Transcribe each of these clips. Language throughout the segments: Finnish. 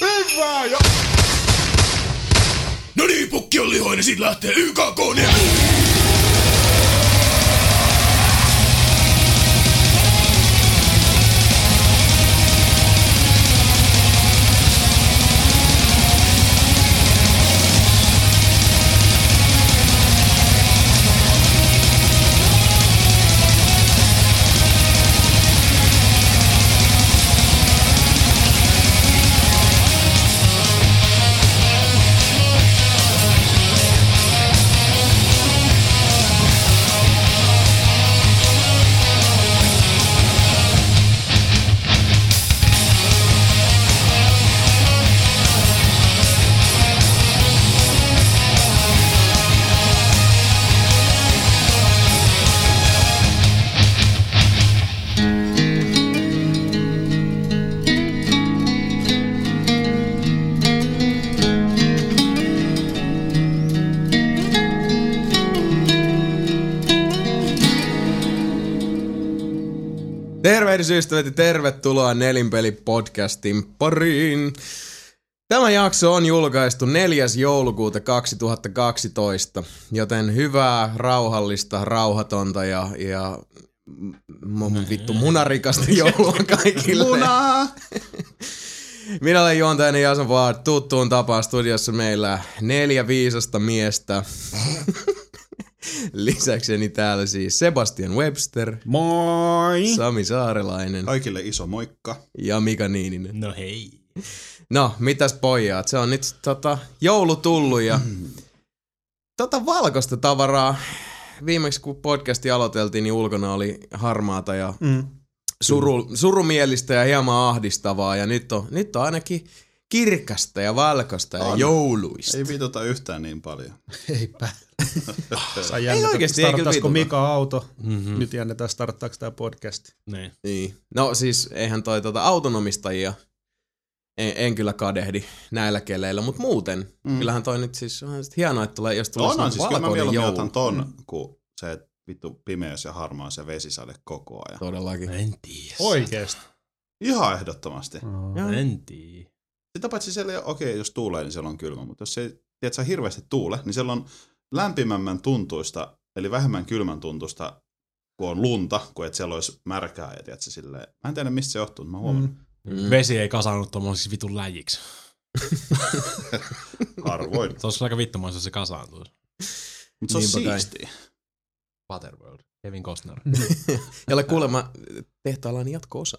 Hyvä jo! No niin, pukki on lihoinen, siitä lähtee YKK 4. ystävät ja tervetuloa Nelinpeli-podcastin pariin. Tämä jakso on julkaistu 4. joulukuuta 2012, joten hyvää, rauhallista, rauhatonta ja, ja mun vittu munarikasta joulua kaikille. Munaa! Minä olen juontajani Jason Vaar, tuttuun tapaan studiossa meillä neljä viisasta miestä. Lisäkseni täällä siis Sebastian Webster, Moi! Sami Saarelainen Kaikille iso moikka. ja Mika Niininen. No hei. No, mitäs pojat? Se on nyt tota, joulu tullut ja tota valkoista tavaraa. Viimeksi kun podcasti aloiteltiin, niin ulkona oli harmaata ja Mm. suru, surumielistä ja hieman ahdistavaa. Ja nyt on, nyt on ainakin kirkasta ja valkoista ja jouluista. Ei vitota yhtään niin paljon. Eipä. Saa jännittää, oikeesti, ei kyllä starttaisiko vituta. Mika auto. Mm-hmm. Nyt jännitään, starttaako tämä podcast. Niin. Niin. No siis eihän toi tota autonomistajia en, en kyllä kadehdi näillä keleillä, mutta muuten, mm. kyllähän toi nyt siis on sit hienoa, että tulee, jos tulee On, on siis kyllä mä valkoinen mieluummin otan ton, kuin se että vittu pimeys ja harmaa se vesisade koko ajan. Todellakin. En tiedä. Oikeesti. Ihan ehdottomasti. Joo. En tiedä. Sitä paitsi siellä, ei ole- okei, jos tuulee, niin siellä on kylmä, mutta jos ei, tiedätkö, hirveästi tuule, niin siellä on lämpimämmän tuntuista, eli vähemmän kylmän tuntuista, kun on lunta, kuin että siellä olisi märkää ja tiedätkö, silleen, mä en tiedä mistä se johtuu, mutta mä huomaan, mm. Mm. Vesi ei kasannut tuommoisiksi vitun läjiksi. harvoin. Se olisi aika vittumaista, jos se kasaantuisi. Mutta se on siistiä. Waterworld. Kevin Costner. Jolle kuulemma tehtaalla on jatko-osa.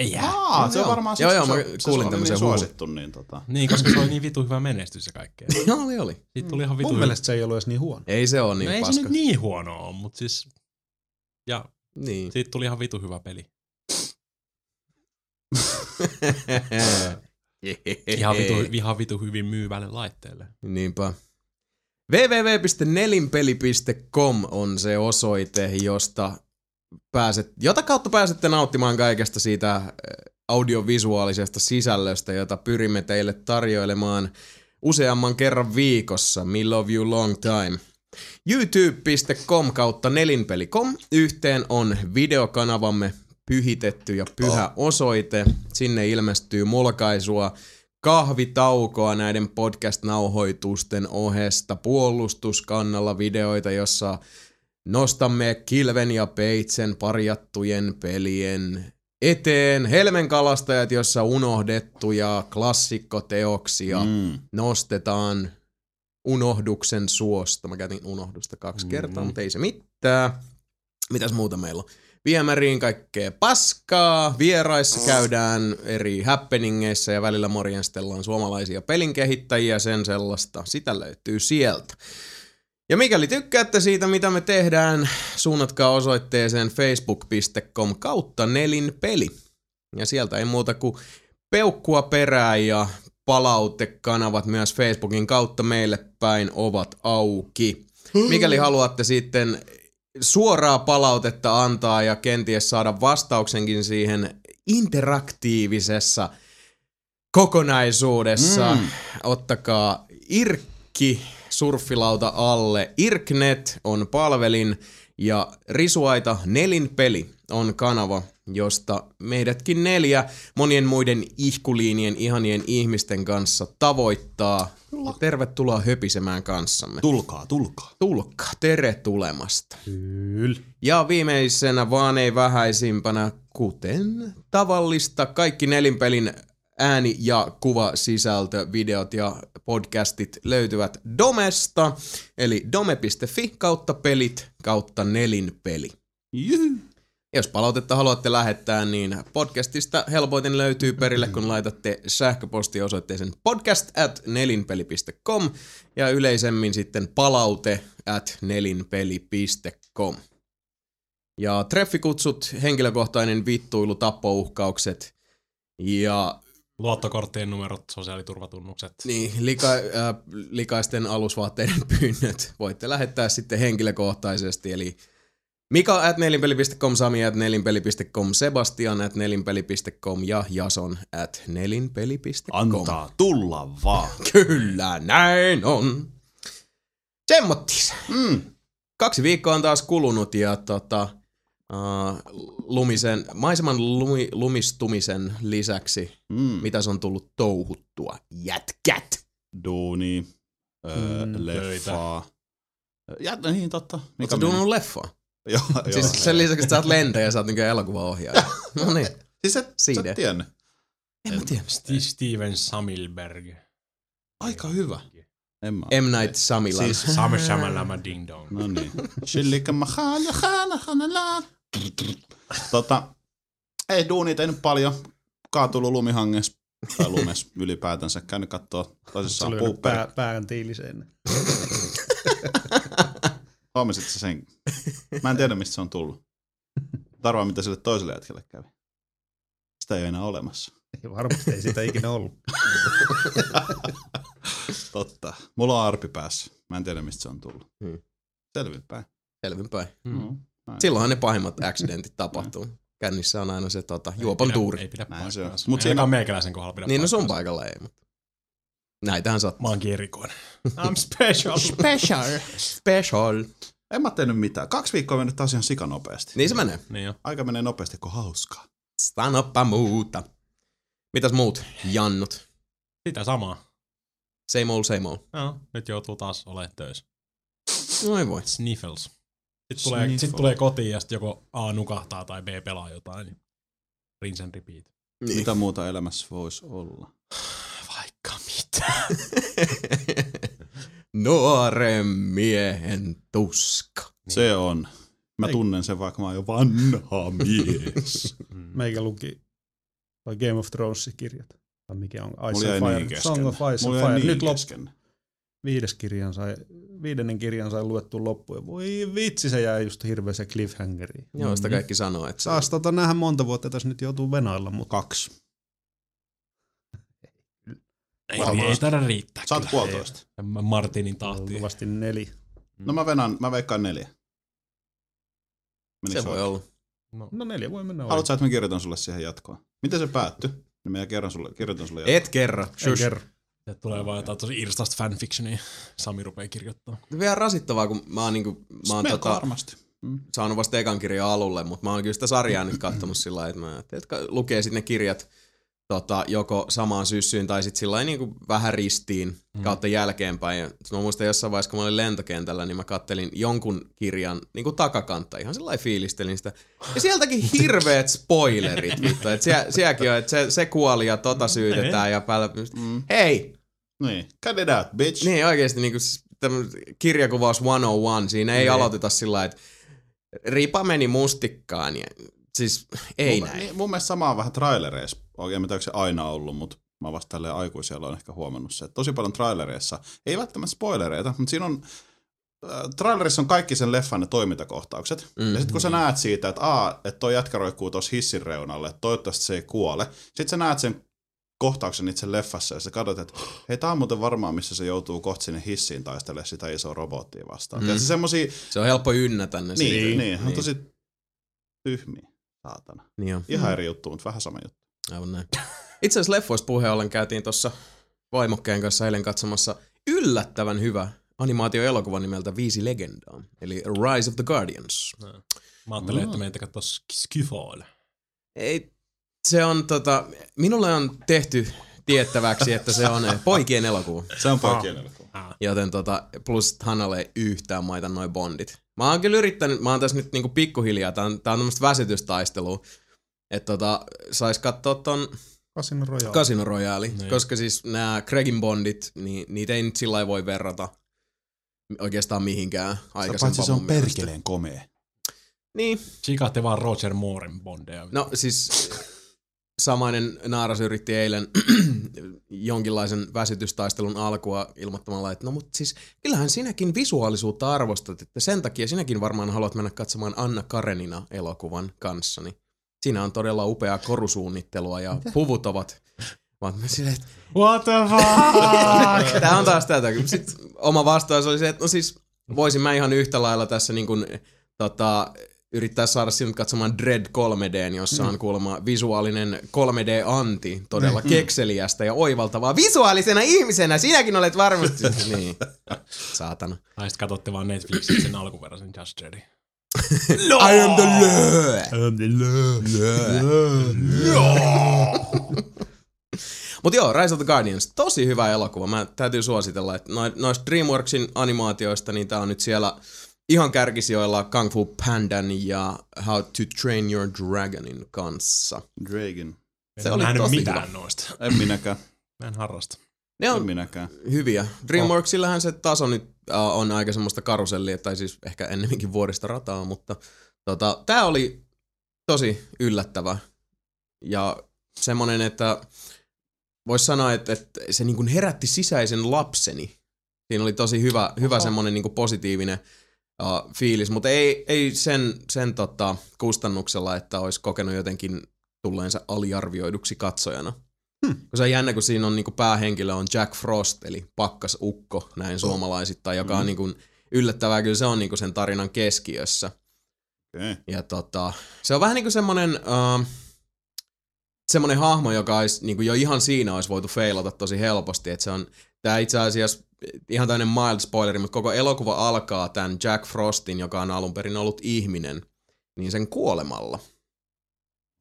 Ei jää. Aa, se on Joo. varmaan Joo, siksi, joo, kun mä se, kuulin se niin suosittu, niin tota. Niin, koska se oli niin vitu hyvä menestys ja kaikkea. Joo, oli, oli. Siitä tuli ihan vitu Mun hyvä. mielestä se ei ollut edes niin huono. Ei se ole niin no ei se paska. nyt niin huono ole, mutta siis... Ja Niin. siitä tuli ihan vitu hyvä peli. Ihan vitu, ihan vitu hyvin myyvälle laitteelle. Niinpä. www.nelinpeli.com on se osoite, josta pääset, jota kautta pääsette nauttimaan kaikesta siitä eh, audiovisuaalisesta sisällöstä, jota pyrimme teille tarjoilemaan useamman kerran viikossa. Me love you long time. youtube.com kautta nelinpeli.com yhteen on videokanavamme pyhitetty ja pyhä osoite. Sinne ilmestyy mulkaisua kahvitaukoa näiden podcast-nauhoitusten ohesta, puolustuskannalla videoita, jossa nostamme Kilven ja Peitsen parjattujen pelien eteen, Helmenkalastajat, jossa unohdettuja klassikkoteoksia Mm. nostetaan unohduksen suosta. Mä käytin unohdusta kaksi kertaa, Mhm. mutta ei se mitään. Mitäs muuta meillä on? Viemäriin kaikkea paskaa. Vieraissa käydään eri happeningeissa ja välillä morjenstellaan suomalaisia pelinkehittäjiä sen sellaista. Sitä löytyy sieltä. Ja mikäli tykkäätte siitä, mitä me tehdään, suunnatkaa osoitteeseen facebook.com kautta nelinpeli. Ja sieltä ei muuta kuin peukkua perään ja palautekanavat myös Facebookin kautta meille päin ovat auki. Mikäli haluatte sitten suoraa palautetta antaa ja kenties saada vastauksenkin siihen interaktiivisessa kokonaisuudessa, Mm. mm. ottakaa Irkki surffilauta alle. Irknet on palvelin ja Risuaita Nelin peli on kanava, josta meidätkin neljä monien muiden ihkuliinien ihanien ihmisten kanssa tavoittaa. Ja tervetuloa höpisemään kanssamme. Tulkaa, tulkaa. Tulkka, tere tulemasta. Kyllä. Ja viimeisenä vaan ei vähäisimpänä, kuten tavallista, kaikki nelinpelin ääni- ja kuvasisältö, videot ja podcastit löytyvät Domesta, eli dome.fi kautta pelit kautta nelinpeli. Jyhy. Jos palautetta haluatte lähettää, niin podcastista helpoiten löytyy perille, kun laitatte sähköpostiosoitteeseen podcast at nelinpeli.com ja yleisemmin sitten palaute at nelinpeli.com. Ja treffikutsut, henkilökohtainen vittuilu, tappouhkaukset ja Luottokorttien numerot, sosiaaliturvatunnukset. niin, lika, äh, likaisten alusvaatteiden pyynnöt voitte lähettää sitten henkilökohtaisesti, eli Mika at nelinpeli.com, Sami at nelinpeli.com, Sebastian at nelinpeli.com ja Jason at nelinpeli.com. Antaa tulla vaan. Kyllä, näin on. Semmottis. Mm. Kaksi viikkoa on taas kulunut ja tota, lumisen, maiseman lumi, lumistumisen lisäksi, Mm. mitä se on tullut touhuttua? Jätkät! Duuni, öö, Mm, leffaa. Ja, niin totta. Oletko Mikä duunannut leffaa? Joo, Siis joo. sen lisäksi, että sä oot lentäjä ja sä oot niinku elokuvaohjaaja. no niin, Siis et, sä Siitä. et tiennyt. en mä tiedä. Sti- Steven Samilberg. Aika hyvä. En mä. M. Night Shyamalan. Siis- Same Shamalama Ding Dong. No niin. Shillika mahana hana hanala. Tota, ei duuni tehnyt paljon. Kaatunut lumihanges tai lumes ylipäätänsä. Käynyt tosissaan oli puupperi. pää, pään tiiliseen. Huomasit sä sen? Mä en tiedä, mistä se on tullut. Tarvaa, mitä sille toiselle jätkelle kävi. Sitä ei ole enää olemassa. Ei varmasti ei sitä ikinä ollut. Totta. Mulla on arpi päässä. Mä en tiedä, mistä se on tullut. Hmm. Selvinpäin. Selvinpäin. Mm. Mm. Silloinhan ne pahimmat accidentit tapahtuu. Kännissä on aina se tota, pidä- tuuri. Ei pidä on. paikkaansa. Mut Mut siinä- siinä... meikäläisen kohdalla pidä Niin no sun paikalla ei, mutta näitähän sattuu. Mä oonkin erikoinen. I'm special. Special. Special. En mä tehnyt mitään. Kaksi viikkoa mennyt taas ihan sikanopeasti. Niin se menee. niin jo. Aika menee nopeasti, kun hauskaa. Sanoppa muuta. Mitäs muut jannut? Sitä samaa. Same old, same old. No, nyt joutuu taas olemaan töissä. No ei voi. Sniffles. Sitten tulee, Sniffles. sit tulee kotiin ja sitten joko A nukahtaa tai B pelaa jotain. Niin rinse and repeat. Niin. Mitä muuta elämässä voisi olla? Vaikka mitä. Nuoren miehen tuska. Se on. Mä tunnen sen, vaikka mä oon jo vanha mies. Mm. Meikä luki toi Game of Thrones kirjat. Tai mikä on? Ice Mulla and Fire. niin. Song of Ice Mulla and Fire. niin Nyt lop, kesken. viides kirjan sai, viidennen kirjan sai luettu loppuun. Ja Voi vitsi, se jäi just hirveä se cliffhangeri. Joo, sitä kaikki sanoo, että Saas tota nähdä monta vuotta, tässä nyt joutuu venailla, mutta Kaksi. Ei, Varmaan. ei taida riittää. Sä oot kyllä. puolitoista. Mä Martinin tahtiin. luultavasti neli. No mä venaan, mä veikkaan neljä. Menikö se voi olla. No, No neljä voi mennä Haluatko sä, että mä kirjoitan sulle siihen jatkoa? Miten se päättyi? Niin mä kerran sulle, kirjoitan sulle jatkoa. Et kerro. Ei kerro. Se tulee vaan jotain tosi irstasta fanfictionia. Sami rupeaa kirjoittamaan. Vielä rasittavaa, kun mä oon, niinku, mä oon tota, varmasti. Mm. saanut vasta ekan kirjan alulle, mutta mä oon kyllä sitä sarjaa nyt katsonut sillä lailla, että mä että lukee sitten ne kirjat tota, joko samaan syssyyn tai sitten sillä niin vähän ristiin Mm. kautta jälkeenpäin. Ja mä muistan jossain vaiheessa, kun mä olin lentokentällä, niin mä kattelin jonkun kirjan niin kuin takakantta, ihan sellainen fiilistelin sitä. Ja sieltäkin hirveät spoilerit, vittu. Että sielläkin on, että se, se kuoli ja tota syytetään ja päällä. Mm. Hei! Niin. Cut it out, bitch. Niin oikeesti niin kuin, kirjakuvaus 101, siinä ei Niin. aloiteta sillä että ripa meni mustikkaan. Ja, siis ei mun, näin. Niin, mun mielestä sama on vähän trailereissa. Oikein mitä se aina ollut, mutta mä vasta tälleen aikuisella on ehkä huomannut se. Että tosi paljon trailereissa, ei välttämättä spoilereita, mutta siinä on äh, trailerissa on kaikki sen leffan ne toimintakohtaukset. Mm, ja sitten kun sä näet siitä, että aa, että toi jätkä roikkuu tuossa hissin reunalle, että toivottavasti se ei kuole. Sitten sä näet sen kohtauksen itse leffassa ja sä katsot, että hei, tää on muuten varmaan, missä se joutuu kohta sinne hissiin taistelemaan sitä isoa robottia vastaan. Mm. Ja se semmosia, Se on helppo ynnätä ne niin, siitä. niin, niin, on niin. tosi tyhmiä, saatana. Niin on. Ihan eri juttu, mutta vähän sama juttu. Aivan näin. Itse asiassa leffoista puheen ollen käytiin tuossa vaimokkeen kanssa eilen katsomassa yllättävän hyvä animaatioelokuva nimeltä Viisi legendaa, eli Rise of the Guardians. Mä ajattelin, Mm. että meitä katsoa Skyfall. Ei, se on tota, minulle on tehty tiettäväksi, että se on eh, poikien elokuva. Se on poikien elokuva. Joten tota, plus Hannalle ei yhtään maita noin bondit. Mä oon kyllä yrittänyt, mä oon tässä nyt niinku pikkuhiljaa, tää on, tää on tämmöstä väsytystaistelua, että tota, sais katsoa ton Casino Royale. Casino Royale, Niin. koska siis nämä Craigin bondit, niin niitä ei nyt sillä voi verrata oikeastaan mihinkään aikaisempaan Paitsi se on perkeleen komea. Niin, Chikaatte vaan Roger Mooren bondeja. no siis samainen naaras yritti eilen jonkinlaisen väsytystaistelun alkua ilmoittamalla, että no mut siis kyllähän sinäkin visuaalisuutta arvostat, että sen takia sinäkin varmaan haluat mennä katsomaan Anna Karenina elokuvan kanssani. Siinä on todella upeaa korusuunnittelua ja puvut ovat Vaan mä silleen, että What the fuck? Tää on taas tätä. Sitten oma vastaus oli se, että no siis voisin mä ihan yhtä lailla tässä niin kuin, tota, yrittää saada sinut katsomaan Dread 3D, jossa on kuulemma visuaalinen 3D-anti, todella kekseliästä ja oivaltavaa. Visuaalisena ihmisenä sinäkin olet varmasti. niin, saatana. Tai sit katsotte vaan Netflixin sen alkuperäisen Just Ready. I am the Mutta joo, Rise of the Guardians, tosi hyvä elokuva. Mä täytyy suositella, että noi- noista DreamWorksin animaatioista, niin tää on nyt siellä ihan kärkisijoilla Kung Fu Pandan ja How to Train Your Dragonin kanssa. Dragon. Se en oli nähnyt tosi mitään hyvä. noista. En minäkään. Mä en harrasta. Ne En on minäkään. hyviä. DreamWorksillähän se taso nyt äh, on aika semmoista karusellia, tai siis ehkä ennemminkin vuodesta rataa, mutta tota, tää oli tosi yllättävä. Ja semmonen, että voisi sanoa, että, että se niin herätti sisäisen lapseni. Siinä oli tosi hyvä, hyvä semmonen niin kuin positiivinen uh, fiilis, mutta ei, ei sen, sen tota, kustannuksella, että olisi kokenut jotenkin tulleensa aliarvioiduksi katsojana. Kun se on jännä, kun siinä on niinku päähenkilö on Jack Frost, eli pakkasukko näin suomalaisittain, joka on niinku yllättävää, kyllä se on niinku sen tarinan keskiössä. Okay. Ja tota, se on vähän niinku semmonen, uh, semmonen hahmo, joka olisi niinku jo ihan siinä olisi voitu feilata tosi helposti. Että se on, tää itse asiassa ihan tämmöinen mild spoileri, mutta koko elokuva alkaa tämän Jack Frostin, joka on alun perin ollut ihminen, niin sen kuolemalla.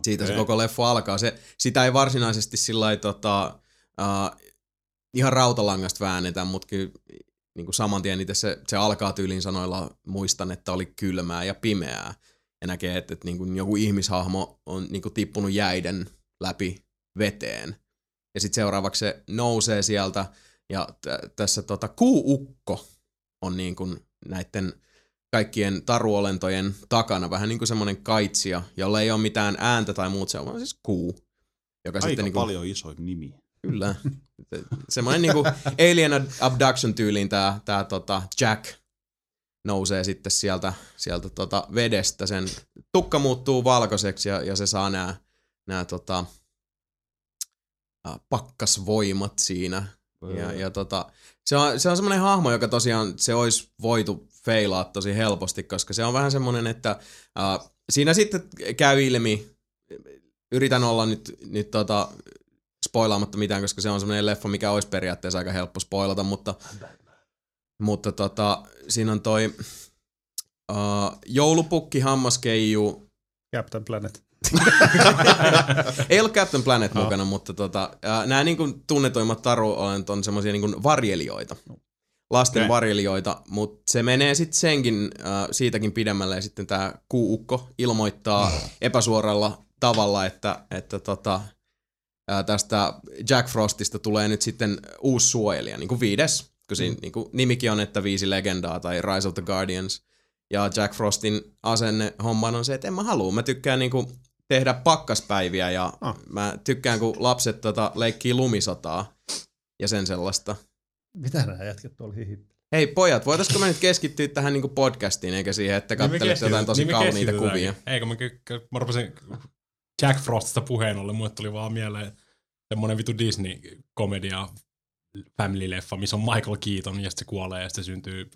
Siitä se Okei. koko leffa alkaa. Se, sitä ei varsinaisesti sillä tota, uh, ihan rautalangasta väännetä, mutta kyllä niin kuin saman tien itse se, se alkaa tyylin sanoilla muistan, että oli kylmää ja pimeää. Ja näkee, että, että niin kuin joku ihmishahmo on niin kuin tippunut jäiden läpi veteen. Ja sitten seuraavaksi se nousee sieltä ja t- tässä tota, kuuukko on niin kuin näiden kaikkien taruolentojen takana vähän niin kuin semmoinen kaitsija, jolla ei ole mitään ääntä tai muut, se on vaan siis kuu. Joka Aika sitten niin kuin, paljon isoin nimi. Kyllä. Semmoinen niinku Alien Abduction tyyliin tää, tää tota Jack nousee sitten sieltä, sieltä tota vedestä. Sen tukka muuttuu valkoiseksi ja, ja se saa nää, nää tota, pakkasvoimat siinä. Ja, ja tota, se on, se on semmoinen hahmo, joka tosiaan se olisi voitu feilaa tosi helposti, koska se on vähän semmoinen, että äh, siinä sitten käy ilmi, yritän olla nyt, nyt tota, spoilaamatta mitään, koska se on semmoinen leffa, mikä olisi periaatteessa aika helppo spoilata, mutta, mutta tota, siinä on toi uh, joulupukki, hammaskeiju, Captain Planet. Ei ollut Captain Planet mukana, mutta tota, nämä niin kuin tunnetuimmat taruolent on semmoisia niin kuin varjelijoita. Lasten okay. varjelijoita, mutta se menee sitten senkin, uh, siitäkin pidemmälle ja sitten tämä kuukko ilmoittaa epäsuoralla tavalla, että, että tota, ää, tästä Jack Frostista tulee nyt sitten uusi suojelija, niin kuin viides, kun siinä niin kuin nimikin on, että viisi legendaa tai Rise of the Guardians. Ja Jack Frostin asenne homman on se, että en mä halua. Mä tykkään niin kuin tehdä pakkaspäiviä ja Ah. mä tykkään, kun lapset tota, leikkii lumisotaa ja sen sellaista. Mitä nämä jätkät tuolla hihittelee? Hei pojat, voitaisko me nyt keskittyä tähän niinku podcastiin eikä siihen, että kattelette jotain tosi kauniita kuvia? Eikö mä, mä rupesin Jack Frostista puheen ollen, mulle tuli vaan mieleen semmonen vitu Disney-komedia family-leffa, missä on Michael Keaton ja sitten se kuolee ja sitten se syntyy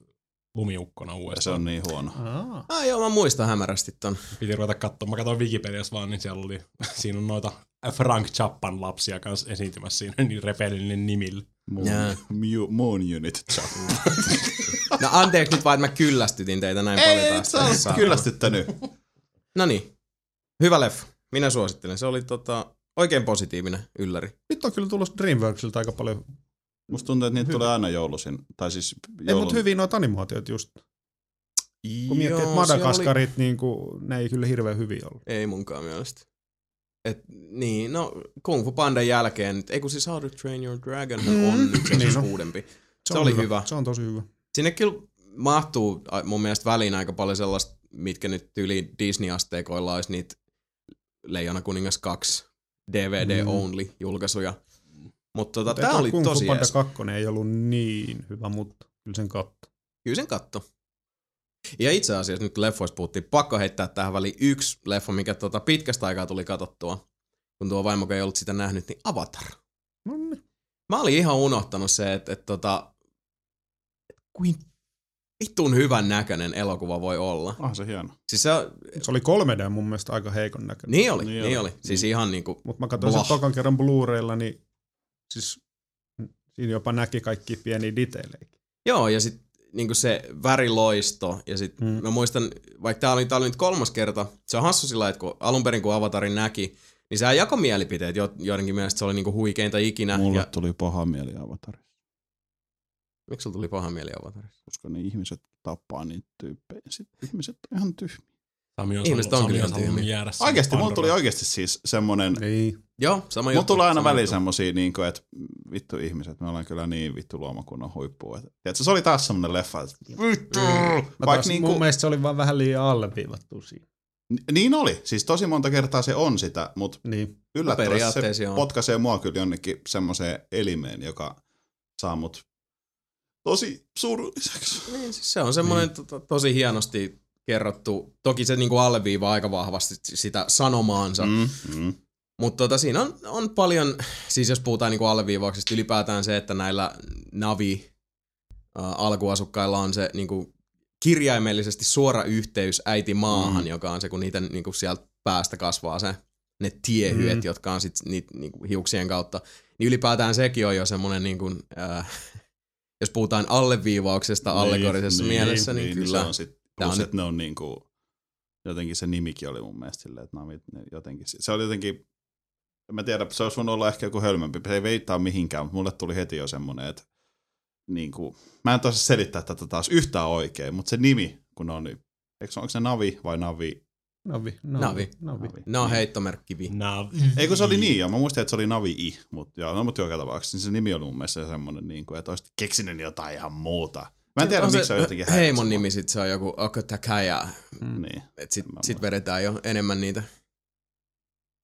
lumiukkona Ja se uudestaan. on niin huono. Aa. Ah joo, mä muistan hämärästi ton. Piti ruveta katsomaan. Mä katsoin Wikipediassa vaan, niin siellä oli, siinä on noita Frank Chappan lapsia kanssa esiintymässä siinä, niin repellinen nimillä. Moon, Jaa. Mu- Moon Unit. No anteeksi nyt vaan, että mä kyllästytin teitä näin paljon Ei, taas. sä oot kyllästyttänyt. No niin. Hyvä leffa. Minä suosittelen. Se oli tota, oikein positiivinen ylläri. Nyt on kyllä tullut Dreamworksilta aika paljon. Musta tuntuu, että niitä Hyvä. tulee aina joulusin. Tai siis Ei, joulun... mutta hyvin noita animaatiot just. Kun miettii, että Madagaskarit, niin kuin, ne ei kyllä hirveän hyvin ollut. Ei munkaan mielestä. Et, niin, no Kung Fu Pandan jälkeen, ei kun siis How to Train Your Dragon Mm, on nyt se niin uudempi. Se on oli hyvä. Se on tosi hyvä. Sinne kyllä mahtuu mun mielestä väliin aika paljon sellaista, mitkä nyt yli Disney-asteikoilla olisi niitä Leijona kuningas 2 DVD Mm. only julkaisuja. Mutta tota, Mutta tää eka oli Kung tosi Panda jees. 2 ei ollut niin hyvä, mutta kyllä sen katto. Kyllä sen katto. Ja itse asiassa nyt leffoista puhuttiin, pakko heittää tähän väliin yksi leffa, mikä tota pitkästä aikaa tuli katsottua, kun tuo vaimo ei ollut sitä nähnyt, niin Avatar. No niin. Mä olin ihan unohtanut se, että, että tota, kuin vittun hyvän näköinen elokuva voi olla. Ah, se hieno. Siis se, Se oli 3D mun mielestä aika heikon näköinen. niin oli, Niin niin, oli. oli. Siis ihan niinku, Mutta mä katsoin sen tokan kerran Blu-raylla, niin siis siinä jopa näki kaikki pieniä detailejä. joo, ja sit niinku se väriloisto, ja sit Mm. mm. mä muistan, vaikka tää oli, tää oli nyt kolmas kerta, se on hassu sillä, että kun alun perin kun Avatarin näki, niin sehän jako mielipiteet, jo, joidenkin mielestä se oli niinku huikeinta ikinä. Mulle Ja, tuli paha mieli Avatarissa, miksi sulla tuli paha mieli Avatarissa? koska ne ihmiset tappaa niitä tyyppejä. Sitten ihmiset on ihan tyhmiä. Sami on Ihmiset sanonut- on kyllä on sanonut jäädä sinne Oikeesti, mulla tuli oikeesti siis semmonen... Niin. Joo, sama Mulla juttu. tulee aina sama väliin juttu. semmosia, niin kuin, että vittu ihmiset, me ollaan kyllä niin vittu luomakunnan huippua. Että, tiedätkö, se oli taas semmonen leffa, että vittu! Mä Vaikka niin mun kuin, mielestä se oli vaan vähän liian alleviivattu siinä. niin oli, siis tosi monta kertaa se on sitä, mutta Niin. yllättävästi se joo. potkaisee mua kyllä jonnekin semmoiseen elimeen, joka saa mut tosi surulliseksi. Niin, siis se on semmoinen niin. to, tosi hienosti kerrottu. Toki se niinku alleviivaa aika vahvasti sitä sanomaansa. Mm. Mm. Mutta tota, siinä on, on paljon, siis jos puhutaan niinku alleviivauksesta, ylipäätään se, että näillä Navi äh, alkuasukkailla on se niinku kirjaimellisesti suora yhteys äiti maahan, Mm. joka on se, kun niitä niinku sieltä päästä kasvaa se, ne tiehyet, Mm. jotka on sitten niitä niinku hiuksien kautta. Niin ylipäätään sekin on jo semmoinen, niinku, äh, jos puhutaan alleviivauksesta allegorisessa mielessä, niin, niin kyllä. Se on sit, On plus, nyt- että ne on niinku, jotenkin se nimikin oli mun mielestä silleen, että navit, ne jotenkin, se oli jotenkin, en mä tiedä, se olisi voinut olla ehkä joku hölmempi, se ei veittaa mihinkään, mutta mulle tuli heti jo semmonen, että niinku, mä en tosi selittää tätä taas yhtään oikein, mutta se nimi, kun on, niin, eikö se, onko se Navi vai Navi? Navi. Navi. Navi. Navi. Navi. Ne on Niin. heittomerkkivi. Nää, Ei kun se oli niin, ja mä muistin, että se oli Navi-I, mutta joo, no, mutta joka tapauksessa niin se nimi oli mun mielestä semmonen, niin kuin, että olisit keksinyt jotain ihan muuta. Mä en tiedä, On miksi se on jotenkin Heimon häiritsevä. nimi sit se on joku Okotakaya. Mm. Niin. Et sit, sit vedetään jo enemmän niitä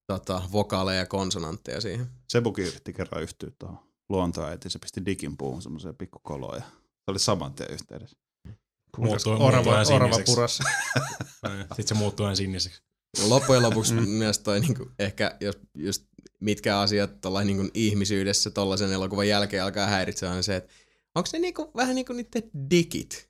tota, vokaaleja ja konsonantteja siihen. Sebukin yritti kerran yhtyä tuohon luontoäitiin, se pisti dikin puuhun semmoiseen pikkukoloon ja se oli saman tien yhteydessä. Muuttuu- Orava, orava purassa. Sitten se muuttuu ihan siniseksi. Loppujen lopuksi Mm. mm. myös toi niinku, ehkä jos just mitkä asiat tollain niinku ihmisyydessä tollaisen elokuvan jälkeen alkaa häiritsemään, on se, että onko ne niinku, vähän niinku niiden dikit?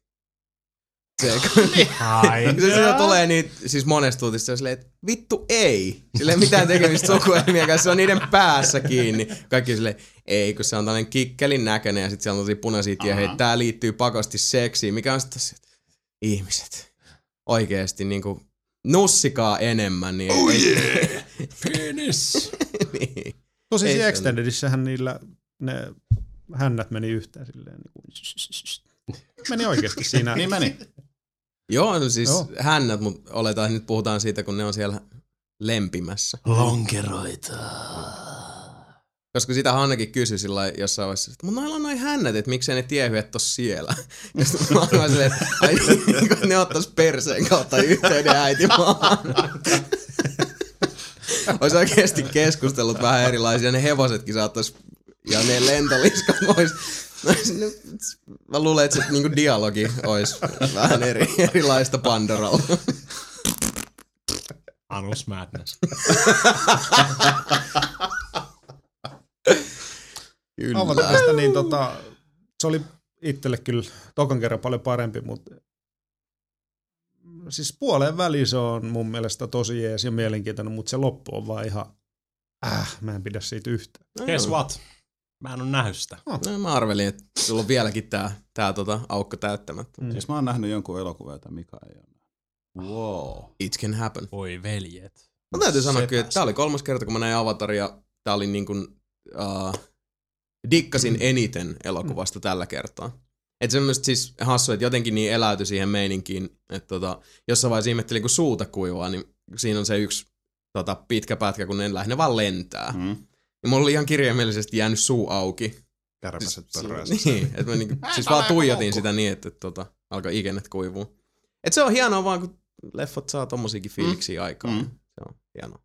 Se, kun, Ai. se, se tulee niitä, siis monesta uutista on silleen, että vittu ei. Sillä ei mitään tekemistä sukuelmien kanssa, se on niiden päässä kiinni. Kaikki on silleen, ei, kun se on tällainen kikkelin näköinen ja sitten siellä on tosi punaisia tieheitä. Aha. Tää liittyy pakosti seksiin, mikä on sitten se, että ihmiset oikeesti niinku nussikaa enemmän. Niin Oh ei, yeah! Penis. niin. Tosi se- Extendedissähän niillä ne hännät meni yhteen silleen. Niin kuin, meni oikeasti siinä. niin meni. Joo, no siis Joo. Hännät, mutta oletaan, nyt puhutaan siitä, kun ne on siellä lempimässä. Lonkeroita. Koska sitä Hannakin kysyi sillä lailla jossain vaiheessa, että mutta noilla on noin hännät, että miksei ne tiehyet ole siellä. Ja sitten mä olin silleen, että ai niin, kun ne ottais perseen kautta yhteyden äitimaahan. Olisi oikeasti keskustellut vähän erilaisia, ne hevosetkin saattais, ja ne lentoliskat vois. Mä luulen, että se niinku dialogi olisi vähän eri, erilaista Pandoralla. Anus Madness. Kyllä. Avatarista niin tota, se oli itselle kyllä tokan kerran paljon parempi, mutta siis puoleen väliin se on mun mielestä tosi jees ja mielenkiintoinen, mutta se loppu on vaan ihan, äh, mä en pidä siitä yhtään. Guess what? Mä en oo nähnyt sitä. No, mä arvelin, että sulla on vieläkin tää, tää tota, aukko täyttämättä. Mm. Siis mä oon nähnyt jonkun elokuvan, jota Mika ei ole nähnyt. Wow. It can happen. Voi veljet. Mä täytyy sanoa kyllä, että tää oli kolmas kerta, kun mä näin Avataria. Tää oli niin kuin, uh, dikkasin eniten elokuvasta tällä kertaa. Että semmoista siis hassu, että jotenkin niin eläytyi siihen meininkiin, että tota, jossain vaiheessa ihmettelin, kun suuta kuivaa, niin siinä on se yksi tota, pitkä pätkä, kun ne lähinnä vaan lentää. Mm. Mm. Ja mulla oli ihan kirjaimellisesti jäänyt suu auki. Kärpäset pörrää. Niin, että mä niinku, siis vaan tuijotin sitä niin, että, että tota, alkoi ikenet kuivuu. Et se on hienoa vaan, kun leffot saa tommosiakin fiiliksiä aikaan. Mm. Se on hienoa.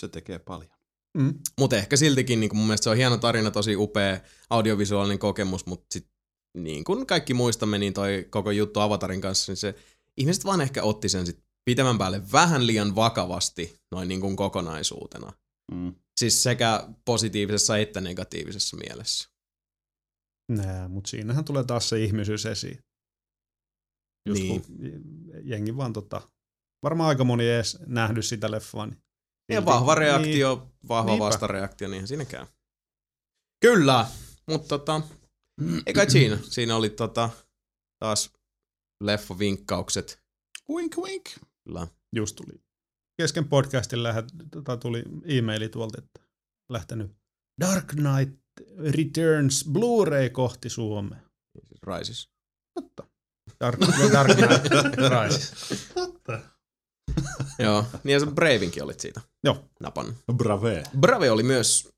Se tekee paljon. Mm. Mutta ehkä siltikin niin mun mielestä se on hieno tarina, tosi upea audiovisuaalinen kokemus, mutta sit, niin kuin kaikki muistamme, niin toi koko juttu Avatarin kanssa, niin se ihmiset vaan ehkä otti sen sit pitemmän päälle vähän liian vakavasti noin niin kuin kokonaisuutena. Mm. Siis sekä positiivisessa että negatiivisessa mielessä. Nää, mutta siinähän tulee taas se ihmisyys esiin. Just Niin. kun jengi vaan tota, varmaan aika moni ei edes nähnyt sitä leffaa. Niin Ja vahva reaktio, niin. vahva Niinpä. vastareaktio, niin siinä käy. Kyllä, mutta tota, ei kai siinä. Siinä oli tota, taas leffavinkkaukset. Wink wink. Kyllä. just tuli. Kesken podcastin lähet, tota, tuli e-maili tuolta, että lähtenyt Dark Knight Returns Blu-ray kohti Suomea. Raisis. Dark, Dark Knight Rises. Totta. Joo, niin ja se Bravinkin olit siitä Joo. napan. Brave. Brave oli myös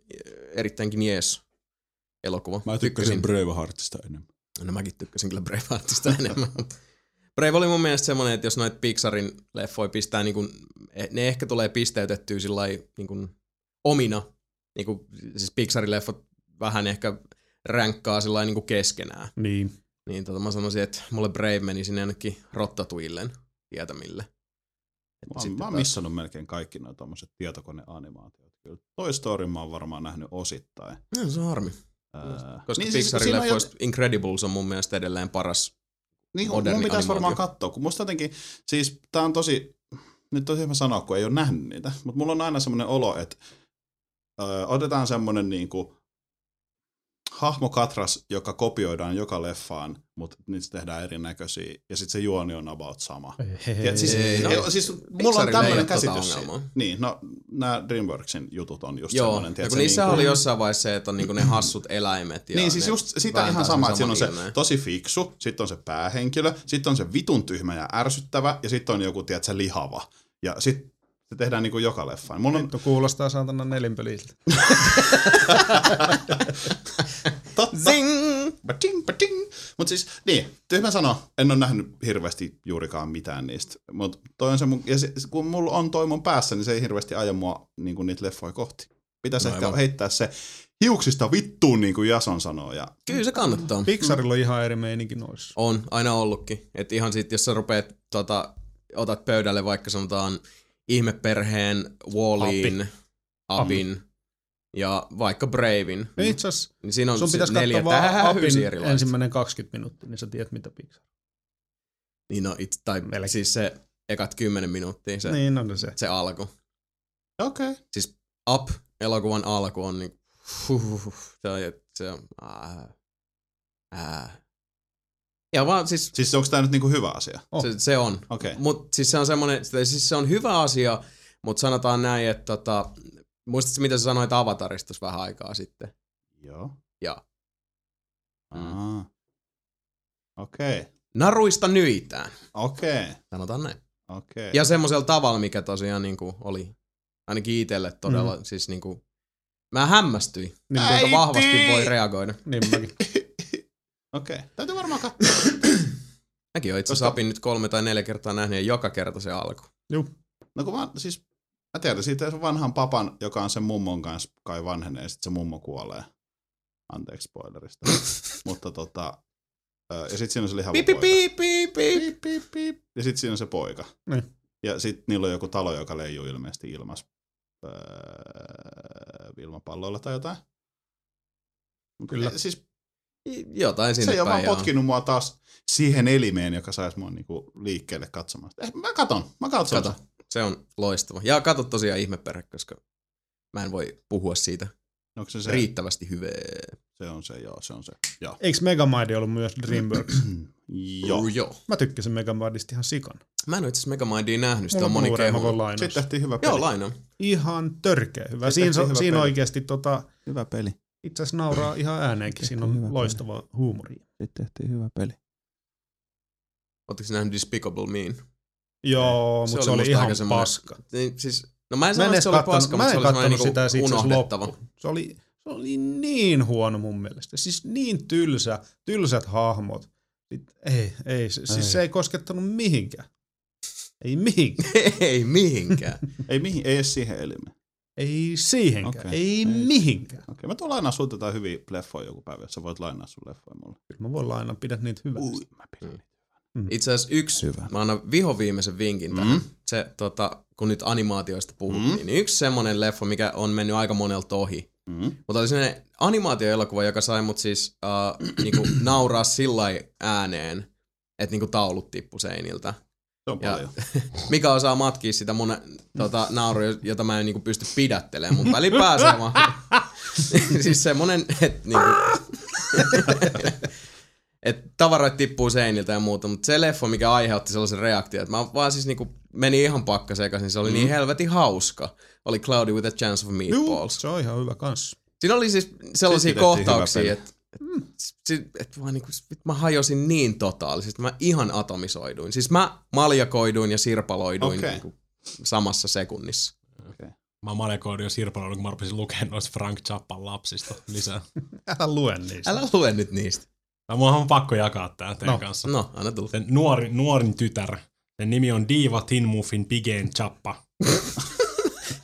erittäinkin jees elokuva. Mä tykkäsin Braveheartista enemmän. No mäkin tykkäsin kyllä Braveheartista enemmän. Brave oli mun mielestä semmonen, että jos noit Pixarin leffoja pistää, niin kun, ne ehkä tulee pisteytettyä sillä niin kun omina. Niin kun, siis Pixarin leffot vähän ehkä ränkkaa sillä niin keskenään. Niin. Niin tota, mä sanoisin, että mulle Brave meni sinne jonnekin Rottatuillen tietämille. Mä, oon- mä oon taas- missannut melkein kaikki noita tommoset tietokoneanimaatiot. Kyllä Toy Story mä oon varmaan nähnyt osittain. No, se on harmi. Ää, Koska niin, siis Pixarin on leffoista Incredibles on mun mielestä edelleen paras. Niin, moderni mun pitäisi varmaan katsoa, kun musta jotenkin, siis tää on tosi, nyt on hyvä sanoa, kun ei ole nähnyt niitä, mutta mulla on aina semmoinen olo, että ö, otetaan semmoinen niinku hahmokatras, joka kopioidaan joka leffaan, mutta niitä tehdään erinäköisiä, ja sitten se juoni on about sama. Ja siis, Ei, no, no, siis mulla on tämmöinen tota käsitys. ongelmaa. niin, no nämä DreamWorksin jutut on just Joo, semmoinen. ja tiedätkö, kun niissä niinku- oli jossain vaiheessa se, että on niinku ne hassut eläimet. Ja Niin, siis just sitä ihan sama, että siinä on se ilmeen. tosi fiksu, sitten on se päähenkilö, sitten on se vitun tyhmä ja ärsyttävä, ja sitten on joku, tiedätkö, lihava. Ja sitten se tehdään niinku joka leffaan. Mulla on Vittu kuulostaa saatana nelinpeliltä. totta. Zing! Bating, bating. Mut siis, niin, tyhmä sano, en ole nähnyt hirveästi juurikaan mitään niistä. Mut toi on se mun, ja se, kun mulla on toi mun päässä, niin se ei hirveästi aja mua niin kuin niitä leffoja kohti. Pitäisi No ehkä aivan. heittää se hiuksista vittuun, niin kuin Jason sanoo. Ja Kyllä se kannattaa. Pixarilla on ihan eri meininki noissa. On, aina ollutkin. Että ihan sit, jos sä rupeat, tota, otat pöydälle vaikka sanotaan ihmeperheen, Wallin, Abin ja vaikka Bravin, Itse asiassa niin siinä on sun pitäisi neljä katsoa erilaista. ensimmäinen 20 minuuttia, niin sä tiedät mitä Pixar. Niin no, it, tai Melkein. siis se ekat kymmenen minuuttia se, Niin on se. se alku. okei. Okay. Siis Up, elokuvan alku on niin, huh, se on, se on, ää, ää. Ja vaan siis Siis onko tämä nyt niinku hyvä asia? Oh. se, se on. Okay. Mut siis se on semmonen, siis se on hyvä asia, mutta sanotaan näin, että tota, muistatko mitä sä sanoit Avatarista vähän aikaa sitten? Joo. Ja. Aa. Okei. Okay. Naruista nyitään, Okei. Okay. sanotaan näin. Okei. Ja semmoisella tavalla, mikä tosiaan niinku oli ainakin itselle todella, mm. siis niinku, mä hämmästyin, Niin, Äiti! kuinka vahvasti voi reagoida. niin mäkin. Okei. Okay. Täytyy varmaan katsoa. Mäkin oon itse asiassa Koska- Apin nyt kolme tai neljä kertaa nähnyt ja joka kerta se alku. Juu. No kun mä, siis, mä tiedän siitä se vanhan papan, joka on sen mummon kanssa kai vanhenee, ja sitten se mummo kuolee. Anteeksi spoilerista. Mutta tota, ja sitten siinä on se lihava Piip, poika. piip, piip, piip. Piip. Ja sitten siinä on se poika. Niin. Ja sitten niillä on joku talo, joka leijuu ilmeisesti ilmas öö, ilmapalloilla tai jotain. Kyllä. ei- Siis Jotain sinne se ei ole vaan potkinut mua taas siihen elimeen, joka saisi mua niinku liikkeelle katsomaan. Eh, mä katon, mä katson. Kato, se on loistava. Ja kato tosiaan ihmeperhe, koska mä en voi puhua siitä Onko se se. se? riittävästi hyvää. Se on se, joo, se on se. Joo. Eikö Megamind ollut myös DreamWorks? Joo. Joo. Mä tykkäsin Megamindista ihan sikan. Mä en ole itse asiassa Megamindia nähnyt, sitä Mulla on moni lainaa. Sitten tehtiin hyvä peli. Joo, laina. Ihan törkeä hyvä. Tehtiin hyvä siinä peli. oikeasti tota, Hyvä peli. Itse asiassa nauraa ihan ääneenkin. Siinä peli. on loistava huumori. Sitten tehtiin hyvä peli. Oletteko nähnyt Despicable Mean? Joo, Se mutta se oli oli, musta ihan paska. Niin, siis, no mä en sano, en että se oli paska, mutta se oli semmoinen sitä niinku unohdettava. Se oli, se oli niin huono mun mielestä. Siis niin tylsä, tylsät hahmot. Ei, ei, se, Ei. siis se ei koskettanut mihinkään. Ei mihinkään. Ei mihinkään. Ei, mihin, ei edes siihen elimeen. Ei siihenkään. Okei. Ei, Ei. mihinkään. Okei, mä tuon lainaa sulta jotain hyviä leffoja joku päivä, jos sä voit lainaa sun leffoja mulle. Kyllä mä voin lainaa, pidät niitä hyvää. Ui, mä pidän. Mm. Itse asiassa yksi, Hyvä. mä annan vihoviimeisen vinkin Mm. tähän. Se, tota, kun nyt animaatioista puhuttiin, Mm. niin yksi semmonen leffa, mikä on mennyt aika monelta ohi. Mm. Mutta oli sellainen animaatioelokuva, joka sai mut siis uh, niinku nauraa sillä ääneen, että niinku taulut tippu seiniltä. Se on Ja- paljon. Mikä osaa matkia sitä mun tota, naurua, jota mä en niinku pysty pidättelemään, mutta väli pääsee vaan. siis semmonen, että niinku, et tavaroit tippuu seiniltä ja muuta, mutta se leffa, mikä aiheutti sellaisen reaktion, että mä vaan siis niinku menin ihan pakka sekaisin, se oli mm. niin helvetin hauska. Oli Cloudy with a Chance of Juu, Meatballs. se on ihan hyvä kans. Siinä oli siis sellaisia hyvä kohtauksia, peli. Että et, et vaan niinku, mä hajosin niin totaalisesti, mä ihan atomisoiduin. Siis mä maljakoiduin ja sirpaloiduin Okei. niinku samassa sekunnissa. Mä maljakoidin jo sirpaloidun, kun mä rupesin lukemaan noista Frank Zappan lapsista lisää. Älä lue niistä. Älä lue nyt niistä. Tai mun on pakko jakaa tää teidän No, kanssa. No, anna tulla. Sen nuori, nuorin tytär. Sen nimi on Diva Tin Muffin Pigeen Chappa.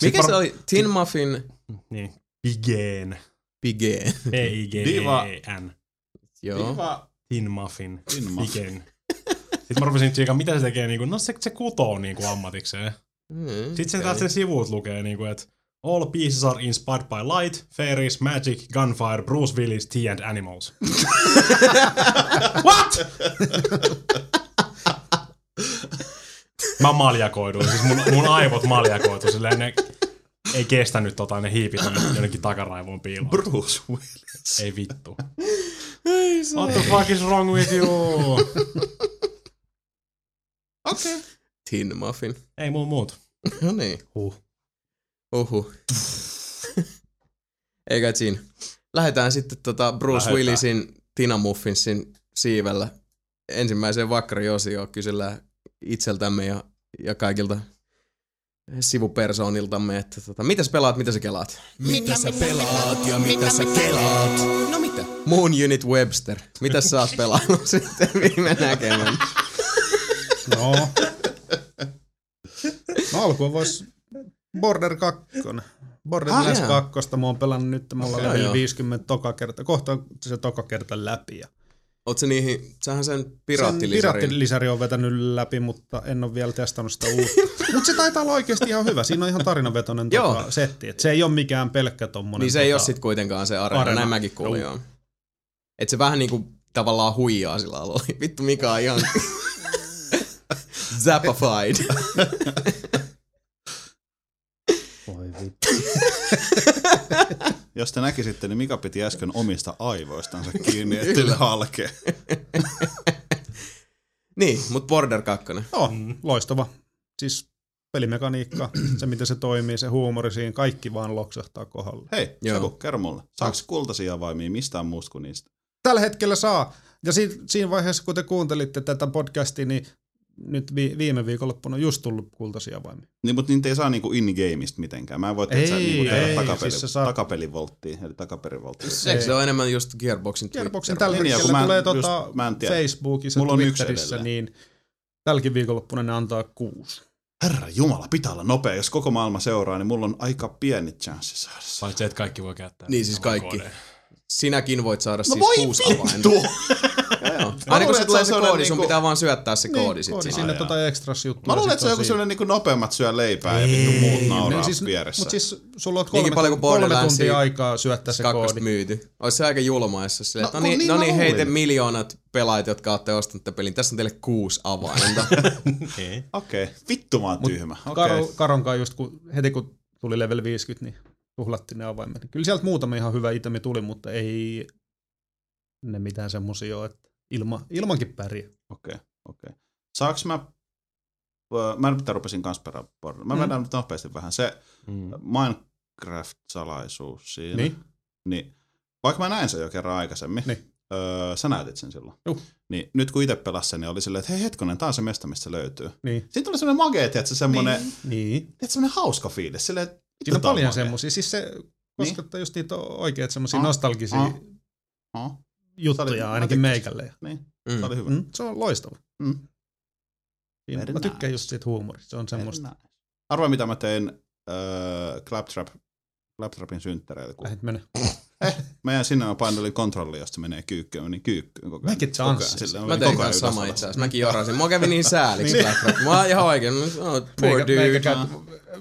Mikä var- se oli? Tin Muffin Niin, Pigeen. Pigeen. P-I-G-E-N. Joo. Diva. Tin Muffin. Tin Muffin. Sitten mä rupesin tsiikaan, mitä se tekee, niinku, no se, se kutoo niinku ammatikseen. Mm, Sitten se okei. taas sen sivuut lukee, niinku, että All pieces are inspired by light, fairies, magic, gunfire, Bruce Willis, tea and animals. What? Mä maljakoiduin, siis mun, mun aivot maljakoitu, silleen ne ei kestänyt tota, ne hiipit jonnekin takaraivoon piiloon. Bruce Willis. Ei vittu. Ei se. What the fuck is wrong with you? Okei. Okay. Tin Muffin. Ei muun muut. No niin. Huh. Uhu. Eikä siinä. Lähdetään sitten tota Bruce Lähdetään. Willisin Tina Muffinsin siivellä ensimmäiseen vakkariosioon kysellään itseltämme ja, ja kaikilta sivupersooniltamme, että tota, mitä sä pelaat, mitä sä kelaat? Mitä sä pelaat ja mitä sä kelaat? No mitä? Moon Unit Webster. Mitä sä oot pelannut sitten viime näkemään? No. No alkuun vois Border 2. Borderlands Ah, 2. Mä oon pelannut nyt, mulla Okei, on level joo. 50 toka kerta. Kohta se toka kerta läpi. Ja Sä niihin, sähän sen sen piraattilisarin. piraattilisari on vetänyt läpi, mutta en ole vielä testannut sitä uutta. mutta se taitaa olla oikeasti ihan hyvä. Siinä on ihan tarinavetoinen tota, setti. Et se ei ole mikään pelkkä tommonen. Niin se ei tota, ole sit kuitenkaan se areena, Areena. näin mäkin kuulin. Et se vähän niinku tavallaan huijaa sillä alalla. Vittu Mika on ihan zapified. Voi vittu. Jos te näkisitte, niin Mika piti äsken omista aivoistansa kiinni, ettei halkee. niin, mut Border 2. Joo, loistava. Siis pelimekaniikka, se miten se toimii, se huumori siinä, kaikki vaan loksahtaa kohdalle. Hei, Joo. Seku, kerro mulle. Saako kultaisia avaimia mistään muusta kuin niistä? Tällä hetkellä saa. Ja si- siinä vaiheessa, kun te kuuntelitte tätä podcastia, niin nyt vi- viime viikonloppuna on just tullut kultaisia avaimia. Niin, mutta niitä ei saa niinku in-gameista mitenkään. Mä en voi tehdä Ei, niinku tehdä ei, takapeli, siis sä saat- takapelivolttia, eli takaperivolttia. Eikö se ole enemmän just Gearboxin Gearboxin Twitter? tällä Niin, hetkellä mä tulee just- tota mä en tiedä. Facebookissa, Mulla on Twitterissä, niin tälläkin viikonloppuna ne antaa kuusi. Herra Jumala, pitää olla nopea. Jos koko maailma seuraa, niin mulla on aika pieni chanssi saada se. Paitsi että kaikki voi käyttää. Niin, siis kaikki. koodia. Sinäkin voit saada No siis voi kuusi vittu! avainta. Joo. Aina kun se tulee se koodi, sellainen sun niinku- pitää vaan syöttää se koodi sit koodi sinne. sinne tota extras juttua. Mä luulen, että se on joku sellainen niinku nopeammat syö leipää ja vittu muut nauraa siis, vieressä. Mutta siis sulla on kolme, paljon kuin kolme tuntia aikaa syöttää se kakkosta koodi. myyty. Olisi se aika julma, jos se silleen, No, no niin, niin no niin hei te luulin. miljoonat pelaajat, jotka olette ostaneet tämän pelin. Tässä on teille kuusi avainta. Ei. Okei, okay. vittu mä oon tyhmä. Karo, Karonkaan just kun, heti kun tuli level 50, niin tuhlattiin ne avaimet. Kyllä sieltä muutama ihan hyvä itemi tuli, mutta ei ne mitään semmosia ole, että ilma, ilmankin pärjää. Okei, okei. Saaks mä, ö, mä nyt rupesin kans perään, mä Mm. vedän nyt nopeasti vähän. Se Mm. Minecraft-salaisuus siinä. Niin. niin. Vaikka mä näin sen jo kerran aikaisemmin, Niin. öö, sä näytit sen silloin. Juh. Niin nyt kun itse pelasin sen, niin oli silleen, että hei hetkonen, tää on se mesta, mistä se löytyy. Niin. Siinä tuli semmoinen magee, tiedätkö, semmoinen, niin. Niin. tiedätkö, semmoinen hauska fiilis. Silleen, että Siinä on paljon makea. semmosia. Siis se koskettaa just niitä oikeat semmosia Ah, nostalgisia ah. Oh, juttuja oli- ainakin mä meikälle. niin, Mm. se oli hyvä. Mm, se on loistava. Mm. Siinä, Very mä tykkään nice. just siitä huumorista. Se on semmoista. Nice. Arvoa, mitä mä tein öö, Claptrap, Claptrapin synttäreillä. Kun Lähdet mennä. mä jäin sinne, mä painelin kontrollia, josta se menee kyykkyyn, mä menin kyykkyyn koko ajan. Mäkin silleen, Mä olin tein koko ajan kanssa sama itse asiassa. Mäkin jorasin. Mua kävi niin sääliksi Niin. Black Mä oon ihan oikein. Oh, poor Meikä, meikä dude. käyt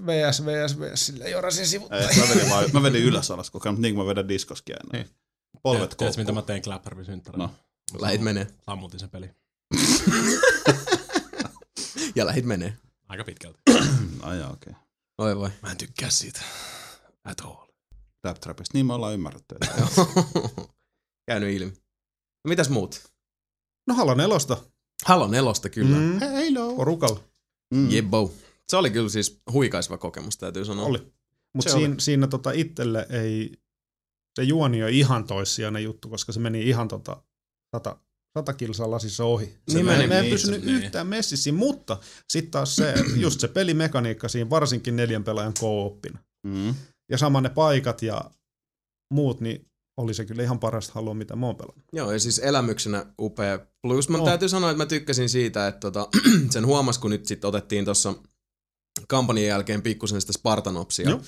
VS, VS, VS, sille jorasin sivut. Ei, mä vedin, vaan, mä vedin ylös alas koko ajan, mutta niin kuin mä vedän diskoskia aina. Niin. Polvet Tiedätkö, mitä mä tein Clapperin synttäreillä? No. Lähit menee. Sammutin sen peli. Ja lähit menee. Aika pitkälti. Ai okei. Oi voi. Mä en tykkää siitä. At all. Claptrapista, niin me ollaan ymmärretty. Käynyt ilmi. No, mitäs muut? No Halo nelosta. Halo nelosta kyllä. Mm. Mm, Hello. porukalla. Mm. Jebbo. Se oli kyllä siis huikaiseva kokemus, täytyy sanoa. Oli. Mutta oli. siinä, siinä tota itselle ei, se juoni on ihan toissijainen juttu, koska se meni ihan tota sata, sata kilsaa lasissa ohi. Se Niin mä, en pysynyt niin. yhtään messissä, mutta sitten taas se, just se pelimekaniikka siinä, varsinkin neljän pelaajan co-oppina. Mm. Ja sama ne paikat ja muut, niin oli se kyllä ihan parasta halua, mitä mä oon pelannut. Joo, ja siis elämyksenä upea. Plus mä Oh. täytyy sanoa, että mä tykkäsin siitä, että tota, sen huomas, kun nyt sitten otettiin tuossa kampanjan jälkeen pikkusen sitä Spartanopsia. Joo.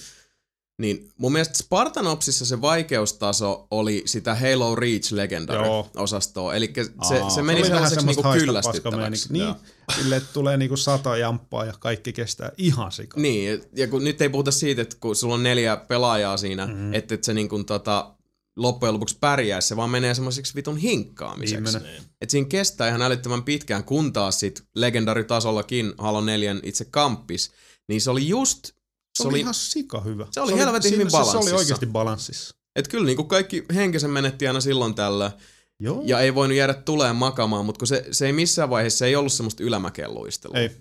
Niin mun mielestä Spartanopsissa se vaikeustaso oli sitä Halo Reach. Legendary-osastoa. Eli se, Aa, se se meni vähän sellaiseksi niinku kyllästyttäväksi. Niin, sille, tulee niinku sata jamppaa ja kaikki kestää ihan sikaa. Niin, ja kun nyt ei puhuta siitä, että kun sulla on neljä pelaajaa siinä, Mhm. mm-hmm. että et se niin kuin tota, loppujen lopuksi pärjää, se vaan menee semmoiseksi vitun hinkkaamiseksi. Niin. Et siinä kestää ihan älyttömän pitkään, kun taas sit legendaritasollakin Halo 4 itse kamppis, niin se oli just, Se, se oli, oli, ihan sika hyvä. se oli helvetin hyvin se, se oli balanssissa. oikeasti balanssissa. et kyllä niin kuin kaikki henkisen menetti aina silloin tällä, Joo. ja ei voinut jäädä tuleen makamaan, mutta kun se, se ei missään vaiheessa, se ei ollut semmoista ylämäkeen luistelua. Ei.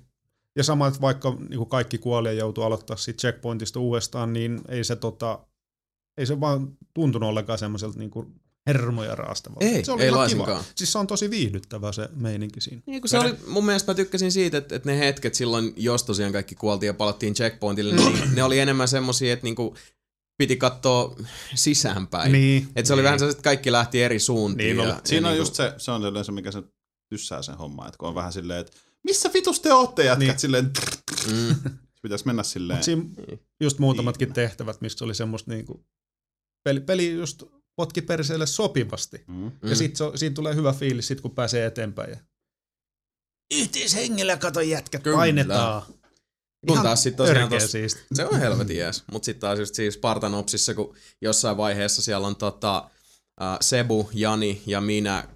Ja sama, että vaikka niin kaikki kuoli ja joutui aloittaa siitä checkpointista uudestaan, niin ei se, tota, ei se vaan tuntunut ollenkaan semmoiselta niin hermoja raastavalta. Ei, se oli ei laisinkaan. kiva. Siis se on tosi viihdyttävä se meininki siinä. Niin, kun se oli, mun mielestä mä tykkäsin siitä, että, että ne hetket silloin, jos tosiaan kaikki kuoltiin ja palattiin checkpointille, niin ne oli enemmän semmosia, että niinku piti katsoa sisäänpäin. Niin. Että se oli niin. vähän sellaiset, että kaikki lähti eri suuntiin. Niin ja, oli. ja Siinä on niinku- just se, se on silleen se, mikä se tyssää sen homman, että kun on vähän silleen, että missä vitus te ootte jätkät Niin. silleen, Mm, pitäisi mennä silleen. Mut siinä just muutamatkin tehtävät, mistä oli semmoista niinku, peli, peli just potki perseelle sopivasti. Mm. Ja sit se, on- siinä tulee hyvä fiilis sit, kun pääsee eteenpäin. Ja... Yhteishengellä kato jätkät, Kyllä. painetaan. Kun Ihan taas sit tosiaan tos, siisti. se on helvetin jees. Mut sit taas just siis Spartanopsissa, kun jossain vaiheessa siellä on tota, uh, Sebu, Jani ja minä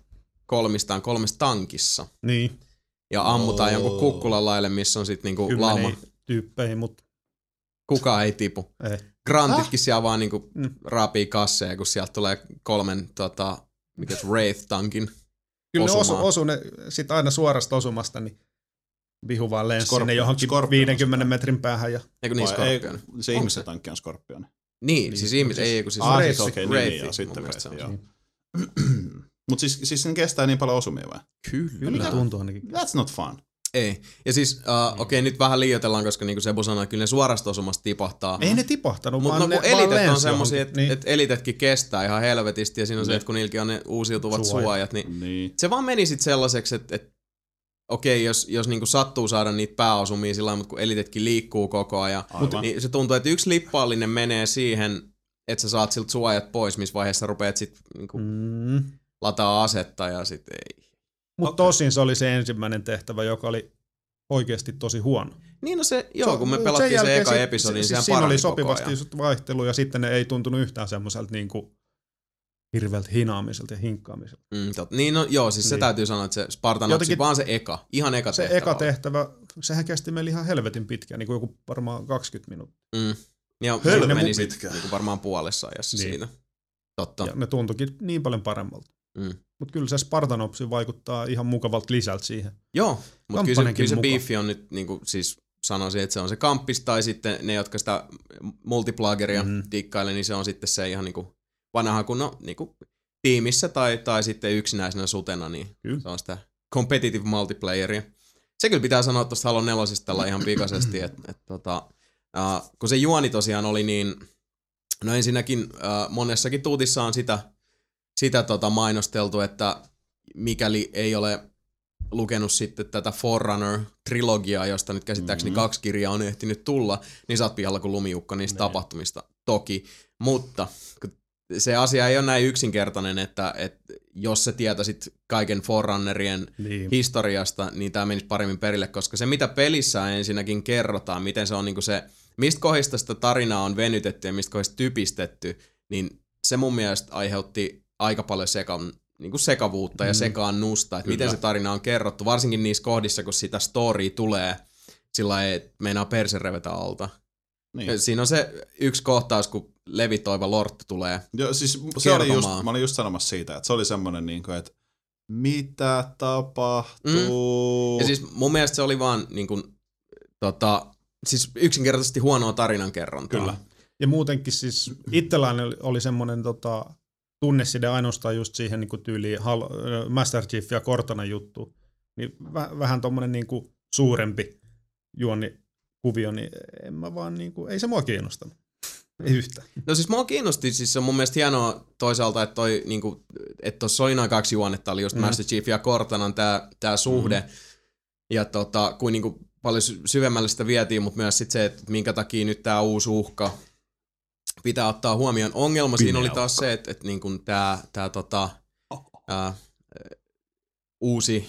kolmistaan kolmessa tankissa. Niin, Ja ammutaan Oo. jonkun kukkulan laille, missä on sit niinku lauma. kymmeniä tyyppejä, mutta Kukaan ei tipu. ei. Grantitkin siellä vaan niinku Mm. raapii kasseja, kun sieltä tulee kolmen tota, mikä se, Wraith-tankin. Kyllä ne osu, Osumaan. osu ne sit aina suorasta osumasta, niin vihu vaan lensi Skorpion- sinne johonkin Skorpion 50 metrin päähän. Ja... Eikö niin Vai ei, se Onko ihmisen se? tankki on Skorpioni. Niin, siis Siis- ihmiset, siis- ei kun siis Ah, Wraith- siis okei, okay, Wraith, niin, mun sitten. Wraith, joo. Mutta siis, siis sen kestää niin paljon osumia vai? Kyllä. Kyllä tuntuu ainakin. That's not fun. Ei. Ja siis, uh, okei, nyt vähän liioitellaan, koska niin kuin Sebu sanoi, kyllä ne suorasta osumasta tipahtaa. Ei ne tipahtanut, Mutta vaan no, ne kun vaan elitet on johonkin. että niin. et elitetkin kestää ihan helvetisti, ja siinä on se, Niin. että kun niilläkin on ne uusiutuvat Suojat. suojat, niin Niin. se vaan meni sitten sellaiseksi, että, että okei, jos, jos niinku sattuu saada niitä pääosumia sillä lailla, mutta kun elitetkin liikkuu koko ajan, Aivan. niin se tuntuu, että yksi lippaallinen menee siihen, että sä saat siltä suojat pois, missä vaiheessa rupeat sit niinku Mm. lataa asetta ja sit ei. Mutta Okei. tosin se oli se ensimmäinen tehtävä, joka oli oikeasti tosi huono. Niin no se, joo, Se- kun me sen pelattiin se eka sit- episodi, niin siis sehän siinä oli koko sopivasti vaihtelu ja sitten ne ei tuntunut yhtään semmoiselta niin kuin hirveältä hinaamiselta ja hinkkaamiselta. Mm, tot, niin no joo, siis se Niin. täytyy sanoa, että se Spartan Jotenkin- vaan se eka, ihan eka Se tehtävä eka oli. tehtävä, sehän kesti meillä ihan helvetin pitkään, niin kuin joku varmaan 20 minuuttia. Mm. Ja Helvetin mulla meni sit pitkään. niinku varmaan puolessa ajassa Niin. siinä. Totta. Ja ne tuntuikin niin paljon paremmalta. Mm. Mutta kyllä se Spartanopsi vaikuttaa ihan mukavalta lisältä siihen. Joo, mutta kyllä se, kyllä se beefi on nyt, niin kuin, siis sanoisin, että se on se kamppis, tai sitten ne, jotka sitä multiplageria Mhm. mm-hmm. dikkailee, niin se on sitten se ihan niin kuin vanha kunnon niin kuin tiimissä tai, tai sitten yksinäisenä sutena, niin Kyllä. se on sitä competitive multiplayeria. Se kyllä pitää sanoa tuosta Halo 4 tällä ihan pikaisesti, että et, tota, uh, kun se juoni tosiaan oli niin, no ensinnäkin uh, monessakin tuutissa on sitä, sitä tota mainosteltu, että mikäli ei ole lukenut sitten tätä Forerunner-trilogiaa, josta nyt käsittääkseni Mhm. mm-hmm. kaksi kirjaa on ehtinyt tulla, niin sä oot pihalla kuin lumiukko niistä Niin. tapahtumista. Toki, mutta se asia ei ole näin yksinkertainen, että, että jos sä tietäisit kaiken Forerunnerien Niin. historiasta, niin tämä menisi paremmin perille, koska se mitä pelissä ensinnäkin kerrotaan, miten se on niinku se, mistä kohdista sitä tarinaa on venytetty ja mistä kohdista typistetty, niin se mun mielestä aiheutti aika paljon sekan, niinku sekavuutta ja Mm. sekaannusta, että miten Kyllä. se tarina on kerrottu, varsinkin niissä kohdissa, kun sitä storya tulee sillä että meinaa perse revetä alta. Niin. Siinä on se yksi kohtaus, kun levitoiva lortti tulee. Joo, siis se oli just, mä olin just sanomassa siitä, että se oli semmoinen, niin kuin, että mitä tapahtuu? Mm. Ja siis mun mielestä se oli vaan niin kuin, tota, siis yksinkertaisesti huonoa tarinankerrontaa. Kyllä. Ja muutenkin siis itselläni oli, oli semmoinen tota, tunneside ainoastaan just siihen niin tyyliin Halo, ö, Master Chief ja Cortana juttu. Niin väh, vähän tommonen niin kuin suurempi juoni kuvio, niin en mä vaan niin kuin, ei se mua kiinnostanut. Ei yhtään. No siis mua kiinnosti, siis se on mun mielestä hienoa toisaalta, että toi niinku, että tuossa oli noin kaksi juonnetta, oli just Mm. mm. Master Chief ja Cortanan tää, tää suhde. Mm. Ja tota, kuin niinku paljon sy- syvemmälle sitä vietiin, mutta myös sit se, että minkä takia nyt tää uusi uhka pitää ottaa huomioon. Ongelma siinä oli taas se, että, että niinku tää, tää tota, ää, uusi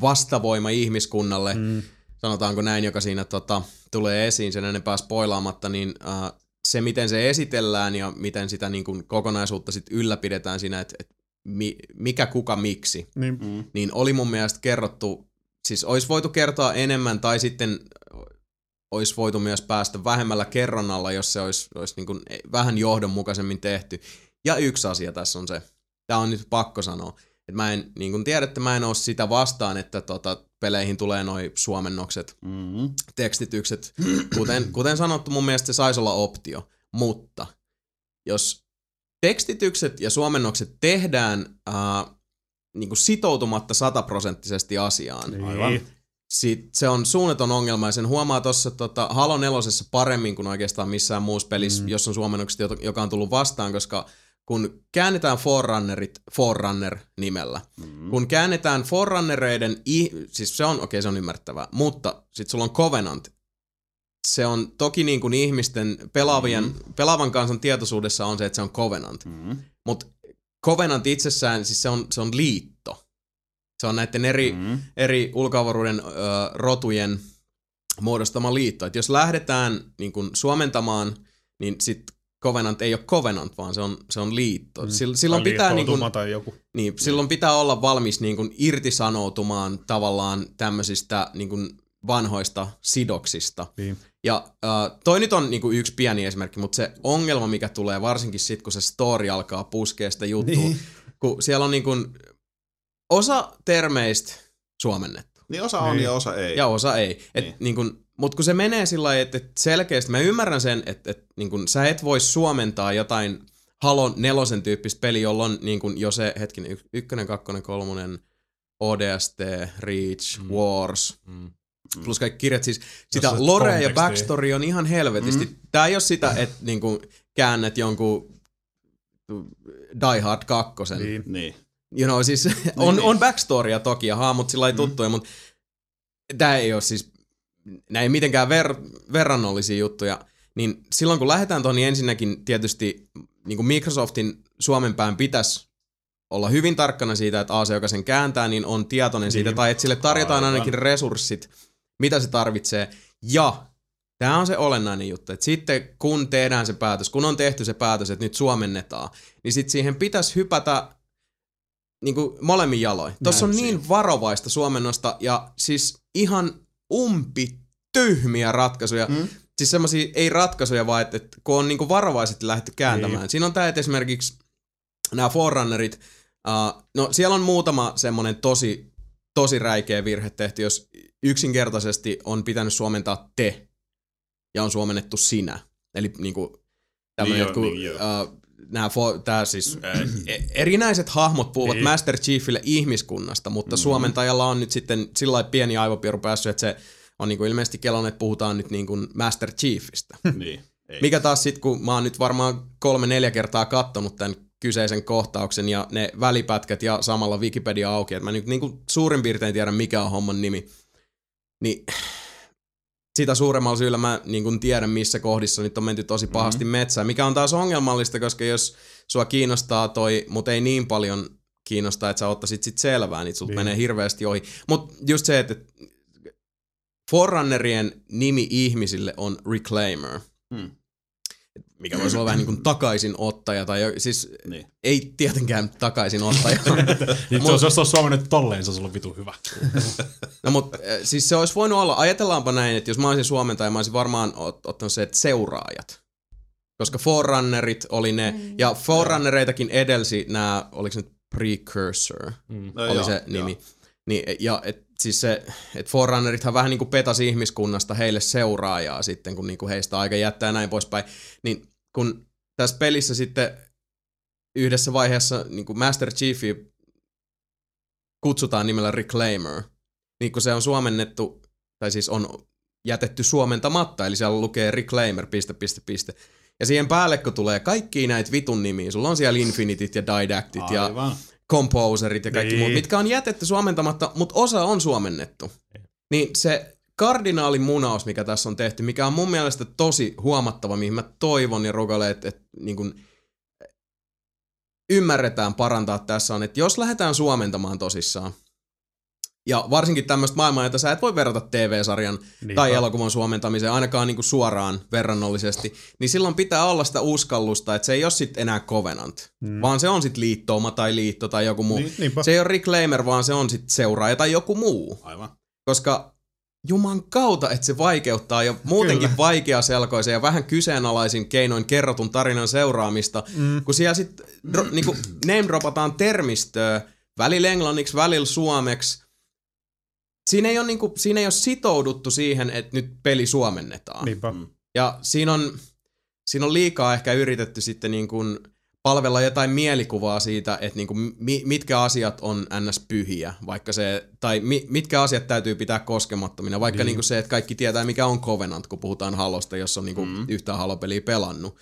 vastavoima ihmiskunnalle, Mm. sanotaanko näin, joka siinä tota, tulee esiin sen enempää spoilaamatta, niin äh, se miten se esitellään ja miten sitä niin kuin, kokonaisuutta sit ylläpidetään siinä, että et, mi, mikä kuka miksi, Niin, Mm. niin oli mun mielestä kerrottu, siis olisi voitu kertoa enemmän tai sitten olisi voitu myös päästä vähemmällä kerronnalla, jos se olisi, olisi niin kuin vähän johdonmukaisemmin tehty. Ja yksi asia tässä on se, tämä on nyt pakko sanoa, että mä en, niin kuin tiedätte, mä en ole sitä vastaan, että tota, peleihin tulee noi suomennokset, Mm. tekstitykset. Kuten, kuten sanottu, mun mielestä se saisi olla optio. Mutta jos tekstitykset ja suomennokset tehdään äh, niin kuin sitoutumatta sataprosenttisesti asiaan, niin. Aivan. Sit se on suunnaton ongelma ja sen huomaa tuossa tota, Halo 4 paremmin kuin oikeastaan missään muussa pelissä, Mm. jos on suomennokset, jota- joka on tullut vastaan, koska kun käännetään Forerunnerit Forerunner-nimellä, Mm. kun käännetään Forerunnereiden, siis se on, okei okay, se on ymmärrettävää, mutta sitten sulla on Covenant. Se on toki niin kuin ihmisten pelaavien, mm. pelaavan kansan tietoisuudessa on se, että se on Covenant. Mm. Mutta Covenant itsessään, siis se on, se on liitto. Se on näiden eri, mm. Eri ulkoavaruuden ö, rotujen muodostama liitto. Et jos lähdetään niin kun suomentamaan, niin sit Covenant ei ole Covenant, vaan se on, se on liitto. Mm. Silloin, Tai pitää, niin kun, tai joku. niin, silloin pitää olla valmis niin kun, irtisanoutumaan tavallaan tämmöisistä niin kun, vanhoista sidoksista. Niin. Ja äh, toi nyt on niinku yksi pieni esimerkki, mutta se ongelma, mikä tulee varsinkin sitten, kun se story alkaa puskea sitä juttua, Niin. niin. kun siellä on niinku osa termeistä suomennettu Niin osa on Niin. ja osa ei. ja osa ei. Et Niin. niinku, mutta kun se menee sillä lailla, että et selkeästi, mä ymmärrän sen, että et, niinku, sä et voi suomentaa jotain Halo nelosen tyyppistä peliä, jolla on niinku, jo se, hetkinen, y- ykkönen, kakkonen, kolmonen, ODST, Reach, Mm. mm. Wars, Mm. plus kaikki kirjat, siis sitä se lore ja backstory on ihan helvetisti. Mm. Tää ei ole sitä, että niinku käännät jonkun Die Hard 2. Niin. Niin. Niin. You know, siis on, niin. on backstorya toki ja haamut sillä Mm. tuttuja, mutta tää ei ole siis, nää ei mitenkään ver, verrannollisia juttuja. Niin silloin kun lähdetään tuohon, niin ensinnäkin tietysti niin kuin Microsoftin Suomen pään pitäisi olla hyvin tarkkana siitä, että A, se, joka sen kääntää, niin on tietoinen niin. siitä, Niin. tai että sille tarjotaan Aivan. ainakin resurssit, mitä se tarvitsee. Ja tämä on se olennainen juttu, että sitten kun tehdään se päätös, kun on tehty se päätös, että nyt suomennetaan, niin sitten siihen pitäisi hypätä niin kuin molemmin jaloin. Tuossa on niin varovaista suomennosta ja siis ihan umpi tyhmiä ratkaisuja. Mm. Siis semmoisia, ei ratkaisuja, vaan että, että kun on niinku varovaisesti lähdetty kääntämään. Niin. Siinä on tämä, että esimerkiksi nämä Forerunnerit Uh, no siellä on muutama semmonen tosi, tosi räikeä virhe tehty, jos yksinkertaisesti on pitänyt suomentaa te ja on suomennettu sinä. Eli niinku tämmönen Niin joo, niin uh, nämä tää siis e- erinäiset hahmot puhuvat Niin. Master Chiefille ihmiskunnasta, mutta mm. suomentajalla on nyt sitten sillä pieni aivopieru päässyt, että se on niinku ilmeisesti kelannut, että puhutaan nyt niinku Master Chiefistä. Niin. Ei. Mikä taas sit, kun mä oon nyt varmaan kolme-neljä kertaa kattonut tämän kyseisen kohtauksen ja ne välipätkät ja samalla Wikipedia auki, että mä nyt niinku suurin piirtein tiedän, mikä on homman nimi, niin sitä suuremmalla syyllä mä niin kun tiedän, missä kohdissa nyt on menty tosi pahasti mm-hmm. metsään, mikä on taas ongelmallista, koska jos sua kiinnostaa toi, mutta ei niin paljon kiinnostaa, että sä ottaisit sit selvää, niin sulta Niin. menee hirveästi ohi. Mutta just se, että Forerunnerien nimi ihmisille on Reclaimer, Hmm. Mikä voisi olla vähän niin kuin takaisinottaja, tai jo- siis Niin. ei tietenkään takaisinottaja. Niin Mut- se, jos se olisi suomennettu tolleen, se olisi ollut vitu hyvä. No mutta siis se olisi voinut olla, ajatellaanpa näin, että jos mä olisin suomentaja, mä olisin varmaan ot- ottanut se, että seuraajat. Koska Forerunnerit oli ne, ja Forerunnereitakin edelsi nämä, oliko se nyt Precursor, Mm. No oli joo, se joo. nimi. Niin, ja et, siis se, että Forerunnerithan vähän niin kuin petasi ihmiskunnasta heille seuraajaa sitten, kun niin kuin heistä aika jättää ja näin poispäin. Niin kun tässä pelissä sitten yhdessä vaiheessa niin kuin Master Chiefi kutsutaan nimellä Reclaimer, niin kun se on suomennettu, tai siis on jätetty suomentamatta, eli siellä lukee Reclaimer, piste, piste, piste. Ja siihen päälle, kun tulee kaikki näitä vitun nimiä, sulla on siellä Infinitit ja Didactit ja Aivan. Composerit ja kaikki Niin. muut, mitkä on jätetty suomentamatta, mutta osa on suomennettu. Niin se kardinaalin munaus, mikä tässä on tehty, mikä on mun mielestä tosi huomattava, mihin mä toivon ja rukoilen, että, että niin kun ymmärretään parantaa tässä on, että jos lähdetään suomentamaan tosissaan, ja varsinkin tämmöistä maailmaa, jota sä et voi verrata TV-sarjan Niinpä. tai elokuvan suomentamiseen ainakaan niinku suoraan verrannollisesti, niin silloin pitää olla sitä uskallusta, että se ei ole sitten enää Covenant, mm. vaan se on sitten liittouma tai liitto tai joku muu. Niin, Niinpä. Se ei ole Reclaimer, vaan se on sitten seuraaja tai joku muu. Aivan. Koska juman kautta, että se vaikeuttaa jo muutenkin Kyllä. vaikeaselkoisen ja vähän kyseenalaisin keinoin kerrotun tarinan seuraamista, mm. kun siellä sitten dro- niinku name dropataan termistöä välillä englanniksi, välillä suomeksi. Siinä ei, ole niinku, siinä ei ole sitouduttu siihen, että nyt peli suomennetaan. Niinpä. Mm. Ja siinä on, siinä on liikaa ehkä yritetty sitten niin kuin palvella jotain mielikuvaa siitä, että niin kuin mi, mitkä asiat on ns. pyhiä, vaikka se, tai mi, mitkä asiat täytyy pitää koskemattomina, vaikka niin. Niin kuin se, että kaikki tietää mikä on Covenant, kun puhutaan Halosta, jos on niin kuin mm. yhtään Halo-peliä pelannut.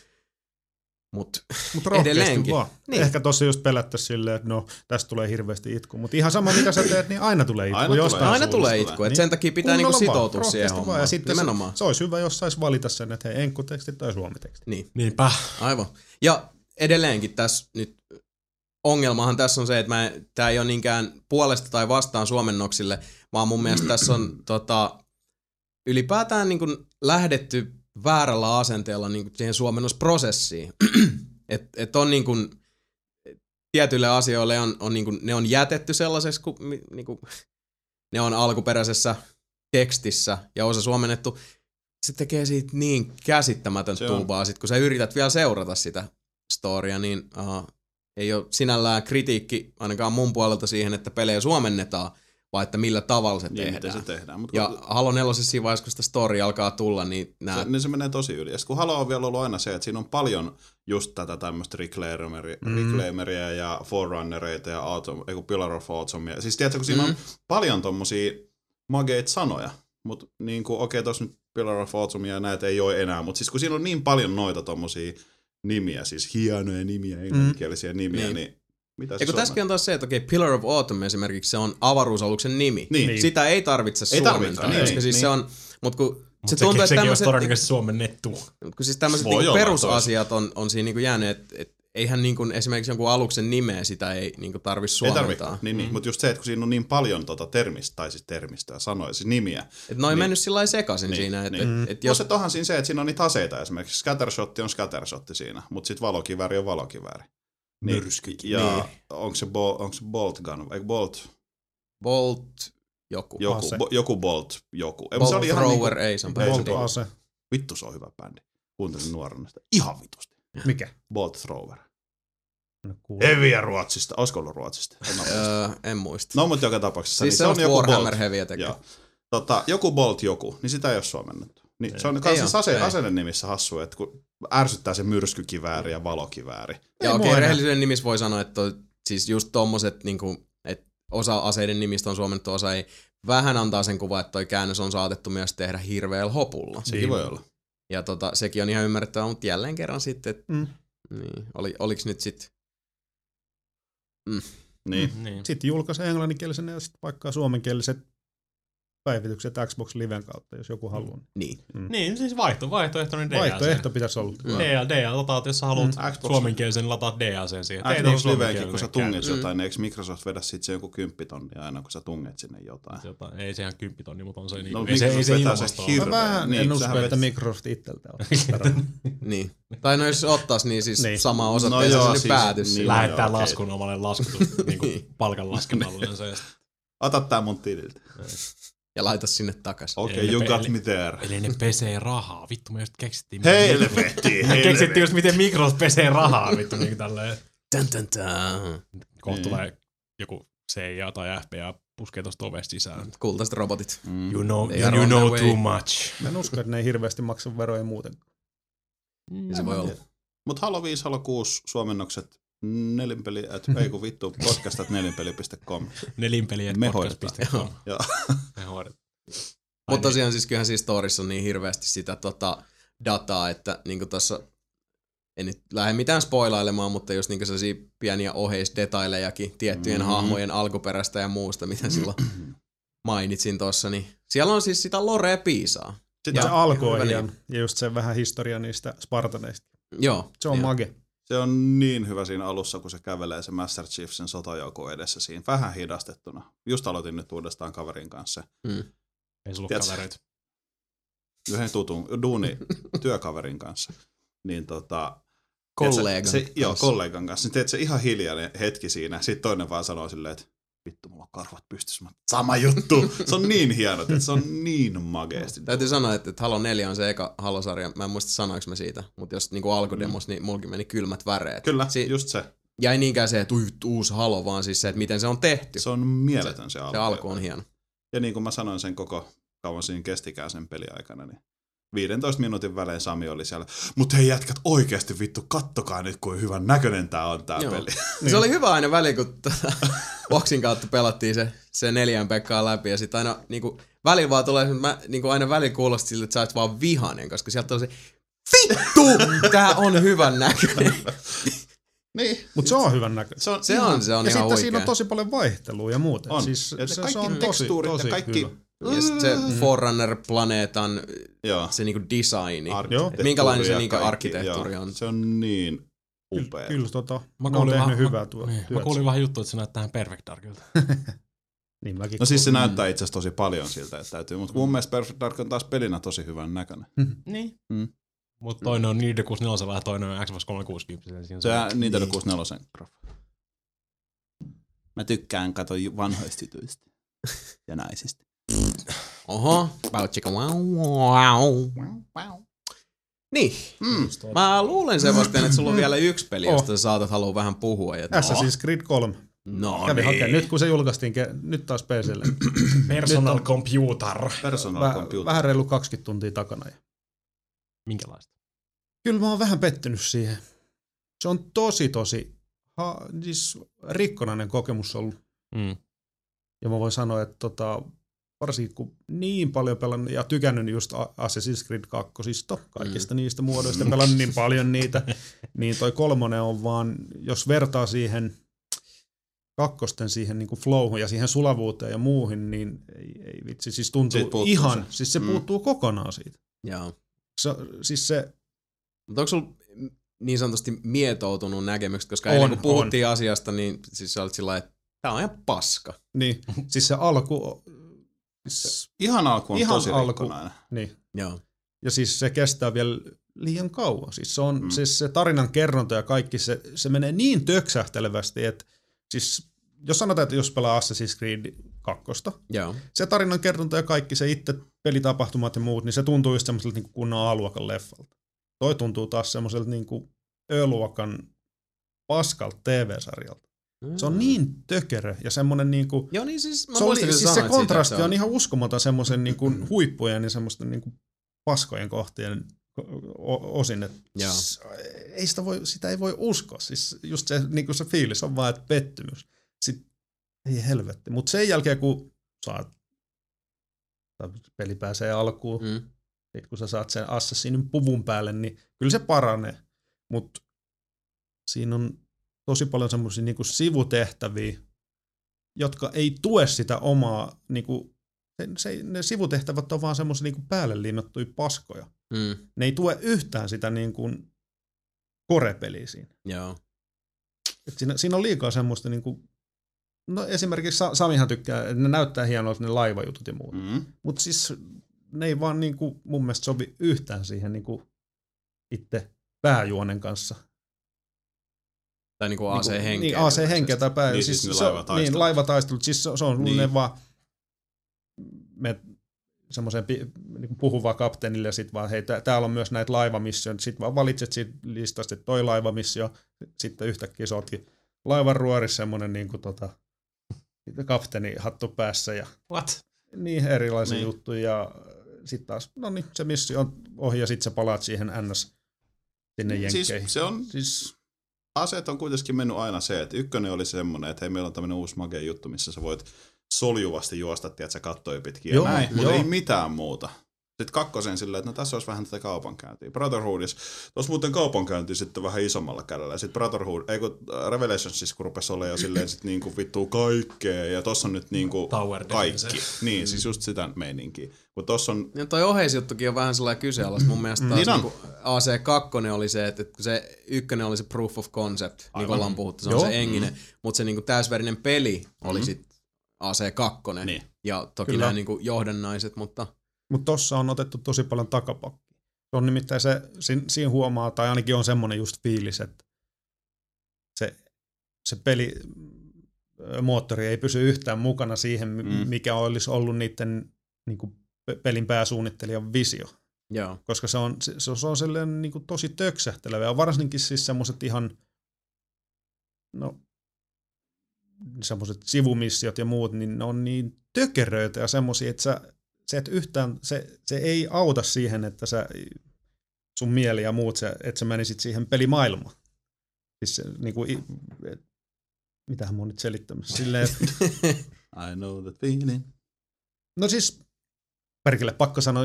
Mutta rohkeasti Edelleenkin. vaan. Niin. Ehkä tossa just pelättä silleen, että no, tästä tulee hirveästi itku. Mutta ihan sama mitä sä teet, niin aina tulee itku Aina tulee. jostain aina suunnasta tulee tulee. itku, että Niin. sen takia pitää niinku Kunnolla vaan, sitoutua siihen vaan. hommaan. Ja sitten Nimenomaan. se, se olisi hyvä, jos saisi valita sen, että hei, enkkuteksti tai suomiteksti. Niin. Niinpä. Aivan. Ja edelleenkin tässä nyt ongelmahan tässä on se, että tämä ei ole niinkään puolesta tai vastaan suomennoksille, vaan mun mielestä tässä on tota, ylipäätään niin kuin lähdetty väärällä asenteella niin kuin siihen suomennosprosessiin. et, et on niin kuin, tietyille asioille on, on niin kuin, ne on jätetty sellaiseksi, kuin, mi- niin kuin, ne on alkuperäisessä tekstissä ja osa suomennettu. Se tekee siitä niin on. tuubaa, sit kun sä yrität vielä seurata sitä storia, niin uh, ei ole sinällään kritiikki ainakaan mun puolelta siihen, että pelejä suomennetaan, vaan että millä tavalla se Niin, tehdään. se tehdään. Mut Ja kun- Halo 4 siinä vaiheessa, kun sitä story alkaa tulla, niin nämä... se, niin se menee tosi yli. Ja kun Halo on vielä ollut aina se, että siinä on paljon just tätä tämmöistä Reclaimeria, mm. Reclaimeria ja Forerunnereita ja Autumn, ei kun Pillar of Autumnia. Siis tiedätkö, kun siinä mm. on paljon tommosia mageita sanoja, mutta niin kuin, okei, okay, tossa nyt Pillar of Autumnia ja näitä ei ole enää, mutta siis kun siinä on niin paljon noita tommosia nimiä, siis hienoja nimiä, englanninkielisiä nimiä, Niin. niin, niin mitä on? tässäkin on taas se, että okei, Pillar of Autumn esimerkiksi, se on avaruusaluksen nimi. Niin. Sitä ei tarvitse Ei suomentaa, tarvitse, niin, koska niin, siis niin. se on... Mutta kun Mutta se tuntuu, että sekin olisi tämmöiset, todennäköisesti suomennettu. kun siis tämmöiset niinku perusasiat on, on siinä niinku jäänyt, että et, eihän niinku esimerkiksi jonkun aluksen nimeä sitä ei niinku tarvi Ei suomentaa. tarvitse, niin, niin. mutta just se, että kun siinä on niin paljon tota termistä, tai siis termistöä, sanoja, siis nimiä, Et ne on Niin. mennyt sillä lailla sekaisin Niin, siinä, että niin. et, et Jos... jos... Plus, onhan siinä se, että siinä on niitä aseita esimerkiksi. Scattershotti on scattershotti siinä, mutta sitten valokivääri on valokivääri. Niin, Ja Niin. onko se, bol, onko se bolt gun, eikö bolt, Bolt joku. joku, Ase. bo, joku bolt, joku. Ei, Bolt se oli ihan thrower, ei se on Ei se bändi. ole. Ase. vittu se on hyvä bändi. Kuuntelin nuorena sitä. Ihan vitusti. Mikä? Bolt thrower. Heviä Ruotsista. Olisiko ollut Ruotsista? En. Öö, en muista. No, mutta joka tapauksessa. siis niin se on joku Warhammer Bolt. Heavyä tekee. Tota, joku Bolt joku, niin sitä ei ole suomennettu. Niin, se on Ei kans oo, siis ase, aseiden nimissä hassu, että kun ärsyttää se myrskykivääri ja valokivääri. Ja Ei okei, okay, rehellisyyden nimissä voi sanoa, että toi, siis just tommoset, niinku, että osa aseiden nimistä on suomennettu, osa ei. Vähän antaa sen kuva, että toi käännös on saatettu myös tehdä hirveällä hopulla. Sekin voi olla. Ja tota, sekin on ihan ymmärrettävää, mutta jälleen kerran sitten, että Mm. niin, oli, oliks nyt sit, Niin. Niin. Sitten julkaisee englanninkielisen ja sitten vaikka suomenkieliset päivitykset Xbox Liven kautta, jos joku haluaa. niin. Niin, siis vaihto, vaihtoehtoinen DLC. Vaihtoehto pitäisi olla. Mm. DL, DL, lataat, jos sä haluat Mm. Xbox- suomenkielisen, niin lataat DLC siihen. Xbox on Liveenkin, kun sä tunget käännös. jotain, niin eikö Microsoft vedä sit se joku kymppitonnia aina, kun sä tunget sinne jotain? Jotain, ei se ihan kymppitonni, mutta on se niin No, ei se, ei se vetää se ilmasto hir- ole. Mä vähän Niin, en usko, että vet- Microsoft itseltä on. niin. Tai no jos ottais, niin siis Niin. sama No joo, no sinne siis- päätys. niin. Niin. Lähettää okei. laskun omalle laskutus, niin kuin palkan laskennallinen se. Ota tää mun tililtä. Ja laita sinne takas. Okei, Eli okay, you ne got peli- me there. Eli ne pesee rahaa. Vittu, me just keksittiin. Helvetti, Me helvetti. keksittiin just miten Microsoft pesee rahaa. Vittu niin tälleen. Tän, tän, tän. Kohta Niin. tulee joku CIA tai FBA puskee tosta ovesta sisään. Kultaiset robotit. Mm. You know, They you, you know too much. Mä en usko, että ne ei hirveästi maksa veroja muuten. Niin se voi olla. Mut Halo 5, Halo 6 suomennokset nelinpeli, et, ei kun vittu, podcastat nelinpeli.com. Nelinpelien Me podcast.com. Joo. Me hoidetaan. Mutta tosiaan siis kyllähän siis storissa on niin hirveästi sitä tota, dataa, että niinku tossa en nyt lähde mitään spoilailemaan, mutta just niinku sellaisia pieniä oheisdetailejakin tiettyjen Mhm. mm. hahmojen alkuperästä ja muusta, mitä silloin mainitsin tossa, niin siellä on siis sitä lorea piisaa. Sitä, se Ja- alku on hyvä ihan, ja just se vähän historia niistä Spartaneista. Joo. Se on joo. mage. Se on niin hyvä siinä alussa, kun se kävelee se Master Chief sen sotajoukon edessä siinä. Vähän hidastettuna. Just aloitin nyt uudestaan kaverin kanssa. Mm. Ei sulla Tiedätkö? kavereita. Yhden tutun, duuni, työkaverin kanssa. Niin tota, Kollegan Se, joo, kanssa. kollegan kanssa. Niin teet se ihan hiljainen hetki siinä. Sitten toinen vaan sanoo silleen, että vittu, mulla on karvat pystyssä. Mä, Sama juttu. se on niin hieno, että se on niin mageesti. Täytyy sanoa, että, että Halo 4 on se eka Halo-sarja. Mä en muista sanoinko mä siitä, mutta jos niinku alkudemos, niin mulkin meni kylmät väreet. Kyllä, Si- just se. Ja ei niinkään se, että uusi Halo, vaan siis se, että miten se on tehty. Se on mieletön se alku. se alku on hieno. Ja niin kuin mä sanoin sen koko kauan siinä kestikään sen peliaikana, niin 15 minuutin välein Sami oli siellä, mutta hei jätkät oikeasti vittu, kattokaa nyt kuin hyvän näköinen tää on tää Joo. peli. Niin. Se oli hyvä aina väli, kun tota, Boxin kautta pelattiin se, se neljän Pekkaa läpi ja sitten aina niinku, välillä vaan tulee, mä niinku aina välillä kuulosti siltä, että sä oot vaan vihanen, koska sieltä on se vittu, tää on hyvän näköinen. niin. Mutta se on hyvän näköinen. Se on, Se on, se on ja ihan sitten oikein. siinä on tosi paljon vaihtelua ja muuta. On. Siis Ja se, se se, kaikki on tosi, tekstuurit ja tosi kaikki- hyvä. Ja sit se Forerunner-planeetan Joo. se niinku designi. Minkälainen se niinku arkkitehtuuri joo. on? Se on niin upea. Kyllä, kyllä tota, Mä kuulin tehnyt vähän- hyvää mä- tuo Niin, mä kuulin vähän juttu, että se näyttää Perfect Darkilta. Niin mäkin No siis se näyttää itse asiassa tosi paljon siltä, että täytyy. Mutta mun mielestä Perfect Dark on taas pelinä tosi hyvän näköinen. Niin. Mm. Mutta toinen on Nintendo 64 ja toinen on Xbox 360. Siinä Se on Nintendo Niin. 64 graffa. Mä tykkään kato vanhoista jutuista ja naisista. Oho, Bauchika, wow, wow. Niin, Mm. mä luulen Sebastian, että sulla on vielä yksi peli, Oh. josta sä saatat halua vähän puhua. Ja... Assassin's Creed 3. No Kävi niin. hakemaan. Nyt kun se julkaistiin, ke- nyt taas PClle. Personal Nyt on- computer. Personal Väh, computer. vähän reilu 20 tuntia takana. Ja Minkälaista? Kyllä mä oon vähän pettynyt siihen. Se on tosi, tosi ha, siis rikkonainen kokemus ollut. Mm. Ja mä voin sanoa, että tota, varsinkin kun niin paljon pelannut ja tykännyt just Assassin's Creed 2, kaikista mm. niistä muodoista, pelannut niin paljon niitä, niin toi kolmonen on vaan, jos vertaa siihen kakkosten siihen niin flowhun ja siihen sulavuuteen ja muuhin, niin ei, ei vitsi, siis tuntuu ihan, se. siis se Mm. puuttuu kokonaan siitä. Joo. Se, siis se, Mutta onko sulla niin sanotusti mietoutunut näkemykset, koska On, eilen kun puhuttiin asiasta, niin siis sä olit sillä että tää on ihan paska. niin, siis se alku, siis, Ihan alku on Ihan tosi alku. rikkonainen. niin, Joo. Ja siis se kestää vielä liian kauan. Siis se, on, Mm. siis se tarinan kerronta ja kaikki, se, se menee niin töksähtelevästi, että siis jos sanotaan, että jos pelaa Assassin's Creed 2, Joo. se tarinan kerronta ja kaikki se itse pelitapahtumat ja muut, niin se tuntuu just semmoiselta niin kunnon A-luokan leffalta. Toi tuntuu taas semmoiselta niin Ö-luokan paskalta TV-sarjalta. Se Mm. on niin tökerö ja semmoinen niinku, Joo, niin siis mä se, oli, sä siis se sanoit siitä, kontrasti että on ihan uskomaton semmoisen niinku huippujen ja semmoisten niinku paskojen kohtien osin, että Joo. ei sitä, voi, sitä ei voi uskoa. Siis just se, niinku se fiilis on vaan, että pettymys. Sitten ei helvetti. Mutta sen jälkeen, kun saat, peli pääsee alkuun, mm. Mm. sit kun sä saat sen Assassinin puvun päälle, niin kyllä se paranee. Mutta siinä on tosi paljon semmoisia niinku sivutehtäviä, jotka ei tue sitä omaa, niinku, se, se, ne sivutehtävät on vaan semmoisia niinku päälle liimattuja paskoja. Mm. Ne ei tue yhtään sitä niinku korepeliä siinä. Joo. Et siinä, siinä on liikaa semmoista niinku, no esimerkiksi Sa- Samihan tykkää, että ne näyttää hienolta ne laivajutut ja muut. Mm. Mutta siis ne ei vaan niinku mun mielestä sovi yhtään siihen niinku itse pääjuonen kanssa. Tai niinku AC-henkeä. Niin, AC-henkeä tai pää. Niin, siis, siis se, laivataistelut. niin, laivataistelut. Siis se, se on niin. Niin. ne vaan me semmoiseen niinku puhuvaa kapteenille ja sit vaan, hei, tää- täällä on myös näitä laivamissioita. Sitten vaan valitset siitä listasta, että toi laivamissio. Sitten yhtäkkiä sä ootkin laivan ruorissa semmoinen niinku tota, kapteeni hattu päässä ja What? niin erilaisia Niin. niin. juttuja. Ja sitten taas, no niin, se missio on ohi ja sitten sä palaat siihen NS sinne jenkkeihin. Siis se on, siis aseet on kuitenkin mennyt aina se, että ykkönen oli semmoinen, että hei, meillä on tämmöinen uusi magea juttu, missä sä voit soljuvasti juosta, tiedätkö, kattoja pitkin ja Joo, näin, mutta ei mitään muuta. Sitten kakkosen silleen, että no tässä olisi vähän tätä kaupankäyntiä. Brotherhoodissa, tuossa muuten kaupankäynti sitten vähän isommalla kädellä. Ja sitten Brotherhood, ei kun äh, Revelationsissa, kun rupesi olemaan jo silleen sit niinku vittuu kaikkea. Ja tossa on nyt niinku Tower kaikki. defense. Niin, siis just sitä meininkiä. Kun tossa on, Ja toi oheisjuttukin on vähän sellainen kyseenalaista. Mun mielestä taas Niin niinku AC2 oli se, että, kun se ykkönen oli se proof of concept, niin Aivan. kuin ollaan puhuttu, se on Joo. se enginen, mutta se niinku täysverinen peli oli Mhm. sit AC2. Niin. Ja toki Kyllä. nämä niinku johdannaiset, mutta Mutta tossa on otettu tosi paljon takapakkia. Se on nimittäin se, siinä, siinä huomaa, tai ainakin on semmoinen just fiilis, että se, se peli moottori ei pysy yhtään mukana siihen, mm. Mm. mikä olisi ollut niiden niin kuin pelin pääsuunnittelijan visio. joo. Koska se on, se, se on sellainen niin kuin tosi töksähtelevä. Ja varsinkin siis semmoiset ihan, no, semmoiset sivumissiot ja muut, niin ne on niin tökeröitä ja semmoisia, että sä, se, et yhtään, se, se ei auta siihen, että sä, sun mieli ja muut, sä, että sä menisit siihen pelimaailmaan. Siis se, niin kuin, et, mitähän mä oon nyt selittämässä. Silleen, että, I know that feeling. no siis, perkele, pakko sanoa,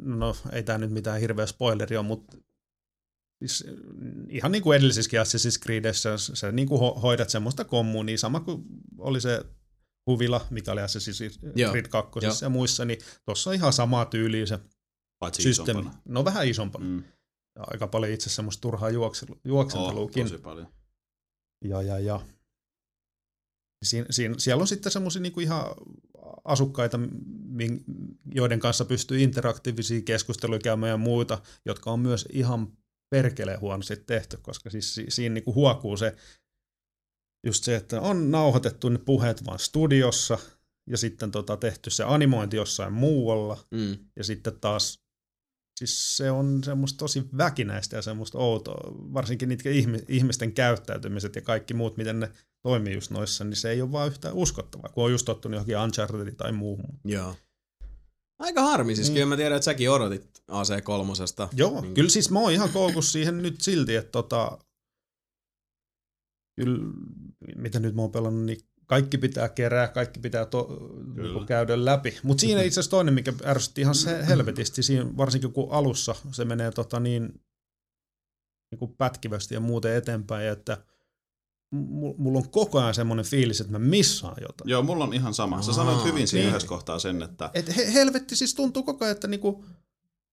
no ei tää nyt mitään hirveä spoileri on, mutta siis, ihan niin kuin edellisissäkin Assassin's Creedissä, sä niin kuin ho- hoidat semmoista kommunia, sama kuin oli se huvila, mikä oli Assassin's Creed 2 joo. ja muissa, niin tuossa on ihan samaa tyyliä se Paitsi systeemi. isompana. No vähän isompana. Mm. Mm. Ja aika paljon itse semmoista turhaa juokselu, Oh, juoksenteluukin. tosi paljon. Ja, ja, ja. Siin, siin, siellä on sitten semmoisia niinku ihan asukkaita, joiden kanssa pystyy interaktiivisia keskusteluja käymään ja muuta, jotka on myös ihan perkeleen huonosti tehty, koska siis si- siinä niinku huokuu se, just se, että on nauhoitettu ne puheet vaan studiossa ja sitten tota tehty se animointi jossain muualla Mm. ja sitten taas, siis se on semmoista tosi väkinäistä ja semmoista outoa, varsinkin niitä ihmi- ihmisten käyttäytymiset ja kaikki muut, miten ne toimii just noissa, niin se ei ole vaan yhtään uskottavaa, kun on just tottunut johonkin Uncharted tai muuhun. Joo. Aika harmi, siis Niin. kyllä mä tiedän, että säkin odotit AC3. Joo, Niin. kyllä siis mä oon ihan koukussa siihen nyt silti, että tota, kyllä, mitä nyt mä oon pelannut, niin kaikki pitää kerää, kaikki pitää to, niinku käydä läpi. Mutta siinä itse asiassa toinen, mikä ärsytti ihan se helvetisti, siinä, varsinkin kun alussa se menee tota niin, niin kuin pätkivästi ja muuten eteenpäin, että mu- mulla on koko ajan semmoinen fiilis, että mä missaan jotain. Joo, mulla on ihan sama. Sä sanoit hyvin siinä Niin. yhdessä kohtaa sen, että Et he, helvetti siis tuntuu koko ajan, että niinku,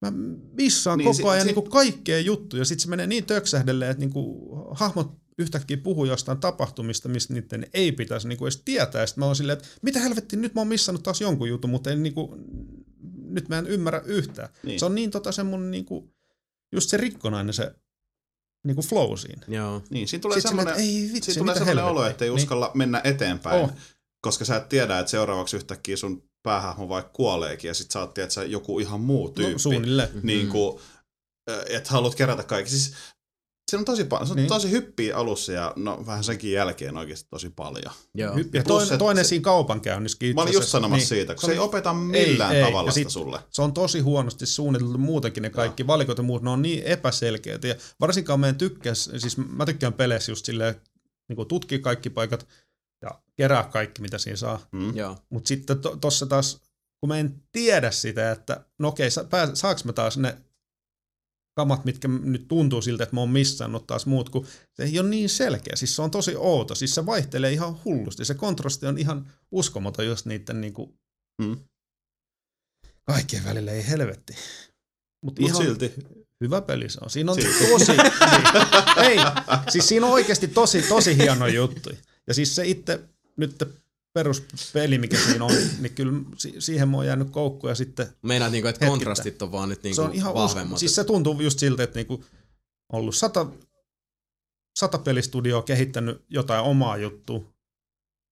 mä missaan Niin, koko ajan si- niinku kaikkea juttuja. Sitten se menee niin töksähdelleen, että niinku, hahmot yhtäkkiä puhuu jostain tapahtumista, mistä niiden ei pitäisi niinku edes tietää. Sitten mä oon silleen, että mitä helvetti, nyt mä oon missannut taas jonkun jutun, mutta en, niinku, nyt mä en ymmärrä yhtään. Niin. Niin. Se on niin tota semmonen niinku, just se rikkonainen se niinku flow siinä. Joo. niin, siinä tulee Sitten semmoinen, silleen, että ei vitsi, siinä tulee semmoinen olo, että ei Niin. uskalla mennä eteenpäin, Oh. koska sä et tiedä, että seuraavaksi yhtäkkiä sun päähahmo vaikka kuoleekin ja sit sä oot, tiedät, sä joku ihan muu tyyppi. No, suunnilleen. niin kuin, että haluat kerätä kaikki. Siis Se on tosi paljon. Se on Niin. tosi hyppiä alussa ja no vähän senkin jälkeen oikeasti tosi paljon. Joo. Hy- ja toinen, että toinen se- siinä kaupankäynnissäkin. Mä olin just sanomassa siitä, kun se ei opeta millään ei. tavalla Ja sitä sit- sulle. Se on tosi huonosti suunniteltu muutenkin ne kaikki valikot ja muut, ne on niin epäselkeitä. Ja varsinkaan meidän tykkäs, siis mä tykkään peleissä just silleen, niin tutkia kaikki paikat ja kerää kaikki, mitä siinä saa. Mm. Joo. Mutta sitten to, tossa taas, kun mä en tiedä sitä, että no okei, sa, pää, saaks mä taas ne kamat, mitkä nyt tuntuu siltä, että mä oon missannut taas muut, kun se ei ole niin selkeä. Siis se on tosi outo. Siis se vaihtelee ihan hullusti. Se kontrasti on ihan uskomaton just niiden niinku Mm. kaikkien välillä, ei helvetti. Mutta Mut ihan silti. hyvä peli se on. Siinä on Silti. tosi, niin, ei, siis siinä on oikeasti tosi, tosi hieno juttu. Ja siis se itse nyt peruspeli, mikä siinä on, niin kyllä si- siihen mä oon jäänyt koukkuun ja sitten Meinaat niinku, että Hetkittäin. kontrastit on vaan nyt niinku se on ihan vahvemmat. uskomaton. Siis se tuntuu just siltä, että niinku ollut sata, sata pelistudioa kehittänyt jotain omaa juttua.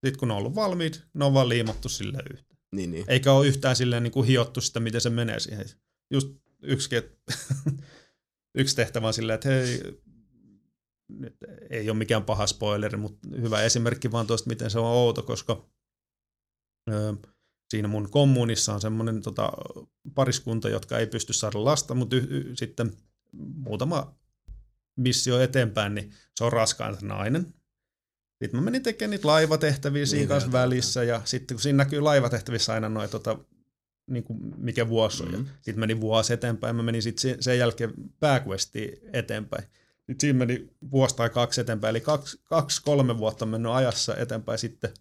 Sitten kun ne on ollut valmiit, ne on vaan liimattu sille yhteen. Niin, niin. Eikä ole yhtään silleen niin kuin hiottu sitä, miten se menee siihen. Just yksi, yksi tehtävä on silleen, että hei, nyt ei ole mikään paha spoileri, mutta hyvä esimerkki vaan tuosta, miten se on outo, koska ö, siinä mun kommunissa on semmoinen tota, pariskunta, jotka ei pysty saada lasta, mutta y- y- sitten muutama missio eteenpäin, niin se on raskaan nainen. Sitten mä menin tekemään niitä laivatehtäviä siinä Niin, kanssa välissä, ja sitten kun siinä näkyy laivatehtävissä aina noin, tota, niin kuin mikä vuosi on, Mhm. ja sitten meni vuosi eteenpäin, mä menin sitten sen jälkeen pääquestiin eteenpäin. Nyt siinä meni vuosi tai kaksi eteenpäin, eli kaksi, kaksi kolme vuotta on mennyt ajassa eteenpäin sitten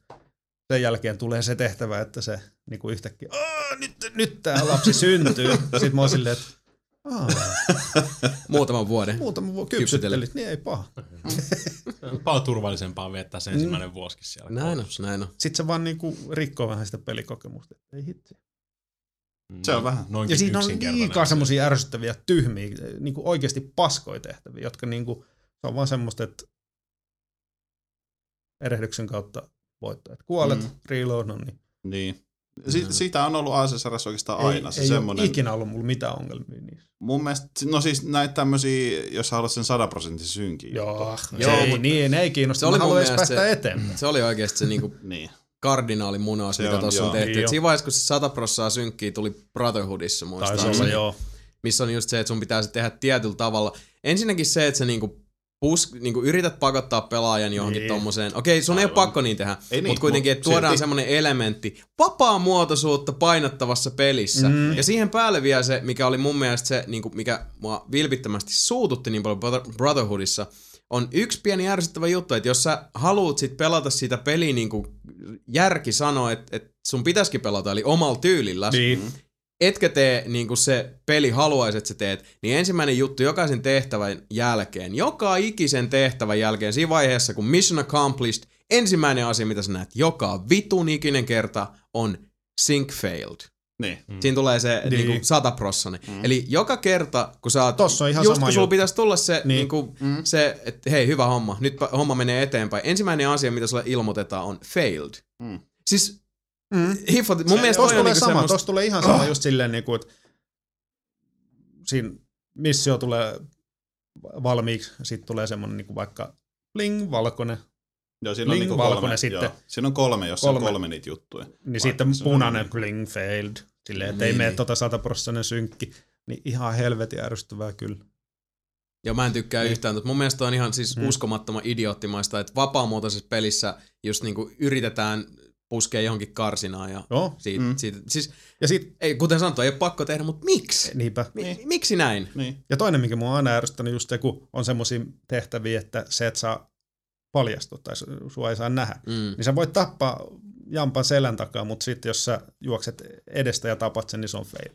sen jälkeen tulee se tehtävä, että se niin kuin yhtäkkiä, "Aa, nyt, nyt tämä lapsi syntyy. Sitten mä oon silleen, että Muutaman vuoden. muutama vuosi Kypsyttelit. niin ei paha. Paljon turvallisempaa viettää se ensimmäinen vuosikin siellä. Näin on, näin on. Sitten se vaan niinku rikkoo vähän sitä pelikokemusta. Ei hitsi. Mm, Se on vähän. Noinkin Ja siinä on liikaa semmoisia ärsyttäviä, tyhmiä, niinku oikeasti paskoja tehtäviä, jotka niinku, se on vaan semmoista, että erehdyksen kautta voittaa. Et kuolet, Mm. mm. reload, no niin. Niin. Si- siitä on ollut ACSRS oikeastaan aina. ei, se ei semmoinen, ole ikinä ollut mulla mitään ongelmia niissä. mun mielestä, no siis näitä tämmöisiä, jos haluat sen 100 prosenttisen synkin. Joo, Joo, ei, mutta- niin, ei kiinnosta. Se oli mun mielestä päästä se- eteenpäin. Se oli oikeasti se niinku Niin. Kardinaali munaus, Se mitä tuossa on tehty. Niin siinä vaiheessa, kun se 100 prossaa synkkiä tuli Brotherhoodissa muistaakseni, joo. missä on just se, että sun pitää se tehdä tietyllä tavalla. Ensinnäkin se, että sä niinku pus, niinku yrität pakottaa pelaajan johonkin niin. Niin. tommoseen. Okei, sun ei ole Aivan. pakko niin tehdä, Ei niin, mutta kuitenkin, että tuodaan silti- semmoinen elementti vapaamuotoisuutta painottavassa pelissä. Mm. Ja siihen päälle vielä se, mikä oli mun mielestä se, niinku, mikä mua vilpittömästi suututti niin paljon Brother- Brotherhoodissa, on yksi pieni ärsyttävä juttu, että jos sä haluut sit pelata sitä peliä niin kuin järki sanoo, että, että sun pitäisikin pelata, eli omalla tyylillä, Niin. etkä tee niin kuin se peli haluaisi, että sä teet, niin ensimmäinen juttu jokaisen tehtävän jälkeen, joka ikisen tehtävän jälkeen, siinä vaiheessa kun mission accomplished, ensimmäinen asia, mitä sä näet joka vitun ikinen kerta on sync failed. Niin. Mm. Siinä tulee se niin. Niin. Niin sataprossanen. Mm. Eli joka kerta, kun sä oot, Tossa on ihan just sama kun sulla pitäisi tulla se, niin. Niin. Niin kuin, mm. se että hei, hyvä homma, nyt homma menee eteenpäin. Ensimmäinen asia, mitä sulle ilmoitetaan, on failed. Mm. Siis Mm. mun mielestä Tuossa toi on tulee niinku sama, tuossa tulee ihan sama just silleen, niin kuin, että siinä missio tulee valmiiksi, sitten tulee semmoinen niin kuin vaikka bling, valkoinen, Joo, siinä on Bling, niinku valkoinen kolme, sitten. Joo. Siinä on kolme, jos kolme. on Kolme. niitä juttuja. niin Vaikka sitten se on punainen niin. bling failed, silleen, että Niin, ei mene niin. tota sataprossainen synkki, niin ihan helvetin ärsyttävää kyllä. Joo, mä en tykkää Niin. yhtään, mutta mun mielestä on ihan siis Mm. uskomattoman idioottimaista, että vapaamuotoisessa pelissä just niinku yritetään puskea johonkin karsinaan ja Joo, siitä, Mm. mm. siitä, siis ja sit, ei, kuten sanottu, ei ole pakko tehdä, mutta miksi? niinpä. Mi- Niin. Miksi näin? Niin. Ja toinen, mikä mua on aina ärsyttänyt, just se, kun on semmoisia tehtäviä, että se, että saa paljastua tai su- sua ei saa nähdä. Mm. Niin sä voit tappaa jampan selän takaa, mutta sitten jos sä juokset edestä ja tapat sen, niin se on fail.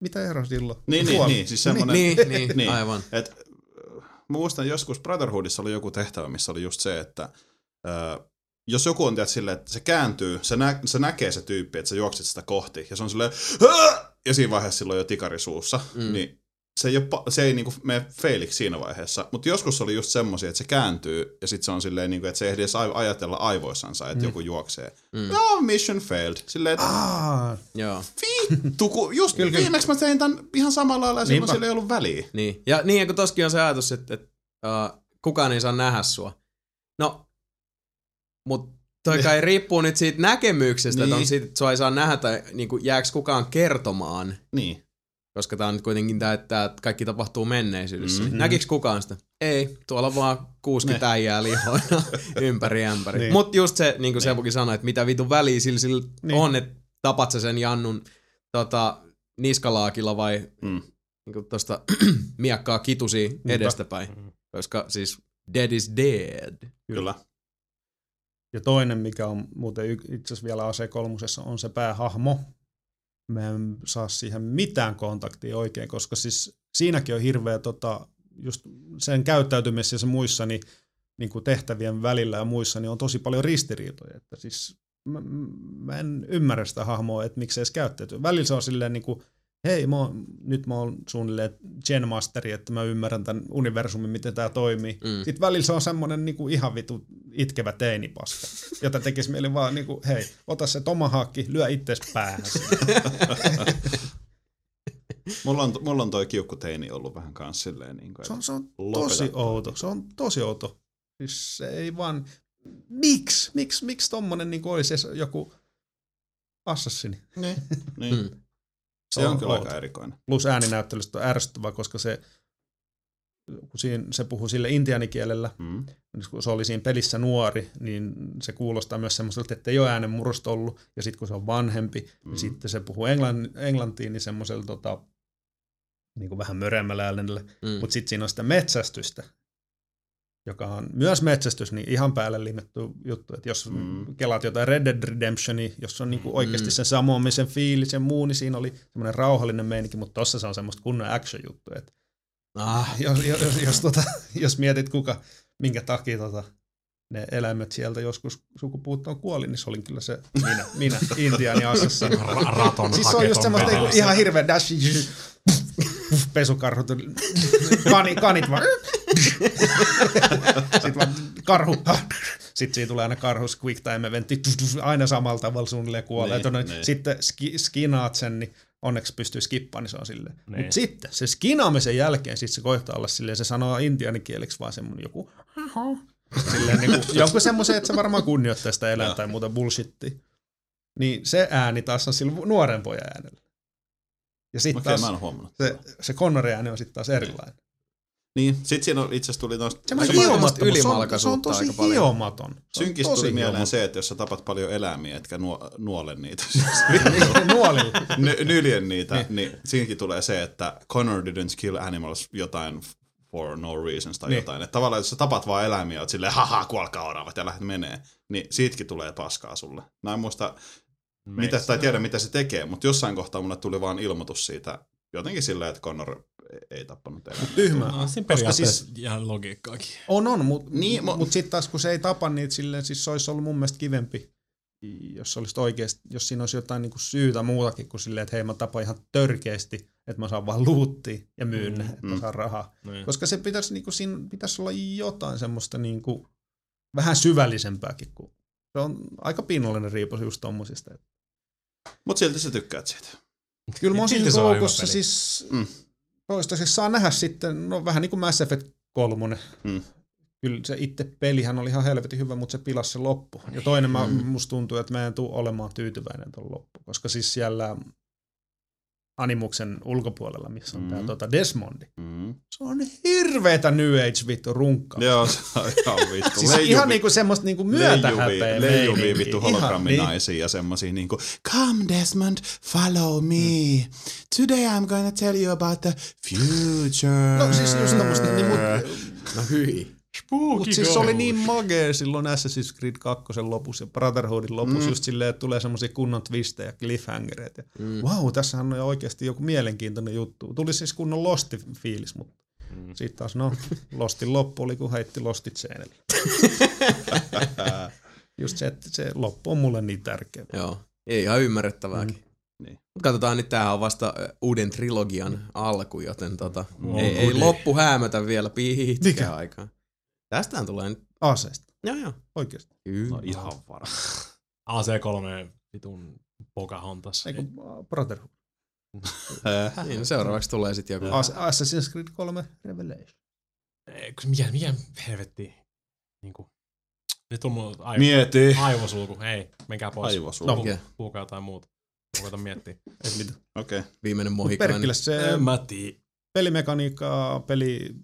Mitä ero silloin? Niin, niin, Kuoli. niin, siis semmoinen, Niin, niin, Niin. niin, aivan. Et, mä muistan joskus Brotherhoodissa oli joku tehtävä, missä oli just se, että ö, jos joku on tiedät silleen, että se kääntyy, se, nä, se näkee se tyyppi, että sä juokset sitä kohti, ja se on silleen, "Hää!" ja siinä vaiheessa silloin jo tikari suussa, Mm. mm. niin se ei, ole, se ei niinku mene failiksi siinä vaiheessa. Mutta joskus oli just semmosia, että se kääntyy, ja sitten se on silleen, niinku, että se ei edes ajatella aivoissansa, että mm. joku juoksee. Mm. No, mission failed. Silleen, että Aa, Joo. vittu, kun just Kyllä, kyllä. viimeksi mä tein tämän ihan samalla lailla, ja silloin Niinpä. sillä ei ollut väliä. Niin. Ja niin, ja kun toskin on se ajatus, että, että uh, kukaan ei saa nähdä sua. No, mut toi kai riippuu nyt siitä näkemyksestä, niin. että on Niin. siitä, että sua ei saa nähdä tai niin kuin, jääks kukaan kertomaan, Niin. Koska tää on nyt kuitenkin tää, että kaikki tapahtuu menneisyydessä. Mhm. Mm-hmm. Näkiks kukaan sitä? Ei, tuolla vaan 60 Ne. äijää lihoina ympäri ämpäri. Niin. Niin. Mut just se, niin kuin Sebukin sanoi, että mitä vitun väliä sillä, sillä niin. Niin. on, että tapat sä sen Jannun tota, niskalaakilla vai Mm. niin kuin tosta miakkaa kitusi edestäpäin. Mhm. Koska siis dead is dead. Kyllä. Ja toinen, mikä on muuten itse asiassa vielä AC3, on se päähahmo. Mä en saa siihen mitään kontaktia oikein, koska siis siinäkin on hirveä tota, just sen käyttäytymisessä ja muissa niin, niin kuin tehtävien välillä ja muissa niin on tosi paljon ristiriitoja. Että siis mä, mä en ymmärrä sitä hahmoa, että miksi se edes käyttäytyy. Välillä se on silleen niin kuin, hei, mä oon, nyt mä oon suunnilleen Gen Masteri, että mä ymmärrän tämän universumin, miten tämä toimii. Mm. Mm. Sitten välillä se on semmoinen niin kuin ihan vitu itkevä teinipaska, jota tekisi mieli vaan niin kuin, hei, ota se tomahakki, lyö itses päähän. Mulla on, mulla on toi kiukkuteini ollut vähän kans silleen niin kuin, Se on, se on tosi outo, se on tosi outo. Siis se ei vaan, miksi, miksi, miksi tommonen niin kuin olisi joku assassini? Niin. niin. Se on on kyllä aika erikoinen. Plus ääninäyttelystä on ärsyttävää, koska se, kun siinä, se puhuu sille intianikielellä, Mm. niin kun se oli siinä pelissä nuori, niin se kuulostaa myös semmoiselta, että ei ole äänenmurrosta ollut, ja sitten kun se on vanhempi, mm. niin sitten se puhuu englann, englantiin, niin semmoisella tota, niin kuin vähän möremmällä äänellä, Mm. mutta sitten siinä on sitä metsästystä, joka on myös metsästys, niin ihan päälle limetty juttu, että jos Mm. mm. kelaat jotain Red Dead Redemptionia, jos on niinku oikeasti Mm. sen samoamisen fiilis ja muu, niin siinä oli semmoinen rauhallinen meininki, mutta tossa se on semmoista kunnon action-juttu, että Ah, jos, jos, jos, jos, tota, jos mietit kuka, minkä takia tota, ne eläimet sieltä joskus sukupuuttoon kuoli, niin se olin kyllä se minä, minä Intiani assassa. Ra- raton Siis se on just semmoista niinku ihan hirveä dash, pesukarhut, kani, kanit vaan. Sitten vaan karhu. Sitten siitä tulee aina karhus quick time eventti, aina samalla tavalla suunnilleen kuolee. Niin, Niin. Sitten ski, skinaat sen, niin onneksi pystyy skippaamaan, niin se on silleen. Niin. Mutta sitten se skinaamisen jälkeen sit se koittaa olla silleen, se sanoo intianikieleksi vaan semmonen joku silleen niin kuin, jonkun semmoisen, että se varmaan kunnioittaa sitä eläintä tai muuta bullshittia. Niin se ääni taas on sillä nuoren pojan äänellä. Ja sitten Okei, taas mä en huomannut. se, se Connorin ääni on sitten taas erilainen. Niin, sit siinä on, itse asiassa tuli noista Semmoinen Se on hiomaton, se on, se on tosi aika paljon. hiomaton. Synkistä tuli mieleen hiomaton. se, että jos sä tapat paljon eläimiä, etkä nuo, nuole niitä, Nuolilla. ny, nyljen niitä, niin. niin siinäkin tulee se, että Connor didn't kill animals jotain for no reasons tai Niin. jotain. Että tavallaan jos sä tapat vaan eläimiä, oot silleen, haha, kuolkaa oravat ja lähdet menee, niin siitäkin tulee paskaa sulle. Mä en muista, mitä, tai tiedä mitä se tekee, mutta jossain kohtaa mulle tuli vaan ilmoitus siitä, jotenkin silleen, että Connor ei tappanut eläimiä. Tyhmää. No, siinä Koska periaatteessa siis, ihan logiikkaakin. on, on, mutta Niin, niin, mo- mut sitten taas kun se ei tapa niitä silleen, siis se olisi ollut mun mielestä kivempi, jos olisi oikeasti, jos siinä olisi jotain niinku syytä muutakin kuin silleen, että hei mä tapan ihan törkeästi, että mä saan vaan luuttia ja myyn ne, että mä Mm. saan rahaa. Niin. Koska se pitäisi, niinku, siinä pitäisi olla jotain semmoista niinku, vähän syvällisempääkin. Kuin, se on aika pinnallinen riipus just tommosista. Mutta silti sä tykkäät siitä. Kyllä mä oon loukossa peli. siis Mm. Toistaiseksi saa nähdä sitten, no vähän niin kuin Mass Effect 3. Mm. Kyllä se itse pelihän oli ihan helvetin hyvä, mutta se pilasi se loppu. Ja toinen mä, Mm. musta tuntuu, että mä en tule olemaan tyytyväinen tuon loppu, koska siis siellä Animuksen ulkopuolella, missä on mm. Mm. tämä tota Desmondi. Mm. Se on hirveetä New Age vittu runkkaa. Joo, se on ihan vittu. Siis ihan niinku semmoista niinku myötähäpeä meininkiä. vittu hologramminaisia ja semmosia niinku Come Desmond, follow me. Today I'm gonna tell you about the future. No siis just tommoista, niin mut, no hyi. Mut siis se oli niin magee silloin Assassin's Creed 2 lopussa ja Brotherhoodin lopussa mm. just silleen, että tulee semmoisia kunnon twistejä ja cliffhangereita. Mm. Wow, tässähän on oikeasti joku mielenkiintoinen juttu. Tuli siis kunnon Losti-fiilis, mutta mm. sitten taas no, Lostin loppu oli kun heitti Lostit seinälle. just se, että se loppu on mulle niin tärkeä. Joo, ei ihan ymmärrettävääkin. Mm. Niin. Mut Katsotaan nyt, tämähän on vasta uuden trilogian alku, joten tota, Wow, ei, ei loppu häämötä vielä pitkään Mikä? aikaa. Tästähän tulee nyt, Aseesta, joo joo. oikeasti. Kyllä. No ihan varma. AC3 vitun Pocahontas. Eikö uh, Brotherhood? Niin, no seuraavaksi tulee sitten joku. As- Assassin's Creed 3 Revelation. Ei, kun mikä, mikä helvetti. Niinku. Nyt on mun aivo, Mieti. aivosulku. Ei, menkää pois. Aivosulku. Puhu- Mikä? Puhukaa jotain muuta. Koitan miettiä. Okei. Okay. Viimeinen Mut mohikaani. perkele se En mä tiedä. pelimekaniikka, peli,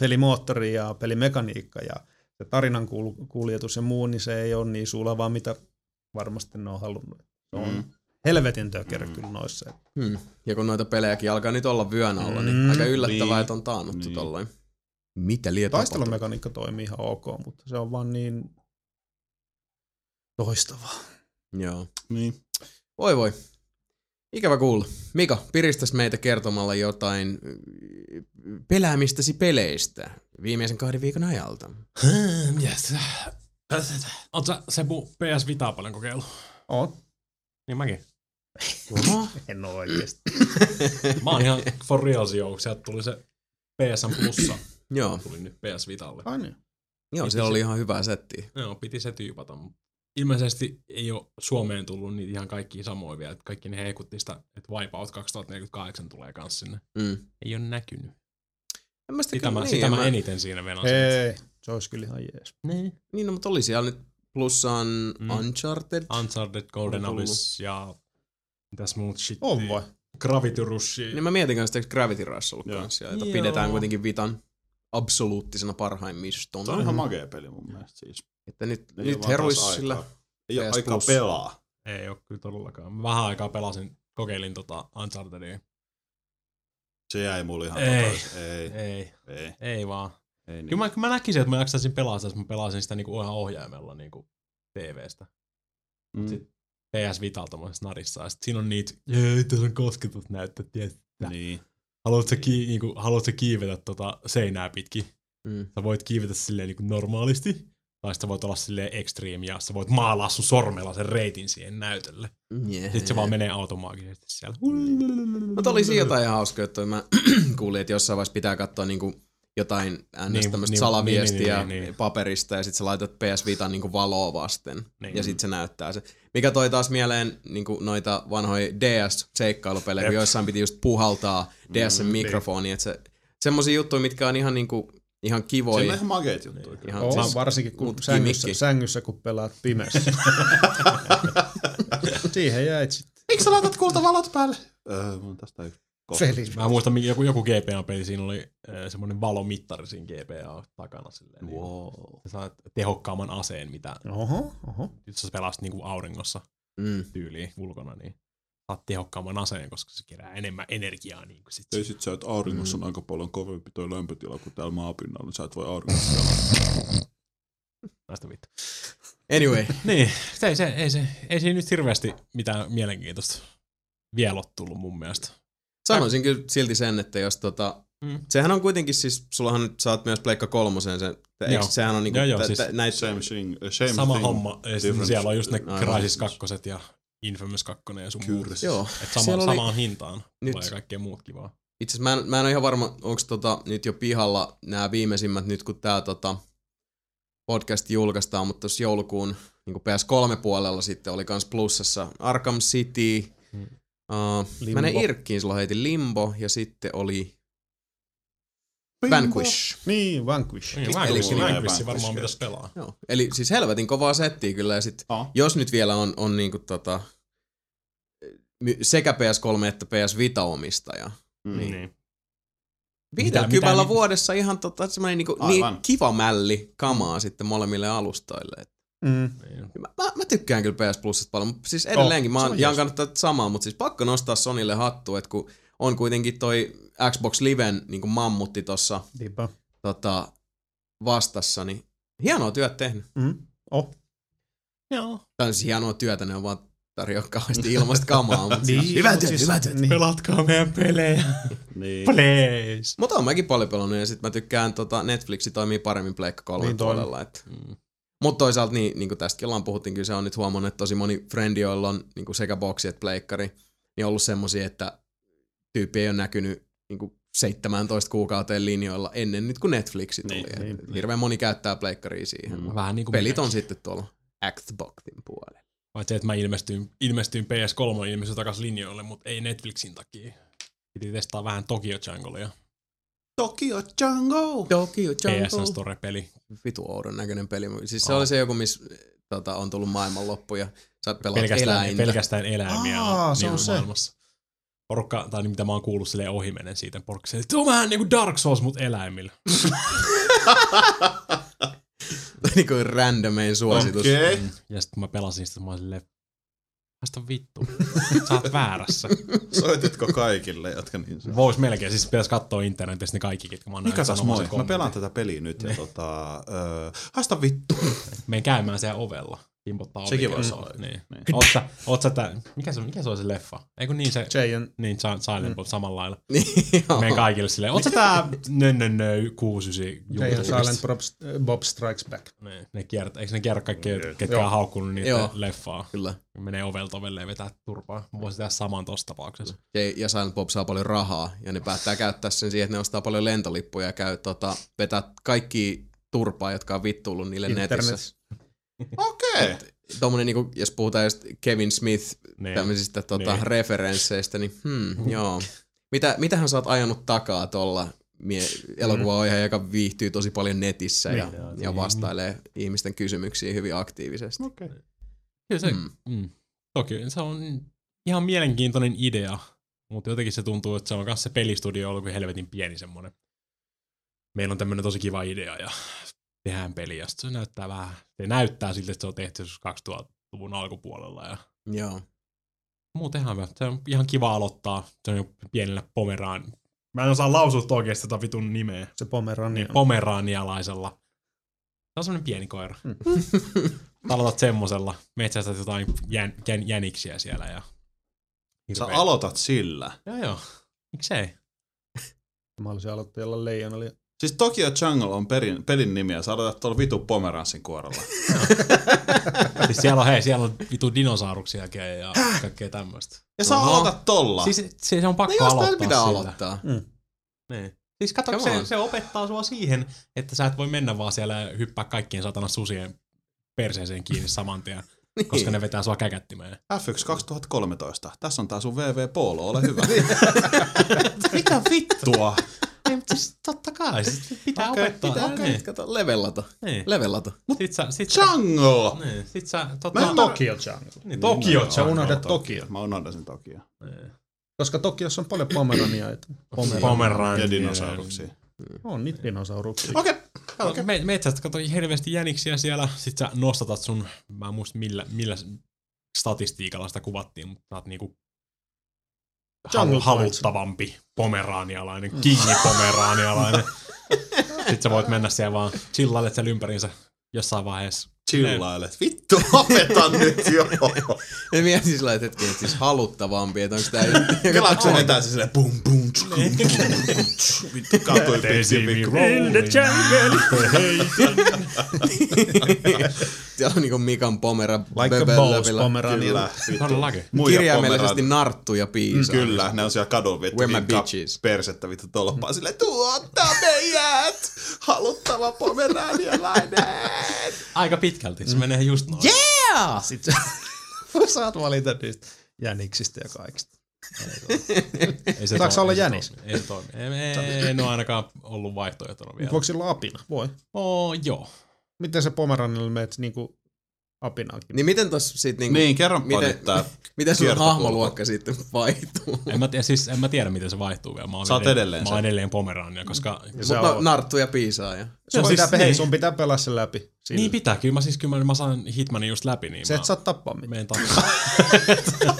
pelimoottori ja pelimekaniikka ja se tarinan kuljetus ja muu, niin se ei ole niin sulavaa, mitä varmasti ne on halunnut. Se on Mm. helvetin tökerö Mm. kyllä noissa. Hmm. Ja kun noita pelejäkin alkaa nyt olla vyön alla, niin Mm, aika yllättävää, niin, että on taannuttu niin. tolloin. Mitä liian? Taistelumekaniikka toimii ihan ok, mutta se on vaan niin toistavaa. Joo. Niin. Voi voi. Ikävä kuulla. Mika, piristäs meitä kertomalla jotain peläämistäsi peleistä viimeisen kahden viikon ajalta. Hmm, yes. Oot sä Sebu PS Vitaa paljon kokeillut? On. Niin mäkin. Oho. En ole oikeesti. Mä oon ihan for real. Sieltä tuli se PSN Plussa. Joo, Tuli nyt PS Vitalle. Ai niin. joo se oli ihan hyvää settiä. Joo, piti se tyypata. mutta Ilmeisesti ei ole Suomeen tullut niitä ihan kaikki samoja vielä. että Kaikki ne heikutti sitä, että Wipeout 2048 tulee kans sinne. Mm. Ei ole näkynyt. En mä sitä Sitä mä, niin, sitä en mä mä- eniten siinä venan. Ei, se olisi kyllä ihan jees. Niin. Niin, no, mutta oli siellä nyt plussaan Mm. Uncharted. Uncharted, Golden. Abyss ja mitäs muut shit. On vai? Gravity Rush. Niin mä mietin kanssa, että Gravity Rush ollut Joo. kanssa, jota Joo. pidetään kuitenkin Vitan absoluuttisena parhaimmistona. Se on ihan makea peli mun mielestä siis. Että nyt, Ei nyt heruis sillä. Ei ole aikaa pelaa. Ei ole kyllä todellakaan. Mä Vähän aikaa pelasin, kokeilin tota Unchartedia. Se jäi mulle ihan Ei. Ei. Ei, Ei. ei vaan. Ei niin. Kyllä mä, mä näkisin, että mä jaksaisin pelaa sitä, jos mä pelasin sitä niinku ihan ohjaimella niinku TVstä. Mm. Sit PS Vital tommosessa narissa. Ja sit siinä on niitä, jee, tässä on kosketus näyttää, tiedät. Niin. Haluatko ki, niinku, haluatko kiivetä tota seinää pitkin? Mm. Sä voit kiivetä silleen niinku normaalisti. Tai sä voit olla silleen extreme ja sä voit maalaa sun sormella sen reitin siihen näytölle. Yeah. Sitten se vaan menee automaattisesti siellä. Mutta oli siinä jotain ihan hauskaa, että mä kuulin, että jossain vaiheessa pitää katsoa niinku jotain ns. Niin, tämmöistä niin, salaviestiä niin, niin, niin. paperista ja sitten sä laitat PS Vitan niinku valoa vasten Niin. ja sitten se näyttää se. Mikä toi taas mieleen niinku noita vanhoja DS-seikkailupelejä, kun joissain piti just puhaltaa DSn Mm, mikrofoni, että se semmosia juttuja, mitkä on ihan niinku ihan Se kivoja. on ihan makeet juttuja. Ihan On, siis- varsinkin kun sängyssä, sängyssä, kun pelaat pimeässä. Siihen jäit sitten. Miksi sä laitat kultavalot päälle? Öö, mun tästä ei Peli. Mä muistan, joku, joku GPA-peli, siinä oli äh, semmoinen valomittari siinä GPA takana. Silleen, niin, Wow. sä saat tehokkaamman aseen, mitä Oho, oho. jos sä pelaat niinku auringossa Mm. tyyliin ulkona, niin saat tehokkaamman aseen, koska se kerää enemmän energiaa. Niin kuin sit. Ei sit sä, että auringossa on aika paljon kovempi toi lämpötila kuin täällä maapinnalla, niin sä et voi auringossa. Näistä vittu. Anyway, Niin, se, ei, se, ei, se, ei siinä nyt hirveästi mitään mielenkiintoista vielä ole tullut mun mielestä. sanoisin kyllä silti sen, että jos tota, Mm. sehän on kuitenkin siis, sullahan nyt saat myös Pleikka kolmosen, se, eikö, sehän on niinku, Joo, joo, tä- siis tä- näitä Same thing. Same Sama thing. homma. Difference. siellä on just ne. Crysis 2 ja Infamous 2 ja sun muut. Kyllä. Joo. Et sama, oli- samaan hintaan Nyt- tulee kaikkea muut kivaa. Itse asiassa mä en, mä en ole ihan varma, onko tota nyt jo pihalla nämä viimeisimmät nyt kun tää tota podcast julkaistaan, mutta tuossa joulukuun niin PS3-puolella sitten oli kans plussassa Arkham City, Hmm. uh, Limbo. mä ne Irkkiin silloin heitin Limbo ja sitten oli Vanquish. Niin, Vanquish. Niin, Eli Vanquish, Vanquish Vanquish varmaan pitäisi pelaa. Joo. Eli siis helvetin kovaa settiä kyllä ja sit, Ah. jos nyt vielä on, on niinku tota, sekä PS3 että PS Vita omistaja, Mm. Niin. Niin. 50 mitä- vuodessa ihan tota, semmoinen niinku, Aivan. niin kiva mälli kamaa sitten molemmille alustoille. Mm. Niin. Mä, mä, mä, tykkään kyllä PS Plusista paljon, mutta siis edelleenkin Oh, mä on oon jankannut tätä samaa, mutta siis pakko nostaa Sonille hattu, että kun on kuitenkin toi Xbox Liven niin mammutti tossa tota, vastassa, niin hienoa työt tehnyt. Mm. Oh. Joo. Tai siis hienoa työtä, ne on vaan tarjoa kauheasti ilmasta kamaa. Mutta Niin, siis, hyvä mut työ, siis- hyvä työ. Niin. Pelatkaa meidän pelejä. Niin. Please. Mutta on mäkin paljon pelannut ja sit mä tykkään, tota, Netflixi toimii paremmin Pleikka 3 Niin puolella. Et. Mm. Mutta toisaalta, niin, niin kuin tästäkin ollaan puhuttiin, kyllä se on nyt huomannut, että tosi moni frendi, joilla on niin kuin sekä boksi että pleikkari, niin on ollut semmosia, että tyyppi ei ole näkynyt niin kuin 17 kuukauteen linjoilla ennen nyt kun Netflixi tuli. Niin, Et niin. Hirveän moni käyttää pleikkaria siihen. Mm. Vähän niin kuin Pelit on minäkin. sitten tuolla Xboxin puolella. Paitsi että mä ilmestyin, ilmestyin PS3 ilmestyin takaisin linjoille, mutta ei Netflixin takia. Piti testaa vähän Tokyo Jungleja. Tokyo Jungle. Tokyo PSN Jungle. Store-peli. Vitu oudon näköinen peli. Siis se Aa. oli se joku, missä tota, on tullut maailmanloppu ja sä pelaat Pelkästään, eläintä. pelkästään eläimiä Aa, on, se niin on se. maailmassa. Porukka, tai mitä mä oon kuullut silleen ohimenen siitä, porukka se on vähän niinku Dark Souls, mut eläimillä. niin kuin randomein suositus. Okay. Mm. Ja sitten kun mä pelasin sitä, mä olin silleen, Haista vittu. Sä oot väärässä. Soititko kaikille, jotka niin saa? Vois melkein, siis pitäisi katsoa internetistä ne kaikki, ketkä mä oon Mikä taas sanomaan moi? Mä pelaan tätä peliä nyt ja tota... Öö, haista vittu. Menen käymään siellä ovella. Timpottaa Sekin voisi olla. Niin. Niin. Oot sä, oot sä tää, mikä se, mikä se on se leffa? Eikö niin se, Jayan niin Silent Silent Bob samalla lailla. Niin. Meidän kaikille silleen, oot sä tää nö nö nö 69 Jayan Silent? Bob, Bob Strikes Back. Ne, ne kiertää, eikö ne kierrä kaikki, ketkä Joo. on haukkunut niitä Joo. leffaa? Kyllä. Menee ovelta ovelle ja vetää turpaa. Mä voisin tehdä saman tossa tapauksessa. Ja, ja Silent Bob saa paljon rahaa, ja ne päättää käyttää sen siihen, että ne ostaa paljon lentolippuja ja käy tota, vetää kaikki turpaa, jotka on vittuullut niille Internet. netissä. Okei. Okay. Tuommoinen, niinku, jos puhutaan just Kevin Smith Niin. tämmöisistä tota, Niin. referensseistä, niin hmm, joo. Mitä, mitähän sä oot ajanut takaa tuolla mie- elokuvaohjaaja, joka viihtyy tosi paljon netissä ja, Niin, ja niin. vastailee ihmisten kysymyksiin hyvin aktiivisesti. Okay. Kyllä se, Mm. mm. Mm. toki se on ihan mielenkiintoinen idea, mutta jotenkin se tuntuu, että se on myös se pelistudio ollut kuin helvetin pieni semmoinen. Meillä on tämmöinen tosi kiva idea ja tehdään peli ja se näyttää vähän, se näyttää siltä, että se on tehty joskus 2000-luvun alkupuolella ja Joo. muuten ihan hyvä. Se on ihan kiva aloittaa, se on jo pienellä pomeraan. Mä en osaa lausua oikeasti tätä vitun nimeä. Se Pomerani Niin, on. pomeraanialaisella. Se on semmonen pieni koira. Mm. Aloitat semmosella, metsästät jotain jän, jän, jäniksiä siellä ja... Sä aloitat sillä. Joo joo, miksei? Mä olisin aloittajalla leijonalla. Siis Tokyo Jungle on perin, pelin nimi ja sä aloitat tuolla vitu pomeranssin kuorolla. siis siellä on, hei, siellä on vitu dinosauruksia ja kaikkea tämmöistä. Ja sä Oho. aloitat tolla. Siis se, se on pakko No aloittaa pitää sillä. aloittaa. Mm. Niin. Siis katso, Come se, se opettaa sua siihen, että sä et voi mennä vaan siellä ja hyppää kaikkien satana susien perseeseen kiinni saman tien, Niin. koska ne vetää sua käkättimeen. F1 2013. Tässä on tää sun VV Polo, ole hyvä. Mitä vittua? Ei, mutta siis totta kai, siis pitää Okei, opettaa. Pitää niin. okay. kato, levellata. Niin. Levellata. Sit sä, sit sä, Jungle! niin, sit sä, Mä tota, en Tokyo Jungle. niin, Tokyo Sä unohdat Tokio. Mä unohdan sen Tokio. Niin. Koska Tokiossa on paljon pomeranioita. Pomerania. Ja dinosauruksia. On niitä dinosauruksia. Okei. Okay. Me, metsästä kato hirveästi jäniksiä siellä, sit sä nostatat sun, mä en muista millä, millä statistiikalla sitä kuvattiin, mutta sä oot niinku halu, haluttavampi pomeraanialainen, kingi pomeraanialainen. Sitten sä voit mennä siellä vaan chillailet siellä ympäriinsä jossain vaiheessa. Chillailet. Vittu, opeta nyt jo. Ja mietin sillä lailla, että hetki, että siis haluttavampi, että onko tää... Kelaatko se vetää se silleen bum bum tsk, bum, bum, tsk. Vittu katui pitkin pikku. Siellä on niinku Mikan pomera Like a boss läpillä. pomerania. Kyllä. Todellakin. Kirjaimellisesti Pomeran- narttuja piisaa. Kyllä, ne on siellä kadulla vittu. Where my bitches? Persettä vittu tolppaa silleen, tuottaa meidät! Haluttava pomeranialainen! Aika pitkälti, se menee just noin. Yeah! Sitten sä saat valita niistä jäniksistä ja kaikista. Ei se Saako to- olla ei se jänis? toimi. Ei se toimi. Ei, en ole ainakaan ollut vaihtoehtona vielä. Voiko sillä apina? Voi. Oh, joo. Miten se pomeranilla meet niinku apinaankin? Niin miten tossa sit niinku... Niin, kerro Miten- tää. Miten sun hahmoluokka sitten vaihtuu? En mä, tiedä, siis, en mä tiedä, miten se vaihtuu vielä. Mä oon Sä oot edelleen Mä oon se. edelleen Pomerania, koska... Ja Mut sä no, oot- narttuja piisaa ja... sun, No pitää, siis hei, niin. sun pitää pelaa se läpi. Sillä. Niin pitää, kyllä mä siis kyllä mä, mä saan Hitmanin just läpi, niin Se mä et saa tappaa mitään. meen takaa.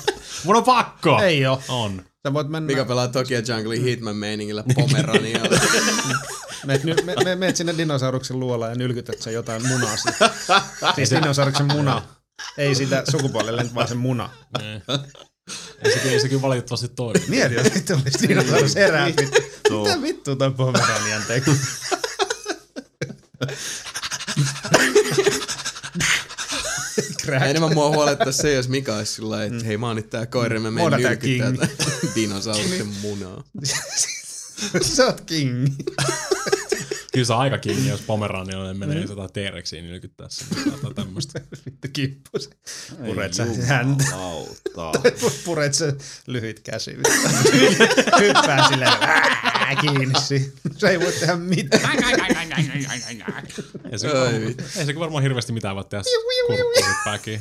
Mun on pakko! Ei oo. On. Sä voit mennä, Mikä pelaa Tokyo Jungle Hitman meiningillä Pomeranialla. meet, ny- me, me, meet sinne dinosauruksen luolaan ja nylkytät sen jotain munaa siitä. Siis dinosauruksen muna. Ei sitä sukupuolelle, vaan se muna. Niin. Ei se, kyllä- ei se kyllä valitettavasti toimi. Mieti, jos sitten olisi dinosaurus herää. vittu. Joo. Mitä vittua toi Pomeranian teki? Crack. Enemmän mua huolettaa se, jos Mika olisi sillä että hei mä oon nyt tää koira, mä menen tätä dinosauruksen munaa. Sä oot king. Kyllä se aika kiinni, jos Pomeranialle menee Mm. niin nykyttää se tai tämmöistä. Vittu kippus. Ei Puret sä häntä. Puret se lyhyt käsi. Hyppää silleen ää, kiinni siihen. Se ei voi tehdä mitään. Ei se, ei se varmaan hirveästi mitään voi tehdä.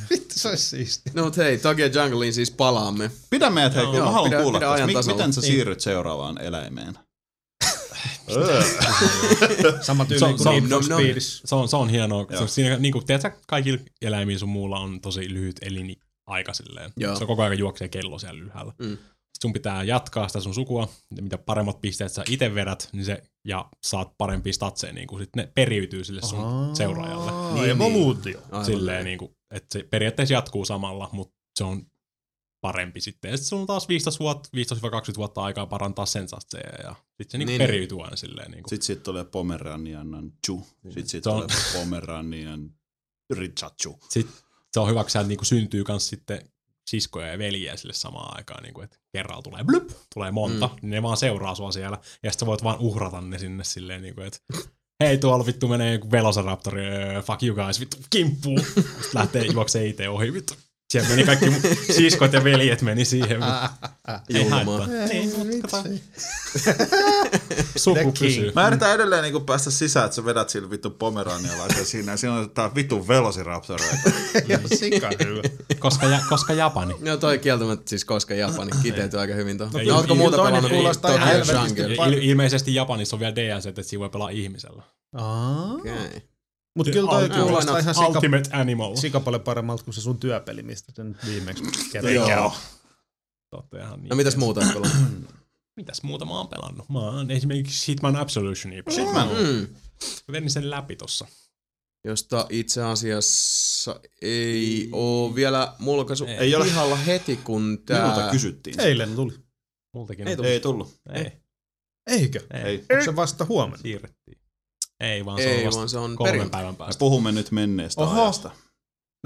Vittu se olisi siisti. No mut hei, Togia Jungleiin siis palaamme. Pidä meidät, hei, mä haluan kuulla. Miten sä siirryt seuraavaan eläimeen? Sama tyyli Se on- kuin se on- Need for. Speedissä. Se on, se on hienoa. Se on siinä, niin kuin, tiedätkö, kaikilla eläimillä sun muulla on tosi lyhyt elinaika silleen. Joo. Se on koko ajan juoksee kello siellä ylhäällä. Mm. Sitten sun pitää jatkaa sitä sun sukua, ja mitä paremmat pisteet sä itse vedät, niin se, ja saat parempia statseja, niin kuin sit ne periytyy sille sun seuraajalle. Aa, Niin, Evoluutio. Aivan Silleen, niin kuin, että se periaatteessa jatkuu samalla, mutta se on parempi sitten. Ja sitten sulla on taas 15 vuotta, 15-20 vuotta aikaa parantaa sen statseja, ja sitten se niin, Niin, niin periytyy aina silleen. Niin kuin. Sitten siitä tulee Pomeranian Chu. Sitten siitä tulee Pomeranian Richachu. Sitten se on hyvä, kun sieltä niinku syntyy myös sitten siskoja ja veljiä sille samaan aikaan, niinku, että kerralla tulee blup, tulee monta, mm. niin ne vaan seuraa sua siellä, ja sitten voit vaan uhrata ne sinne silleen, niinku, että hei tuolla vittu menee joku Velociraptori, öö, fuck you guys, vittu kimppuu, sitten lähtee juoksee itse ohi, vittu. Siellä meni kaikki siskot ja veljet meni siihen. Ei Julmaa. haittaa. Niin. Suku pysyy. Mä yritän edelleen niinku päästä sisään, että sä vedät sillä vittu pomeranialaisen siinä. Ja siinä on tää vittu velociraptoreita. Ja sika hyvä. Koska, ja, koska Japani. No toi kieltämättä siis koska Japani kiteytyy aika hyvin tuohon. No, ootko ei, muuta toinen pelannut kuulostaa Tokyo ihan helvetisti. Jungle? Ilmeisesti Japanissa on vielä DLC, että siinä voi pelaa ihmisellä. Okei. Mut kyllä toi Ultimate- kuulostaa ihan sika, Ultimate Animal. sika paljon paremmalta kuin se sun työpeli, mistä sen nyt viimeksi Joo. kerran. Totta ihan niin. No mitäs muuta oot pelannut? Mitäs muuta mä oon pelannut? Mä oon esimerkiksi Hitman Absolutionia. Hitman. Mm. Mä Vedin sen läpi tossa. Josta itse asiassa ei oo vielä mulkaisu Ei. Ei ole. pihalla heti, kun tää... Minulta kysyttiin. Eilen tuli. Multakin Ei on. tullut. Ei tullut. Ei. Eikö? Ei. Ei. Onko se vasta huomenna? Siirrettiin. Ei, vaan se Ei, on vasta vaan se on kolmen perjantai. päivän Me päästä. puhumme nyt menneestä Oho. ajasta.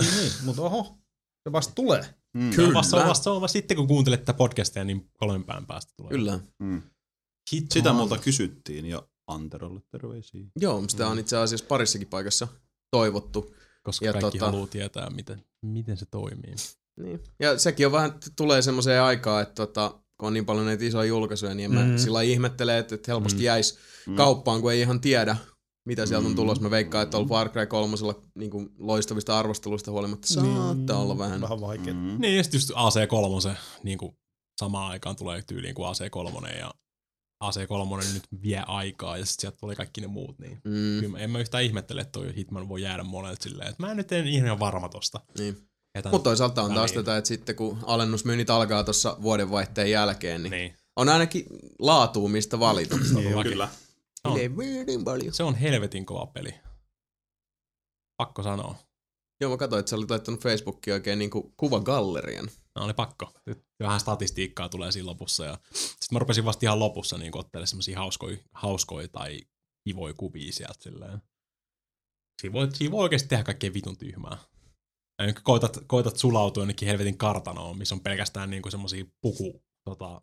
Niin, niin, mutta oho. Se vasta tulee. Mm. Se on vasta, se on Kyllä. vasta, se on vasta sitten, kun kuuntelet tätä podcastia, niin kolmen päivän päästä tulee. Kyllä. Mm. Sitä multa kysyttiin ja Anterolle terveisiä. Joo, sitä on itse asiassa parissakin paikassa toivottu. Koska Ja kaikki tota- haluaa tietää, miten, miten se toimii. Niin. Ja sekin on vähän, tulee semmoiseen aikaan, että tota, kun on niin paljon näitä isoja julkaisuja, niin mä Mhm. sillä ihmettelen, että, että helposti Mm. jäisi Mm. kauppaan, kun ei ihan tiedä, mitä sieltä on Mm. tulossa. Mä veikkaan, että on Far Cry 3 niin kuin loistavista arvosteluista huolimatta saattaa olla vähän. Vähän vaikea. Mm. Mm. Niin, ja sitten just AC3, niin kuin samaan aikaan tulee tyyliin kuin AC3, ja AC3 nyt vie aikaa, ja sitten sieltä tulee kaikki ne muut, niin Mm, kyllä mä- en mä yhtään ihmettele, että toi Hitman voi jäädä monelta silleen, että mä en nyt en ihan varma tosta. niin. Mutta toisaalta on taas tätä, että sitten kun alennusmyynnit alkaa tuossa vuodenvaihteen jälkeen, niin, Niin. on ainakin laatua, mistä valita. Todellakin. Kyllä. On. Leverin paljon. Se on helvetin kova peli. Pakko sanoa. Joo, mä katsoin, että sä olit laittanut Facebookiin oikein niin kuvagallerian. No, oli pakko. Nyt vähän statistiikkaa tulee siinä lopussa. Ja sitten mä rupesin vasta ihan lopussa niin ottelemaan semmosia hauskoja, hauskoja tai kivoja kuvia sieltä silleen. Siinä voi, siinä voi oikeasti tehdä kaikkea vitun tyhmää. Ja koetat, koetat sulautua jonnekin helvetin kartanoon, missä on pelkästään niinku semmosia puku tota,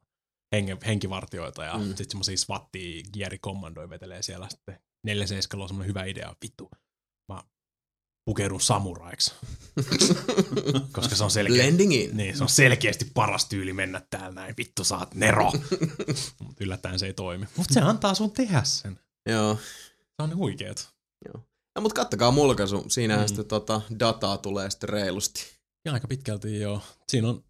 henge, henkivartioita ja Mm. sitten semmosia swattia gierikommandoja vetelee siellä sitten. 4 on semmoinen hyvä idea. Vittu, mä pukeudun samuraiksi. Koska se on selkeä. Blending in. Niin, se on selkeästi paras tyyli mennä täällä näin. Vittu, saat Nero. Mutta yllättäen se ei toimi. Mutta se antaa sun tehdä sen. Joo. Se on huikeet. No, mutta kattakaa mulkaisu. Siinähän Mm. sitten tota, dataa tulee sitten reilusti. Ja aika pitkälti joo. Siinä on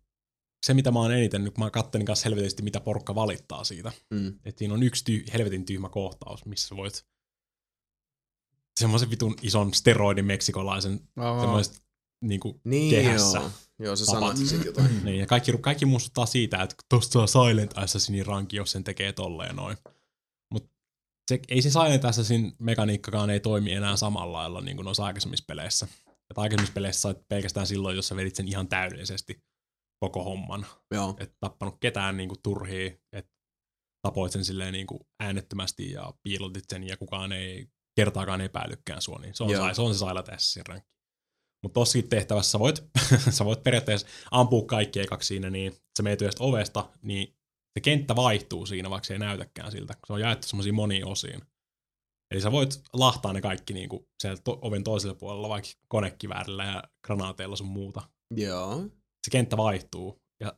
se, mitä mä oon eniten, nyt mä kattelin kanssa helvetisti, mitä porukka valittaa siitä. Mm. Että siinä on yksi tyh- helvetin tyhmä kohtaus, missä sä voit semmoisen vitun ison steroidin meksikolaisen, Aa. semmoisesta niinku Niin kehässä. joo. Joo, sä sanot sit jotain. Niin, ja kaikki, kaikki muistuttaa siitä, että tosta saa Silent Assassinin ranki, jos sen tekee tolleen noin. Mut se, ei se Silent Assassin mekaniikkakaan ei toimi enää samalla lailla niin kuin noissa aikaisemmissa peleissä. Et aikaisemmissa peleissä sait pelkästään silloin, jos sä vedit sen ihan täydellisesti koko homman. Joo. Et tappanut ketään niin kuin turhia, että tapoit sen silleen niin kuin äänettömästi ja piilotit sen ja kukaan ei kertaakaan epäilykään sua, niin se on, sai, se, on se Silent Assassin rankki. Mutta tossakin tehtävässä sä voit, sä voit periaatteessa ampua kaikki ekaksi siinä, niin sä meet yhdestä ovesta, niin se kenttä vaihtuu siinä, vaikka se ei näytäkään siltä. Se on jaettu semmoisiin moniin osiin. Eli sä voit lahtaa ne kaikki niinku sieltä to- oven toisella puolella, vaikka konekiväärillä ja granaateilla sun muuta. Joo. Se kenttä vaihtuu, ja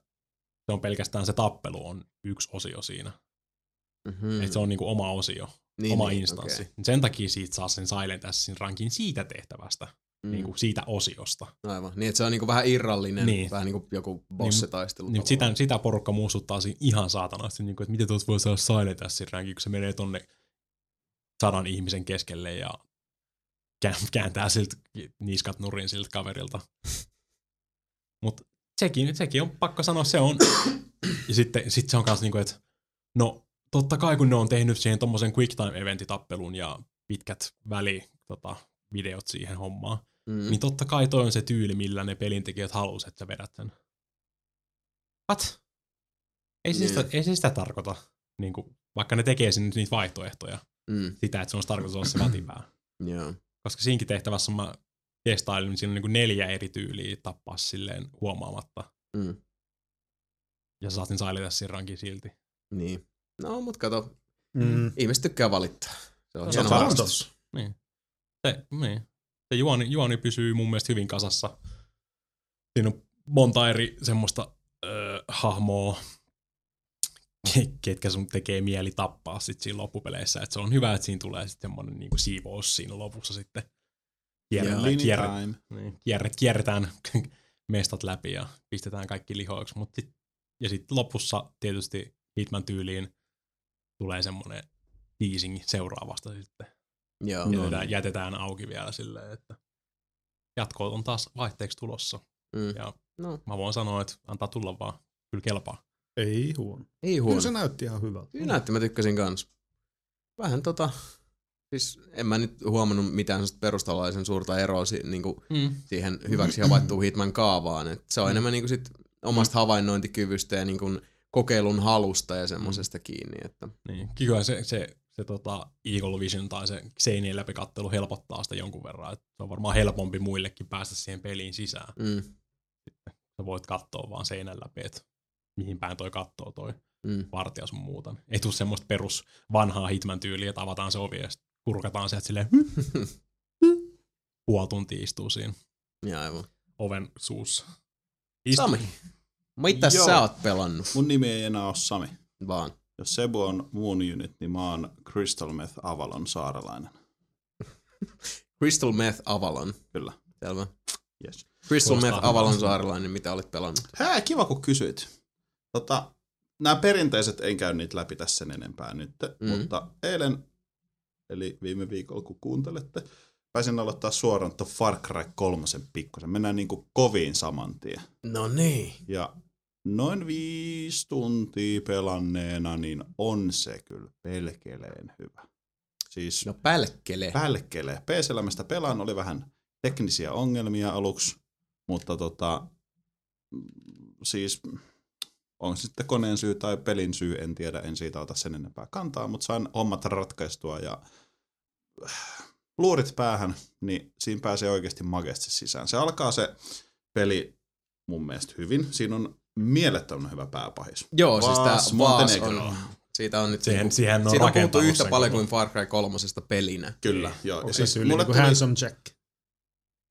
se on pelkästään se tappelu on yksi osio siinä. Mm-hmm. Mm. Että se on niinku oma osio, niin, oma instanssi. Okay. Sen takia siitä saa sen Silent Assassin rankin siitä tehtävästä, Mm. niinku siitä osiosta. Aivan. Niin, että se on niinku vähän irrallinen, Niin. vähän niinku joku bossitaistelu. Niin, tavallaan. sitä, sitä porukka muistuttaa siinä ihan saatanasti, niin kuin, että miten tuossa voi saada Silent Assassin rankin, kun se menee tonne sadan ihmisen keskelle ja kää- kääntää siltä niskat nurin siltä kaverilta. Mutta sekin, sekin on pakko sanoa, se on. ja sitten sit se on kanssa niinku, että no totta kai kun ne on tehnyt siihen tommosen quick time eventitappelun ja pitkät väli tota, videot siihen hommaan, Mm. mm. niin totta kai toi on se tyyli, millä ne pelintekijät halus, että sä vedät sen. What? Ei se, Niin. sitä, ei se sitä tarkoita, niin kuin, vaikka ne tekee sinne niitä vaihtoehtoja, Mm. sitä, että se on tarkoitus olla se vätivää. Joo. Koska siinkin tehtävässä mä testailin, niin siinä on niin kuin neljä eri tyyliä tappaa silleen huomaamatta. Mm. Ja saatin sailita siinä rankin silti. Niin. No, mut kato, Mm. ihmiset tykkää valittaa. Se on Se on harrastus. Niin. Se, niin. se juoni, juoni pysyy mun mielestä hyvin kasassa. Siinä on monta eri semmoista öö, hahmoa, ke- ketkä sun tekee mieli tappaa sit siinä loppupeleissä. Et se on hyvä, että siinä tulee sitten semmoinen niinku siivous siinä lopussa sitten. Kierrellä, Lini kierrä, time. niin, kierret, kierretään mestat läpi ja pistetään kaikki lihoiksi. Mut sit, ja sitten lopussa tietysti Hitman tyyliin tulee semmoinen teasing seuraavasta sitten Joo. jätetään, jätetään auki vielä silleen, että jatko on taas vaihteeksi tulossa. Mm. Ja No, mä voin sanoa, että antaa tulla vaan. Kyllä kelpaa. Ei huono. ei Kyllä huono. se näytti ihan hyvältä. Kyllä näytti, mä tykkäsin kans. Vähän tota, siis en mä nyt huomannut mitään perustalaisen suurta eroa si- niinku Mm. siihen hyväksi havaittuun Hitman kaavaan. Et se on enemmän niinku sit omasta havainnointikyvystä ja niinku kokeilun halusta ja semmosesta kiinni. Että, Niin. Kyllä se, se, se tota Eagle Vision tai se seinien läpikattelu helpottaa sitä jonkun verran. Et se on varmaan helpompi muillekin päästä siihen peliin sisään. mm, Sä voit katsoa vaan seinän läpi, että mihin päin toi kattoo toi mm, vartija sun muuta. Ei tuu semmoista perus vanhaa Hitman tyyliä, että avataan se ovi ja kurkataan sieltä silleen puoli tuntia istuu siinä ja aivan. oven suussa. Sami, mitä Joo. sä oot pelannut? Mun nimi ei enää ole Sami. Vaan. Jos Sebu on Moon Unit, niin mä oon Crystal Meth Avalon saarelainen. Crystal Meth Avalon. Kyllä. Selvä. Yes. Crystal Meth Avalon saarelainen, mitä olet pelannut? Hää, kiva kun kysyit. Tota, nämä perinteiset, en käy niitä läpi tässä sen enempää nyt, mm. mutta eilen, eli viime viikolla kun kuuntelette, pääsin aloittaa suoraan tuon Far Cry 3 pikkusen. Mennään niin kuin koviin saman tien. No niin. Ja noin viisi tuntia pelanneena, niin on se kyllä pelkeleen hyvä. Siis No pälkkele. pälkkelee. PC-elämästä pelaan, oli vähän teknisiä ongelmia aluksi, mutta tota, mm, siis on se sitten koneen syy tai pelin syy, en tiedä, en siitä ota sen enempää kantaa, mutta sain hommat ratkaistua ja äh, luurit päähän, niin siinä pääsee oikeasti magesti sisään. Se alkaa se peli mun mielestä hyvin. Siinä on mielettömän hyvä pääpahis. Joo, siis tää Vaas Vaas Montenegro. on, siitä on nyt Siihen, niinku, siihen on siitä on puhuttu yhtä paljon koko- kuin Far Cry 3 pelinä. Kyllä, joo. Onko Ja se siis tyyli mulle niin tuli- handsome Jack?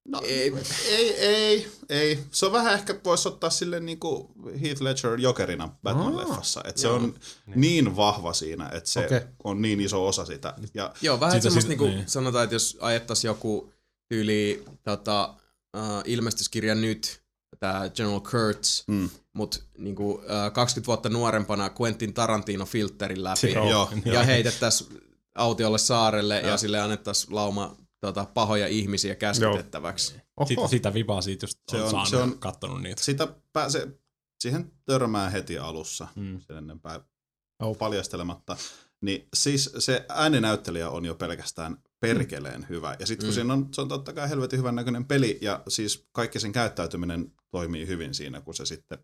No, Ei. ei, ei, ei. Se on vähän ehkä voisi ottaa sille niin kuin Heath Ledger jokerina Batman-leffassa. Että se on niin vahva siinä, että se Okei. on niin iso osa sitä. Ja Joo, vähän Siitä- semmoista siitä- niinku, niin. sanotaan, että jos ajettaisiin joku tyyli tota, uh, ilmestyskirja nyt, tämä General Kurtz, Mm. mutta niinku, uh, 20 vuotta nuorempana Quentin Tarantino filterin läpi Joo, ja heitettäisiin autiolle saarelle ja, Joo. sille annettaisiin lauma tota, pahoja ihmisiä käskytettäväksi. Sit, Oho. sitä vipaa siitä, just Se on, saanut se on- kattonut niitä. sitä pääsee, siihen törmää heti alussa, Mm. sen enempää paljastelematta. Niin siis se ääninäyttelijä on jo pelkästään perkeleen hyvä. Ja sitten kun Mm. siinä on, se on totta kai helvetin hyvän näköinen peli, ja siis kaikki sen käyttäytyminen toimii hyvin siinä, kun se sitten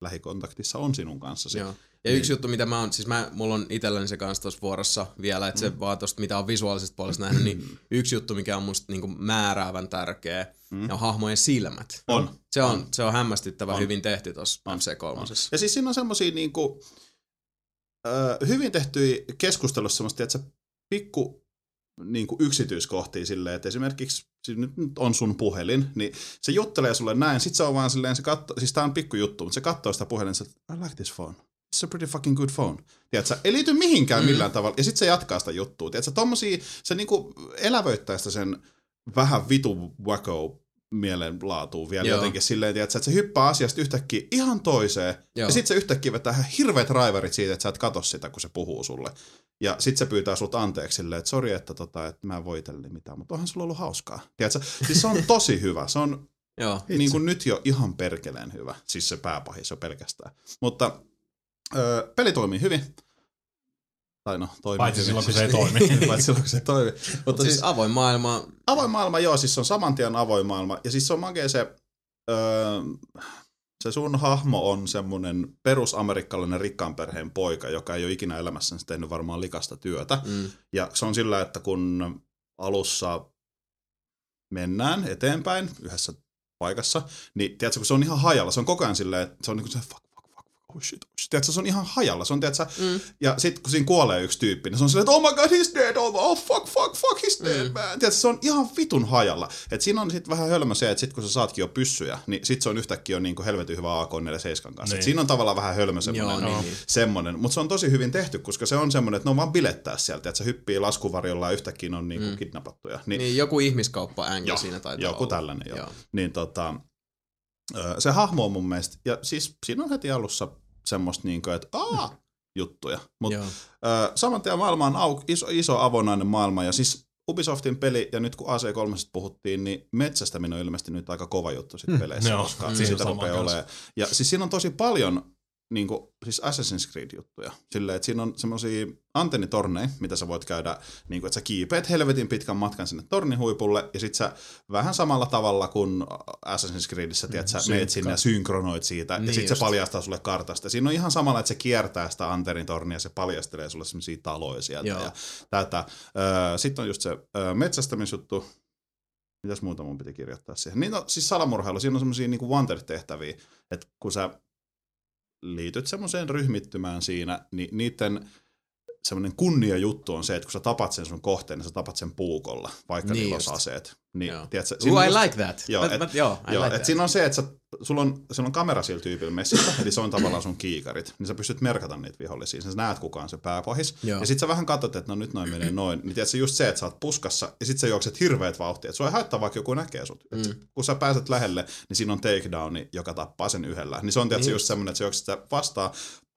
lähikontaktissa on sinun kanssasi. Joo. Ja Niin. yksi juttu, mitä mä oon, siis mä, mulla on itselläni se kanssa tuossa vuorossa vielä, että se Mm. vaan tosta, mitä on visuaalisesta puolesta nähnyt, niin yksi juttu, mikä on musta niinku määräävän tärkeä, Mm. on hahmojen silmät. On. Se on, On. se on hämmästyttävän On. hyvin tehty tuossa On. MC3. Ja siis siinä on semmosia niinku, ö, hyvin tehtyjä keskustelussa semmoista, että se pikku niin kuin yksityiskohtia silleen, että esimerkiksi siis nyt nyt on sun puhelin, niin se juttelee sulle näin, sit se on vaan silleen, se katto, siis tää on pikku juttu, mutta se katsoo sitä puhelinta, että I like this phone. It's a pretty fucking good phone. Tiedätkö, ei liity mihinkään millään tavalla, ja sitten se jatkaa sitä juttua. Tiedätkö, tommosia, se niinku elävöittää sitä sen vähän vitu wacko mielenlaatuun vielä Joo. jotenkin silleen, tiedätkö, että se hyppää asiasta yhtäkkiä ihan toiseen, Joo. ja sitten se yhtäkkiä vetää ihan hirveät raivarit siitä, että sä et katso sitä, kun se puhuu sulle. Ja sitten se pyytää sut anteeksi silleen, että sori, että, tota, että mä en voi itselleni mitään, mutta onhan sulla ollut hauskaa. Tiedätkö? Siis se on tosi hyvä. Se on Joo. niin kuin nyt jo ihan perkeleen hyvä. Siis se pääpahis jo pelkästään. Mutta öö, peli toimii hyvin. Tai no, toimii Paitsi hyvin. silloin, kun se ei toimi. Paitsi silloin, kun se ei toimi. Mutta Siis siis avoin maailma. avoin maailma, joo, siis se on saman tien avoin maailma. Ja siis se on makea se, öö, se sun hahmo on semmonen perusamerikkalainen rikkaan perheen poika, joka ei ole ikinä elämässänsä tehnyt varmaan likasta työtä. Mm. Ja se on sillä, että kun alussa mennään eteenpäin yhdessä paikassa, niin tiedätkö, kun se on ihan hajalla, se on koko ajan silleen, että se on niin kuin se fuck, oh shit, oh shit. Tiedätkö, se on ihan hajalla, se on, tiedätkö, Mm. ja sitten kun siinä kuolee yksi tyyppi, niin se on silleen, että oh my god, he's dead, oh, oh fuck, fuck, fuck, he's dead, Mm. man. Tiedätkö, se on ihan vitun hajalla. Et siinä on sitten vähän hölmö se, että sit kun sä saatkin jo pyssyjä, niin sit se on yhtäkkiä jo niin kuin helvetin hyvä AK-47 kanssa. Niin. Et siinä on tavallaan vähän hölmö Joo, semmoinen niin, niin. semmoinen, mutta se on tosi hyvin tehty, koska se on semmoinen, että ne on vaan bilettää sieltä, että se hyppii laskuvarjolla ja yhtäkkiä ne on niinku mm. kidnappattuja. Niin, Niin joku ihmiskauppa Joo, siinä taitaa joku olla. tällainen, joo. Joo. Niin tota, se hahmo on mun mielestä, ja siis siinä on heti alussa semmoista niinku, että aa, juttuja. Mutta saman tien maailma on au, iso, iso avonainen maailma, ja siis Ubisoftin peli, ja nyt kun AC3 puhuttiin, niin metsästäminen on ilmeisesti nyt aika kova juttu sit peleissä, joo, koska mm, sama rupeaa olemaan. Ja siis siinä on tosi paljon niin kuin, siis Assassin's Creed-juttuja. Silleen, että siinä on semmoisia antennitorneja, mitä sä voit käydä, niin kuin, että sä kiipeät helvetin pitkän matkan sinne tornihuipulle, ja sit sä vähän samalla tavalla kuin Assassin's Creedissä, tiedät, sä meet sinne ja synkronoit siitä, Niin ja sit just. se paljastaa sulle kartasta. Siinä on ihan samalla, että se kiertää sitä antennitornia, ja se paljastelee sulle semmoisia taloja sieltä, Joo. ja tätä. Öö, Sitten on just se öö, metsästämisjuttu, Mitäs muuta mun piti kirjoittaa siihen? Niin no, siis salamurhailu, siinä on semmoisia niinku wanted-tehtäviä, että kun sä liityt semmoiseen ryhmittymään siinä, niin niiden semmoinen kunnia juttu on se, että kun sä tapat sen sun kohteen, niin sä tapat sen puukolla, vaikka Niin niillä olisi aseet. Niin, Joo. tiedätkö, Ooh, I like that. Joo, But- et- but joo, Joo, like et that. siinä on se, että sä, sulla on, sulla on kamera sillä tyypillä messissä, eli se on tavallaan sun kiikarit, niin sä pystyt merkata niitä vihollisia, sä näet kuka on se pääpahis, Joo. ja sit sä vähän katsot, että no nyt noin menee noin, niin tiedätkö just se, että sä oot puskassa, ja sit sä juokset hirveät vauhtia, että sua ei haittaa vaikka joku näkee sut. Mm. Et kun sä pääset lähelle, niin siinä on takedowni, joka tappaa sen yhdellä. Niin se on tiedätkö Niin just semmoinen, että sä juokset sitä vastaan,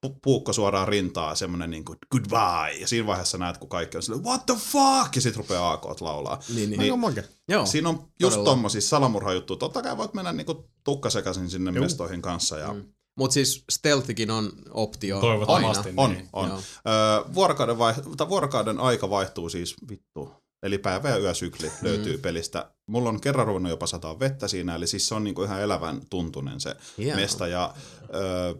pu- puukko suoraan rintaa, semmoinen niin kuin goodbye, ja siinä vaiheessa näet, kun kaikki on silleen, what the fuck, ja sit rupeaa AKt laulaa. Niin, niin. Aika make. Joo. Siinä on just todella. tommosia salamurhajuttuja. Totta kai voit mennä niinku tukkasekaisin sinne Juu. mestoihin kanssa. Ja Mm. Mutta siis stealthikin on optio Toivottavasti. aina. on, Niin. on. Joo. Öö, vuorokauden, vai- tai vuorokauden aika vaihtuu siis vittu. Eli päivä- ja yösykli löytyy Mm. pelistä. Mulla on kerran ruvennut jopa sataa vettä siinä, eli siis se on niinku ihan elävän tuntunen se Hienoa. mesta. Ja öö,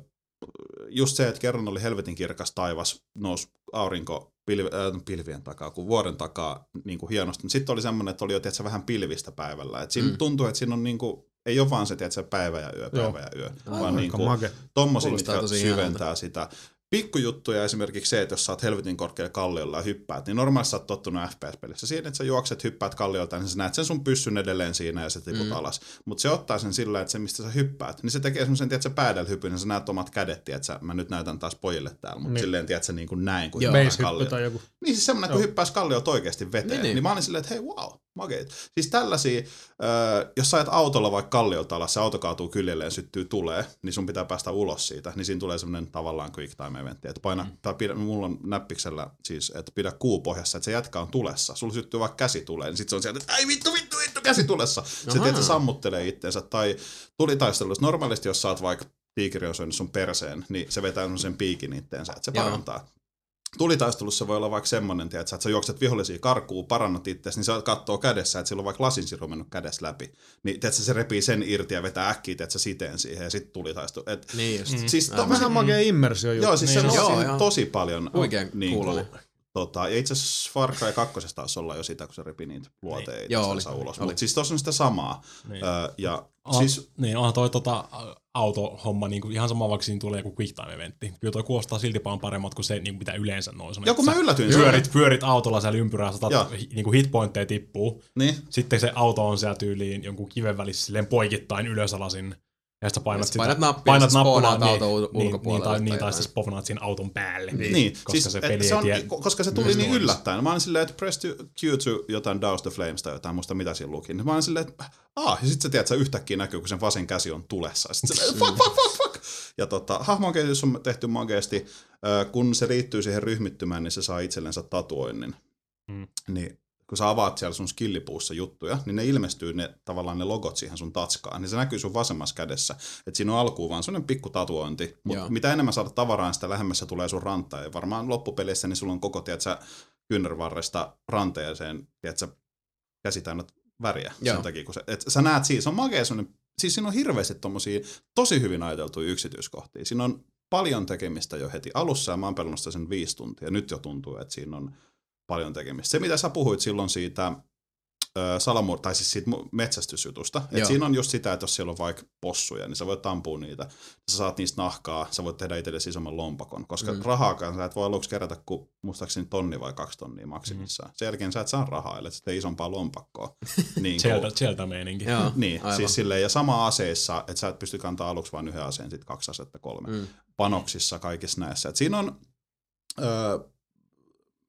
just se, että kerran oli helvetin kirkas taivas, nousi aurinko pilvi, äh, pilvien takaa, kuin vuoren takaa niin kuin hienosti. Sitten oli semmoinen, että oli jo tiedätkö, vähän pilvistä päivällä. Et siinä Mm. tuntuu, että siinä on niin kuin, ei ole vaan se tiedätkö, päivä ja yö, päivä ja yö, Aivan. vaan niin kuin, tommosia, mitkä syventää sitä. Pikkujuttuja esimerkiksi se, että jos sä oot helvetin korkealla kalliolla ja hyppäät, niin normaalisti sä oot tottunut FPS-pelissä siihen, että sä juokset, hyppäät kalliolta, niin sä näet sen sun pyssyn edelleen siinä ja sä tiput Mm. alas. Mutta se ottaa sen sillä, että se mistä sä hyppäät, niin se tekee semmoisen, tiedätkö, päädelhypyn, ja sä näet omat kädet, että sä, mä nyt näytän taas pojille täällä, mutta Niin. niin. silleen, tiedätkö, niin kuin näin, kun Joo. hyppää tai joku. Niin siis semmoinen, kun hyppäisi kalliolta oikeasti veteen. Niin, Niin, niin. niin. mä olin silleen, että hei wow, makeit. Siis tällaisia, jos sä ajat autolla vaikka kalliolta alas, se auto kaatuu kyljelleen, syttyy tulee, niin sun pitää päästä ulos siitä. Niin siinä tulee semmoinen tavallaan quick time eventti, että paina, mm. tai pidä, mulla on näppiksellä siis, että pidä kuu pohjassa, että se jätkä on tulessa. Sulla syttyy vaikka käsi tulee, niin sit se on sieltä, että ai vittu, vittu, vittu, käsi tulessa. Se Ahaa. tietysti sammuttelee itteensä. Tai tulitaistelussa, normaalisti jos sä oot vaikka tiikeri on syönyt sun perseen, niin se vetää sen piikin itteensä, että se Joo. Tulitaistelussa voi olla vaikka semmoinen, tiedätkö, että sä juokset vihollisia karkuun, parannat itseäsi, niin se katsoo kädessä, että sillä on vaikka lasinsiru mennyt kädessä läpi. Niin tiedätkö, se repii sen irti ja vetää äkkiä, tiedätkö, siteen siihen ja sitten tulitaistelu. Et, Niin just. Mm. Siis tommosia, Vähän makea immersio juttu. joo, siis Niin, se on tosi paljon Huikean niin kuin, kuulonen. Tota, ja itse asiassa Far Cry 2 taisi olla jo sitä, kun se repi niitä luoteita Joo, oli, ulos. Mutta siis tuossa on sitä samaa. Niin. Öö, ja Ah, siis, niin, onhan toi tota, autohomma niin kuin ihan sama, vaikka siinä tulee joku quick time eventti. Kyllä toi kuulostaa silti paljon paremmat kuin se, niin kuin mitä yleensä noin. Joku mä yllätyin. Pyörit, pyörit autolla siellä ympyrää, satat, Joo. niin kuin hitpointteja tippuu. Niin, Sitten se auto on siellä tyyliin jonkun kiven välissä silleen poikittain ylösalasin. Ja sitten painat, Ja painat nappia, painat ja sä nappulaa, spawnaat auton ul- niin, ulkopuolelle Niin, tai, niin, tai sitten spawnaat siinä auton päälle. Niin, koska siis, se et peli se on, ei tie... koska se tuli niin noin. yllättäen. Mä olin silleen, että press to Q to jotain Douse the Flames tai jotain, muista mitä siinä luki. Niin Mä olin silleen, että aah, ja sit sä tiedät, että se yhtäkkiä näkyy, kun sen vasen käsi on tulessa. Sitten silleen, fuck, fuck, fuck, fuck. Ja tota, hahmon kehitys on tehty makeasti. Ö, Kun se liittyy siihen ryhmittymään, niin se saa itsellensä tatuoinnin. Mm. Niin kun sä avaat siellä sun skillipuussa juttuja, niin ne ilmestyy ne, tavallaan ne logot siihen sun tatskaan, niin se näkyy sun vasemmassa kädessä. Et siinä on alkuun vaan sellainen pikku tatuointi, mutta mitä enemmän saat tavaraa, sitä lähemmässä tulee sun rantaa. Ja varmaan loppupeleissä niin sulla on koko, tiedätkö, kyynärvarresta ranteeseen, tiedätkö, käsi täynnä väriä Joo. sen takia, kun se, et sä näet siinä, se on makea siis siinä on hirveästi tommosia tosi hyvin ajateltuja yksityiskohtia. Siinä on paljon tekemistä jo heti alussa, ja mä oon pelannut sen viisi tuntia. Nyt jo tuntuu, että siinä on paljon tekemistä. Se, mitä sä puhuit silloin siitä salamur, tai siis siitä metsästysjutusta, että Joo. siinä on just sitä, että jos siellä on vaikka possuja, niin sä voit ampua niitä, sä saat niistä nahkaa, sä voit tehdä itsellesi isomman lompakon, koska Mm. mm. rahaakaan sä et voi aluksi kerätä kuin muistaakseni tonni vai kaksi tonnia maksimissaan. Sen jälkeen sä et saa rahaa, ellei sä tee isompaa lompakkoa. niin Sieltä, sieltä meininki. Joo, niin, aivan. siis silleen, ja sama aseissa, että sä et pysty kantaa aluksi vain yhden aseen, sitten kaksi asetta, kolme. Mm. Panoksissa, kaikissa näissä. Et siinä on, öö,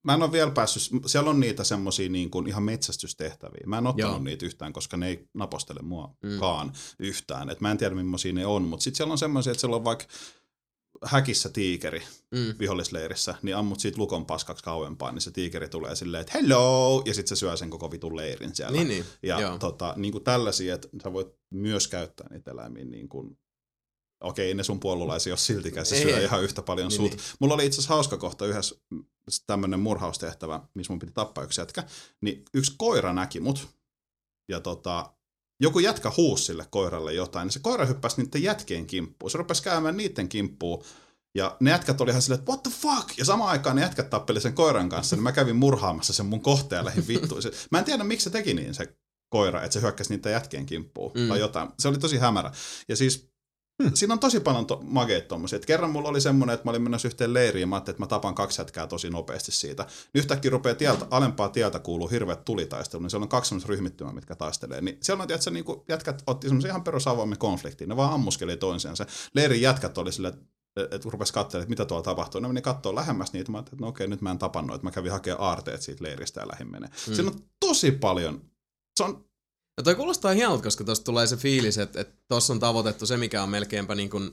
mä en ole vielä päässyt, siellä on niitä semmosia niin kuin ihan metsästystehtäviä. Mä en ottanut Joo. niitä yhtään, koska ne ei napostele Mm. muakaan yhtään. Et mä en tiedä, millaisia ne on, mutta sitten siellä on semmoisia, että siellä on vaikka häkissä tiikeri Mm. vihollisleirissä, niin ammut siitä lukon paskaksi kauempaa, niin se tiikeri tulee silleen, että hello, ja sitten se syö sen koko vitun leirin siellä. Niin, niin. Ja Joo. tota, niin kuin tällaisia, että sä voit myös käyttää niitä eläimiä niin kuin, okei, ei ne sun puolulaisia ole siltikään, se syö ei. ihan yhtä paljon Niin, sut. niin. Mulla oli itse asiassa hauska kohta yhdessä tämmönen murhaustehtävä, missä mun piti tappaa yksi jätkä, niin yksi koira näki mut, ja tota, joku jätkä huusi sille koiralle jotain, niin se koira hyppäsi niiden jätkien kimppuun. Se rupesi käymään niiden kimppuun, ja ne jätkät oli ihan silleen, että what the fuck? Ja samaan aikaan ne jätkät tappeli sen koiran kanssa, niin mä kävin murhaamassa sen mun kohteen ja lähdin vittuun. Mä en tiedä, miksi se teki niin se koira, että se hyökkäsi niiden jätkien kimppuun mm. tai jotain. Se oli tosi hämärä. Ja siis hmm. siinä on tosi paljon to- mageet tommosia. Et kerran mulla oli semmoinen, että mä olin menossa yhteen leiriin ja mä ajattelin, että mä tapan kaksi jätkää tosi nopeasti siitä. Yhtäkkiä rupeaa tieltä, alempaa tieltä kuuluu hirveät tulitaistelu, niin siellä on kaksi semmoista ryhmittymää, mitkä taistelee. Niin siellä on, tiedätkö, niin jätkät otti semmoisen ihan perusavoimen konfliktiin. Ne vaan ammuskeli toisiansa. Leirin jätkät oli silleen, että että rupesi katselemaan, että mitä tuolla tapahtuu. Ne meni katsoa lähemmäs niitä. Mä ajattelin, että no okei, nyt mä en tapannut, että mä kävin hakemaan aarteet siitä leiristä ja lähin menee. Mm. Mm. Siinä on tosi paljon. Se on, No toi kuulostaa hienolta, koska tuossa tulee se fiilis, että, että tuossa on tavoitettu se, mikä on melkeinpä niin kuin,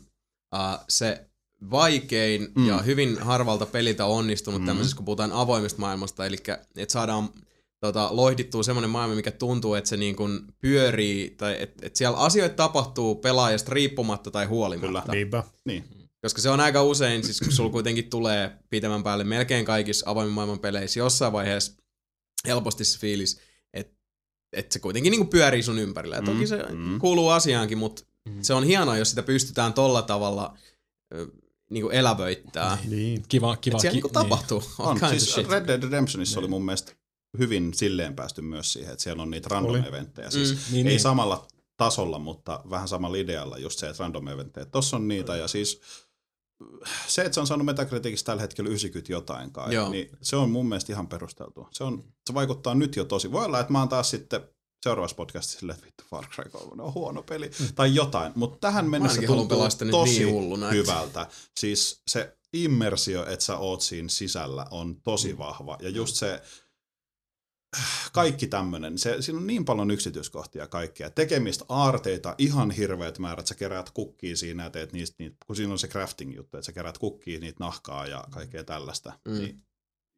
uh, se vaikein mm. Ja hyvin harvalta peliltä onnistunut mm. Mm. tämmöisessä, kun puhutaan avoimesta maailmasta, eli että saadaan tota, loihdittua semmoinen maailma, mikä tuntuu, että se niin kuin pyörii, tai että, että siellä asioita tapahtuu pelaajasta riippumatta tai huolimatta. Kyllä. Niinpä. niin. Koska se on aika usein, siis kun sulla kuitenkin tulee pitemmän päälle melkein kaikissa avoimen maailman peleissä jossain vaiheessa helposti se fiilis, että et se kuitenkin niinku pyörii sun ympärillä. Ja toki Mm, se mm. kuuluu asiaankin, mutta Mm. se on hienoa, jos sitä pystytään tolla tavalla ö, niinku elävöittää. Niin. Kiva, kiva. Et siellä ki- niinku tapahtuu all On. Siis shit. Red Dead Redemptionissa oli mun mielestä hyvin silleen päästy myös siihen, että siellä on niitä random Oli. eventtejä. Siis Mm. Niin, ei niin. samalla tasolla, mutta vähän samalla idealla just se, että random eventtejä. Tossa on niitä ja siis se, että se on saanut Metacriticissa tällä hetkellä 90 jotain kai, Joo. niin se on mun mielestä ihan perusteltua. Se, on, se vaikuttaa nyt jo tosi. Voi olla, että mä oon taas sitten seuraavassa podcastissa silleen, että vittu Far Cry 3 on huono peli tai jotain, mutta tähän mennessä tuntuu tosi niin hulluna, hyvältä. Siis se immersio, että sä oot siinä sisällä, on tosi vahva. Ja just se kaikki tämmöinen, se, siinä on niin paljon yksityiskohtia kaikkea. Tekemistä, aarteita, ihan hirveät määrät. Sä keräät kukkia siinä ja teet niistä, niitä, kun siinä on se crafting-juttu, että sä keräät kukkia, niitä nahkaa ja kaikkea tällaista. Mm. Niin,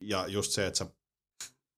ja just se, että sä,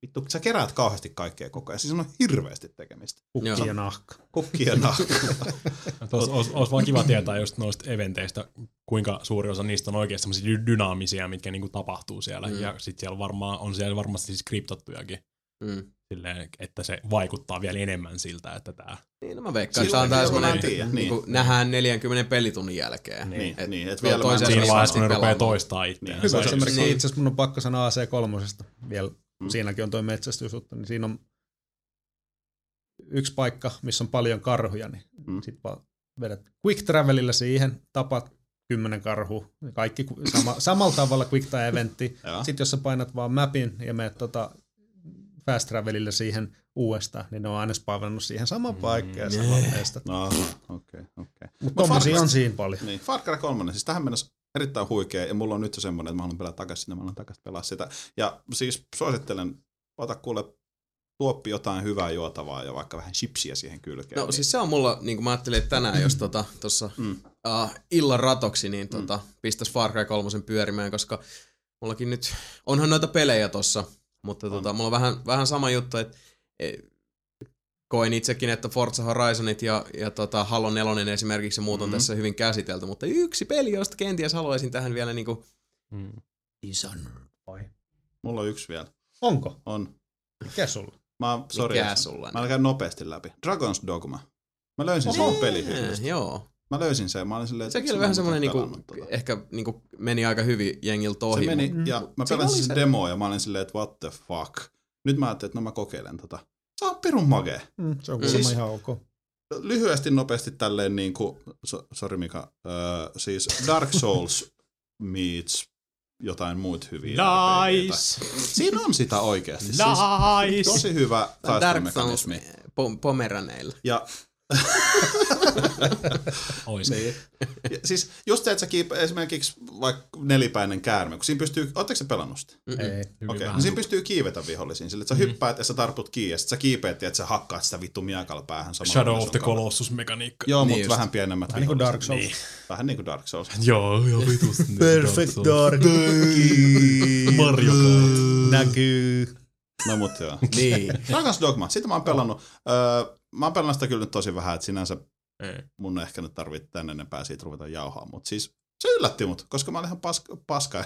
vittu, sä keräät kauheasti kaikkea koko ajan. Siis on hirveästi tekemistä. Kukki ja nahka. Kukkia ja nahkaa. Olisi, olisi, olisi vaan kiva tietää just noista eventeistä, kuinka suuri osa niistä on oikeasti semmoisia dynaamisia, mitkä niinku tapahtuu siellä. Mm. Mm. Ja sitten siellä varmaan, on siellä varmasti siis skriptattujakin. Mm. silleen, että se vaikuttaa vielä enemmän siltä, että tämä... Niin, no mä veikkaan, että tämä on semmoinen, en tiedä, niin. niin. niin nähdään 40 pelitunnin jälkeen. Niin, Et niin, että tuo vielä toisen Siinä vaiheessa, kun ne rupeaa toistaa itseään. Niin. Hyvä esimerkki. niin. Niin. Itse asiassa mun on pakko sanoa AC3 vielä. Mm. Siinäkin on toi metsästysjuttu, niin siinä on yksi paikka, missä on paljon karhuja, niin Mm. sit vaan vedät quick travelilla siihen, tapat kymmenen karhua, kaikki sama, samalla tavalla quick time eventti. Sitten jos sä painat vaan mapin ja menet tota fast travelilla siihen uudestaan, niin ne on aina spavannut siihen samaan paikkaan ja samaan mestat. No, okei, okei. Mutta Mut tommosia Far on siinä paljon. Niin, Far Cry 3, siis tähän mennessä erittäin huikea, ja mulla on nyt jo semmoinen, että mä haluan pelata takaisin sinne, mä haluan takaisin pelaa sitä. Ja siis suosittelen, ota kuule tuoppi jotain hyvää juotavaa ja vaikka vähän chipsiä siihen kylkeen. No niin, siis se on mulla, niin kuin mä ajattelin, että tänään jos tota, tossa Mm. uh, illan ratoksi, niin tota, pistäisi Far Cry 3 pyörimään, koska mullakin nyt, onhan noita pelejä tossa, mutta On. tota, mulla on vähän, vähän sama juttu, että e, koen itsekin, että Forza Horizonit ja, ja tota Halo 4 esimerkiksi ja muut on Mhm. tässä hyvin käsitelty, mutta yksi peli, josta kenties haluaisin tähän vielä niinku Mm. Mulla on yksi vielä. Onko? On. Mikä sulla? Mä sorry, Mikä sulla Mä käyn nopeasti läpi. Dragon's Dogma. Mä löysin sen. Eh, Joo. Mä löysin sen, mä olin silleen, että Sekin oli vähän en semmoinen niinku, tota. ehkä niinku meni aika hyvin jengiltä ohi. Se meni, mut- Mm. ja mä pelasin sen se- demoa ja mä olin silleen, että what the fuck. Nyt mä ajattelin, että no mä kokeilen tota. Se on pirun magee. Mm, se on Siis- kuulemma ihan ok. Lyhyesti nopeasti tälleen niin kuin, so, sorry Mika, öö, siis Dark Souls meets jotain muita hyviä RPG:tä. Nice! Siinä on sitä oikeasti. Siis Nice! tosi hyvä Dark Souls taistelumekanismi. po- pomeraneilla. Ja Ois. Niin. Ja siis just se, että sä kiip, esimerkiksi vaikka nelipäinen käärme, kun siinä pystyy, ootteko se pelannut sitä? Ei. Okei, vähän. niin siinä pystyy kiivetä vihollisiin, sillä että sä Mm. hyppäät ja sä tartut kiinni ja sit sä kiipeät ja että sä hakkaat sitä vittu miekalla päähän samalla. Shadow of the. Colossus mekaniikka. Joo, Niin mutta just. vähän pienemmät Vähän niin kuin. Dark Souls. Niin. Vähän niin kuin Dark Souls. Joo, joo vitusti. Perfect Dark. Mario Kart. Näkyy. No mut joo. Niin. Dragon's Dogma, sitä mä oon pelannut. Öö, mä oon pelannut sitä kyllä nyt tosi vähän, että sinänsä Ei. mun ehkä nyt tarvitsee tänne enempää siitä ruveta jauhaa, mutta siis se yllätti mut, koska mä olin ihan paska. paska.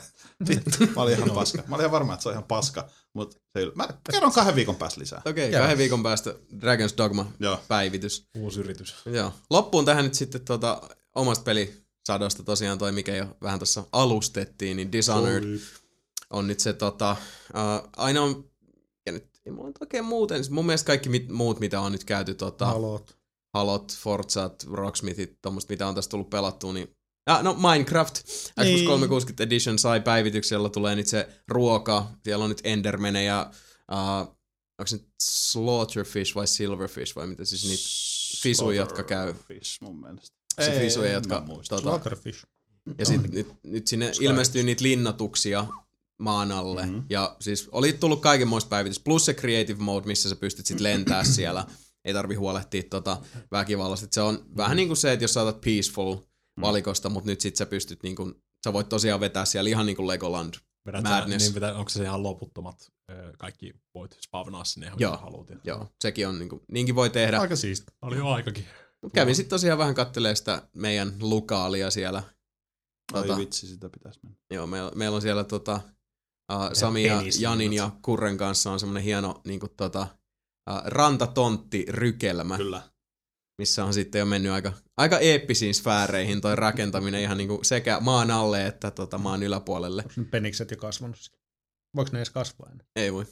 Vittu, mä olin ihan paska. Mä olin ihan varma, että se on ihan paska, mutta se yl... Mä kerron kahden viikon päästä lisää. Okei, okay, kahden viikon päästä Dragon's Dogma Joo. päivitys. Uusi yritys. Joo. Loppuun tähän nyt sitten tota, omasta pelisadosta tosiaan toi, mikä jo vähän tuossa alustettiin, niin Dishonored on nyt se tota, uh, nyt ei mulla nyt oikein muuten, mun mielestä kaikki mit, muut, mitä on nyt käyty, tota, Halot. Halot, Forzat, Rocksmithit, tommoset, mitä on tässä tullut pelattua, niin Ah, no Minecraft, Xbox Niin. 360 Edition sai päivityksen, jolla tulee nyt se ruoka. Siellä on nyt Endermene ja uh, onko se nyt Slaughterfish vai Silverfish vai mitä siis niitä fisuja, jotka käy. Fish mun mielestä. Se fisuja, en jotka tota, Slaughterfish. ja sit nyt, nyt sinne ilmestyy niitä linnoituksia maan alle. Mhm. Mm-hmm. Ja siis oli tullut kaikenmoista päivitys. Plus se creative mode, missä sä pystyt sit lentää siellä. Ei tarvi huolehtia tota väkivallasta. Et se on vähän niin kuin se, että jos sä otat peaceful valikosta, mutta nyt sit sä pystyt niin kuin, sä voit tosiaan vetää siellä ihan niin kuin Legoland. Vedät Madness. sä, niin vetää, onko se ihan loputtomat? Kaikki voit spavnaa sinne Joo. mitä haluat. ja- Joo, sekin on niin kuin, niinkin voi tehdä. Aika siisti. Oli jo aikakin. Mut kävin sitten tosiaan vähän kattelee sitä meidän lukaalia siellä. Ai Tota, vitsi, sitä pitäisi mennä. Joo, meillä, meillä on siellä tota, uh, Sami ja. Janin ja Kurren kanssa on semmoinen hieno niin kuin, tota, uh, rantatontti-rykelmä, Kyllä. missä on sitten jo mennyt aika, aika eeppisiin sfääreihin toi rakentaminen ihan niin kuin sekä maan alle että tota, maan yläpuolelle. Onko penikset jo kasvanut sitten? Voiko ne edes kasvaa enää? Ei voi.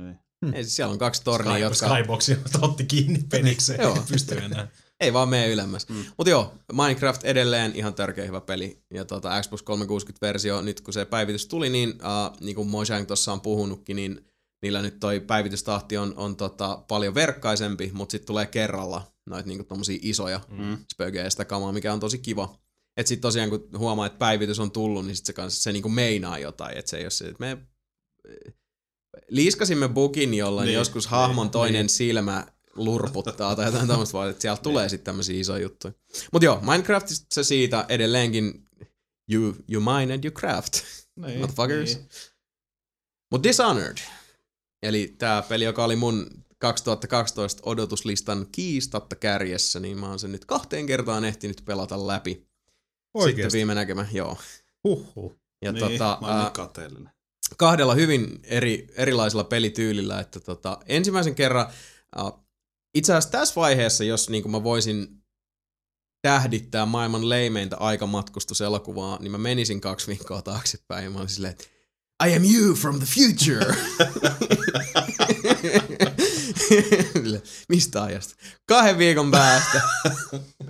Ei. Hmm. Ei, siis siellä on kaksi tornia, Sky, jotka Skyboxi otti kiinni penikseen. Ei pysty enää. Ei vaan mene ylemmäs. Mm. Mm. Mutta joo, Minecraft edelleen ihan tärkeä hyvä peli. Ja tota, Xbox 360-versio, nyt kun se päivitys tuli, niin uh, niin kuin Mojang tuossa on puhunutkin, niin niillä nyt toi päivitystahti on, on tota, paljon verkkaisempi, mutta sitten tulee kerralla noita niinku tommosia isoja Mm. spögejä ja sitä kamaa, mikä on tosi kiva. Et sit tosiaan kun huomaa, että päivitys on tullut, niin sit se, kanssa, se niinku meinaa jotain. Et se ei ole se, että me liiskasimme bugin, jolloin Niin, niin, joskus hahmon niin, toinen silmä lurputtaa tai jotain tämmöistä, vaan että sieltä tulee sitten tämmöisiä isoja juttuja. Mutta joo, Minecraftista se siitä edelleenkin you, you mine and you craft. Niin, Motherfuckers. niin. Mutta Dishonored, eli tämä peli, joka oli mun 2012 odotuslistan kiistatta kärjessä, niin mä oon sen nyt kahteen kertaan ehtinyt pelata läpi. Sitten Oikeesti? viime näkemä, joo. Huhhuh. Ja niin, tota, mä oon kateellinen. kahdella hyvin eri, erilaisella pelityylillä. Että tota, ensimmäisen kerran, uh, itse asiassa tässä vaiheessa, jos niin mä voisin tähdittää maailman leimeintä aikamatkustuselokuvaa, niin mä menisin kaksi viikkoa taaksepäin ja mä olisin silleen, että I am you from the future. Mistä ajasta? Kahden viikon päästä.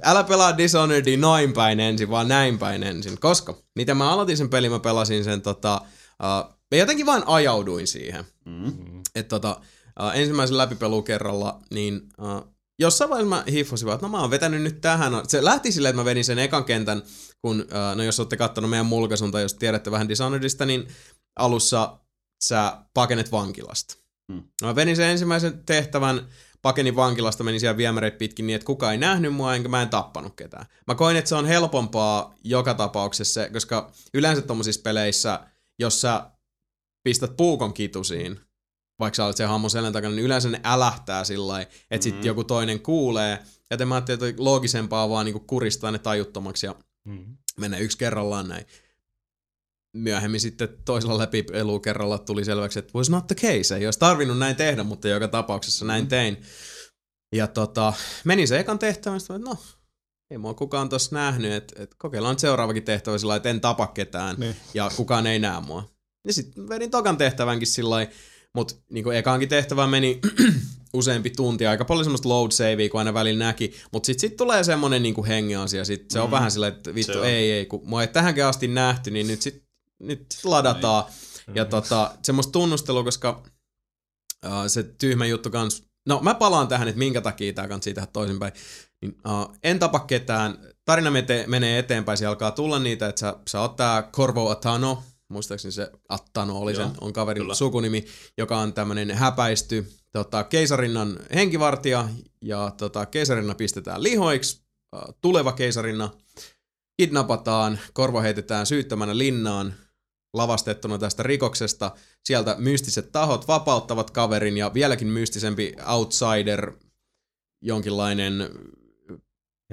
Älä pelaa Dishonoredia noin päin ensin, vaan näin päin ensin. Koska, miten mä aloitin sen pelin, mä pelasin sen tota... Uh, mä jotenkin vain ajauduin siihen. Mm. Että tota, uh, ensimmäisen läpipelu kerralla, niin uh, jossain vaiheessa mä hiffasin vaan, että no mä oon vetänyt nyt tähän. Se lähti silleen, että mä vedin sen ekan kentän, kun, uh, no jos olette kattonut meidän mulkaisun tai jos tiedätte vähän Dishonoredista, niin alussa sä pakenet vankilasta. Hmm. Mä venin sen ensimmäisen tehtävän, pakenin vankilasta, menin siellä viemäreitä pitkin niin, että kukaan ei nähnyt mua, enkä mä en tappanut ketään. Mä koin, että se on helpompaa joka tapauksessa, koska yleensä tommosissa peleissä, jos sä pistät puukon kitusiin, vaikka sä olet sen hammon selän takana, niin yleensä ne älähtää sillä lailla, että mm-hmm. sitten joku toinen kuulee. Ja mä ajattelin, että loogisempaa vaan niinku kuristaa ne tajuttomaksi ja Mm. mennä yksi kerrallaan näin. Myöhemmin sitten toisella läpipelukerralla tuli selväksi, että was not the case. Ei olisi tarvinnut näin tehdä, mutta joka tapauksessa näin tein. Ja tota, menin se ekan tehtävän, että no, ei mua kukaan tossa nähnyt, että, että kokeillaan nyt seuraavakin tehtävä sillä että en tapa ketään Niin. ja kukaan ei näe mua. Ja sitten vedin tokan tehtävänkin sillä lailla, mutta niin ekaankin tehtävään meni useampi tunti, aika paljon semmoista load savea, kun aina välillä näki, mutta sitten sit tulee semmoinen niin hengeasia, sit se on Mm. vähän silleen, että vittu Se ei, ei, kun mua ei tähänkin asti nähty, niin nyt sit, nyt sit ladataan. Ja tota, semmoista tunnustelua, koska uh, se tyhmä juttu kans, no mä palaan tähän, että minkä takia tää kannattaa tehdä toisinpäin. Niin, uh, en tapa ketään, tarina mete, menee eteenpäin, siellä alkaa tulla niitä, että sä, sä oot tää Corvo Atano, muistaakseni se Attano oli sen, Joo, on kaverin kyllä. sukunimi, joka on tämmönen häpäisty tota, keisarinnan henkivartija, ja tota, keisarinna pistetään lihoiksi, tuleva keisarinna kidnapataan, korvo heitetään syyttömänä linnaan, lavastettuna tästä rikoksesta. Sieltä mystiset tahot vapauttavat kaverin ja vieläkin mystisempi outsider, jonkinlainen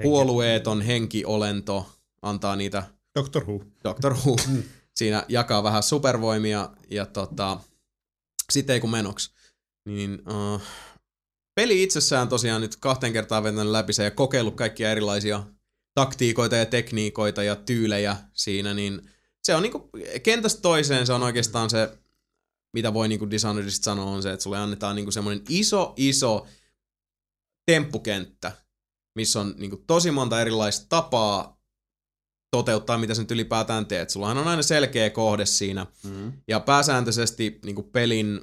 puolueeton henkiolento, antaa niitä Doctor Who. Doctor Who. Siinä jakaa vähän supervoimia ja tota, sitten ei kun menoksi. Niin, uh, peli itsessään tosiaan nyt kahteen kertaan vetänyt läpi se ja kokeillut kaikkia erilaisia taktiikoita ja tekniikoita ja tyylejä siinä, niin se on niinku kentästä toiseen se on oikeastaan se, mitä voi niinku Dishonoredista sanoa, on se, että sulle annetaan niinku semmoinen iso, iso temppukenttä, missä on niinku tosi monta erilaista tapaa toteuttaa, mitä sä nyt ylipäätään teet. Sullahan on aina selkeä kohde siinä, Mm. ja pääsääntöisesti niin pelin,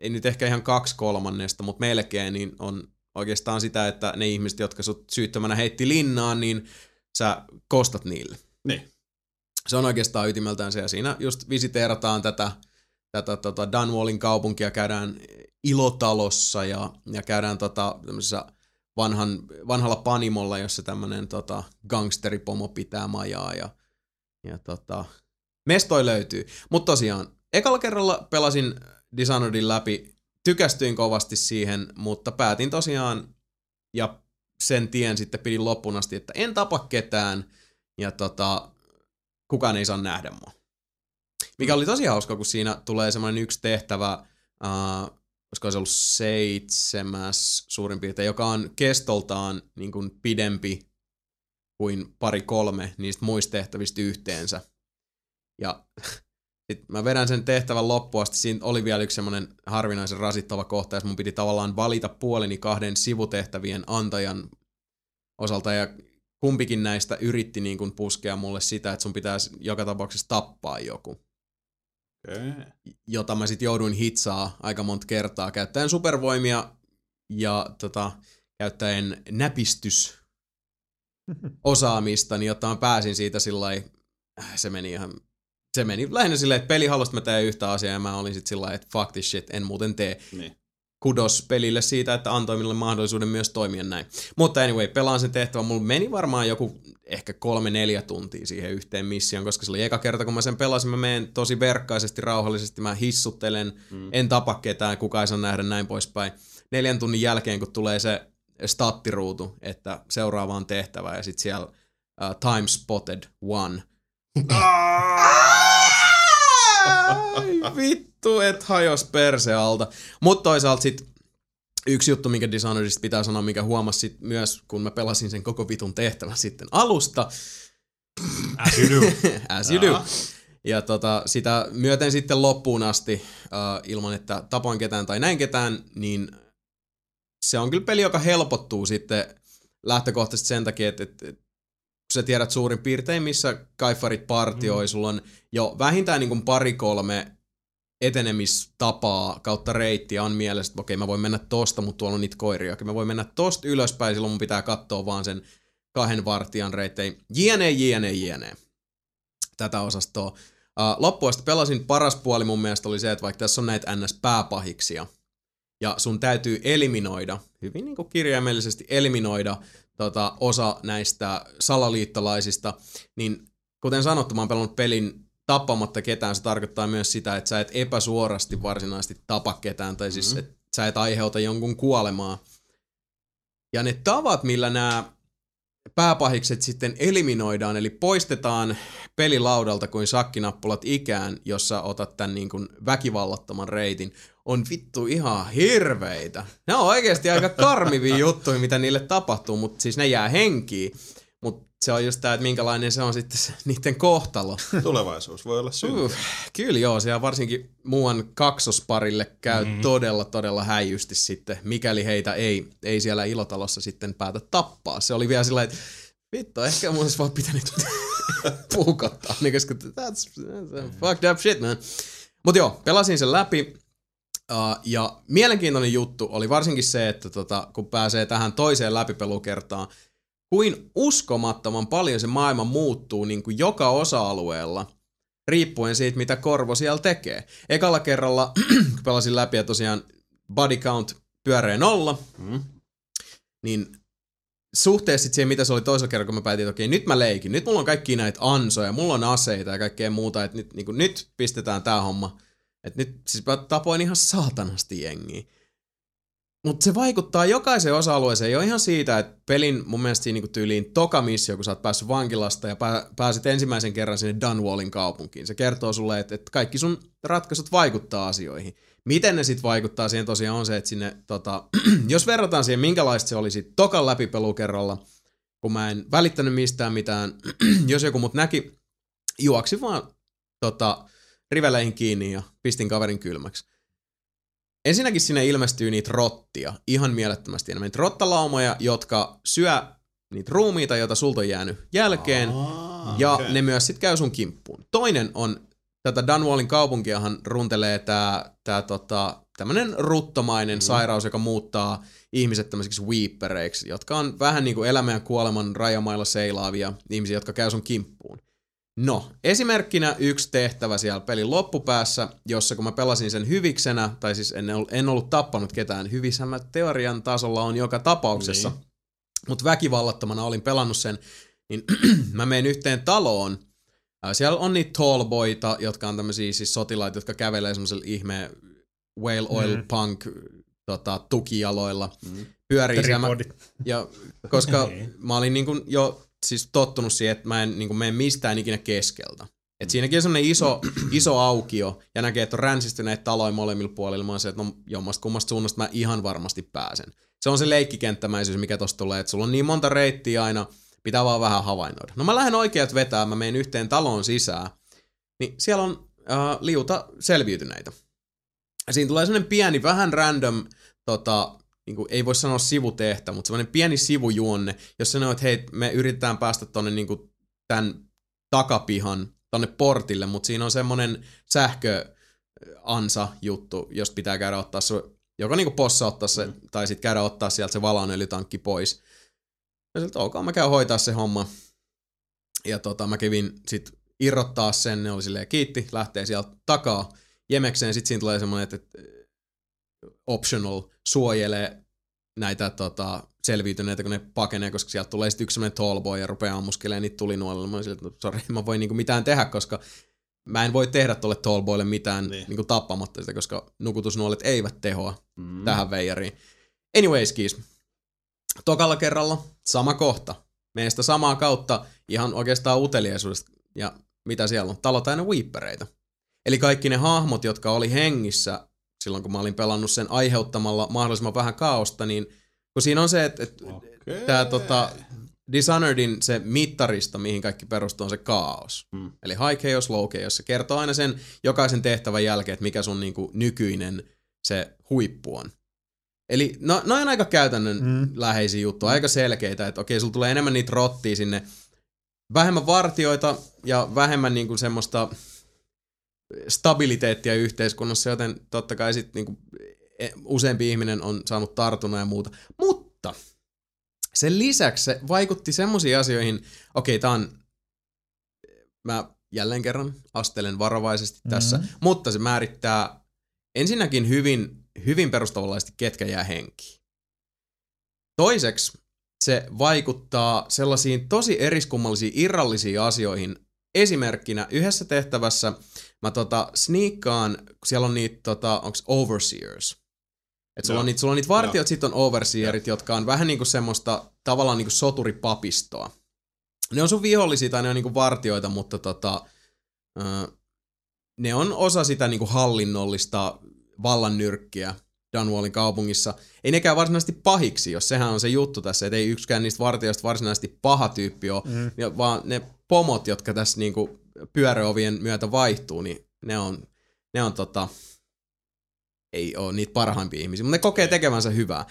ei nyt ehkä ihan kaksi kolmannesta, mutta melkein, niin on oikeastaan sitä, että ne ihmiset, jotka sut syyttömänä heitti linnaan, niin sä kostat niille. Niin. Se on oikeastaan ytimeltään se, ja siinä just visiteerataan tätä, tätä tota Dunwallin kaupunkia, käydään ilotalossa ja, ja käydään tota, tämmöisessä vanhan, vanhalla panimolla, jossa tämmöinen tota, gangsteripomo pitää majaa ja, ja tota, mestoi löytyy. Mutta tosiaan, ekalla kerralla pelasin Dishonoredin läpi, tykästyin kovasti siihen, mutta päätin tosiaan, ja sen tien sitten pidin loppuun asti, että en tapa ketään, ja tota, kukaan ei saa nähdä mua. Mikä oli tosi hauska, kun siinä tulee semmoinen yksi tehtävä, olisiko se ollut seitsemäs suurin piirtein, joka on kestoltaan niin kuin pidempi kuin pari kolme niistä muista tehtävistä yhteensä. Ja sit mä vedän sen tehtävän loppuun asti. Siinä oli vielä yksi semmoinen harvinaisen rasittava kohta, ja mun piti tavallaan valita puoleni kahden sivutehtävien antajan osalta, ja kumpikin näistä yritti niin kuin puskea mulle sitä, että sun pitäisi joka tapauksessa tappaa joku Okay. jota mä sitten jouduin hitsaa aika monta kertaa käyttäen supervoimia ja tota, käyttäen näpistys osaamistani, jotta mä pääsin siitä sillä äh, se meni ihan se meni lähinnä silleen, että peli halusi, että mä teen yhtä asiaa ja mä olin sitten sillä että fuck this shit, en muuten tee. Niin. Kudos pelille siitä, että antoi minulle mahdollisuuden myös toimia näin. Mutta anyway, pelaan sen tehtävän. Mulla meni varmaan joku ehkä kolme neljä tuntia siihen yhteen missioon, koska se oli eka kerta, kun mä sen pelasin, mä menen tosi verkkaisesti, rauhallisesti, mä hissuttelen, mm. en tapa ketään, kukaan ei saa nähdä näin poispäin. Neljän tunnin jälkeen, kun tulee se stattiruutu, että seuraavaan tehtävään, ja sitten siellä uh, time spotted one. Ai, vittu, et hajos perse alta. Mutta toisaalta sit yksi juttu, minkä Dishonoredista pitää sanoa, mikä huomasi sit myös, kun mä pelasin sen koko vitun tehtävän sitten alusta. As you do. As you do. Ja tota, sitä myöten sitten loppuun asti, uh, ilman että tapoin ketään tai näin ketään, niin se on kyllä peli, joka helpottuu sitten lähtökohtaisesti sen takia, että, että, että kun sä tiedät suurin piirtein, missä kaifarit partioi, mm. sulla on jo vähintään niin kuin pari-kolme etenemistapaa kautta reittiä on mielessä, että okei mä voin mennä tosta, mutta tuolla on niitä koiria. Mä voin mennä tosta ylöspäin, silloin mun pitää katsoa vaan sen kahden vartijan reittejä. Jne, jne, jne. Tätä osastoa. Loppuasti pelasin paras puoli mun mielestä oli se, että vaikka tässä on näitä NS-pääpahiksia, ja sun täytyy eliminoida, hyvin niin kirjaimellisesti eliminoida tota, osa näistä salaliittolaisista, niin kuten sanottu, mä oon pelannut pelin tappamatta ketään, se tarkoittaa myös sitä, että sä et epäsuorasti varsinaisesti tapa ketään, tai siis mm-hmm. että sä et aiheuta jonkun kuolemaa. Ja ne tavat, millä nämä pääpahikset sitten eliminoidaan, eli poistetaan pelilaudalta kuin sakkinappulat ikään, jossa otat tämän niin kuin väkivallattoman reitin, on vittu ihan hirveitä. Ne on oikeasti aika karmivia juttuja, mitä niille tapahtuu, mutta siis ne jää henkiin. Se on just tämä, että minkälainen se on sitten se, niiden kohtalo. Tulevaisuus voi olla syy. Uh, kyllä joo, siellä varsinkin muuan kaksosparille käy mm. todella, todella häijysti sitten, mikäli heitä ei, ei siellä ilotalossa sitten päätä tappaa. Se oli vielä sillä että vittu, ehkä mun olisi vaan pitänyt puukottaa, niin koska that's, that's fucked up shit, man. Mutta joo, pelasin sen läpi, Uh, ja mielenkiintoinen juttu oli varsinkin se, että tota, kun pääsee tähän toiseen läpipelukertaan, kuin uskomattoman paljon se maailma muuttuu niin kuin joka osa-alueella, riippuen siitä, mitä Korvo siellä tekee. Ekalla kerralla, kun pelasin läpi ja tosiaan body count pyöreä nolla, mm. niin suhteessa siihen, mitä se oli toisella kerralla, kun mä päätin, että okei, nyt mä leikin, nyt mulla on kaikki näitä ansoja, mulla on aseita ja kaikkea muuta, että nyt, niin kuin, nyt pistetään tää homma. Että nyt siis mä tapoin ihan saatanasti jengiä. Mutta se vaikuttaa jokaiseen osa-alueeseen jo ihan siitä, että pelin mun mielestä siinä niinku tyyliin toka missio, kun sä oot päässyt vankilasta ja pää, pääsit ensimmäisen kerran sinne Dunwallin kaupunkiin. Se kertoo sulle, että, että kaikki sun ratkaisut vaikuttaa asioihin. Miten ne sitten vaikuttaa siihen tosiaan on se, että sinne, tota, jos verrataan siihen, minkälaista se oli sitten tokan läpipelukerralla, kun mä en välittänyt mistään mitään, jos joku mut näki, juoksi vaan tota, riveleihin kiinni ja pistin kaverin kylmäksi. Ensinnäkin sinne ilmestyy niitä rottia ihan mielettömästi enemmän. Niitä rottalaumoja, jotka syö niitä ruumiita, joita sulta on jäänyt jälkeen, Aa, ja okay. ne myös sitten käy sun kimppuun. Toinen on, tätä Dunwallin kaupunkiahan runtelee tää, tää tota, tämmönen ruttomainen mm. sairaus, joka muuttaa ihmiset tämmöisiksi weepereiksi, jotka on vähän niin kuin elämän ja kuoleman rajamailla seilaavia ihmisiä, jotka käy sun kimppuun. No, esimerkkinä yksi tehtävä siellä pelin loppupäässä, jossa kun mä pelasin sen hyviksenä, tai siis en, en ollut tappanut ketään, hyvissä mä teorian tasolla on joka tapauksessa, niin. mutta väkivallattomana olin pelannut sen, niin mä menen yhteen taloon, siellä on niitä tallboita, jotka on tämmöisiä siis sotilaita, jotka kävelee semmoisella ihme whale oil mm. punk tota, tukijaloilla. Mm. Pyörii siellä. Ja koska niin. mä olin niin kuin jo siis tottunut siihen, että mä en niin mene mistään ikinä keskeltä. Et siinäkin on semmoinen iso, iso aukio, ja näkee, että on ränsistyneet taloja molemmilla puolilla. Mä oon se, että no jommasta kummasta suunnasta mä ihan varmasti pääsen. Se on se leikkikenttämäisyys, mikä tosta tulee, että sulla on niin monta reittiä aina, pitää vaan vähän havainnoida. No mä lähden oikeat vetää, mä menen yhteen taloon sisään, niin siellä on äh, liuta selviytyneitä. Ja siinä tulee semmoinen pieni, vähän random tota, niin kuin, ei voi sanoa sivutehtä, mutta semmoinen pieni sivujuonne, jos sanoo, että hei, me yritetään päästä tonne niin kuin, tämän takapihan tonne portille, mutta siinä on semmoinen sähköansa juttu, jos pitää käydä ottaa se, joko niin possa ottaa se, mm. tai sitten käydä ottaa sieltä se valaanöljytankki pois. Ja sitten ok, mä käyn hoitaa se homma. Ja tota, mä kävin sit irrottaa sen, ne oli silleen kiitti, lähtee sieltä takaa jemekseen, sitten siinä tulee semmoinen, että, että optional suojelee näitä tota, selviytyneitä, kun ne pakenee, koska sieltä tulee sitten yksi semmoinen tallboy ja rupeaa ammuskelemaan niitä tulinuolella. Mä sille, että sorry, mä voin niinku mitään tehdä, koska mä en voi tehdä tuolle tallboylle mitään niin. niinku tappamatta sitä, koska nukutusnuolet eivät tehoa mm. tähän veijariin. Anyways, kiis. Tokalla kerralla sama kohta. Meistä samaa kautta ihan oikeastaan uteliaisuudesta. Ja mitä siellä on? Talo täynnä weepereitä. Eli kaikki ne hahmot, jotka oli hengissä silloin, kun mä olin pelannut sen aiheuttamalla mahdollisimman vähän kaaosta, niin kun siinä on se, että, että Okei. tämä tota, Dishonoredin se mittarista, mihin kaikki perustuu, on se kaos. Mm. Eli high chaos, low chaos. Se kertoo aina sen jokaisen tehtävän jälkeen, että mikä sun niinku nykyinen se huippu on. Eli no, no on aika käytännön Mm. mm. läheisiä juttuja, aika selkeitä, että okei, sulla tulee enemmän niitä rottia sinne, vähemmän vartioita ja vähemmän niinku semmoista stabiliteettia yhteiskunnassa, joten totta kai sit niinku e- useampi ihminen on saanut tartunnan ja muuta. Mutta sen lisäksi se vaikutti semmoisiin asioihin, okei, tää on, mä jälleen kerran astelen varovaisesti tässä, Mhm. mutta se määrittää ensinnäkin hyvin, hyvin perustavallisesti, ketkä jää henkiin. Toiseksi se vaikuttaa sellaisiin tosi eriskummallisiin irrallisiin asioihin. Esimerkkinä yhdessä tehtävässä mä tota sniikkaan, kun siellä on niitä, tota, onks overseers? Et sulla, Joo. on niitä, sulla on niitä vartijat, sit on overseerit, jotka on vähän niinku semmoista tavallaan niinku soturipapistoa. Ne on sun vihollisia tai ne on niinku vartioita, mutta tota, ö, ne on osa sitä niinku hallinnollista vallannyrkkiä Dunwallin kaupungissa. Ei nekään varsinaisesti pahiksi, jos sehän on se juttu tässä, että ei yksikään niistä vartijoista varsinaisesti paha tyyppi ole, Mm. ja vaan ne pomot, jotka tässä niinku pyöräovien myötä vaihtuu, niin ne on, ne on tota, ei ole niitä parhaimpia ihmisiä, mutta ne kokee tekevänsä hyvää.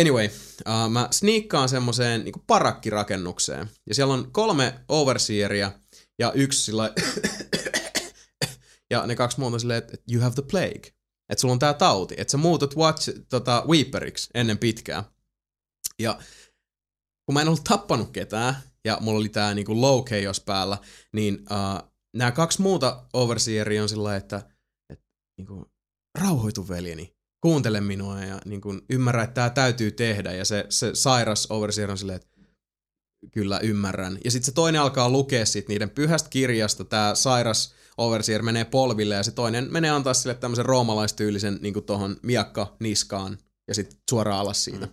Anyway, uh, mä sniikkaan semmoiseen niinku parakkirakennukseen, ja siellä on kolme overseeria, ja yksi sillä ja ne kaksi muuta silleen, että you have the plague. Että sulla on tää tauti, että sä muutut watch, tota, Weeperiksi ennen pitkää. Ja kun mä en ollut tappanut ketään, ja mulla oli tää niinku low chaos päällä, niin uh, nämä kaksi muuta overseeria on sillä että, että niinku, rauhoitu veljeni, kuuntele minua ja niinku, ymmärrä, että tää täytyy tehdä. Ja se, se sairas overseer on silleen, että kyllä ymmärrän. Ja sitten se toinen alkaa lukea sit niiden pyhästä kirjasta, tämä sairas overseer menee polville ja se toinen menee antaa sille tämmöisen roomalaistyylisen niinku tohon miakka niskaan ja sitten suoraan alas siitä. Mm.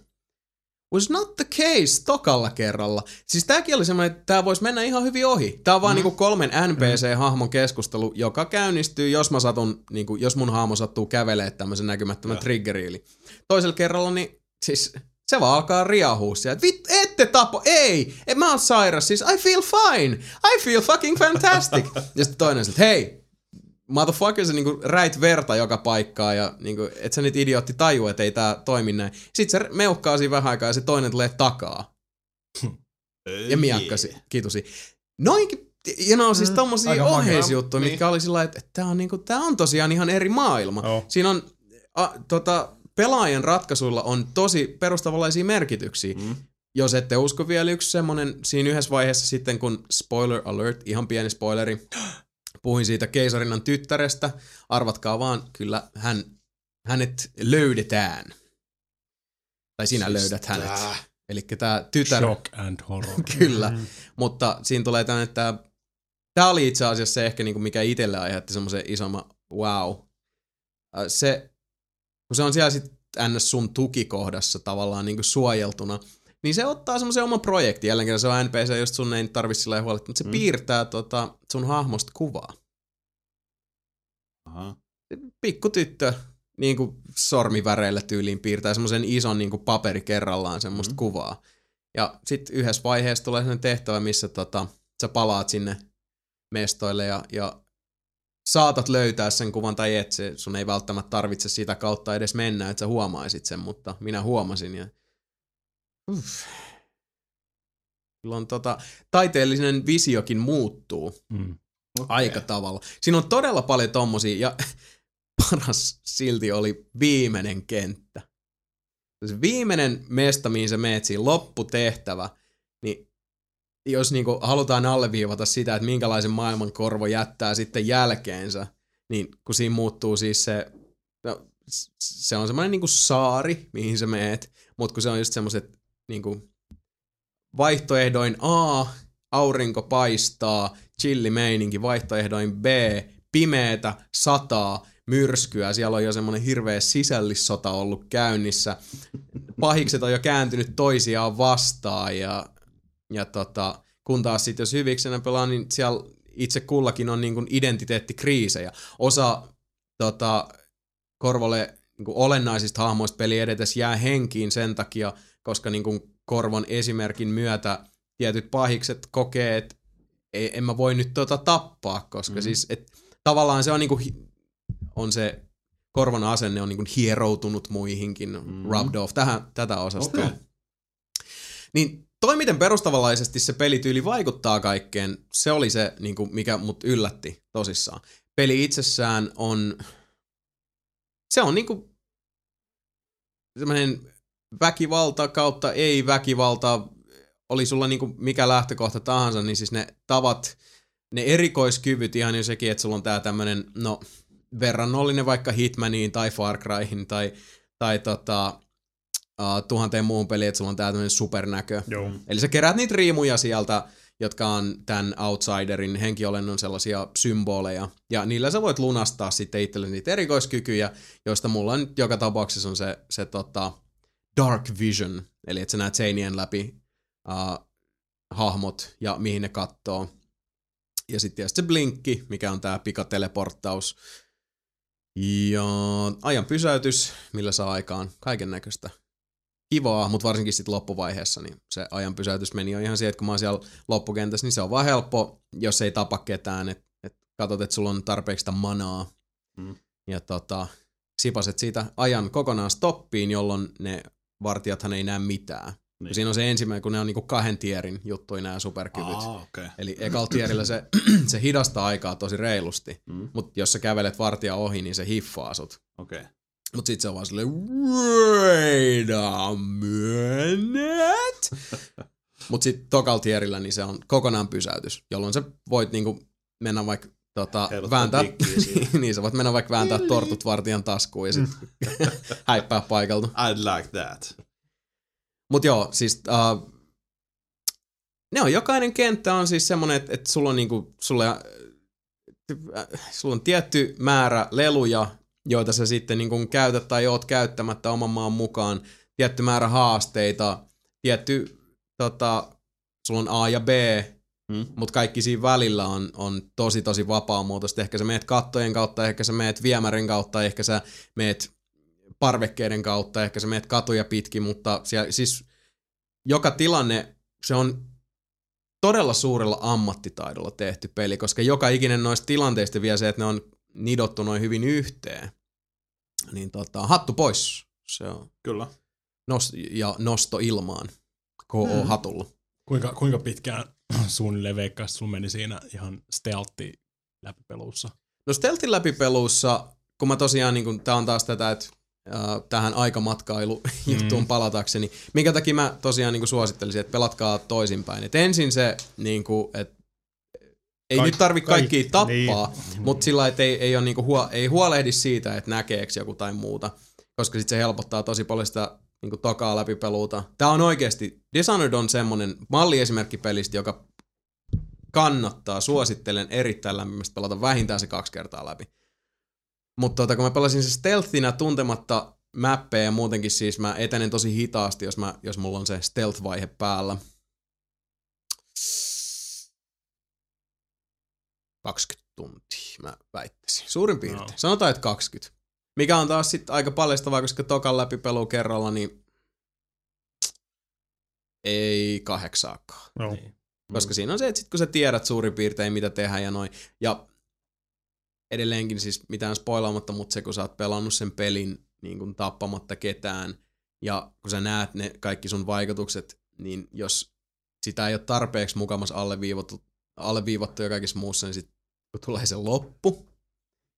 Was not the case tokalla kerralla. Siis tääkin oli semmoinen, että tää voisi mennä ihan hyvin ohi. Tää on vaan mm. niinku kolmen NPC-hahmon keskustelu, joka käynnistyy, jos mä satun, niinku, jos mun hahmo sattuu kävelee tämmöisen näkymättömän triggeriili. Toisella kerralla, niin siis se vaan alkaa riahua siellä, että ette tapo, ei, en, mä oon sairas, siis I feel fine, I feel fucking fantastic. ja sitten toinen on, että hei, motherfucker, se niinku räit verta joka paikkaa ja niinku, et sä nyt idiootti tajua, että ei tää toimi näin. Sitten se meuhkaa siinä vähän aikaa ja se toinen tulee takaa ja miakkasi, kitusi. Noinkin, ja no siis Mm, tommosia makea. oheisjuttuja, Niin. mitkä oli sillä että tää on, niinku, tää on tosiaan ihan eri maailma. Joo. Siinä on, a, tota, pelaajan ratkaisuilla on tosi perustavanlaisia merkityksiä. Mm. Jos ette usko vielä yksi semmonen, siinä yhdessä vaiheessa sitten kun, spoiler alert, ihan pieni spoileri, puhuin siitä keisarinnan tyttärestä, arvatkaa vaan, kyllä hän, hänet löydetään. Tai sinä Siis löydät hänet. tää. Eli tämä tytär, Shock and horror. kyllä, Mm. mutta siinä tulee tänne, että tämä oli itse asiassa se ehkä niinku mikä itselle aiheutti semmoisen isomman wow. Se, kun se on siellä sitten ns. sun tukikohdassa tavallaan niinku suojeltuna, niin se ottaa semmoisen oman projektin. Jälleen kerran se on NPC, josta sun ei tarvitse sillä huolehtia, mutta se Mm. piirtää tota, sun hahmosta kuvaa. Aha. Pikku tyttö, niin kuin sormiväreillä tyyliin piirtää semmoisen ison niin kuin paperi kerrallaan semmoista Mm. mm. kuvaa. Ja sitten yhdessä vaiheessa tulee sellainen tehtävä, missä tota, sä palaat sinne mestoille ja, ja saatat löytää sen kuvan tai et, se, sun ei välttämättä tarvitse sitä kautta edes mennä, että sä huomaisit sen, mutta minä huomasin ja uff. On tota, taiteellinen visiokin muuttuu Mm. aika tavalla. Siinä on todella paljon tommosia, ja paras silti oli viimeinen kenttä. Se viimeinen mesta, mihin sä meet siinä lopputehtävä, niin jos niinku halutaan alleviivata sitä, että minkälaisen maailman korvo jättää sitten jälkeensä, niin kun siinä muuttuu siis se, no, se on semmoinen niinku saari, mihin sä meet, mutta kun se on just semmoiset niinku vaihtoehdoin A, aurinko paistaa, chilli meininki, vaihtoehdoin B, pimeetä, sataa, myrskyä, siellä on jo semmoinen hirveä sisällissota ollut käynnissä, pahikset on jo kääntynyt toisiaan vastaan ja, ja tota, kun taas sitten jos hyviksenä pelaa, niin siellä itse kullakin on niin kuin identiteettikriisejä. Osa tota, Korvolle niin kuin olennaisista hahmoista peli edetessä jää henkiin sen takia, koska niin kuin Korvon esimerkin myötä tietyt pahikset kokee, että ei, en mä voi nyt tota tappaa, koska mm. siis et, tavallaan se on niin kuin, on se Korvon asenne on niin kuin hieroutunut muihinkin, mm. rubbed off tähän, tätä osasta. Okei. Niin toi, miten perustavanlaisesti se pelityyli vaikuttaa kaikkeen, se oli se, niin kuin, mikä mut yllätti tosissaan. Peli itsessään on, se on niinku semmoinen väkivalta kautta ei väkivalta, oli sulla niinku mikä lähtökohta tahansa, niin siis ne tavat, ne erikoiskyvyt ihan jo sekin, että sulla on tää tämmönen, no verrannollinen vaikka Hitmaniin tai Far Cryhin tai, tai tota, uh, tuhanteen muuhun peliin, että sulla on tää tämmönen supernäkö. Joo. Eli sä keräät niitä riimuja sieltä, jotka on tämän outsiderin henkiolennon sellaisia symboleja. Ja niillä sä voit lunastaa sitten itsellesi niitä erikoiskykyjä, joista mulla nyt joka tapauksessa on se, se tota dark vision, eli että sä näet seinien läpi uh, hahmot ja mihin ne kattoo. Ja sitten tietysti se blinkki, mikä on tää pikateleporttaus. Ja ajan pysäytys, millä saa aikaan kaiken näköistä kivaa, mutta varsinkin sitten loppuvaiheessa, niin se ajan pysäytys meni jo ihan siihen, että kun mä oon siellä loppukentässä, niin se on vaan helppo, jos ei tapa ketään, että et katsot, että sulla on tarpeeksi sitä manaa, Mm. ja tota, sipaset siitä ajan kokonaan stoppiin, jolloin ne vartijathan ei näe mitään. Niin. Siinä on se ensimmäinen, kun ne on niinku kahden tierin juttuja nämä superkyvyt. Aa. Okay. Eli ekalla tierillä se, se hidastaa aikaa tosi reilusti, Mm. mutta jos sä kävelet vartija ohi, niin se hiffaa sut. Okay. Mut sit se on vaan silleen, wait a minute. Mut sit tokal tierillä niin se on kokonaan pysäytys, jolloin sä voit niinku mennä vaikka tota, Heiluttaa vääntää, niin sä voit mennä vaikka vääntää tortut vartijan taskuun ja sit häippää paikalta. I'd like that. Mut joo, siis uh, ne on jokainen kenttä on siis semmonen, että et sulla on niinku, sulla, äh, sulla on tietty määrä leluja, joita sä sitten niinku käytät tai oot käyttämättä oman maan mukaan, tietty määrä haasteita, tietty, tota, sulla on A ja B, Mm. mutta kaikki siinä välillä on, on tosi tosi vapaamuotoista. Ehkä sä meet kattojen kautta, ehkä sä meet viemärin kautta, ehkä sä meet parvekkeiden kautta, ehkä sä meet katuja pitkin, mutta siellä, siis joka tilanne, se on todella suurella ammattitaidolla tehty peli, koska joka ikinen noista tilanteista vie se, että ne on nidottu noin hyvin yhteen. Niin tota, hattu pois. Se on Kyllä. nost- ja nosto ilmaan. K.O. Mm. hatulla. Kuinka, kuinka pitkään suunnilleen veikkaa, sulla meni siinä ihan stealthi läpipelussa? No Stealthin läpipelussa, kun mä tosiaan, niin kun, tää on taas tätä, että äh, tähän aikamatkailu-juttuun Mm. palatakseni, minkä takia mä tosiaan niin suosittelisin, että pelatkaa toisinpäin. Et ensin se, niin kuin, että ei Kaik- nyt tarvi kaikkia kaikki, tappaa, niin. mutta sillä että ei, ei, ole niinku huo, ei huolehdi siitä, että näkeekö joku tai muuta, koska sitten se helpottaa tosi paljon sitä niinku tokaa läpipeluuta. Tää on oikeasti, Dishonored on semmonen malliesimerkki pelistä, joka kannattaa, suosittelen erittäin lämpimästi pelata vähintään se kaksi kertaa läpi. Mutta tota, kun mä pelasin se stealthinä tuntematta mappeja ja muutenkin siis mä etenen tosi hitaasti, jos, mä, jos mulla on se stealth-vaihe päällä. 20 tuntia, mä väittäisin. Suurin piirtein. No. Sanotaan, että 20. Mikä on taas sitten aika paljastavaa, koska tokan läpipelu kerralla, niin ei kahdeksaakaan. Joo. Niin. Koska siinä on se, että sit kun sä tiedät suurin piirtein mitä tehdään ja noin. Ja edelleenkin siis mitään spoilaamatta, mutta se kun sä oot pelannut sen pelin niin kun tappamatta ketään ja kun sä näet ne kaikki sun vaikutukset, niin jos sitä ei ole tarpeeksi mukamas alleviivattu, alleviivattu ja kaikissa muussa, niin sit kun tulee se loppu,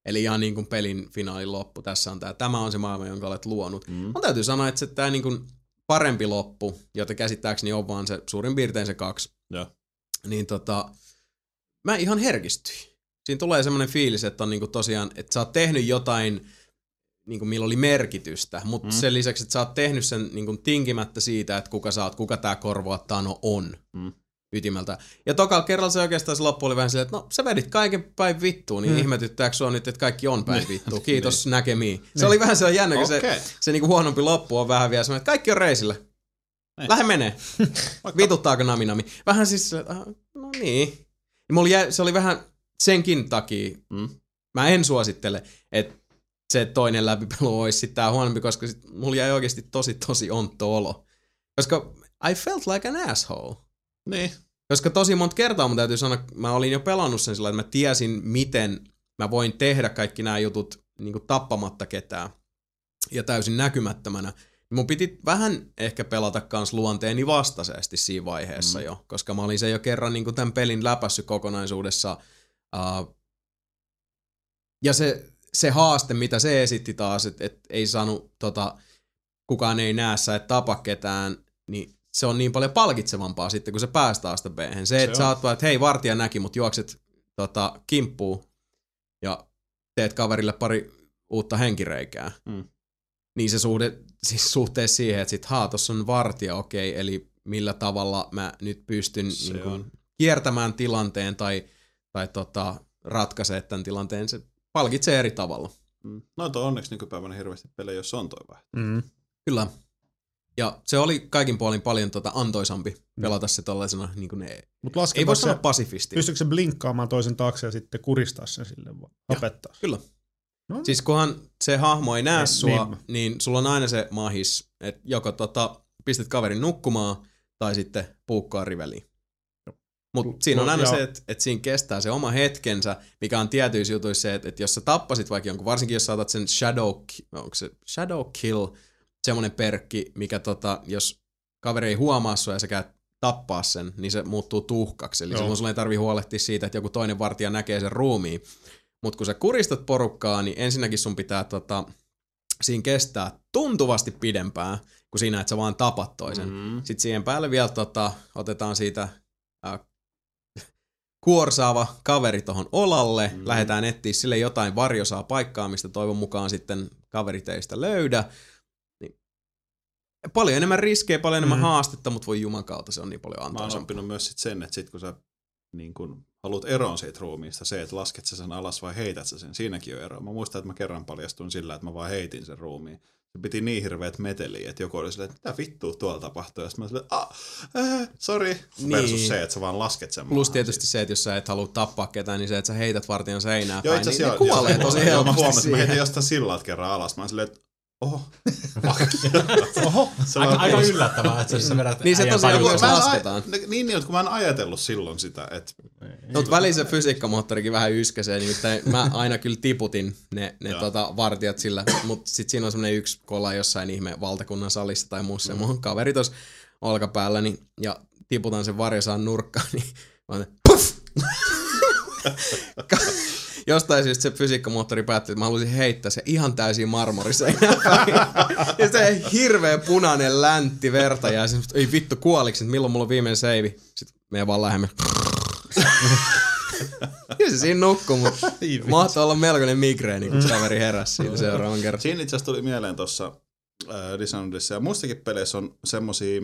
eli ihan niin kuin pelin finaalin loppu, tässä on tää, tämä on se maailma, jonka olet luonut. Mm. Mun täytyy sanoa, että se tää niin kuin parempi loppu, jota käsittääkseni on vaan se suurin piirtein se kaksi, Joo. niin tota, mä ihan herkistyin. Siinä tulee semmoinen fiilis, että on niinku tosiaan, että sä oot tehnyt jotain, niinku millä oli merkitystä, mutta Mm. sen lisäksi, että sä oot tehnyt sen niinku tinkimättä siitä, että kuka sä oot, kuka tää korvaa Tano on Mm. Ytimeltä. Ja tokalla kerralla se oikeastaan se loppu oli vähän silleen, että no sä vedit kaiken päin vittuun, niin Mm. ihmetyttääkö sua nyt, että kaikki on päin Niin. vittuun. Kiitos näkemiin. Se oli vähän sellainen jännä, kun se, se niinku huonompi loppu on vähän vielä semmoinen, että kaikki on reisillä. Niin. Lähde menee. Vituttaako nami nami? Vähän siis, se, että, ah, no niin. Ja mulla jäi, se oli vähän, senkin takia Mm. mä en suosittele, että se toinen läpipelu olisi sitten tää huonompi, koska sit mulla jäi oikeasti tosi tosi ontto olo. Koska I felt like an asshole. Niin. Koska tosi monta kertaa mun täytyy sanoa, mä olin jo pelannut sen sillä, että mä tiesin, miten mä voin tehdä kaikki nämä jutut niin kuin tappamatta ketään ja täysin näkymättömänä. Mun piti vähän ehkä pelata kans luonteeni vastaisesti siinä vaiheessa mm. jo, koska mä olin se jo kerran niin kuin tämän pelin läpässyt kokonaisuudessa. Uh, ja se, se haaste, mitä se esitti taas, että et ei saanut, tota, kukaan ei näe sä, et tapa ketään, niin se on niin paljon palkitsevampaa sitten, kun se päästään sitä b Se, että on. sä oot vaan, että hei, vartija näki, mut juokset tota, kimppuun ja teet kaverille pari uutta henkireikää. Mm. Niin se suhde, siis suhteessa siihen, että sit haa, tossa on vartija, okei, eli millä tavalla mä nyt pystyn Se niin kuin, on. kiertämään tilanteen tai, tai tota, ratkaisemaan tämän tilanteen, se palkitsee eri tavalla. Mm. Noita on onneksi nykypäivänä hirveästi pelejä, jos on toi vaihtoehto. Mm. Kyllä. Ja se oli kaikin puolin paljon tota antoisampi pelata se tollaisena, niin kuin ne, Mut ei voi se, sanoa pasifisti. pystyykö se blinkkaamaan toisen taakse ja sitten kuristaa sen sille vaan? Tapettaa. Kyllä. No, Siis kunhan se hahmo ei näe Niin, sua, niin. niin sulla on aina se mahis, että joko tota, pistät kaverin nukkumaan tai sitten puukkoa riveliin. Mutta siinä on aina se, että et siinä kestää se oma hetkensä, mikä on tietyissä jutuissa se, että et jos sä tappasit vaikka jonkun, varsinkin jos saatat sen shadow, onko se shadow kill, semmonen perkki, mikä tota, jos kaveri ei huomaa sua ja sä käyt tappaa sen, niin se muuttuu tuhkaksi. Eli silloin sulla ei tarvi huolehtia siitä, että joku toinen vartija näkee sen ruumiin. Mutta kun sä kuristat porukkaa, niin ensinnäkin sun pitää tota, siinä kestää tuntuvasti pidempään, kuin siinä, että sä vaan tapat toisen. Mm. Sitten siihen päälle vielä tota, otetaan siitä äh, kuorsaava kaveri tohon olalle, Mm. mm. lähdetään etsiä sille jotain varjosaa paikkaa, mistä toivon mukaan sitten kaveri teistä löydä. Paljon enemmän riskejä, paljon enemmän Mm. haastetta, mutta voi juman kautta se on niin paljon Mä oon oppinut myös sit sen, että sit kun sä niin kun haluat eroon siitä ruumiista, se, että lasket sä sen alas vai heität sä sen, siinäkin on ero. Mä muistan, että mä kerran paljastuin sillä, että mä vaan heitin sen ruumiin. Se piti niin hirveät meteliä, että joku oli silleen, että mitä vittua tuolla tapahtuu, ja sitten mä silleen, ah, äh, sorry, Niin. versus se, että sä vaan lasket sen Plus tietysti siitä. se, että jos sä et halua tappaa ketään, niin se, että sä heität vartijan seinään Joo, päin, niin asiassa ne joo, kuolee joo, tosi joo, Mä helposti huomasin, että mä heitin jostain sillalta kerran alas. Mä silleen, että oho. Oho, se Aika, aika yllättävää, että sä vedät Niin se tosiaan myös Mä lasketaan. Niin, niin, kun mä en ajatellut silloin sitä, että Mutta välillä se fysiikkamoottorikin vähän yskäsee, nimittäin mä aina kyllä tiputin ne, ne tota, vartijat sillä, mutta sitten siinä on semmoinen yksi, kun ollaan jossain ihme valtakunnan salissa tai muussa, mm. mun kaveri tuossa olkapäällä, niin, ja tiputan sen varjosaan nurkkaan, niin mä oon, puff! Jostain syystä se fysiikkamoottori päätti, että mä haluaisin heittää se ihan täysin marmoriseinään ja se hirveä punainen läntti verta ja se, ei vittu kuoliko, että milloin mulla on viimeinen seivi. Sitten me vaan lähemme. Kyllä se siinä nukkuu, mutta mahtoi olla melkoinen migreeni, kun kaveri heräsi siinä seuraavan kerran. Siinä itse asiassa tuli mieleen tuossa äh, Dishonoredissa ja muistakin peleissä on semmosia,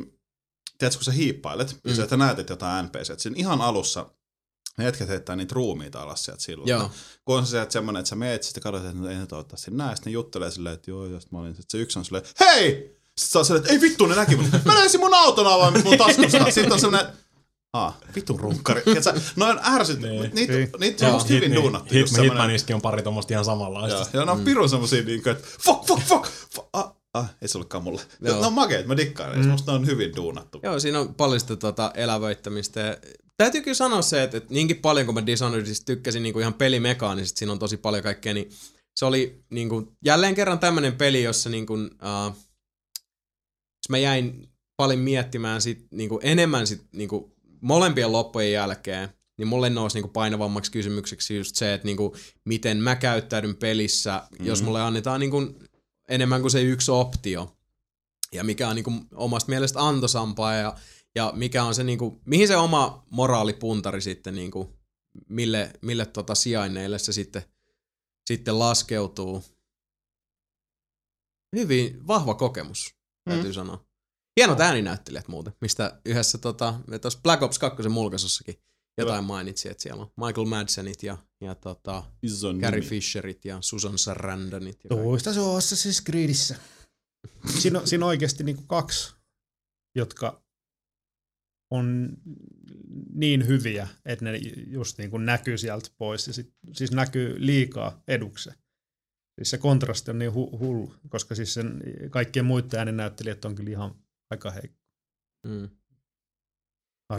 tiedätkö kun sä hiippailet, mm. ja sä että jotain NPC, että siinä ihan alussa ne jätkät heittää niitä ruumiita alas sieltä silloin. Joo. Kun on se että semmonen, että sä meet, sitten katsot, että no ei ne toivottavasti näe, sitten ne juttelee silleen, että joo, jos mä olin, sitten se yksi on silleen, hei! Sitten sä oot silleen, että ei vittu, ne näki mut. Mä löysin mun auton avaimet mun taskusta. Sitten on semmonen, Aa, vitun runkkari. No on ärsyt, Niin. mutta niitä, Niin. niitä on musta hyvin Hit- duunattu. Hit, semmonen- Hitmaniskin on pari tommoista ihan samanlaista. Joo, ja ne on mm. pirun semmosia niinku, että fuck, fuck, fuck, fuck. Ah, ah, ei se ollutkaan mulle. Joo. Ne on makeet, mä dikkaan. Mm. Musta ne on hyvin duunattu. Joo, siinä on paljon sitä tota, elävöittämistä. Ja täytyy kyllä sanoa se, että, että niinkin paljon kuin mä Dishonoredista tykkäsin niin kuin ihan pelimekaanisesti, siinä on tosi paljon kaikkea, niin se oli niin kuin, jälleen kerran tämmöinen peli, jossa niin kuin, uh, mä jäin paljon miettimään sit, niin kuin, enemmän sit, niin kuin, molempien loppujen jälkeen, niin mulle nousi niinku painavammaksi kysymykseksi just se, että niinku, miten mä käyttäydyn pelissä, mm. jos mulle annetaan niinku enemmän kuin se yksi optio. Ja mikä on niinku omasta mielestä antosampaa ja, ja mikä on se, niinku, mihin se oma moraalipuntari sitten, niinku, mille, mille tota sijainneille se sitten, sitten laskeutuu. Hyvin vahva kokemus, täytyy mm. sanoa. Hienot ääninäyttelijät muuten, mistä yhdessä tota, tuossa Black Ops 2 mulkaisussakin jotain mainitsi, että siellä on Michael Madsenit ja, ja tota, Carrie nimi. Fisherit ja Susan Sarandonit. Ja. Toista se on Assassin's Creedissä. Siinä on, siinä on oikeasti niinku kaksi, jotka on niin hyviä, että ne just niin kuin näkyy sieltä pois. Ja sit, siis näkyy liikaa edukse. Siis se kontrasti on niin hu- hullu, koska siis sen kaikkien muiden ääninäyttelijät on kyllä ihan aika heikko. Mm.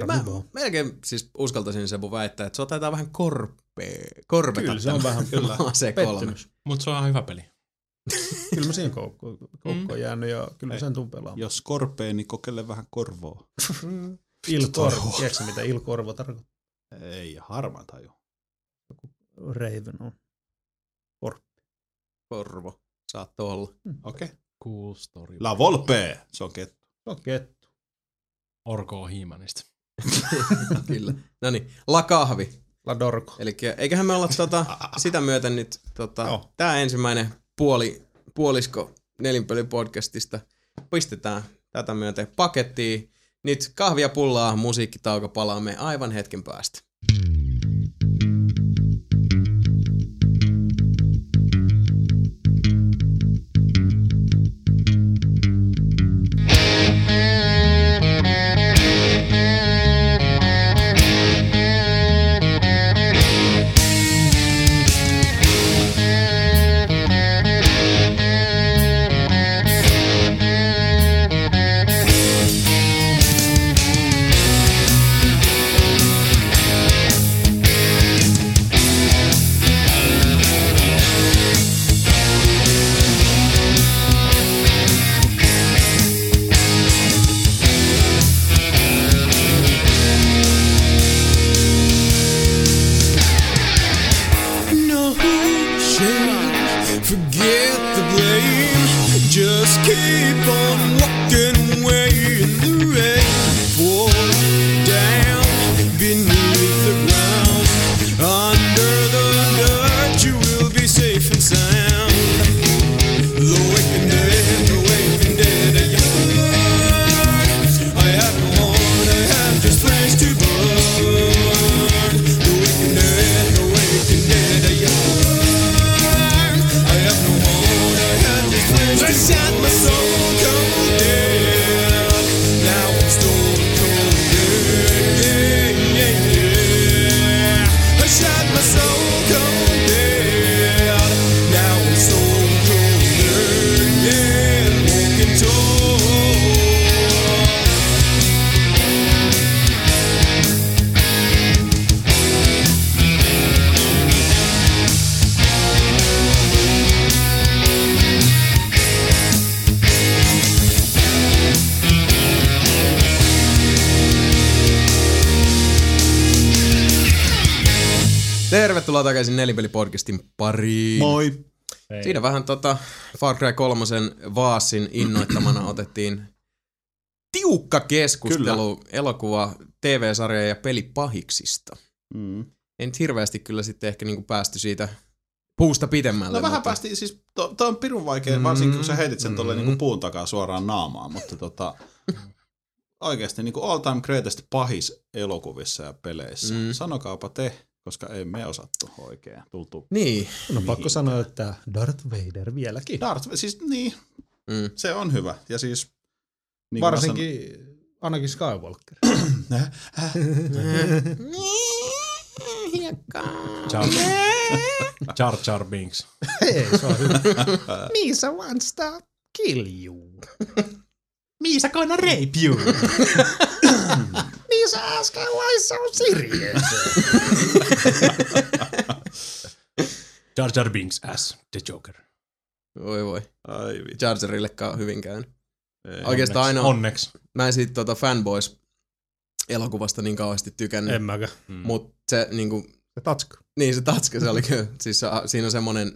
Mä melkein siis uskaltaisin Sebu väittää, että se on taitaa vähän korpea, korpeta Kyllä se on vähän kyllä se kolme. pettymys. Mutta se on ihan hyvä peli. Kyllä mä siinä koukko, koukko on jäänyt ja kyllä mä Ei. sen tuun pelaamaan. Jos korpee, niin kokeile vähän korvoa. Ilkorvo. Tiedätkö mitä ilkorvo tarkoittaa? Ei, harmaa taju. Raven on. Korvo. Saatto olla. Okei. Okay. Cool story. La Volpe, se on kettu. Se on kettu. Orko Hiimanista. Kyllä. No niin, La Kahvi. La Dorko. Eli eiköhän me olla tota, sitä myöten nyt tota, Joo. tämä ensimmäinen puoli, puolisko nelinpeli-podcastista pistetään tätä myöten pakettiin. Nyt kahvia pullaa, musiikkitauko palaamme aivan hetken päästä. Takaisin Nelipeli-podcastin pariin. Moi. Ei. Siinä vähän tota Far Cry 3 Vaasin innoittamana otettiin tiukka keskustelu kyllä. elokuva, TV-sarja ja pelipahiksista. Mm. En nyt hirveästi kyllä sitten ehkä niinku päästy siitä puusta pitemmälle. No vähän mutta- päästiin, siis to, to on pirun vaikea, varsinkin kun sä heitit sen tolleen Mm. niinku puun takaa suoraan naamaan, mutta tota, oikeasti niinku all time greatest pahis elokuvissa ja peleissä. Mm. Mm. Sanokaapa te, koska ei me osattu oikein. Tultu Niin. No pakko sanoa, että Darth Vader vieläkin. Darth, siis niin, Mm. se on hyvä. Ja siis... Niin Varsinkin Anakin Skywalker. Jar, Jar Jar Binks. Ei, se on hyvä. Misa wants to kill you. Misa gonna rape you. Asked why so serious. Jar Jar Binks as the Joker. Voi voi. Ai vittu. Jar Jarillekaan hyvin käynyt. Ei. Oikeastaan Onneksi. ainoa, Onneksi. mä en siitä tota Fanboys elokuvasta niin kauheasti tykännyt, En mäkään. Mm. mutta se niinku, Se tatska. niin se tatska se oli kyllä, siis se, siinä on semmonen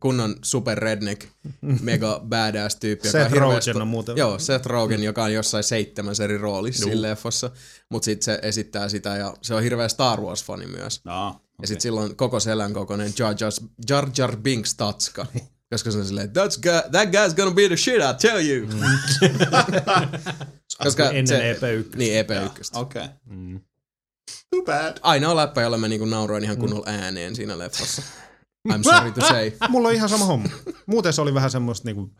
kunnon super redneck, mega badass tyyppi. joka Seth on hirveästi- on muuten. Joo, Seth Rogen, joka on jossain seitsemäs eri roolissa siinä leffassa, mutta sitten se esittää sitä ja se on hirveä Star Wars-fani myös. No, Okay. Ja sitten sillä on koko selän kokoinen Jar Jar, Jar, Jar Binks tatska. Koska se on silleen, That's guy, that guy's gonna be the shit, I tell you. Koska Ennen se, EP1. Niin, EP1. Okei. Okay. Mm. Too bad. Ainoa läppä, jolla mä niinku nauroin ihan kunnolla ääneen siinä leffassa. I'm sorry to say. Mulla on ihan sama homma. Muuten se oli vähän semmoista niinku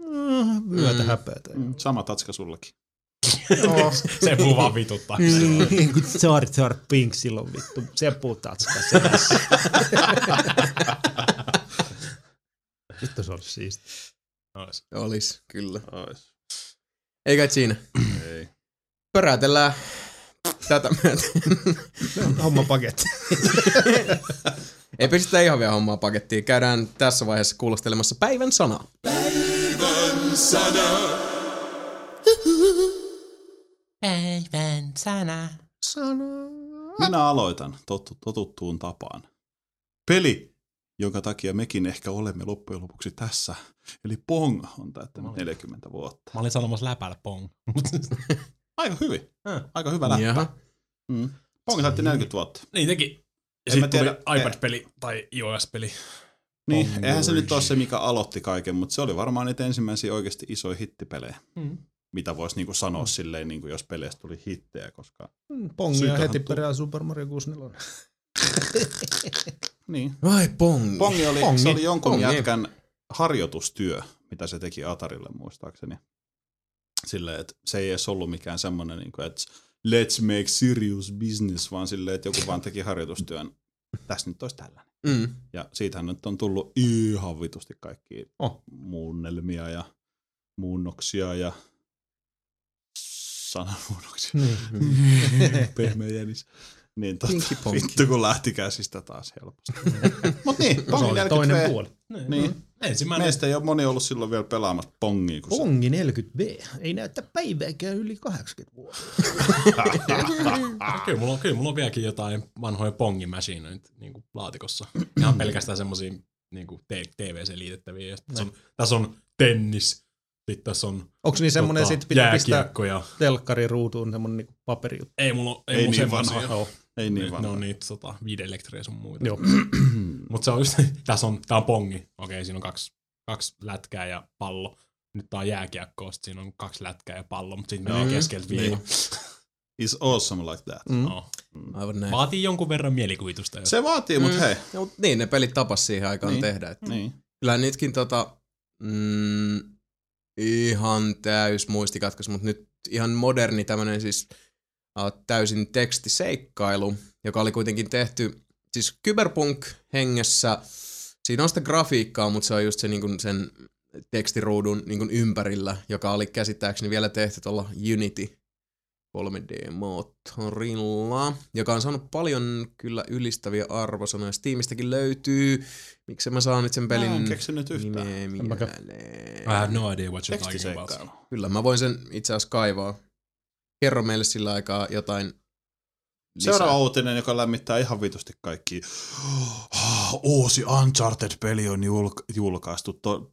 mm, myötä häpeätä. Mm, Sama tatska sullakin. Joo. Se puu vaan vituttaa. Niin kuin Jar Jar Pink silloin vittu. Se putatska selässä. Vittu se olisi siisti. Ois. Olis, kyllä. Ois. Ei kai siinä. Ei. Pörätellään tätä myöten. Homma paketti. Ei pistetä ihan vielä hommaa pakettiin. Käydään tässä vaiheessa kuulostelemassa päivän sanaa. Päivän sana. Minä aloitan tot, totuttuun tapaan. Peli, jonka takia mekin ehkä olemme loppujen lopuksi tässä. Eli Pong on täyttänyt 40 vuotta. Mä olin sanomassa läpällä pong. Aika hyvin. Aika hyvä läppä. Mm. Pong täytti 40 vuotta. niin teki. Ja En sitten mä tuli tiedä- iPad-peli tai iOS-peli. Niin, Pong eihän se nyt ole se, mikä aloitti kaiken, mutta se oli varmaan niitä ensimmäisiä oikeasti isoja hittipelejä. Mm. Mitä voisi niinku sanoa silleen, niinku jos peleistä tuli hittejä, koska... Pongia Syytähän heti tuu- perään Super Mario 64. Niin. Vai pongi. Pongi oli, Pongi. se oli jonkun Pongi. jätkän harjoitustyö, mitä se teki Atarille muistaakseni. Silleen, että se ei edes ollut mikään semmoinen, niin kuin, että let's make serious business, vaan silleen, että joku vaan teki harjoitustyön. Tässä nyt olisi tällainen. Mm. Ja siitähän nyt on tullut ihan vitusti kaikki Oh. muunnelmia ja muunnoksia ja sananmuunnoksia. Niin. Pehmeä jänis. Niin ponky. vittu kun lähti käsistä taas helposti. Mut niin, Se oli 40 toinen puoli. Niin. Ensimmäinen. Meistä ei ole moni ollut silloin vielä pelaamassa pongia. Kun. Pongi 40B. Ei näytä päivääkään yli 80 vuotta. Kyllä mulla, on, kyllä mulla on vieläkin jotain vanhoja pongimachinoita niin kuin laatikossa. Ihan pelkästään semmosia niin kuin. Ja sit tässä, on, tässä on tennis, sitten tässä on Onko niin semmonen tota, sit pitää pistää telkkari ruutuun semmonen niinku paperijuttu? Ei mulla, on- ei Ei mulla niin semmosia. Ei niin ne vanha. on niitä tota, viidelektriä sun muita. Joo. Mutta se on just, tässä on, tää on pongi. Okei, siinä on kaksi, kaksi lätkää ja pallo. Nyt tää on jääkiekko, sit siinä on kaksi lätkää ja pallo, mutta sitten menee keskeltä viiva. Is awesome like that. Mm. No. Aivan näin. Vaatii jonkun verran mielikuvitusta. jos- Se vaatii, mut Mm. hei. No, mut niin, ne pelit tapas siihen aikaan Niin. tehdä. Et Niin. Kyllä nytkin tota, mm, ihan täys muistikatkaisi, mutta nyt ihan moderni tämmönen siis täysin tekstiseikkailu, joka oli kuitenkin tehty siis cyberpunk-hengessä. Siinä on sitä grafiikkaa, mutta se on just se niin kuin sen tekstiruudun niin kuin ympärillä, joka oli käsittääkseni vielä tehty tuolla Unity 3D-moottorilla, joka on saanut paljon kyllä ylistäviä arvosanoja. Steamistäkin löytyy. Miksi mä saan nyt sen pelin Mä en keksinyt yhtään. nimeä mieleen? I have no idea what you're talking about. Kyllä, mä voin sen itse asiassa kaivaa. Kerro meille sillä aikaa jotain lisää. Seuraava uutinen, joka lämmittää ihan vitusti kaikki. Uusi Uncharted-peli on julk- julkaistu. To-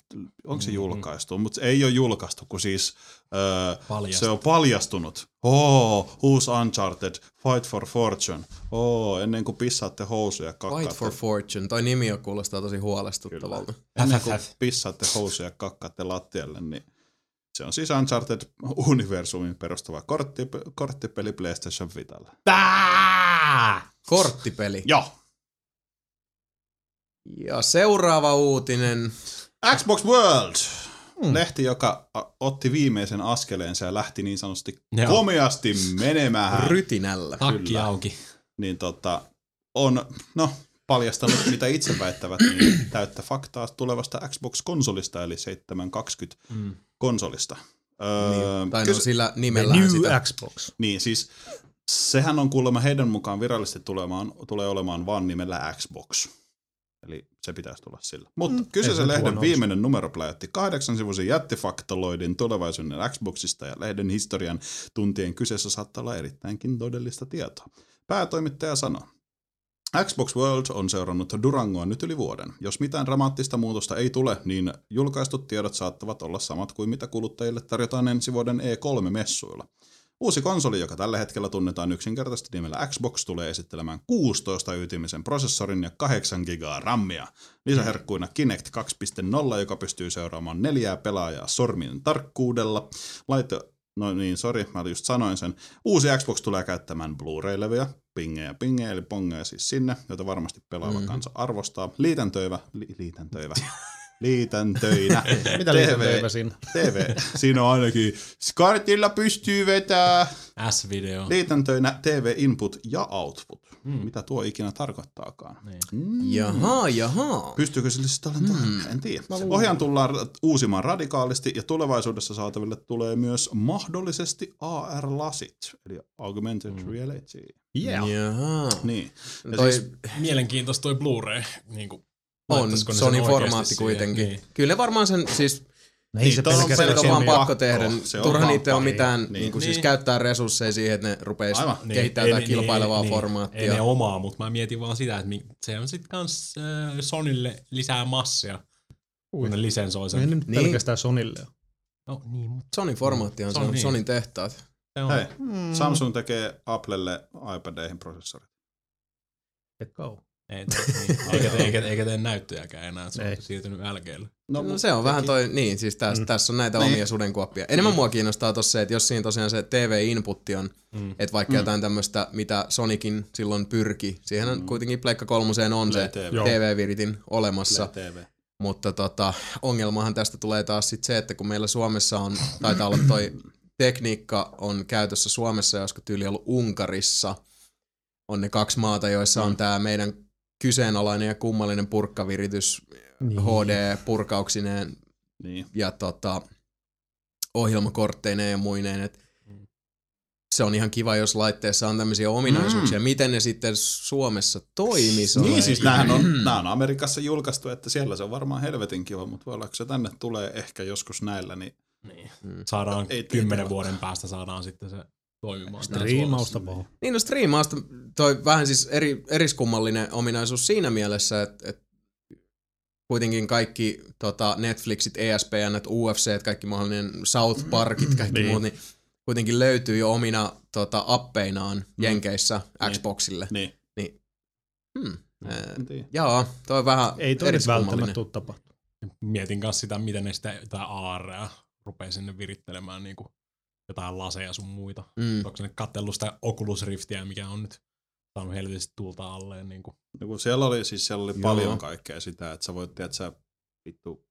onko se julkaistu? Mutta ei ole julkaistu, kun siis öö, se on paljastunut. Oo, uusi Uncharted, Fight for Fortune. Oo, ennen kuin pissaatte housuja ja kakkaatte. Fight for Fortune. Toi nimi jo kuulostaa tosi huolestuttavalta. Ennen kuin pissaatte housuja ja kakkaatte lattialle, niin se on siis Uncharted-universumin perustuva kortti, korttipeli PlayStation Vitalle. Tää! Korttipeli. Joo. Ja seuraava uutinen. Xbox World! Mm. Lehti, joka otti viimeisen askeleensa ja lähti niin sanotusti Joo. komeasti menemään. Rytinällä. Kyllä. auki. niin tota, on no, paljastanut, mitä itse väittävät, niin täyttä faktaa tulevasta Xbox-konsolista, eli 720 Mm. Konsolista. Öö, Niin, tai no kysy- sillä The nimellään New sitä. Xbox. niin siis sehän on kuulemma heidän mukaan virallisesti tulemaan, tulee olemaan vaan nimellä Xbox. Eli se pitäisi tulla sillä. Mutta Mm, ei kyseisen se lehden huono viimeinen numero pläjätti kahdeksan sivuisen jättifaktaloidin tulevaisuuden Xboxista ja lehden historian tuntien kyseessä saattaa olla erittäinkin todellista tietoa. Päätoimittaja sanoo. Xbox World on seurannut Durangoa nyt yli vuoden. Jos mitään dramaattista muutosta ei tule, niin julkaistut tiedot saattavat olla samat kuin mitä kuluttajille tarjotaan ensi vuoden E3-messuilla. Uusi konsoli, joka tällä hetkellä tunnetaan yksinkertaisesti nimellä Xbox, tulee esittelemään 16 ytimisen prosessorin ja 8 gigaa rammia. Lisäherkkuina Kinect 2.0, joka pystyy seuraamaan neljää pelaajaa sormien tarkkuudella. Laite, no niin, sori, mä just sanoin sen. Uusi Xbox tulee käyttämään Blu-ray-levyjä, pingejä, pingejä, eli pongeja siis sinne, jota varmasti pelaava Mhm. kansa arvostaa. Liitäntöivä, li, liitäntöivä, liitäntöinä. Mitä liitäntöitä siinä? TV. Siinä on ainakin Skartilla pystyy vetää S-video. liitäntöinä TV input ja output. Hmm. Mitä tuo ikinä tarkoittaakaan. Niin. Mm. Jaha, jaha. Pystyykö sille sitten olemaan hmm. En tiedä. Ohjaan tullaan uusimaan radikaalisti ja tulevaisuudessa saataville tulee myös mahdollisesti AR-lasit, eli Augmented hmm. Reality. Yeah. Jaha. Niin. Ja Toi siis, Mielenkiintoista toi Blu-ray. Niin kuin, on laittaisiko ne sen Sony oikeasti formaatti siihen? kuitenkin. Niin. Kyllä varmaan sen, siis Ei se toi on pelkästään se on vaan Sony pakko pakko. tehdä. Se on Turha niitä on mitään, Niin. niin. kuin siis Niin. käyttää resursseja siihen, että ne rupeis Aivan. Niin, kehittää ei jotain ne- kilpailevaa niin, formaattia. Ei ne omaa, mutta mä mietin vaan sitä, että se on sitten kans äh, Sonille lisää massia, kun ne lisensoi Ei sen. Niin. pelkästään Sonille. No niin, mutta Sony formaatti on, se Se niin. Sonin tehtaat. se on. hei, Samsung tekee Applelle iPadeihin prosessorit. Et go. Ei, niin. eikä, eikä, eikä tee näyttöjäkään enää, se Ei. on siirtynyt LGlle. No, mut se on vähän toi, niin siis tässä, mm. tässä on näitä Niin. omia sudenkuoppia. Enemmän mua kiinnostaa tossa se, että jos siinä tosiaan se TV-inputti on, Mm. että vaikka Mm. jotain tämmöistä, mitä Sonikin silloin pyrki, siihen on kuitenkin Pleikka kolmoseen on se TV. TV-viritin olemassa, TV. mutta tota, ongelmahan tästä tulee taas sit se, että kun meillä Suomessa on, taitaa olla toi tekniikka on käytössä Suomessa, ja olisiko tyyli ollut Unkarissa, on ne kaksi maata, joissa on tämä meidän kyseenalainen ja kummallinen purkkaviritys Niin. HD-purkauksineen Niin. ja tota, ohjelmakortteineen ja muineen. Et se on ihan kiva, jos laitteessa on tämmöisiä ominaisuuksia. Mm. Miten ne sitten Suomessa toimisi? Niin, siis näähän on, nää on Amerikassa julkaistu, että siellä se on varmaan helvetin kiva, mutta voi olla, kun se tänne tulee ehkä joskus näillä, niin Niin. Mm. Saadaan Ei- kymmenen vuoden päästä saadaan sitten se toimimaan. Striimausta vaan. Niin no striimausta toi vähän siis eri, eriskummallinen ominaisuus siinä mielessä, että, että kuitenkin kaikki tota, Netflixit, ESPN, UFC, kaikki mahdollinen South Parkit, kaikki Niin. muut, niin kuitenkin löytyy jo omina tota, appeinaan Jenkeissä Niin. Xboxille. niin. Hmm. Ää, En tiedä. Joo, toi on vähän Ei toi nyt välttämättä tuu tapahtumaan. Mietin kanssa sitä, miten ne sitä jotain ARea rupeaa sinne virittelemään niin kuin jotain laseja sun muita. Mm. Onko ne kattellut sitä Oculus Riftiä, mikä on nyt saanut helvetisti tulta alleen. Niin kuin. No kun siellä oli, siis siellä oli Joo. paljon kaikkea sitä, että sä voit, että sä vittu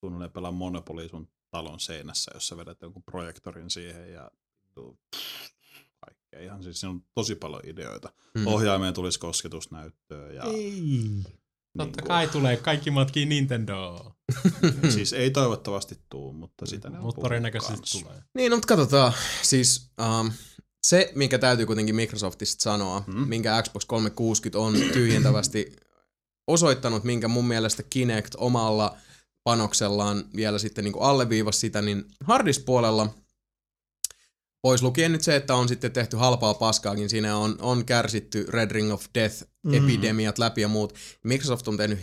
suunnilleen pelaa Monopoly sun talon seinässä, jos sä vedät jonkun projektorin siihen ja vittu, kaikkea. Ihan siis siinä on tosi paljon ideoita. Mm. Mm. Ohjaimeen tulisi kosketusnäyttöä ja Ei. Totta kuin- kai tulee kaikki matkii Nintendo. siis ei toivottavasti tuu, mutta sitä ne on Mutta todennäköisesti tulee. Niin, no, mutta katsotaan. Siis um, se, minkä täytyy kuitenkin Microsoftista sanoa, mm. Minkä Xbox 360 on tyhjentävästi osoittanut, minkä mun mielestä Kinect omalla panoksellaan vielä sitten niin alleviivasi sitä, niin hardispuolella pois lukien nyt se, että on sitten tehty halpaa paskaakin, siinä on, on kärsitty Red Ring of Death, Mm. epidemiat läpi ja muut. Microsoft on tehnyt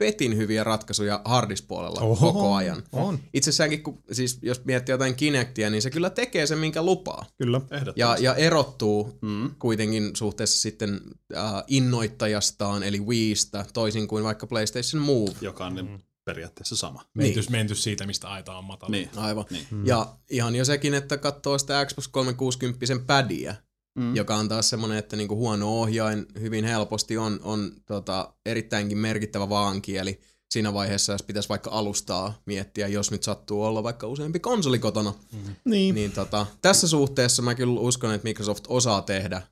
helvetin hyviä ratkaisuja hardispuolella Oho, koko ajan. On, Itsessäänkin, kun, siis jos miettii jotain Kinectia, niin se kyllä tekee sen, minkä lupaa. kyllä. Ja, Ehdottomasti. ja erottuu Mm. kuitenkin suhteessa sitten äh, innoittajastaan, eli Wiistä, toisin kuin vaikka PlayStation Move. Joka on niin periaatteessa sama. Mentys, niin. mentys siitä, mistä aita on matala. Niin. Aivan. Niin. Mm. Ja ihan jo sekin, että katsoo sitä Xbox 360 pädiä, Mm. joka on taas semmoinen, että niinku huono ohjain hyvin helposti on, on tota, erittäinkin merkittävä vaankieli siinä vaiheessa, jos pitäisi vaikka alustaa miettiä, jos nyt sattuu olla vaikka useampi konsoli kotona. Niin. Niin tota, tässä suhteessa mä kyllä uskon, että Microsoft osaa tehdä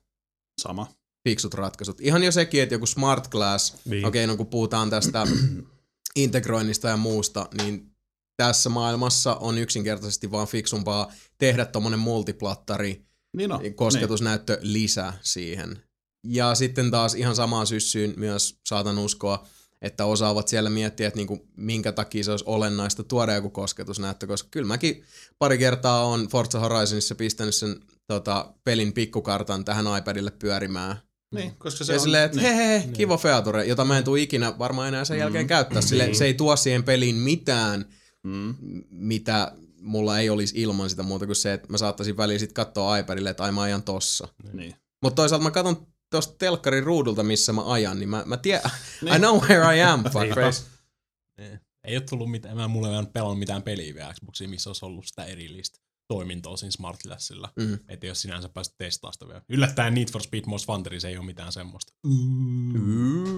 Sama. fiksut ratkaisut. Ihan jo sekin, että joku Smart Glass, Niin. okei, no kun puhutaan tästä integroinnista ja muusta, niin tässä maailmassa on yksinkertaisesti vaan fiksumpaa tehdä tommonen multiplattari Niin on. kosketusnäyttö lisä siihen. Ja sitten taas ihan samaan syssyyn myös saatan uskoa, että osaavat siellä miettiä, että niinku, minkä takia se olisi olennaista tuoda joku kosketusnäyttö, koska kyllä mäkin pari kertaa on Forza Horizonissa pistänyt sen tota, pelin pikkukartan tähän iPadille pyörimään. Niin, koska Se ja on... silleen, että niin. he, he, kiva feature, jota mä en tule ikinä varmaan enää sen jälkeen käyttää. Sille, se ei tuo siihen peliin mitään, Mm. mitä mulla ei olisi ilman sitä muuta kuin se, että mä saattaisin väliin sit katsoa iPadille, että ai mä ajan tossa. Niin. Mutta toisaalta mä katson tuosta telkkarin ruudulta, missä mä ajan, niin mä, mä tiedän, Niin. I know where I am, fuckface. Niin. Ei ole tullut mitään, mä mulle ei ole pelannut mitään peliä vielä Xboxiin, missä olisi ollut sitä erillistä toimintoa siinä Smart Glassilla. Mm. Että jos sinänsä päästä testaa sitä vielä. Yllättäen Need for Speed Most Wanted, se ei ole mitään semmoista. Mm. Vittu,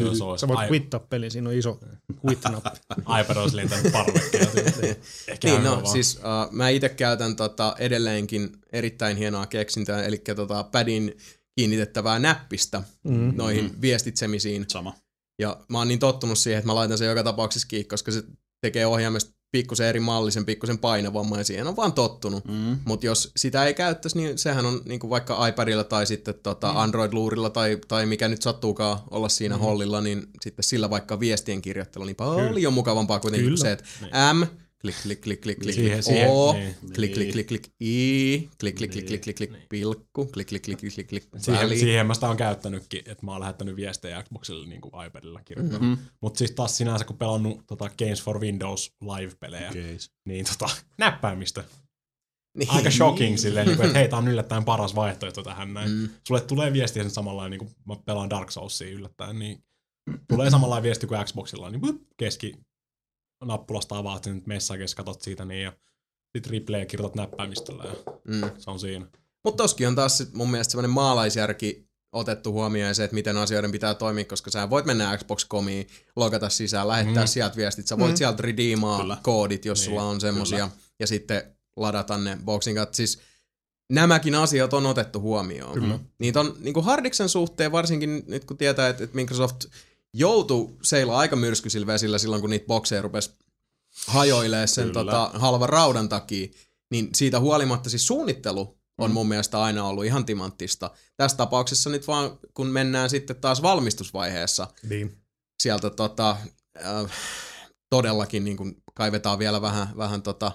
jos olisi. Sä voit quittaa peli, siinä on iso quit-nappi. iPad olisi lentänyt parvekkeelta. Ehkä Niin, no vaan. siis uh, mä itse käytän tota, edelleenkin erittäin hienoa keksintää, eli tota, padin kiinnitettävää näppistä Mm. noihin viestitsemisiin. Sama. Ja mä oon niin tottunut siihen, että mä laitan sen joka tapauksessa kiinni, koska se tekee ohjaimesta pikkusen eri mallisen, pikkusen painavamman ja siihen on vaan tottunut. Mm. Mutta jos sitä ei käyttäisi, niin sehän on niinku vaikka iPadilla tai sitten tota Android-luurilla tai, tai mikä nyt sattuukaan olla siinä mm. hollilla, niin sitten sillä vaikka viestien kirjoittelu niin paljon Kyllä. mukavampaa kuitenkin kuin se, että M, klik, klik, klik, klik, klik, Siihen- klik, siihen- O, niin. klik, klik, klik, klik, I, klik, klik, klik, Niin, klik, klik, klik, niin. pilkku, klik, klik, klik, klik, klik, klik, Siihen, siihen mä sitä on käyttänytkin, että mä oon lähettänyt viestejä Xboxille niin kuin iPadilla kirjoittanut. Mhm. Mm-hmm. Mutta siis taas sinänsä, kun pelannut tota Games for Windows live-pelejä. Keis. niin tota, näppäimistö. Niin. Aika shocking silleen, niin kuin, että hei, tää on yllättäen paras vaihtoehto tähän näin. Mm. Mm. Sulle tulee viestiä sen samalla niin kuin mä pelaan Dark Soulsia yllättäen, niin tulee samalla viesti kuin Xboxilla, niin keski nappulasta avaat sen messages, katot siitä niin ja sit replay kirjoitat näppäimistöllä ja Mm. se on siinä. Mutta toskin on taas sit mun mielestä semmoinen maalaisjärki otettu huomioon ja se, että miten asioiden pitää toimia, koska sä voit mennä Xbox.comiin, logata sisään, lähettää mm. Sieltä viestit, sä voit mm. sieltä redeemaa Kyllä. koodit, jos Niin, sulla on semmosia, ja sitten ladata ne boxin kautta. Siis nämäkin asiat on otettu huomioon. Kyllä. Niitä on niin kuin Hardiksen suhteen, varsinkin nyt kun tietää, että, että Microsoft joutui seilaa aika myrskyisillä vesillä silloin, kun niitä bokseja rupesi hajoilee sen Kyllä. tota, halvan raudan takia, niin siitä huolimatta siis suunnittelu on mun mielestä aina ollut ihan timanttista. Tässä tapauksessa nyt vaan, kun mennään sitten taas valmistusvaiheessa, Niin. sieltä tota, äh, todellakin niin kuin kaivetaan vielä vähän, vähän tota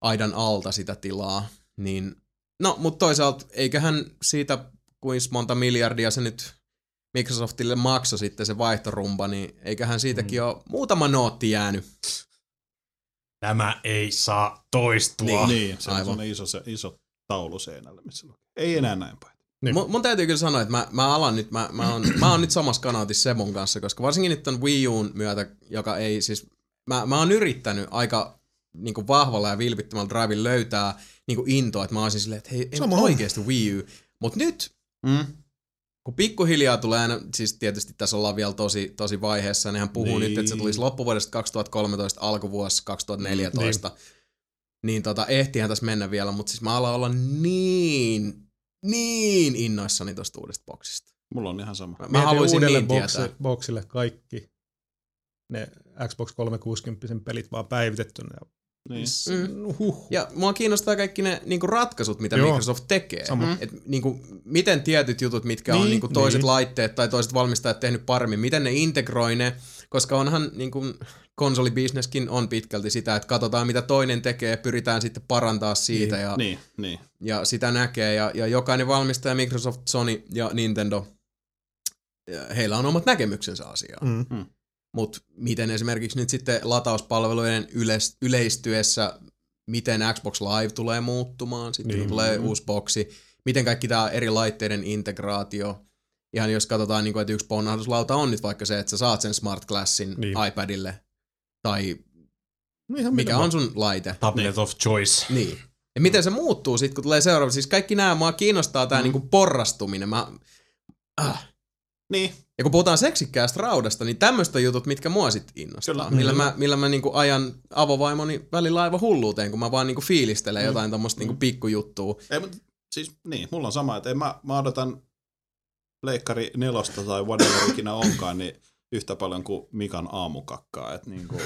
aidan alta sitä tilaa, niin no, mutta toisaalta eiköhän siitä kuinka monta miljardia se nyt Microsoftille maksoi sitten se vaihtorumba, niin eiköhän siitäkin mm. ole muutama nootti jäänyt. Tämä ei saa toistua. Niin, se on Aivan. semmoinen iso, se, iso taulu seinällä, missä lukee. Ei enää näin päin. Niin. Mun, mun täytyy kyllä sanoa, että mä, mä alan nyt, mä, mä, on, mä oon nyt samassa kanaatissa Sebon kanssa, koska varsinkin nyt on Wii Uun myötä, joka ei siis, mä, mä oon yrittänyt aika niin kuin vahvalla ja vilpittömällä drivilla löytää niin kuin intoa, että mä olisin silleen, että hei, ei oikeasti Wii U. Mutta nyt, Mm. Kun pikkuhiljaa tulee aina, siis tietysti tässä ollaan vielä tosi, tosi vaiheessa, ja nehän puhuu Niin. nyt, että se tulisi loppuvuodesta 2013, alkuvuosi 2014, niin, niin tota, ehtihän tässä mennä vielä, mutta siis mä alan olla niin, niin innoissani tosta uudesta boksista. Mulla on ihan sama. Mä, mä haluaisin uudelle niin boksi, tietää. boksille kaikki ne Xbox 360 pelit vaan päivitettynä. Niin. Mm. Huh. Ja mua kiinnostaa kaikki ne niinku ratkaisut, mitä Joo. Microsoft tekee. Sama. Et, niinku, miten tietyt jutut, mitkä on Niin, niinku toiset niin. laitteet tai toiset valmistajat tehnyt paremmin, miten ne integroi ne, koska onhan niinku, konsolibisneskin on pitkälti sitä, että katsotaan mitä toinen tekee, pyritään sitten parantaa siitä Niin, ja, Niin, niin. ja sitä näkee. Ja, ja jokainen valmistaja, Microsoft, Sony ja Nintendo, ja heillä on omat näkemyksensä asiaan. Mm. Mutta miten esimerkiksi nyt sitten latauspalveluiden yleis- yleistyessä, miten Xbox Live tulee muuttumaan, sitten Niin. niin. tulee uusi boksi, miten kaikki tämä eri laitteiden integraatio, ihan jos katsotaan, niin kuin, että yksi ponnahduslauta on nyt vaikka se, että sä saat sen Smart Classin Niin. niin. iPadille, tai No ihan mikä on sun laite. Tablet of choice. Niin. Ja miten se muuttuu sitten, kun tulee seuraava. Siis kaikki nämä, mua kiinnostaa tämä mm. niinku porrastuminen. Mä, ah. Niin. Ja kun puhutaan seksikkäästä raudasta, niin tämmöistä jutut, mitkä mua sit innostaa. Kyllä. millä, mä, millä mä niinku ajan avovaimoni välillä aivan hulluuteen, kun mä vaan niinku fiilistelen mm. jotain tommoista niinku pikkujuttua. Ei, mutta siis niin, mulla on sama, että en mä, mä odotan leikkari nelosta tai whatever ikinä onkaan, niin yhtä paljon kuin Mikan aamukakkaa. Että niin kuin,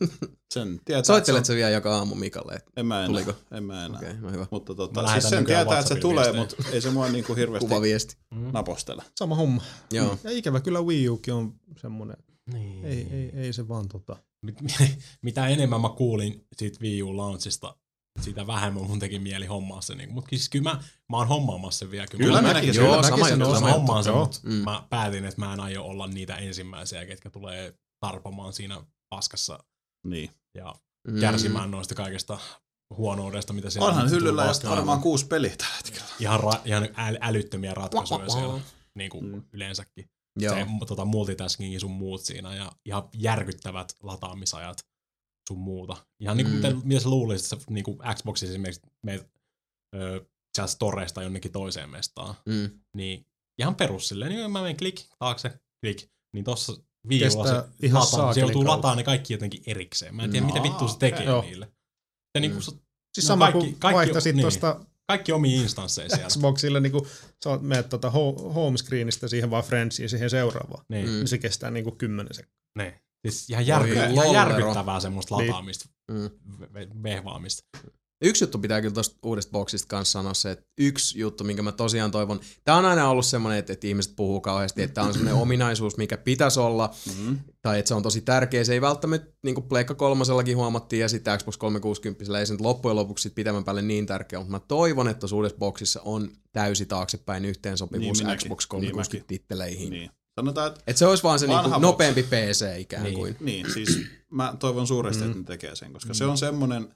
sen tietää, Soittelet että sä vielä joka aamu Mikalle? Et, En mä enää. Tuliko? En mä enää. Okei, okay, no hyvä. Mutta tota, siis sen tietää, että se tulee, mutta ei se mua niinku hirveästi Kuvaviesti. napostele. Sama homma. Joo. Ja ikävä kyllä Wii Ukin on semmonen, Niin. ei, ei, ei se vaan tota. Mit- mitä enemmän mä kuulin siitä Wii U launchista, sitä vähemmän mun teki mieli hommaa se. Niin. Mutta siis kyllä mä, mä oon hommaamassa se vielä. Kyllä mä, mäkin, joo, kyllä sama mäkin sen juttu, Kyllä sama hommaan sen, Joo. mutta Mm. mä päätin, että mä en aio olla niitä ensimmäisiä, ketkä tulee tarpomaan siinä paskassa Niin. Ja Mm. kärsimään noista kaikesta huonoudesta, mitä siellä Onhan tulee hyllyllä just varmaan kuusi peliä tällä hetkellä. Ihan, ra- ihan äl- älyttömiä ratkaisuja siellä niin kuin Mm. yleensäkin. Joo. Se tota, multitasking ja sun muut siinä ja ihan järkyttävät lataamisajat sun muuta. Ihan niin kuin Mm. mm. mitä sä luulisit, että sä niin kuin Xboxissa esimerkiksi meet ö, sieltä Storesta jonnekin toiseen mestaan, Mm. niin ihan perus silleen, niin mä menen klik taakse, klik, niin tossa viiulla se ihan lataa, se joutuu lataamaan ne kaikki jotenkin erikseen. Mä en tiedä, mitä No, vittua se tekee Joo. niille. Se niinku, se, Siis No sama kaikki- kuin kaikki- vaihtasit niin. tuosta kaikki omiin instansseja siellä. Xboxille, niin kuin sä meet tuota ho- home screenistä siihen vaan Friendsiin siihen seuraavaan. Niin, Mm. Niin se kestää niin kuin 10 sekuntia. niin. Siis ihan, järky, ihan järkyttävää semmoista Niin. lataamista, Mm. ve- ve- vehvaamista. Yksi juttu pitää kyllä tuosta uudesta boksista kanssa sanoa se, että yksi juttu, minkä mä tosiaan toivon, tämä on aina ollut semmoinen, että, että ihmiset puhuu kauheasti, että tämä on semmoinen ominaisuus, mikä pitäisi olla, Mm. tai että se on tosi tärkeä. Se ei välttämättä, niin kuin Pleikka kolmosellakin huomattiin, ja sitten Xbox 360 ei se nyt loppujen lopuksi sit pitemmän päälle niin tärkeä, mutta mä toivon, että tuossa uudessa boksissa on täysi taaksepäin yhteensopivuus Niin minäkin. Xbox Niin 360-titteleihin. Niin. Niin. Sanotaan, että Että se olisi vaan se niinku nopeampi PC ikään Niin. kuin. Niin, siis mä toivon suuresti, että ne tekee sen, koska se on semmoinen,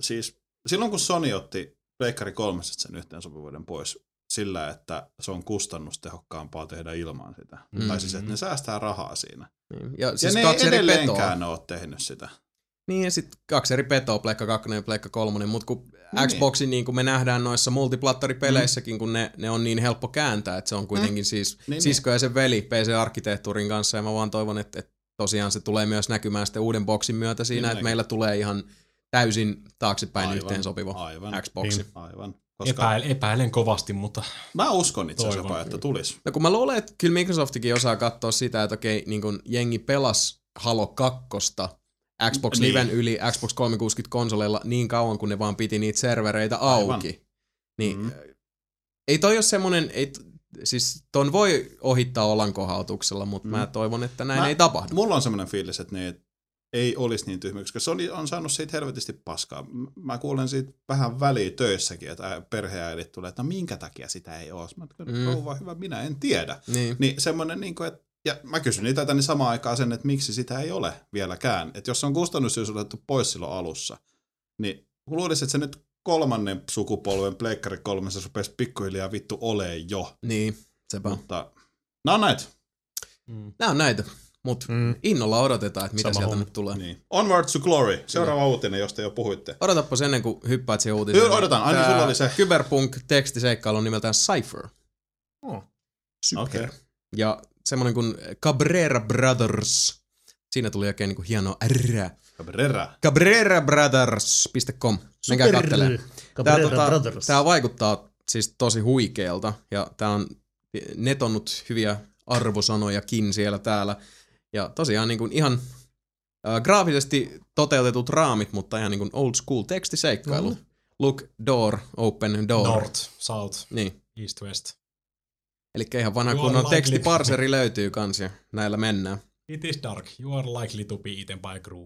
siis silloin kun Sony otti Pleikkari 3 sen yhteensopivuuden pois sillä, että se on kustannustehokkaampaa tehdä ilman sitä. Mm. Tai siis, että ne säästää rahaa siinä. Niin. Ja Siis ja ne kaksi ei eri petoa. edelleenkään ole tehnyt sitä. Niin ja sitten kaksi eri petoa, Pleikka 2 ja Pleikka 3, mutta kun Niin. Xboxin niin kuin me nähdään noissa multiplattaripeleissäkin, kun ne, ne on niin helppo kääntää, että se on kuitenkin siis Niin, sisko ja sen veli PC-arkkitehtuurin kanssa ja mä vaan toivon, että, että tosiaan se tulee myös näkymään sitten uuden boksin myötä siinä, Niin että meillä tulee ihan täysin taaksepäin Aivan, yhteensopiva aivan. Xboxi. Niin. Aivan. Koska Epäil, epäilen kovasti, mutta mä uskon itse asiassa jopa, että tulisi. No kun mä luulen, että kyllä Microsoftikin osaa katsoa sitä, että okei, niin kun jengi pelas Halo 2 Xbox Niin. Liven yli Xbox 360 konsoleilla niin kauan, kun ne vaan piti niitä servereitä auki. Aivan. Niin Mm. ei toi ole semmonen, ei, siis ton voi ohittaa olankohautuksella, mutta Mm. mä toivon, että näin Mä- ei tapahdu. Mulla on semmoinen fiilis, että ne ei olisi niin tyhmä, koska Sony on saanut siitä helvetisti paskaa. Mä kuulen siitä vähän väliä töissäkin, että perheäidit tulee, että no minkä takia sitä ei ole. Mä Mm. mm. rouva hyvä, minä en tiedä. Niin. Niin semmoinen, niin kuin, että, ja mä kysyn niitä niin samaan aikaan sen, että miksi sitä ei ole vieläkään. Että jos se on kustannussyys otettu pois silloin alussa, niin luulisin, että se nyt kolmannen sukupolven pleikkari kolmessa rupesi pikkuhiljaa vittu olee jo. Niin, sepä. Mutta no on näitä. mm. Nää on näitä, mutta Mm. innolla odotetaan, että mitä Sama sieltä homma. nyt tulee. Niin. Onward to Glory. Seuraava uutinen, josta jo puhuitte. Odotappa ennen kuin hyppäät siihen uutiseen. Kyllä, odotan. Ai niin, Tää sulla oli se. Cyberpunk-tekstiseikkailu on nimeltään Cypher. Okei. Okay. Ja semmonen kuin Cabrera Brothers. Siinä tuli oikein niinku hieno R. Cabrera. CabreraBrothers.com. Menkää kattelee. Tää, tota, tää vaikuttaa siis tosi huikealta ja tää on netonnut hyviä arvosanojakin siellä täällä. Ja tosiaan niin kuin ihan äh, graafisesti toteutetut raamit, mutta ihan niin kuin old school tekstiseikkailu. No. Look, door, open door. North, South, Niin. East, West. Eli ihan vanha You kunnon tekstiparseri löytyy kans ja näillä mennään. It is dark. You are likely to be eaten by crew.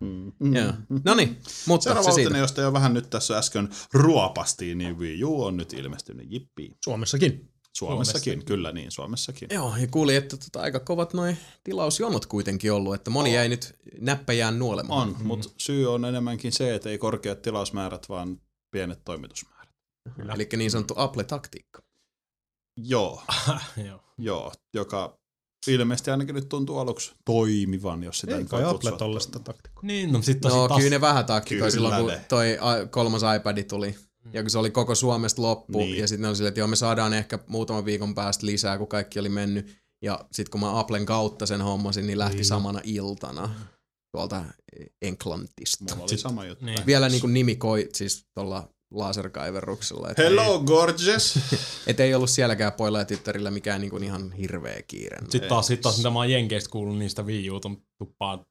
Mm. Joo. No niin, mutta Seuraava se siitä. uutinen, josta jo vähän nyt tässä äsken ruopastiin, niin Wii U on nyt ilmestynyt. Jippi. Suomessakin. Suomessakin, Suomessakin. kyllä niin, Suomessakin. Joo, ja kuulin, että tota, aika kovat noin tilausjonot kuitenkin ollut, että moni jäi nyt näppäjään nuolemaan. On, mutta syy on enemmänkin se, että ei korkeat tilausmäärät, vaan pienet toimitusmäärät. Kyllä. Eli niin sanottu Apple-taktiikka. Joo, Joo. joo, joka ilmeisesti ainakin nyt tuntuu aluksi toimivan, jos sitä Ei kai voi Apple tollasta toimivaksi. taktiikkaa. Niin, no sit tosi No taas... kyllä ne vähän taktikoi silloin, kun toi kolmas iPad tuli. Ja kun se oli koko Suomesta loppu, Niin. ja sitten ne oli silleen, että joo, me saadaan ehkä muutaman viikon päästä lisää, kun kaikki oli mennyt. Ja sitten kun mä Applen kautta sen hommasin, niin lähti Niin. samana iltana tuolta Enklantista. Mulla oli Sit- sama juttu. niin. Vielä niin kuin nimi koi, siis tuolla laserkaiverruksella. Että Hello, gorgeous! et ei ollut sielläkään poilla ja tyttärillä mikään niin kuin ihan hirveä kiire. Sitten taas, sit taas mitä mä oon Jenkeistä kuullut, niistä Wii U tuppaa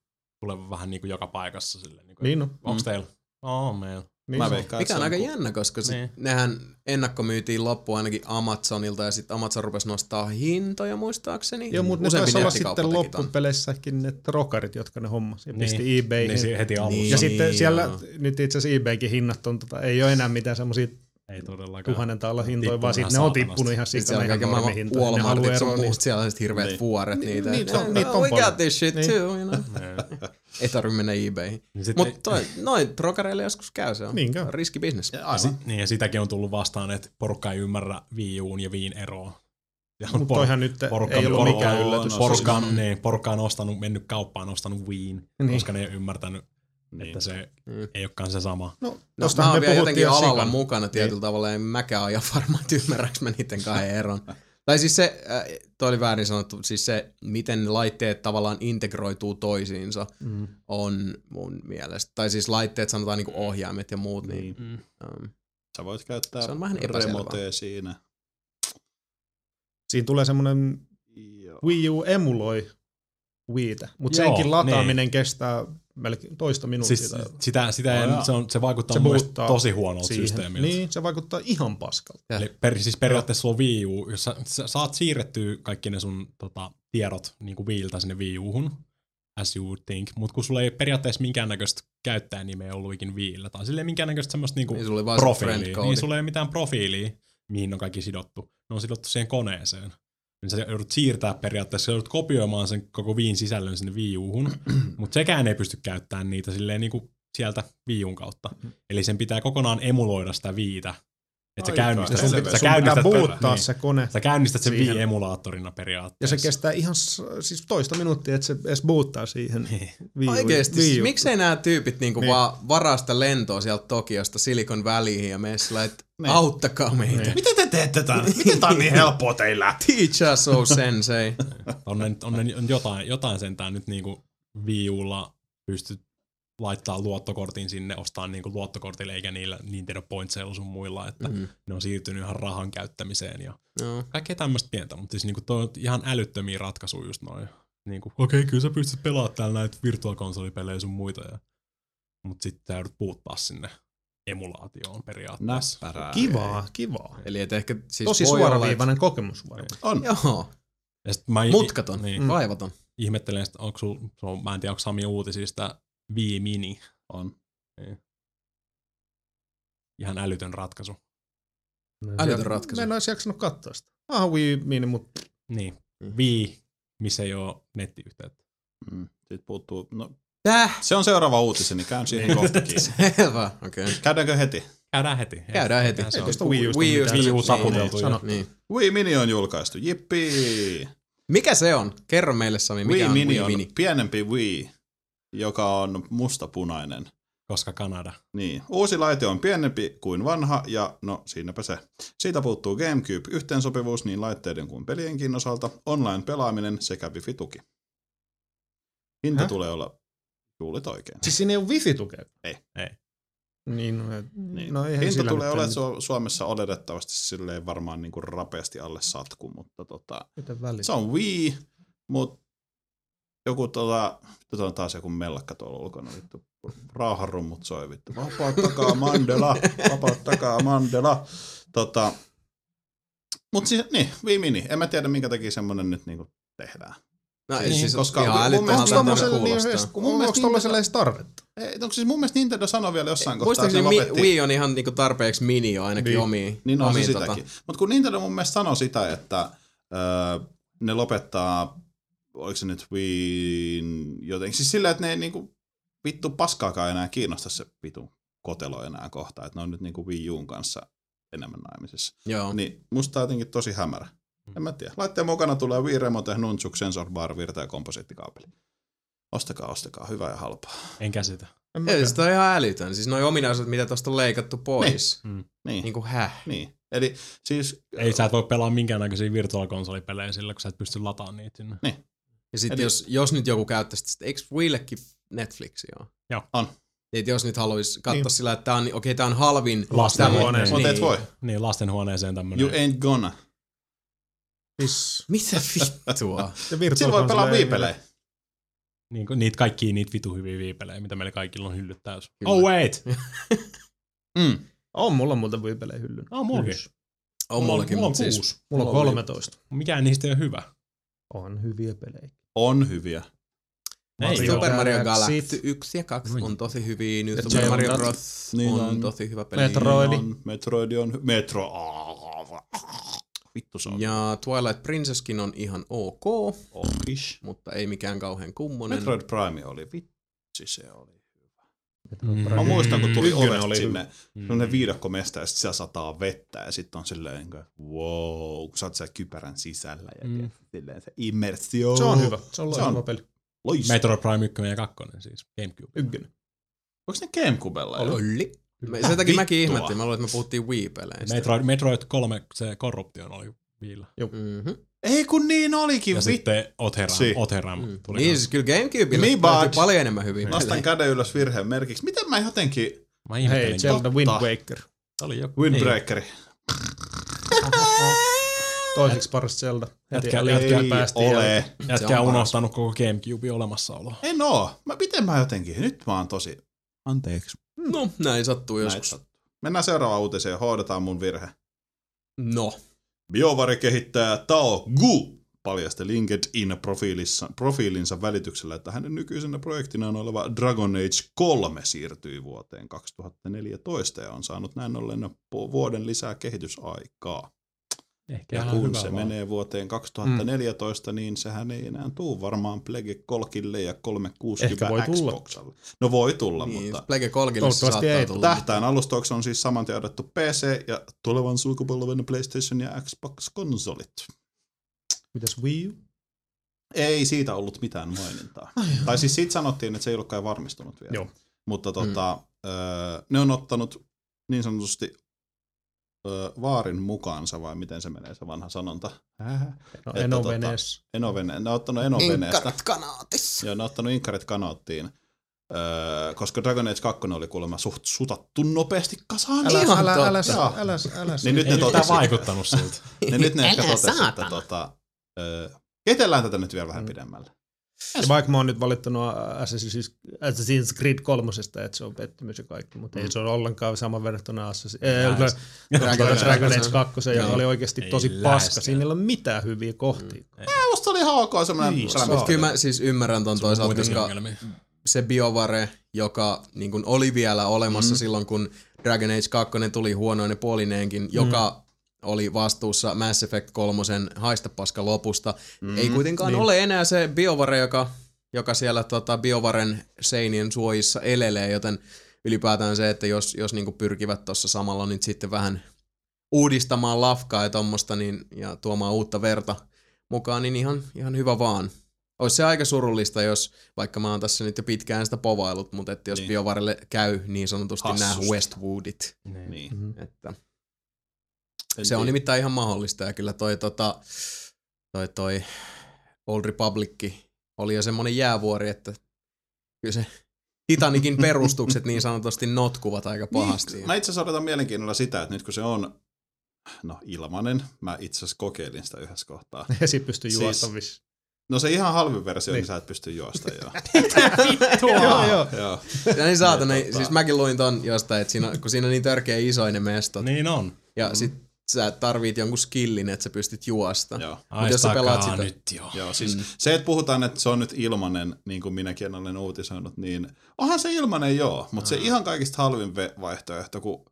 tulevan vähän niinku joka paikassa. Silleen, niinku, Niin no. Onks teillä? Oo, oh, meillä. Niin Mä veikkaan, Mikä on se aika ku- jännä, koska sit Niin. nehän ennakkomyytiin loppuun ainakin Amazonilta ja sitten Amazon rupesi nostaa hintoja muistaakseni. Joo, mutta ne taisi olla sitten loppupeleissäkin ne trokarit, jotka ne hommasi ja Niin. pisti eBayhin. Niin heti alussa. Niin. ja sitten siellä, joo. nyt itse asiassa eBaykin hinnat on, tota, ei ole enää mitään semmoisia Ei todellakaan. tuhannen taalan hintoja, vaan sitten ne on tippunut ihan Sitten sikana siellä on ihan kaiken maailman normihintoja. Ne haluaa eroa muut, niistä. siellä on sit hirveät Niin. vuoret niitä. niitä on- niitä on we paljon. got this shit Niin. too, you know. Niin. Ei tarvi mennä eBayhin. Niin sit Mutta toi, noin trokareille joskus käy, se on Niin käy. riski business. Ja Aivan. sit, niin, ja sitäkin on tullut vastaan, että porukka ei ymmärrä Wii Uun ja Viin eroa. Mutta toihan nyt porukka- ei ollut porukka- mikään on- yllätys. porukka, on, niin, porukka on ostanut, mennyt kauppaan, ostanut Wiin, Niin. koska ne ei ole ymmärtänyt, Niin. että se Mm. ei olekaan se sama. No, No, mä oon me vielä puhuttiin jotenkin jo alalla sikana. mukana tietyllä tavalla, en mäkään ole ihan varma, että ymmärräks mä niiden kahden eron. Tai siis se, äh, toi oli väärin sanottu, siis se, miten laitteet tavallaan integroituu toisiinsa, Mm. on mun mielestä. Tai siis laitteet sanotaan niinku ohjaimet ja muut, niin, Niin. niin um, Sä voit käyttää Se on vähän remotea siinä. Siinä tulee semmoinen. Wii U emuloi Wiitä, mutta senkin lataaminen kestää melkein toista minuuttia. Siis tai sitä, sitä en, se, on, se vaikuttaa Se mun tosi huonolta siihen. systeemiltä. Niin, se vaikuttaa ihan paskalta. Eli per, siis periaatteessa sulla on Wii U, jos sä, sä saat siirrettyä kaikki ne sun tota, tiedot niin kuin Wiiltä sinne Wii U:hun, as you would think, mutta kun sulla ei periaatteessa minkäännäköistä käyttäjänimeä ollut ikin Wiillä, tai silleen minkäännäköistä semmoista niinku Niin sulla profiilia, niin sulla ei ole mitään profiilia, mihin on kaikki sidottu. Ne on sidottu siihen koneeseen. Niin sä joudut siirtää periaatteessa, sä joudut kopioimaan sen koko Wiin sisällön sinne Wii U:hun, mutta sekään ei pysty käyttämään niitä silleen niinku sieltä Wii U:n kautta. Eli sen pitää kokonaan emuloida sitä Viitä. Että sä käynnistät, Ja sun, sä sun pitää buuttaa niin. se kone. Sä käynnistät sen Siihen. Wii-emulaattorina Ja periaatteessa. se kestää ihan siis toista minuuttia, että se edes boottaa siihen Niin. Wii U- Oikeesti, siis miksei nämä tyypit niinku Niin. niin. vaan varasta lentoa sieltä Tokiosta Silicon Valleyin ja mene sillä, että Niin. auttakaa meitä. Niin. Miten te teette tämän? Miten tää on niin helppoa teillä? Teach us, oh sensei. On, ne, on, ne, on jotain, jotain sentään nyt niinku Wii Ulla pystyt laittaa luottokortin sinne, ostaa niinku luottokortille eikä niillä Nintendo Pointsilla sun muilla, että Mm. mm. ne on siirtynyt ihan rahan käyttämiseen ja No. kaikkea tämmöistä pientä, mutta siis niinku toi on ihan älyttömiä ratkaisuja just noin. Niinku, okei, okay, kyllä sä pystyt pelaamaan täällä näitä virtuaalikonsolipelejä sun muita, ja... mutta sitten sä joudut puuttaa sinne emulaatioon periaatteessa. Näppärää. Kivaa, kivaa. Eli et ehkä siis Tosi voi olla, suoraviivainen kokemus varmaan. On. Joo, Ja sit mä mutkaton, Niin, mm. vaivaton. ihmettelen, että onko sul, mä en tiedä, onko Sami uutisista Wii Mini. On. Ihan älytön ratkaisu. Älytön ratkaisu. Mä en olisi jaksanut katsoa sitä. Ah, Wii Mini, mutta Niin, Mm. Wii, missä ei ole nettiyhteyttä. Mm. Sitten puuttuu. No, Täh? se on seuraava uutiseni, käyn siihen kohta kiinni. Selvä, okei. Okay. Käydäänkö heti? Käydään heti. Käydään heti. Se on. Wii Usta Wii mitään? Wii U niin, taputeltu niin. Niin. Wii Mini on julkaistu. Jippii! Mikä se on? Kerro meille Sami, mikä Wii on Mini Wii on Mini? pienempi Wii, joka on mustapunainen. Koska Kanada. Niin, uusi laite on pienempi kuin vanha ja no siinäpä se. Siitä puuttuu GameCube yhteensopivuus niin laitteiden kuin pelienkin osalta, online-pelaaminen sekä wifi-tuki. Hinta Häh? tulee olla, kuulit oikein. siis siinä ei ole wifi-tukea. Ei. Ei. Niin, no, Niin. no eihän Hinta sillä tulee olemaan Su- Suomessa oletettavasti silleen varmaan niin kuin rapeasti alle satku, mutta tota, se on Wii, mutta joku tota, tota on taas joku mellakka tuolla ulkona, vittu. Rauhanrummut soi vittu. Vapauttakaa Mandela, vapauttakaa Mandela. Tota, mut siis, niin, Wii Mini. En mä tiedä, minkä takia semmonen nyt niinku tehdään. No, Niin, siis koska ihan mun mielestä älyttömältä tommoselle niin kun mun mielestä niin- edes tarvetta? Ei, onko siis mun mielestä Nintendo sanoi vielä jossain kohtaa, että Mi- lopetti. Wii on ihan niinku tarpeeksi mini jo ainakin Niin. omiin. Niin on se omiin sitäkin. Mutta kun Nintendo mun mielestä sanoi sitä, että öö, ne lopettaa, oliko se nyt Wii jotenkin, siis sillä, että ne ei niinku vittu paskaakaan enää kiinnosta se vittu kotelo enää kohta, että ne on nyt niinku Wii Uun kanssa enemmän naimisissa. Joo. Niin musta on jotenkin tosi hämärä. En mä tiedä. Laitteen mukana tulee Wii Remote, Nunchuk, Sensor Bar, virta ja komposiittikaapeli. Ostakaa, ostakaa. Hyvä ja halpaa. En käsitä. En Ei, sitä on ihan älytön. Siis noi ominaisuudet, mitä tosta on leikattu pois. Mm. Niin. Niin kuin häh? niin. Eli siis... Ei sä et voi pelaa minkäännäköisiä virtuaalikonsolipelejä sillä, kun sä et pysty lataamaan niitä sinne. Ja sit Eli- jos, jos nyt joku käyttäisi sitä, eikö Wiillekin Netflixi ole? Joo. On. Niin, jos nyt haluaisi katsoa Niin. sillä, että tää on, okei, okay, tää on halvin. Lastenhuoneeseen. Niin. voi. Niin, lastenhuoneeseen tämmönen. You ain't gonna. Siis, Mitä vittua? Sillä voi pelaa Wii-pelejä. Niin, niitä kaikkia niitä vitu hyviä viipelejä, mitä meillä kaikilla on hyllyt täys. Kyllä. Oh wait! Mm. On, mulla on muuten Wii-pelejä hyllyn. On mullakin. On mullakin, mulla on siis... kuusi. Mulla on Mulla oli- 13. Mikään niistä ei ole hyvä. On hyviä pelejä. On hyviä. Ei Mario. Super Mario Galaxy. Galaxy 1 ja 2 on tosi hyviä. Nyt Super Mario Zelda. Bros. Niin on, on. tosi hyvä peli. Metroid. On, Metroid on... hy- Metro... Vittu se on. Ja Twilight Princesskin on ihan ok, Okish. mutta ei mikään kauhean kummonen. Metroid Prime oli vitsi se oli. Mm. Mä muistan, kun tuli ovesta oli sinne, Mm. viidakkomesta ja sitten siellä sataa vettä ja sitten on silleen, niin kuin, wow, kun sä oot siellä kypärän sisällä ja Mm. silleen se immersio. Se on hyvä. Se on loistava peli. Loistava. Metroid Prime 1 ja 2 siis, Gamecube. Ykkönen. Onko ne Gamecubella? Oli. Me, sen takia mäkin Vittua. ihmettelin. Mä luulen, että me puhuttiin Wii-peleistä. Metroid, Metroid 3, se korruptio oli Viillä. Mm-hmm. Ei kun niin olikin, Ja sitten Oteram. Si. Oteram Mm. tuli Niin, siis kyllä Gamecubella Me bad. löytyy paljon enemmän hyviä Nostan käden ylös virheen merkiksi. Miten mä jotenkin... Mä Hei. Zelda Wind. Waker. Oli joku. Windbreakeri. Toiseksi paras Zelda. Jätkä- jätkä, päästiin ole. Niin. Jätkä unohtanut koko Gamecube olemassaolo. En oo. Mä, miten mä jotenkin? Nyt mä oon tosi... Anteeksi. No, näin sattuu Näin joskus. sattuu. Mennään seuraavaan uutiseen ja hoidetaan mun virhe. No. BioWare kehittää Tao Gu paljasti LinkedIn profiilissa, profiilinsa välityksellä, että hänen nykyisenä projektinaan oleva Dragon Age 3 siirtyy vuoteen 2014 ja on saanut näin ollen vuoden lisää kehitysaikaa. Ehkä Ja kun se vaan. menee vuoteen 2014, mm. niin sehän ei enää tuu varmaan Plege Kolkille ja 360 Ehkä voi tulla. Xboxalle. No voi tulla, Niin, mutta Plege Kolkille se saattaa ei tulla. tähtäin alustoksi on siis saman tien PC ja tulevan sukupolven PlayStation ja Xbox-konsolit. Mitäs Wii U? Ei siitä ollut mitään mainintaa. tai siis siitä sanottiin, että se ei ollutkaan varmistunut vielä. Joo. Mutta tota, mm. öö, ne on ottanut niin sanotusti öö, vaarin mukaansa, vai miten se menee se vanha sanonta? No, Että tota- Venes. Enovene, ne on ottanut Enoveneestä. Inkarat kanaatissa. Joo, ne on ottanut inkarit kanoottiin. Öö, koska Dragon Age 2 oli kuulemma suht sutattu nopeasti kasaan. Älä, Ihan älä, älä, totta. älä, älä, älä, Niin nyt Ei ne totesi, vaikuttanut siltä. niin nyt ne ehkä Älä totesi, että tota, öö, ketellään tätä nyt vielä vähän Mm. pidemmälle. Ja vaikka mä oon nyt valittanut Assassin's Assassin's Creed kolmosesta, että se on pettymys ja kaikki, mutta ei se ole ollenkaan sama verrattuna Assassin's, äh. Dragon, Age kakkosen. 2, joka oli oikeasti Ei tosi läheskään. paska. Siinä ei ole mitään hyviä kohtia. Musta oli ihan ok semmoinen Niin. Kyllä mä siis ymmärrän ton toisaalta, koska se BioWare, joka niin oli vielä olemassa mm. silloin, kun Dragon Age 2 tuli huonoinen puolineenkin, joka oli vastuussa Mass Effect 3 haista paska lopusta. Mm. Ei kuitenkaan niin. ole enää se BioWare, joka, joka siellä tota, BioWaren seinien suojissa elelee, joten ylipäätään se, että jos, jos niin pyrkivät tuossa samalla nyt sitten vähän uudistamaan lafkaa ja tommosta niin, ja tuomaan uutta verta mukaan, niin ihan, ihan hyvä vaan. Olisi se aika surullista, jos, vaikka mä oon tässä nyt jo pitkään sitä povailut, mutta että jos Niin. niin. BioWarelle käy niin sanotusti nämä Hassusti. Westwoodit. Niin. Mhm. Että En se on tiedä. nimittäin ihan mahdollista ja kyllä toi, tota, toi, toi Old Republic oli jo semmonen jäävuori, että kyllä se Titanikin perustukset niin sanotusti notkuvat aika pahasti. Niin, mä itse asiassa odotan mielenkiinnolla sitä, että nyt kun se on no ilmanen, mä itse asiassa kokeilin sitä yhdessä kohtaa. Ja sit pystyy Siis- juosta siis, No se ihan halvin versio, niin, Niin. sä et pysty juosta joo. Joo, joo. joo. Ja niin saatana, Niin, niin, tota- siis mäkin luin ton jostain, että siinä, kun siinä on niin törkeä isoin ne mestot, niin. Niin on. ja mm. sit sä tarvit jonkun skillin, että sä pystyt juosta. joo. Mut jos sä pelaat sitä- nyt jo. Joo, siis mm. se, että puhutaan, että se on nyt ilmanen, niin kuin minäkin olen uutisoinut, niin onhan se ilmanen joo, mutta se ihan kaikista halvin vaihtoehto, kun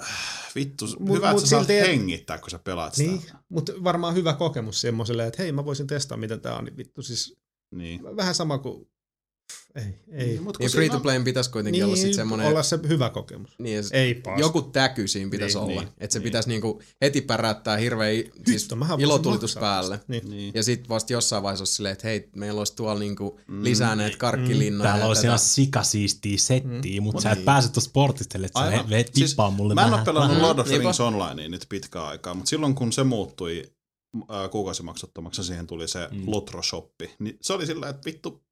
äh, vittu, Mut- hyvä, että mut sä saat hengittää, kun sä pelaat sitä. Niin, mutta varmaan hyvä kokemus semmoiselle, että hei mä voisin testaa miten tää on, niin vittu siis Niin. vähän sama kuin, ei, ei. Niin siinä free to on- playin pitäisi kuitenkin olla sit Niin, semmonen, olla se hyvä kokemus. niin, Ei paska. joku täky siinä pitäisi Niin, olla. niin, että se niin. pitäisi niinku heti päräyttää hirveä siis Hitto, ilotulitus päälle. Niin. Niin. Ja sitten vasta jossain vaiheessa olisi silleen, että hei, meillä olisi tuolla niinku lisää näitä karkkilinnoja. Täällä olisi ihan sikasiistiä settiä, mutta sä et Niin. pääse tuosta sportistelle, että sä veet Siis tippaa mulle Mä en ole pelannut vähän. Lord of the Niinpä. Rings Onlinea nyt pitkään aikaa, mutta silloin kun se muuttui äh, kuukausimaksuttomaksi siihen tuli se mm. Lotro-shoppi, niin se oli sillä, että vittu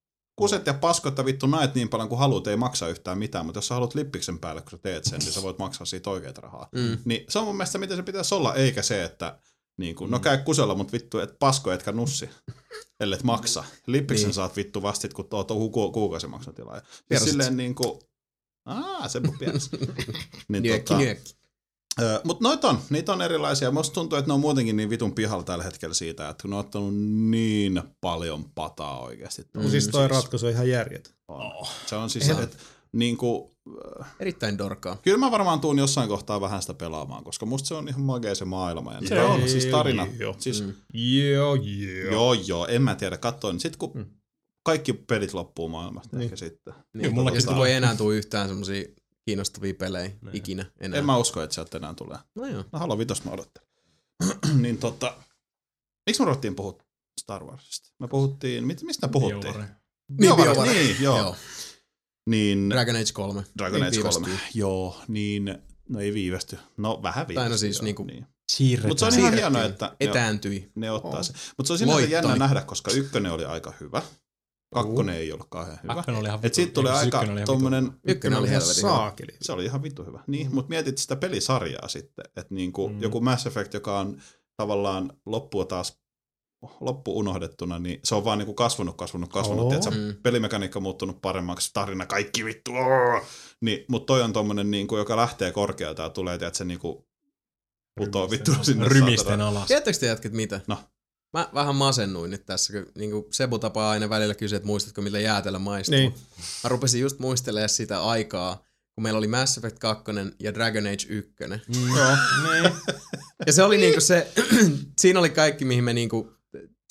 kuset ja paskot ja vittu näet niin paljon kuin haluat, ei maksa yhtään mitään, mutta jos sä haluat lippiksen päälle, kun sä teet sen, niin sä voit maksaa siitä oikeat rahaa. Mm. Niin se on mun mielestä miten se pitäisi olla, eikä se, että niin kuin, no käy kusella, mutta vittu, et pasko etkä nussi, ellet maksa. Lippiksen Niin. saat vittu vastit, kun oot ku- ku- kuukausimaksutilaaja. Siis Tiedostit silleen niin kuin, aa, se mun pienessä. niin, Nyökki, nyökki. Mutta noita on, niitä on erilaisia. Musta tuntuu, että ne on muutenkin niin vitun pihalla tällä hetkellä siitä, että kun ne on ottanut niin paljon pataa oikeasti. Mm, siis toi ratkaisu on ihan järjetön. on. Se on siis, että niin kuin, Erittäin dorkaa. kyllä mä varmaan tuun jossain kohtaa vähän sitä pelaamaan, koska musta se on ihan magea se maailma. Ja Se ne on. Siis tarina. Joo. Siis, Mm. Joo, joo. joo, joo, en mä tiedä. Katsoin. Sitten kun Mm. kaikki pelit loppuu maailmasta Niin. ehkä sitten. Niin, sitten tulee. voi enää tule yhtään semmosia kiinnostavia pelejä Niin. ikinä enää. En mä usko, että sieltä enää tulee. No joo. No Halo Vitos mä odottelen. niin tota, miksi me ruvettiin puhua Star Warsista? Me puhuttiin, mit, mistä me puhuttiin? Bioware. Niin, BioWare, BioWare. Niin, joo. Joo. Niin, Dragon Age 3. Dragon Age 3. Viivästyy. Joo, niin, no ei viivästy. No vähän viivästy. Tai no siis joo, niinku- niin. Siirretään. Mutta se on ihan hienoa, että ne, Etääntyi. ne ottaa sen. Mutta se on sinänsä jännä nähdä, koska ykkönen oli aika hyvä. Kakkonen ei ollut kauhean hyvä. Kakkonen oli ihan Et siitä tuli aika tommonen, Ykkönen oli ihan saakeli. se oli ihan vittu hyvä. Niin, mutta mietit sitä pelisarjaa sitten, että niinku Mm. joku Mass Effect, joka on tavallaan loppua taas loppu unohdettuna, niin se on vaan niinku kasvanut, kasvanut, kasvanut. Oo. Tiedätkö, Mm. pelimekaniikka muuttunut paremmaksi, tarina kaikki vittu. Niin, mutta toi on tommonen, niinku, joka lähtee korkealta ja tulee, tiedätkö, niinku, putoo vittu sinne. Rymisten alas. Tiedättekö te jätkät mitä? No. Mä vähän masennuin nyt tässä, kun niin Sebu tapaa aina välillä kysyä, että muistatko miltä jäätelö maistuu. Niin. Mä rupesin just muistelemaan sitä aikaa, kun meillä oli Mass Effect 2 ja Dragon Age 1. Mm. Joo, niin. Ja se oli niinku se, siinä oli kaikki mihin me niinku,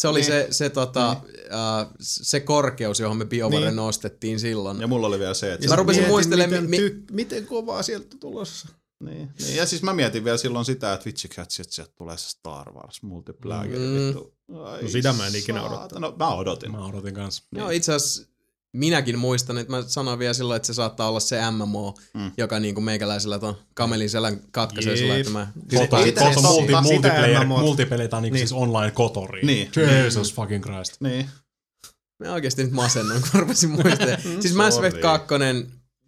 se oli Niin. se, se, tota, uh, se korkeus, johon me BioWare Niin. nostettiin silloin. Ja mulla oli vielä se, että... Mä rupesin muistelemaan, miten, mi- tyk- miten kovaa sieltä tulossa. Niin, niin. Ja siis mä mietin vielä silloin sitä, että vitsi katsi, että sieltä tulee se Star Wars multiplayer. Mm. Vittu. Ai No sitä mä en ikinä odottanut. No mä odotin. Mä odotin kanssa. Joo, itse asiassa minäkin muistan, että mä sanoin vielä silloin, että se saattaa olla se MMO, Mm. joka niinku meikäläisellä ton kamelin selän katkaisee sillä, että mä... Koto, Itse koto asiassa multi, multiplayer, on niinku Niin. siis online kotori. Niin. Jesus fucking Christ. Niin. Mä oikeesti nyt masennoin, kun rupesin muistelemaan. siis Mass Effect Sorry. 2,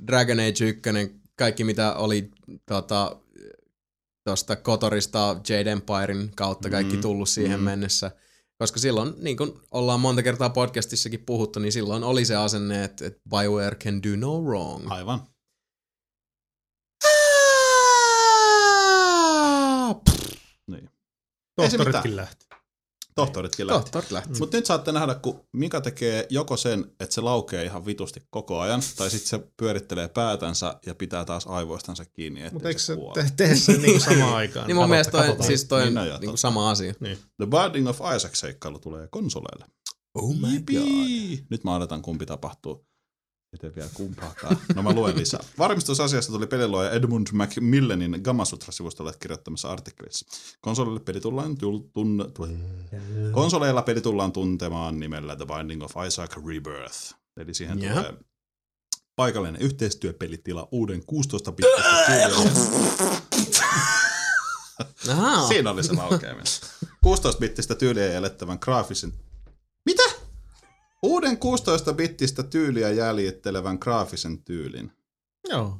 Dragon Age 1, kaikki mitä oli tota, tosta Kotorista Jade Empirein kautta kaikki Mm, tullut siihen mm. mennessä. Koska silloin, niin kuin ollaan monta kertaa podcastissakin puhuttu, niin silloin oli se asenne, että, että BioWare can do no wrong. Aivan. Niin. Ei se Tohtoritkin lähti. Tohtoritkin lähti. Tohtorit lähti. Mutta nyt saatte nähdä, kun Mika tekee joko sen, että se laukee ihan vitusti koko ajan, tai sitten se pyörittelee päätänsä ja pitää taas aivoistansa kiinni, ettei Mutta eikö se kuole. te- tee sen niin samaan aikaan? Niin mun mielestä toi, siis toi Niin, on niin totta. sama asia. The Binding of Isaac-seikkailu tulee konsoleille. Oh Jipii! Nyt mä odotan, kumpi tapahtuu. Miten vielä kumpaakaan. No mä luen lisää. Varmistusasiasta tuli peliluoja Edmund Macmillanin Gamasutra-sivustolle kirjoittamassa artikkelissa. Konsoleille peli tullaan tul- tun- tu- Konsoleilla peli tullaan tuntemaan nimellä The Binding of Isaac Rebirth. Eli siihen Jaha. tulee paikallinen yhteistyöpelitila uuden 16-bittistä tyyliä. Ahaa. Siinä oli se laukeaminen. 16-bittistä tyyliä jäljittävän graafisen... Mitä? Uuden 16-bittistä tyyliä jäljittelevän graafisen tyylin. Joo.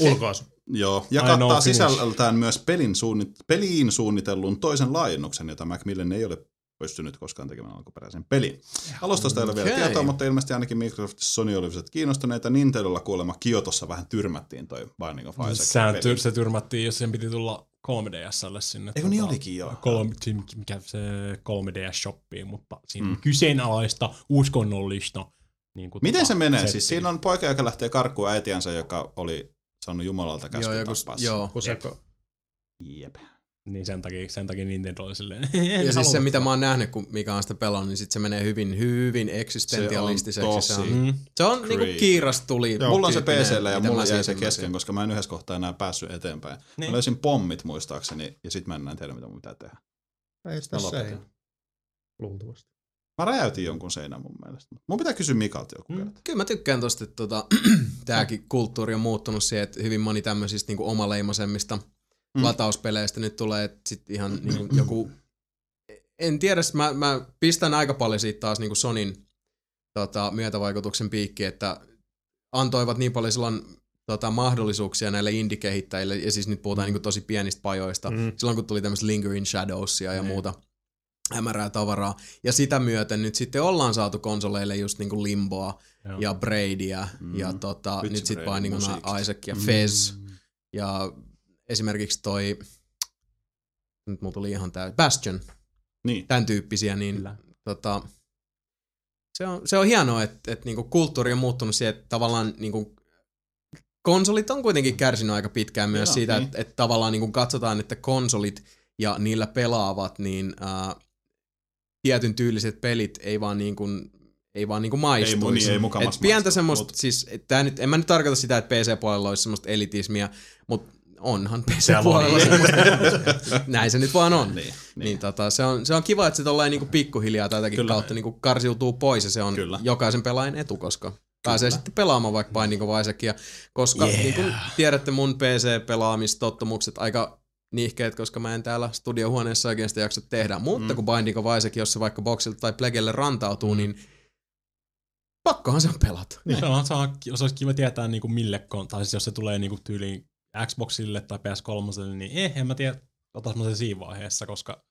Ulkoasu. Joo, ja I kattaa sisällöltään myös pelin suunnit- peliin suunnitellun toisen laajennuksen, jota Macmillan ei ole pystynyt koskaan tekemään alkuperäisen pelin. Alustasta ei ole vielä Okei. tietoa, mutta ilmeisesti ainakin Microsoft ja Sony olivat kiinnostuneita. Nintendolla kuulemma Kiotossa vähän tyrmättiin toi Binding of Isaac. Sehän tyr, se tyrmättiin, jos sen piti tulla 3DSlle sinne. Eikö niin olikin, joo. Kolme, mikä se 3DS-shoppiin, mutta siinä mm. kyseenalaista, uskonnollista. Niin kuin Miten tota, se menee? settiä. Siis siinä on poika, joka lähtee karkuun äitiänsä, joka oli saanut Jumalalta käskyn Joo, joku, joo. Kuseko. Jep. Niin sen takia, sen takia Nintendo oli silleen. Ja siis se, mitä mä oon nähnyt, kun mikä on sitä pelannut, niin sit se menee hyvin, hyvin eksistentialistiseksi. Se tosi on, Mm. se on niinku kiiras tuli. Joo. Mulla on se PCllä ja mulla jäi se kesken, koska mä en yhdessä kohtaa enää päässyt eteenpäin. Niin. Niin. Mä löysin pommit muistaakseni ja sit mä en tiedä mitä mun pitää tehdä. Ei sitä seinä. Luultavasti. Mä räjäytin jonkun seinän mun mielestä. Mun pitää kysyä Mikalta joku Mm. kerta. Kyllä mä tykkään tosta, että tota, tääkin kulttuuri on muuttunut siihen, että hyvin moni tämmöisistä niinku omaleimaisemmista Mm. mm. latauspeleistä nyt tulee että sit ihan niinku joku... En tiedä, mä, mä pistän aika paljon siitä taas niinku Sonin tota, myötävaikutuksen piikki, että antoivat niin paljon silloin tota, mahdollisuuksia näille indie-kehittäjille, ja siis nyt puhutaan niinku tosi pienistä pajoista, Mm. silloin kun tuli tämmöistä Lingering Shadowsia ja Niin. muuta hämärää tavaraa. Ja sitä myöten nyt sitten ollaan saatu konsoleille just niinku Limboa Joo. ja Braidia Mm. ja tota, nyt sitten on musiikit. Isaac ja Mm. Fez ja esimerkiksi toi nyt mulla tuli ihan tää Bastion, Niin. tämän tyyppisiä, niin Kyllä. tota, se, on, se on hienoa, että, että niinku kulttuuri on muuttunut siihen, että tavallaan niinku, konsolit on kuitenkin kärsinyt aika pitkään myös Joo, siitä, niin. että, että tavallaan niinku katsotaan, että konsolit ja niillä pelaavat, niin ää, tietyn tyyliset pelit ei vaan niinku, ei vaan niinku Ei, maistuisi. mu- niin, ei Et pientä maistu, semmoista, mut- siis tää nyt, en mä nyt tarkoita sitä, että PC-puolella olisi semmoista elitismiä, mutta onhan semmoista. Näin se nyt vaan on. Niin, Niin, niin tota, se, on, se on kiva, että se tollain niinku pikkuhiljaa tätäkin Kyllä. kautta niinku karsiutuu pois ja se on Kyllä. jokaisen pelaajan etu, koska pääsee sitten pelaamaan vaikka Binding of Isaacia, koska Yeah. niin kuin tiedätte mun PC-pelaamistottumukset aika niihkeet, koska mä en täällä studiohuoneessa oikein sitä jaksa tehdä. Mutta mm. kun Binding of Isaac, jos se vaikka Boxilta tai Plegelle rantautuu, mm. niin pakkohan se on pelata. Niin. Se, on, se, on, se olisi kiva tietää niinku mille, kon- tai siis jos se tulee niinku tyyliin Xboxille tai PS3, niin eh, en mä tiedä, otas mä sen siinä vaiheessa, koska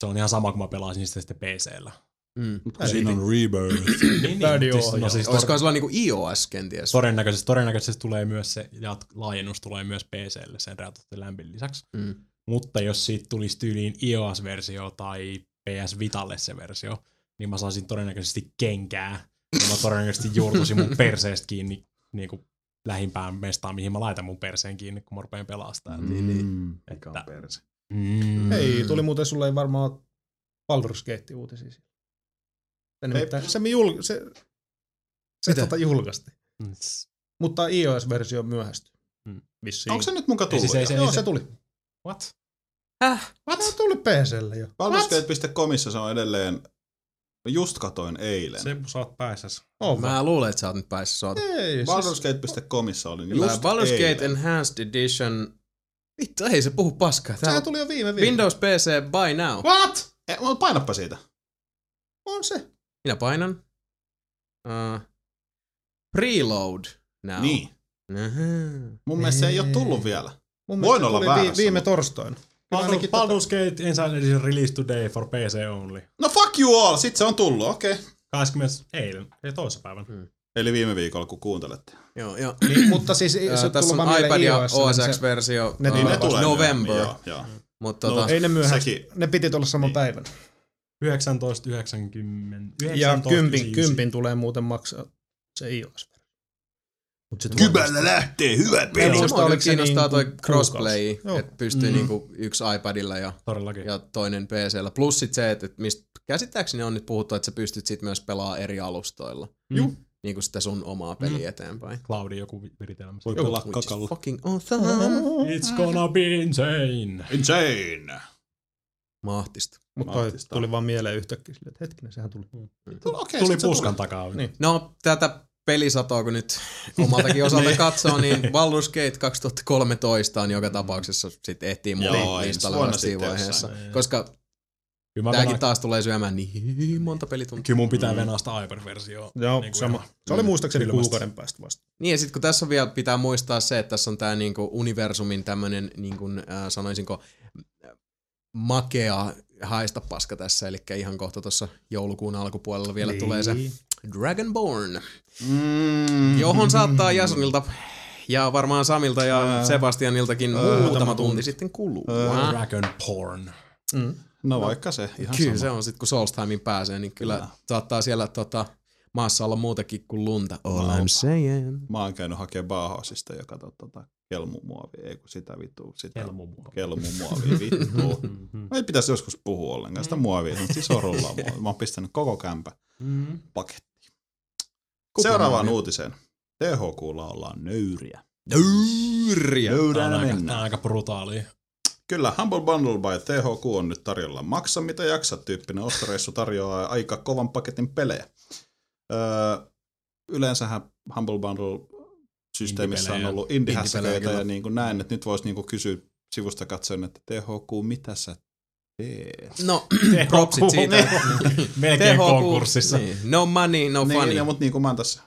se on ihan sama, kun mä pelaisin sitä sitten PCllä. Mm. Siinä on Rebirth. niin, niin, Bad siis, no siis sulla niinku iOS kenties? todennäköisesti, todennäköisesti tulee myös se, ja laajennus tulee myös PClle sen Reality Lampin lisäksi. Mm. Mutta jos siitä tulisi tyyliin iOS-versio tai PS Vitalle se versio, niin mä saisin todennäköisesti kenkää. Ja mä todennäköisesti juurtuisin mun perseestä kiinni niin kuin lähimpään mestaan, mihin mä laitan mun perseen kiinni, kun mä rupean pelastaa. Niin, niin. Mikä on Että- perse. Mm. Hei, tuli muuten sulle ei varmaan Baldur's Gate uutisia. siitä. Se, nimittäin, se, me jul, se, se tota julkaistiin. Mm. Mutta iOS-versio myöhästyi. Mm. Vissiin. Onko se nyt muka Ei, tullut? siis ei se- Joo, ei se tuli. What? Häh? What? Se tuli PClle jo. Baldur'sgate.comissa se on edelleen, just katoin eilen. Se sä oot päässäs. Oh, Mä luulen, että sä oot nyt päässä soota. Ei, siis, Baldur'sgate.comissa oli just Baldur's Gate. Enhanced Edition. Vittu, ei se puhu paskaa. Tää sehän tuli jo viime viikolla. Windows PC buy now. What? Eh, mutta painappa siitä. On se. Minä painan. Uh, preload now. Niin. Aha. Mun mielestä se ei ole tullut vielä. Mun Voin mielestä olla tuli väärässä, viime mutta- torstaina. Tota- Baldur's Gate Inside Edition released today for PC only. No fuck you all, sit se on tullut, okei. Okay. 20. eilen, ei toisessa päivän. Eli viime viikolla, kun kuuntelette. Joo, joo. Niin, mutta siis se on tässä tullut on vaan iPad ja iOS, OS niin Ne Niin ne Vasta tulee November. Joo, joo. Mutta No, tota, Ei ne myöhässä. Sekin. Ne piti tulla saman Niin. päivän. 1990. Ja 1999. kympin, kympin tulee muuten maksaa se iOS. Mut se tulee Kypällä lähtee, hyvä peli. Oliko se kiinnostaa niin toi crossplay, että pystyy Mm. niinku yksi iPadilla ja, Todellakin. ja toinen PCllä. Plus sit se, että mistä käsittääkseni on nyt puhuttu, että sä pystyt sit myös pelaamaan eri alustoilla. Juu. Niin kuin sitä sun omaa peliä Mm. eteenpäin. Cloudin joku vi- viritelmä. Voi pelaa kakalla. fucking awesome. It's gonna be insane. Insane. Mahtista. Mutta tuli vaan mieleen yhtäkkiä että hetkinen, sehän tuli. Okay, Tuli puskan takaa. Niin. No, tätä pelisatoa, kun nyt omaltakin osalta katsoo, niin Baldur's Gate 2013 on joka tapauksessa sit ehtii mun listalle vasta siinä sitten vaiheessa. jossain. Koska Kyllä, venaan, taas tulee syömään niin monta pelituntia. kyllä mun pitää venaa sitä iPad-versioa. Joo, Niin sama. ihan Se oli muistaakseni kylmästi. kuukauden päästä vasta. Niin ja sitten kun tässä on vielä pitää muistaa se, että tässä on tämä niinku universumin tämmöinen, niinku, äh, sanoisinko, makea haista paska tässä, eli ihan kohta tuossa joulukuun alkupuolella vielä Niin. tulee se Dragonborn, Mm. johon saattaa Jasonilta ja varmaan Samilta ja Sebastianiltakin muutama tunti sitten kuluu. Dragon porn. Mm. No vaikka se, ihan Kyllä sama. se on sitten, kun Soulstimein pääsee, niin kyllä, Kyllä. saattaa siellä tota, maassa olla muutakin kuin lunta. All No. I'm saying. Mä oon käynyt hakemaan Bauhausista, joka tota, kelmumuovia, ei kun sitä vittu, sitä Kelmumuovia. kelmumuovia, vittu. Ei pitäisi joskus puhua ollenkaan sitä muovia, mutta siis on rullaa muovia. Mä oon pistänyt koko kämpä Mhm. pakettiin. Kuka Seuraavaan muovia? uutiseen. THQlla ollaan nöyriä. Nöyriä. Tää on Nöyränä aika, on mennään. aika brutaalia. Kyllä, Humble Bundle by THQ on nyt tarjolla. Maksa mitä jaksat tyyppinen ostoreissu tarjoaa aika kovan paketin pelejä. Öö, yleensähän Humble Bundle systeemissä on ollut Indie-pelejä, ja niin kuin näin, että nyt voisi niin kuin kysyä sivusta katsoen, että THQ, mitä sä No, propsit siitä. Melkein THQ, konkurssissa. Niin. No money, no niin, funny. ja, mutta niin kuin mä oon tässä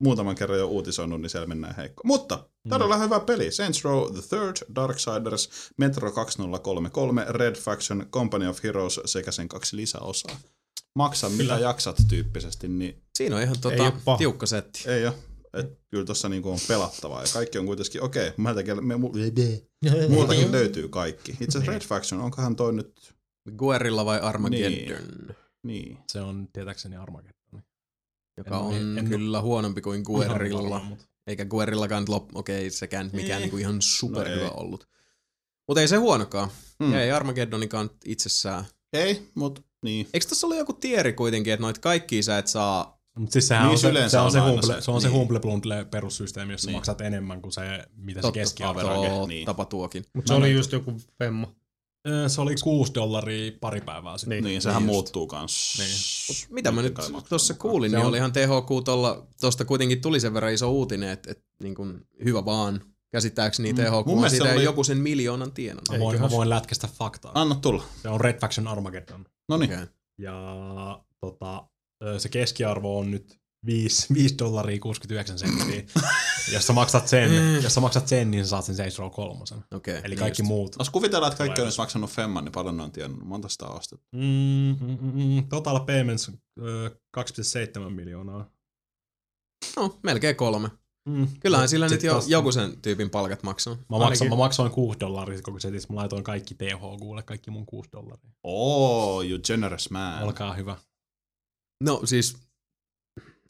muutaman kerran jo uutisoinut, niin siellä mennään heikko. Mutta todella hyvä peli. Saints Row The Third, Darksiders, Metro 2033, Red Faction, Company of Heroes sekä sen kaksi lisäosaa. Maksa mitä jaksat tyyppisesti, niin Siinä on ihan Ei tota, tiukka setti. ei ole. Et kyllä tuossa niinku on pelattavaa ja kaikki on kuitenkin, okei, okay, me, mu, muutakin löytyy kaikki. Itse asiassa Red Faction, onkohan toi nyt, Guerrilla vai Armageddon, niin. Se on tietääkseni Armageddon. joka En- on en- en- kyllä huonompi kuin Guerrilla. Ihan varma, mut- Eikä Guerillakaan nyt lop... Okei, okay, sekään nyt mikään niinku ihan superhyvä No ei. ollut. Mutta ei se huonokaan. Mm. Mm. Ei Armageddonikaan itsessään. Ei, mutta niin. Eikö tässä ollut joku tieri kuitenkin, että noit kaikki sä et saa... Mut siis sehän Niin on se, se, on on se, aina humble, se, se, on se niin. Humble Bundle perussysteemi, jossa Niin. maksat enemmän kuin se, mitä se Totta, keskiaverage. Totta, niin. tapa tuokin. Mutta se oli just joku femmo. Ö, Se oli 6 dollaria pari päivää sitten. Niin. Niin, sehän Niin just. muuttuu kans. Niin. Mitä mä nyt tuossa kuulin, Se niin on- olihan THQ tolla, tosta kuitenkin tuli sen verran iso uutinen, että, että niin kuin hyvä vaan Käsittääkseni Mm. THQ Mun on siitä se oli- joku sen miljoonan tienan. Mä voin, mä voin lätkästä faktaa. Anna tulla. Se on Red Faction Armageddon. No niin. Okay. Ja tota, se keskiarvo on nyt 5, 5 dollaria 69 senttiä. jos sä maksat sen, jos sä maksat sen, niin sä saat sen Saints Row 3. Okay, Eli kaikki muut. Jos kuvitellaan, että kaikki on nyt maksanut femman, niin paljon ne on tiennyt. Monta sitä on ostettu. Mm, mm, mm, mm. Total payments ö, 2,7 miljoonaa. No, melkein kolme. Mm. Kyllähän sillä nyt jo taas- joku sen tyypin palkat maksaa. Mä, maksan, Ainakin- mä maksoin 6 dollaria koko setissä. Mä laitoin kaikki THQlle, kaikki mun 6 dollaria. Oh, you generous man. Olkaa hyvä. No siis,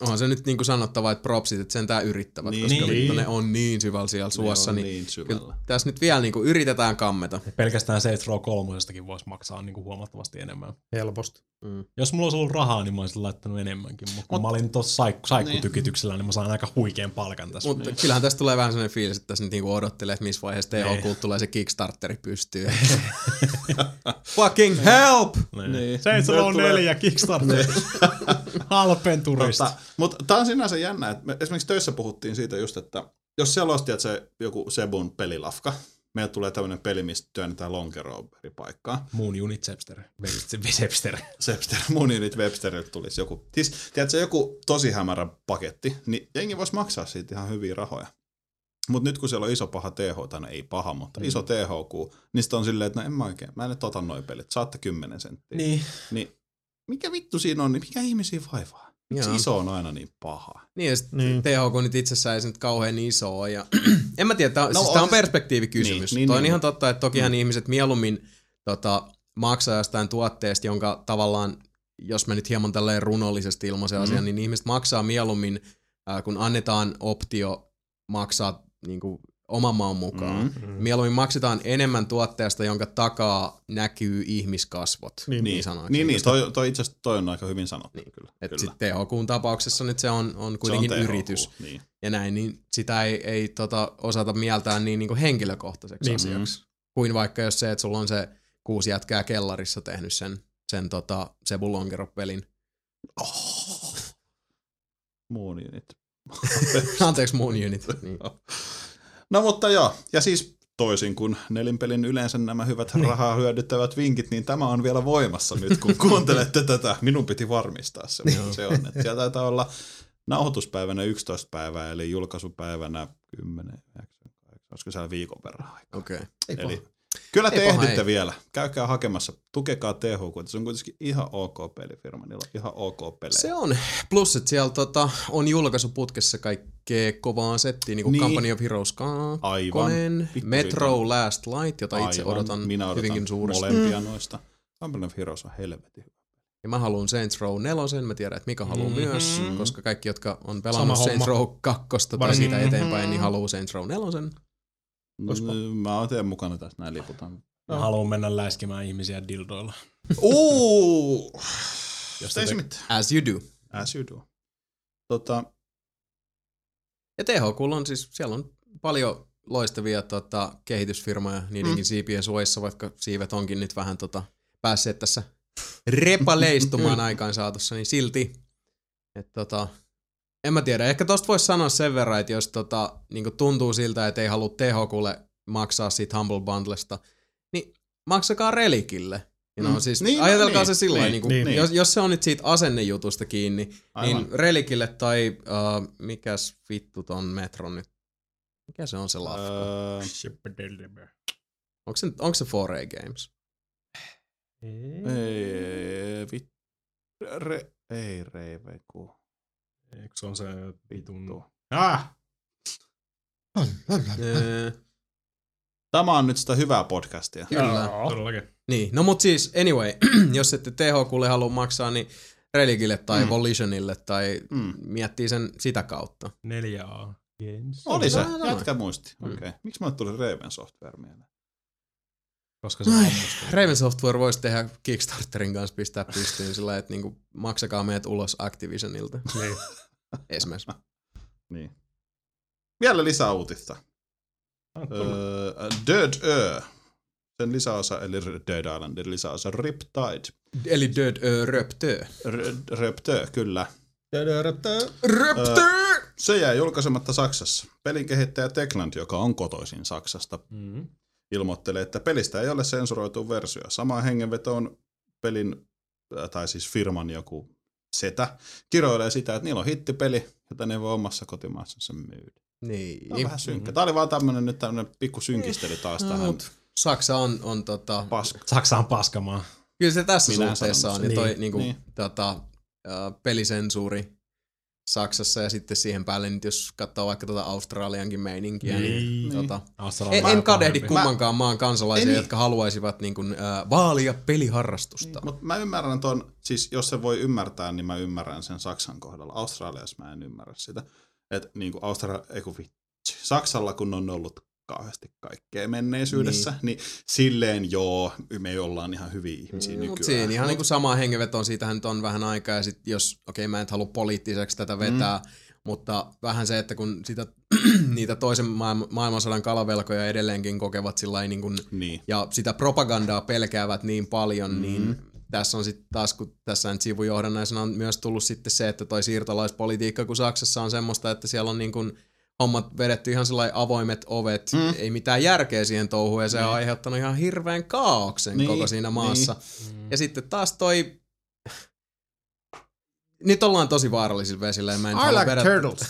onhan se nyt niinku sanottava, että propsit, että sentään yrittävät, Niin. koska Niin. ne on niin syvällä siellä suossa, niin, niin syvällä. kyllä tässä nyt vielä niinku yritetään kammeta. Ja pelkästään Saints Row 3 voisi maksaa niin kuin huomattavasti enemmän. Helposti. Mm. Jos mulla olisi ollut rahaa, niin mä olisin laittanut enemmänkin, mutta kun mä olin tuossa saik- saikkutykityksellä, niin mä saan aika huikean palkan tässä. Mutta kyllähän tästä tulee vähän sellainen fiilis, että tässä nyt niinku odottelee, että missä vaiheessa THQ tulee se Kickstarteri pystyy. Fucking help! Niin. Niin. Saints Row Tulee- 4 Kickstarter. Halpen turista. Tota, mutta tämä on sinänsä jännä, että me esimerkiksi töissä puhuttiin siitä just, että jos siellä olisi että se joku Sebun pelilafka, meille tulee tämmöinen peli, mistä työnnetään lonkeroa eri paikkaa. Moon Unit Zepster. Zepster. Webster, mun unit Websteriltä tulisi joku, siis tiedätkö, joku tosi hämärä paketti, niin jengi voisi maksaa siitä ihan hyviä rahoja. Mutta nyt kun siellä on iso paha TH, tai ei paha, mutta iso THQ, niin on silleen, että no en mä oikein, mä en nyt ota noin pelit, saatte 10 senttiä. Niin. niin mikä vittu siinä on, niin mikä ihmisiä vaivaa? Miksi Joo. iso on aina niin paha? Niin, ja sit Niin. THQ nyt itsessään ei se nyt kauhean iso ole. Ja en mä tiedä, tää, no, siis on on- perspektiivikysymys. Niin, Niin, niin, Toi on niin. ihan totta, että tokihan Mm. ihmiset mieluummin tota, maksaa jostain tuotteesta, jonka tavallaan, jos mä nyt hieman tälleen runollisesti ilmaisen Mm. asian, niin ihmiset maksaa mieluummin, äh, kun annetaan optio maksaa niin kuin, oman maun mukaan. Mm. Mm. Mieluummin maksetaan enemmän tuotteesta, jonka takaa näkyy ihmiskasvot. Niin, Niin, niin, niin Koska- toi, toi itse asiassa toi on aika hyvin sanottu Niin. kyllä. Et kyllä. sit THQn tapauksessa nyt se on, on Se kuitenkin on THQ, yritys Niin. ja näin, niin sitä ei, ei tota, osata mieltää niin, niin kuin henkilökohtaiseksi Niin. niin. asiaksi. Kuin vaikka jos se, että sulla on se kuusi jätkää kellarissa tehnyt sen, sen tota, Sebu Lonkero-pelin. Oh. Moon unit. Anteeksi, Moon Unit. Niin. No mutta joo, ja siis toisin kuin nelinpelin yleensä nämä hyvät rahaa hyödyttävät vinkit, niin tämä on vielä voimassa nyt, kun kuuntelette tätä. Minun piti varmistaa se, mutta se on. Että siellä taitaa olla nauhoituspäivänä 11 päivää, eli julkaisupäivänä 10, 9, 8, olisiko siellä viikon verran aikaa. Okei. Okay. Eli kyllä te ehditte ei. vielä. Käykää hakemassa. Tukekaa THQ. Se on kuitenkin ihan ok pelifirma. Niillä on ihan ok pelejä. Se on. Plus, että siellä tota, on julkaisuputkessa kaikkea kovaa settiä, niin kuin Niin. Company of Heroes 2, Aivan. Metro Last Light, jota itse Aivan. odotan, Minä odotan hyvinkin suuresti. molempia noista. Company of Heroes on helvetin hyvä. Ja mä haluan Saints Row 4, mä tiedän, että Mika haluaa Mhm. myös, koska kaikki, jotka on pelannut Sama Saints. Row 2 tai siitä eteenpäin, niin haluaa Saints Row 4. Mm, Mä oon teidän mukana tässä, näin liputaan. Mä haluan mennä läiskimään ihmisiä dildoilla. Uuu! Jos te-. As you do. As you do. Tota, Ja THQ on siis, siellä on paljon loistavia tota, kehitysfirmoja niidenkin mm. siipien suojissa, vaikka siivet onkin nyt vähän tota, päässeet tässä repaleistumaan aikaan saatossa, niin silti, että tota, en mä tiedä, ehkä tosta voisi sanoa sen verran, että jos tota, niin tuntuu siltä, että ei halua THQlle maksaa siitä Humble Bundlesta, niin maksakaa Relikille. You know, Mm. siis Niin, niin, no ajatelkaa niin, se sillä niin, niin, niin, niin. niin. Jos, jos se on nyt siitä asennejutusta kiinni, aivan. niin Relikille tai uh, mikäs vittu ton Metron nyt? Mikä se on se lafka? Öö, onko, se, onko se 4A Games? ei, vit, re, ei reiveku. Eikö se on se vitun... Ah! Öö, Tämä on nyt sitä hyvää podcastia. Kyllä. Todellakin. niin, no mut siis anyway, jos ette THQlle halua maksaa, niin Relikille tai Mm. Volitionille tai Mm. miettii sen sitä kautta. 4A Games. Oli se, jätkä muisti. Mm. Okei. Okay. Miksi mulle tuli Raven Software mieleen? Koska se Ai, ammustuu. Raven Software voisi tehdä Kickstarterin kanssa pistää pystyyn sillä, että niinku maksakaa meidät ulos Activisionilta. Niin. Esimerkiksi. Niin. Vielä lisää uutista. Öö, Dead Air. Sen lisäosa, eli Dead Islandin lisäosa Riptide. Eli Dead uh, Röptö. R- Riptide, kyllä. Röptö! Se jäi julkaisematta Saksassa. Pelin kehittäjä Techland, joka on kotoisin Saksasta, Mm. Ilmoittelee, että pelistä ei ole sensuroitu versio. Sama hengenveto on pelin, äh, tai siis firman joku setä, kiroilee sitä, että niillä on hittipeli, jota ne voi omassa kotimaassansa myydä. Niin. Tämä on vähän synkkä. Tämä oli vaan tämmönen nyt tämmönen pikku synkistely taas No, tähän mut Saksa on, on tota, paska. Saksa on paskamaa. kyllä se tässä Minä suhteessa on. sen. Ja toi Niin, niinku, niin. tota, äh, pelisensuuri Saksassa ja sitten siihen päälle, nyt jos katsoo vaikka tota Australiankin meininkiä, niin, Niin. tota, Australia en, en kadehdi kummankaan maan kansalaisia, Ei niin. jotka haluaisivat niin kuin, äh, vaalia peliharrastusta. Mutta mä ymmärrän ton, siis jos se voi ymmärtää, niin mä ymmärrän sen Saksan kohdalla. Australiassa mä en ymmärrä sitä. Että niinku Austra... Eiku vitsi. Saksalla kun on ollut kauheasti kaikkea menneisyydessä, niin, niin silleen joo, me ollaan ihan hyviä ihmisiä nykyään. Mutta siinä ihan niin kuin sama hengenveto on, siitähän nyt on vähän aikaa, ja sit jos, okei okay, mä en halua poliittiseksi tätä vetää, mm. mutta vähän se, että kun sitä, niitä toisen maailman, maailmansodan kalavelkoja edelleenkin kokevat sillä niin kuin, Niin. ja sitä propagandaa pelkäävät niin paljon, mm. niin tässä on sitten taas, kun tässä nyt sivujohdannaisena on myös tullut sitten se, että toi siirtolaispolitiikka, kun Saksassa on semmoista, että siellä on niin kuin hommat vedetty ihan sellainen avoimet ovet, Mm. mm. ei mitään järkeä siihen touhuun, ja se Niin. on aiheuttanut ihan hirveän kaauksen Niin, niin. koko siinä maassa. niin. Niin. Ja sitten taas toi... Nyt ollaan tosi vaarallisilla vesillä, ja mä en I halua like vedä, turtles.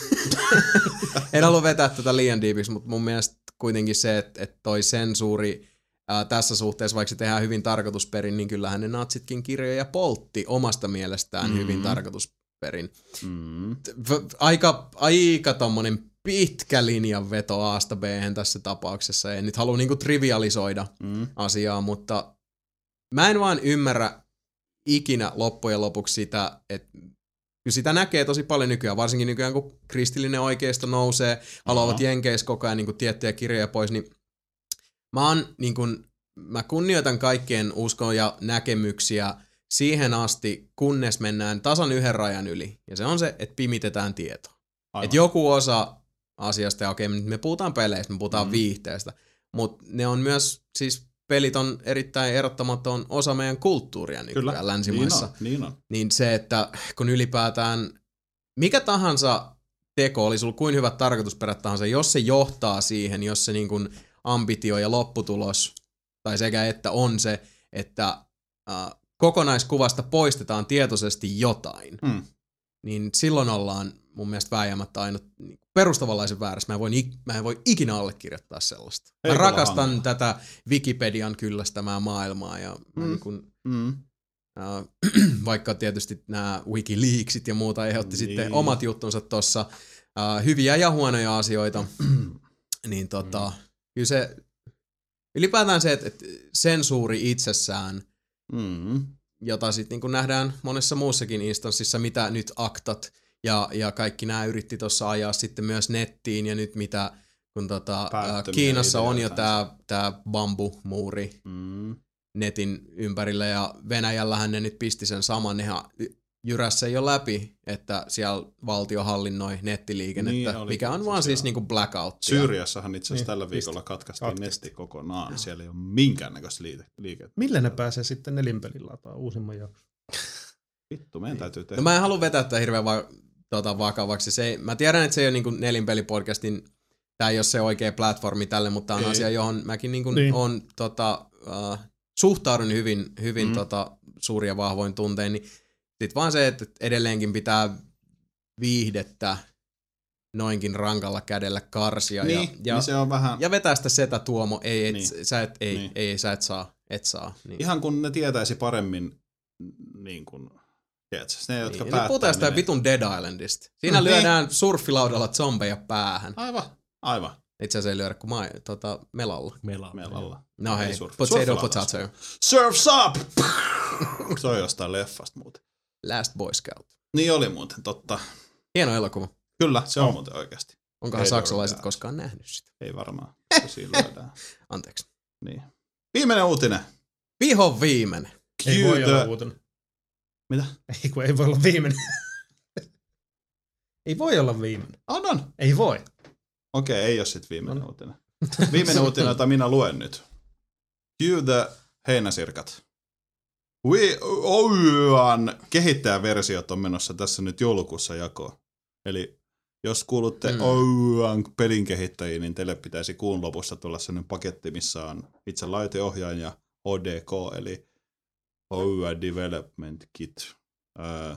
en halua vetää tätä liian diipiksi, mutta mun mielestä kuitenkin se, että, että toi sensuuri ää, tässä suhteessa, vaikka se tehdään hyvin tarkoitusperin, niin kyllähän ne natsitkin kirjoja poltti omasta mielestään mm-hmm. hyvin tarkoitusperin. Mm. Aika, aika tommonen pitkä linjan veto A-sta b tässä tapauksessa. En nyt halua niinku trivialisoida Mm. asiaa, mutta mä en vaan ymmärrä ikinä loppujen lopuksi sitä, että sitä näkee tosi paljon nykyään, varsinkin nykyään kun kristillinen oikeisto nousee, haluavat jenkeissä koko ajan niin tiettyjä kirjoja pois, niin mä, oon, niin kuin, mä kunnioitan kaikkien uskon ja näkemyksiä siihen asti, kunnes mennään tasan yhden rajan yli. Ja se on se, että pimitetään tietoa. Aivan. Että joku osa asiasta, ja okei, me puhutaan peleistä, me puhutaan Mm. mm. viihteestä, mutta ne on myös, siis pelit on erittäin erottamaton osa meidän kulttuuria nykyään Kyllä, länsimaissa. Niin on, niin on. Niin se, että kun ylipäätään mikä tahansa teko, oli sulla kuin hyvät tarkoitusperät tahansa, jos se johtaa siihen, jos se niin kuin ambitio ja lopputulos, tai sekä että on se, että äh, kokonaiskuvasta poistetaan tietoisesti jotain, Mm. niin silloin ollaan mun mielestä vääjäämättä aina niin perustavanlaisen väärässä. Mä en, voi, mä en voi ikinä allekirjoittaa sellaista. Mä Heikolla rakastan hangella. tätä Wikipedian kyllästämää maailmaa ja mä Mm. niin kun, Mm. äh, vaikka tietysti nämä Wikileaksit ja muuta aiheutti Niin. sitten omat juttunsa tuossa, äh, hyviä ja huonoja asioita, niin tota, kyllä se, ylipäätään se, että, että sensuuri itsessään, Mm. jota sitten niin nähdään monessa muussakin instanssissa, mitä nyt aktat ja, ja kaikki nämä yritti tuossa ajaa sitten myös nettiin ja nyt mitä, kun tota, Päättömiä Kiinassa on jo tämä tää bambu-muuri Mm. netin ympärillä ja Venäjällähän ne nyt pisti sen saman, nehän jyrässä jo läpi, että siellä valtio hallinnoi nettiliikennettä, Niin mikä on vaan siis niinku blackout. Syyriassahan itse asiassa Niin, tällä viikolla katkaistiin Katkaistiin. netti kokonaan. Siellä ei ole minkäännäköistä liike- liikettä. Millä ne pääsee sitten nelinpelin lataa uusimman jakson? Vittu, meidän täytyy tehdä. No mä en halua vetää tätä hirveän va- tota, vakavaksi. Se ei, mä tiedän, että se ei ole niinku nelinpelipodcastin, tämä ei ole se oikea platformi tälle, mutta tämä on Ei. asia, johon mäkin Niin. niin. on tota, uh, suhtaudun hyvin, hyvin Mm. tota, suuria ja vahvoin tuntein, niin sit vaan se, että edelleenkin pitää viihdettä noinkin rankalla kädellä karsia niin, ja, ja, niin se on vähän... ja vetää sitä setä tuomo, ei, et, Niin. niin. sä et, ei, Niin. niin. ei, sä et saa, et saa. Niin. Ihan kun ne tietäisi paremmin, niin kuin, tiedätkö, ne, jotka niin. päättää. Puhutaan sitä niin ne- vitun Dead Islandista. Siinä Mm, mm, lyödään surfilaudalla zombeja päähän. Aivan, aivan, Itse asiassa ei lyödä kuin maa, tota, melalla. On. melalla. No Ei hei, surf- potato potato. Surf's up! se on jostain leffasta muuten. Last Boy Scout. Niin oli muuten, totta. Hieno elokuva. Kyllä, se on Oh. muuten oikeasti. Onkohan Ei saksalaiset koskaan nähnyt sitä? Ei varmaan, se siinä lyödään. Anteeksi. Niin. Viimeinen uutinen. Vihon viimeinen. Ei voi olla uutinen. Mitä? Ei kun ei voi olla viimeinen. ei voi olla viimeinen. On, on. Ei voi. Okei, ei ole sitten viimeinen No. uutinen. Viimeinen uutinen, jota minä luen nyt. Cue the heinäsirkat. We Oyan kehittäjäversiot on menossa tässä nyt joulukuussa jakoon. Eli Jos kuulutte Mm. Ouan pelin kehittäjiin, niin teille pitäisi kuun lopussa tulla sellainen paketti, missä on itse laiteohjaaja ja ODK, eli OUA Development Kit. Öö,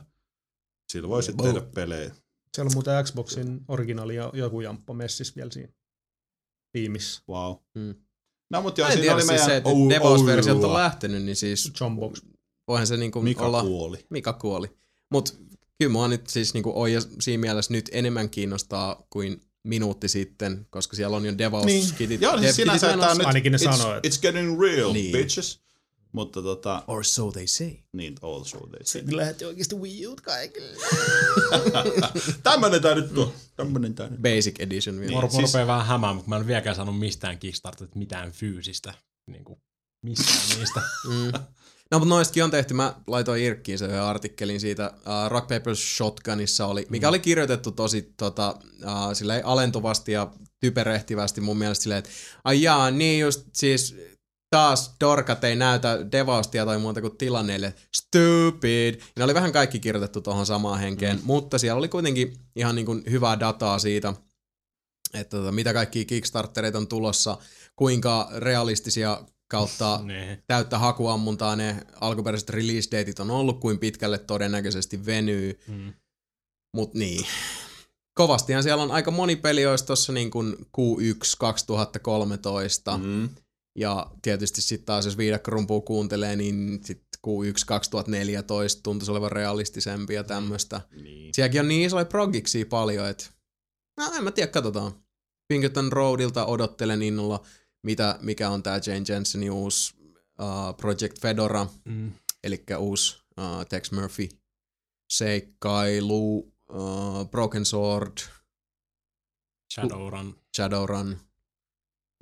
sillä voisi Wow. tehdä pelejä. Siellä on muuten Xboxin originaali ja joku jamppa messis vielä siinä tiimissä. Wow. Mm. No, mutta joo, en siinä tiedä oli siis meidän se, että OU Devaus-versiot on lähtenyt, niin siis Jumpbox. voihan se niinku Mika olla... kuoli. Mika kuoli. Mut kyllä mua nyt siis niinku Oija siinä mielessä nyt enemmän kiinnostaa kuin minuutti sitten, koska siellä on jo Devaus-kitit. Joo, siis sinänsä devkitit tämä on nyt, Ainakin ne it's, sanoo, että- it's getting real, Niin. bitches. Mutta tota, Or so they say. niin also they say. Lähetti oikeasti Wii Ut kaikille. Tämmönen tää nyt on. Tämmönen tää nyt. Basic Edition vielä. Niin. Niin, siis- rupeaa vähän hämään, mutta mä en vieläkään saanut mistään Kickstarterista mitään fyysistä. Niin kuin, mistään niistä. Mm. No, mutta noistakin on tehty. Mä laitoin Irkkiin sen yhden artikkelin siitä. Uh, Rock Paper Shotgunissa oli, mikä Mm. oli kirjoitettu tosi tota, uh, silleen alentuvasti ja typerehtivästi mun mielestä silleen, että ai jaa, niin just siis taas dorkat ei näytä devaustia tai muuta kuin tilanneille. Stupid. Ja ne oli vähän kaikki kirjoitettu tuohon samaan henkeen, mm. mutta siellä oli kuitenkin ihan niin kuin hyvää dataa siitä, että tota, mitä kaikkia Kickstartereita on tulossa, kuinka realistisia kautta niin. täyttä hakuammuntaa ne alkuperäiset release dateit on ollut, kuin pitkälle todennäköisesti venyy. Mm. Mut niin. Kovastihan siellä on aika moni peli olisi tossa niin kuin Q1 2013. Mm. Ja tietysti sitten taas jos viidakkorumpua kuuntelee, niin sit Q1 2014 tuntuisi olevan realistisempi ja tämmöistä. Niin. Sielläkin on niin isoja progiksia paljon, että no en mä tiedä, katsotaan. Pinkerton Roadilta odottelen innolla, mitä, mikä on tää Jane Jensenin uusi uh, Project Fedora, Mm. eli uusi uh, Tex Murphy seikkailu, uh, Broken Sword, Shadowrun, Shadowrun.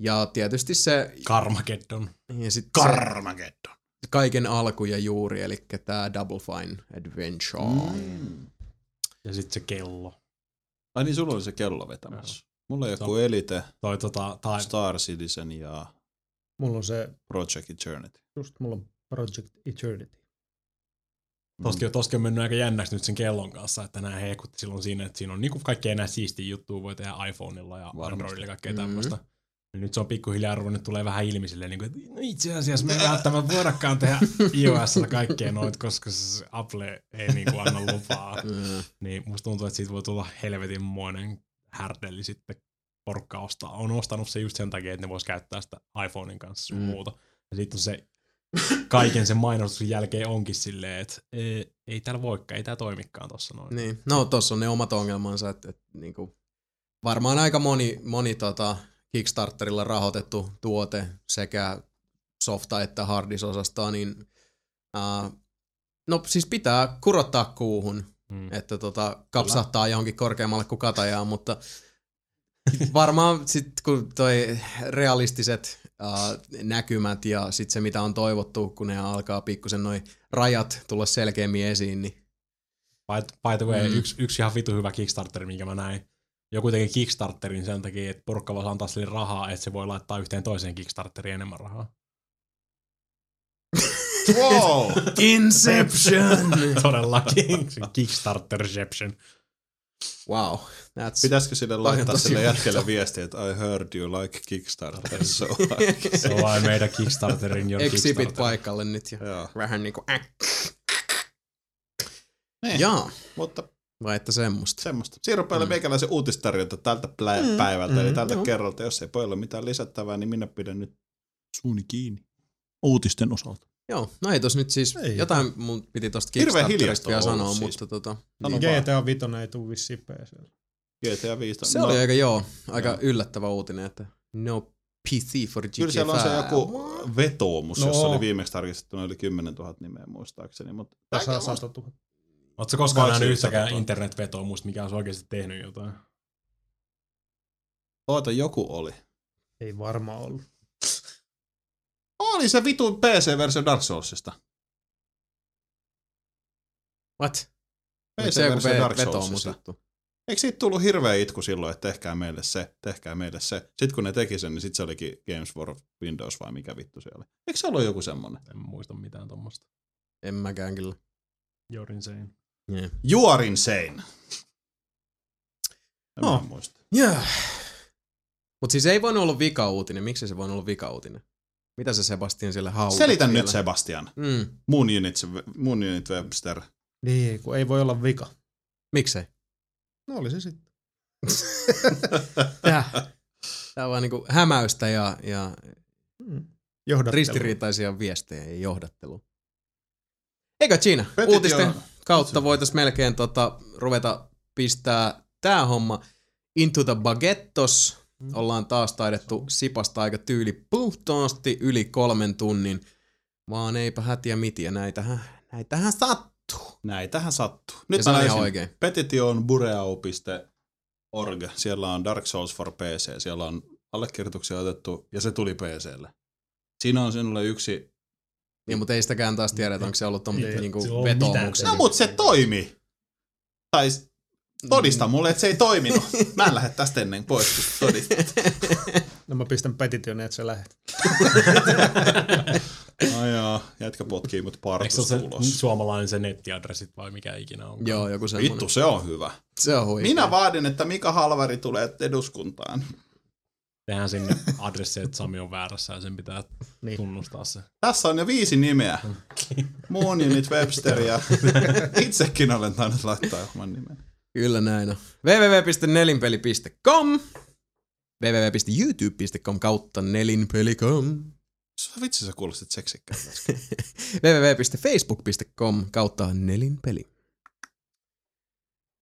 Ja tietysti se, Carmageddon. ja sit se Carmageddon. kaiken alku ja juuri, eli tämä Double Fine Adventure. Mm. Ja sitten se kello. Ai niin, sulla oli se kello vetämässä. Mulla on joku Se Elite, Toi tota, tai Star Citizen ja Mulla on se, Project Eternity. just mulla on Project Eternity. Toskin, toskin on mennyt aika jännäksi nyt sen kellon kanssa, että nämä heekutti silloin siinä, että siinä on niinku kaikkea enää siistiä juttua voi tehdä iPhoneilla ja Varmasti. Androidilla ja kaikkea tämmöistä. Ja nyt se on pikkuhiljaa ruvennut tulee vähän ilmi silleen, niin kuin, että no itse asiassa me ei välttämättä voidakaan tehdä iOS kaikkea noita, koska se Apple ei niinku anna lupaa. Niin musta tuntuu, että siitä voi tulla helvetinmoinen härdelli sitten porukka ostaa. On ostanut se just sen takia, että ne vois käyttää sitä iPhonein kanssa Mm. muuta. Ja sitten on se kaiken sen mainostuksen jälkeen onkin silleen, että ei, ei täällä voikaan, ei tää toimikaan tossa noin. Niin. No tossa on ne omat ongelmansa, että, että niinku, varmaan aika moni, moni tota, Kickstarterilla rahoitettu tuote sekä softa että hardisosastoa, niin uh, no siis pitää kurottaa kuuhun, Mm. että tota, kapsahtaa johonkin korkeammalle kuin katajaa, mutta varmaan sitten kun toi realistiset uh, näkymät ja sitten se mitä on toivottu, kun ne alkaa pikkusen noi rajat tulla selkeämmin esiin, niin By, by the way, mm. yksi, yksi ihan vitu hyvä Kickstarter, minkä mä näin. Joku teki Kickstarterin sen takia, että porukka voisi antaa sille rahaa, että se voi laittaa yhteen toiseen Kickstarteriin enemmän rahaa. Wow! Inception! Todellakin. Kickstarterception. wow, that's... Pitäisikö sille laittaa sille jätkelle viestiä, että I heard you like Kickstarter, so Se on vain meidän Kickstarterin jo Exhibit Kickstarter. paikalle nyt ja Joo. vähän niinku äh. Niin, Jaa, mutta vai että semmoista. semmoista. Siirrypäille mm. meikäläisen uutistarjonta tältä plä- Mm, päivältä, mm, eli tältä joo. kerralta. Jos ei pojalla ole mitään lisättävää, niin minä pidän nyt suuni kiinni. Uutisten osalta. Joo, no ei tos nyt siis, Ei. jotain mun piti tosta Kickstarterista vielä sanoa, siis. mutta tota, vaan. GTA 5 ei tuu vissiin PClle. GTA 5. se oli aika joo, aika Joo. yllättävä uutinen, että no PC for GTA Kyllä siellä on se 5. joku vetoomus, No. no. jossa oli viimeksi tarkistettuna yli 10 000 nimeä muistaakseni. Mutta Tässä on Aika 100 000. Oletko koskaan nähnyt yhtäkään sata internetvetoa muista, mikä olisi oikeasti tehnyt jotain? Oota, joku oli. Ei varmaan ollut. Oli se vitu PC-versio Dark Soulsista. What? PC-versio Dark Soulsista. Eikö siitä tullut hirveä itku silloin, että tehkää meille se, tehkää meille se. Sitten kun ne teki sen, niin sitten se olikin Games for Windows vai mikä vittu se oli. Eikö se ollut joku semmonen? En muista mitään tuommoista. En mäkään kyllä. You're insane. Yeah. You are insane. En No. muista. Joo. Mutta siis ei voinut olla vika-uutinen. Miksi se voinut olla vika-uutinen? Mitä se Sebastian sille haukat Selitä siellä? nyt Sebastian. Mm. Mun unit, mun unit Webster. Niin, kun ei voi olla vika. Miksei? No oli se sitten. Tää. Tää on vaan niinku hämäystä ja, ja Mm. Johdattelu. ristiriitaisia viestejä ja johdattelu. Eikö siinä? Petitio- Uutisten kautta voitaisiin melkein tota, ruveta pistää tää homma into the bagettos. Ollaan taas taidettu sipasta aika tyyli puhtaasti yli kolmen tunnin. Vaan eipä hätiä mitiä, näitähän, näitähän sattuu. Näitähän sattuu. Ja Nyt se mä löysin oikein. Petition bureau.org. Siellä on Dark Souls for PC. Siellä on allekirjoituksia otettu ja se tuli PClle. Siinä on sinulle yksi... Niin, mutta ei sitäkään taas tiedetä, onko se ollut ton Ei, niinku vetoomuksen. No mut se toimi! Tai todista mulle, että se ei toiminut. Mä en lähde tästä ennen pois, kun todistat. No mä pistän petitionia, että se lähet. Ai joo, jätkä potkii mut Eikö partusta ole se ulos. suomalainen se nettiadressit vai mikä ikinä on? Joo, joku semmonen. Vittu, se on hyvä. Se on huikea. Minä vaadin, että Mika Halvari tulee eduskuntaan. Tehdään sinne adressi, että Sami on väärässä ja sen pitää Niin. tunnustaa se. Tässä on jo viisi nimeä. Moon Unit Webster ja itsekin olen tainnut laittaa oman nimen. Kyllä näin on. www.nelinpeli.com www.youtube.com kautta nelinpeli.com Se vitsi sä kuulostit seksikkäältä www.facebook.com kautta nelinpeli.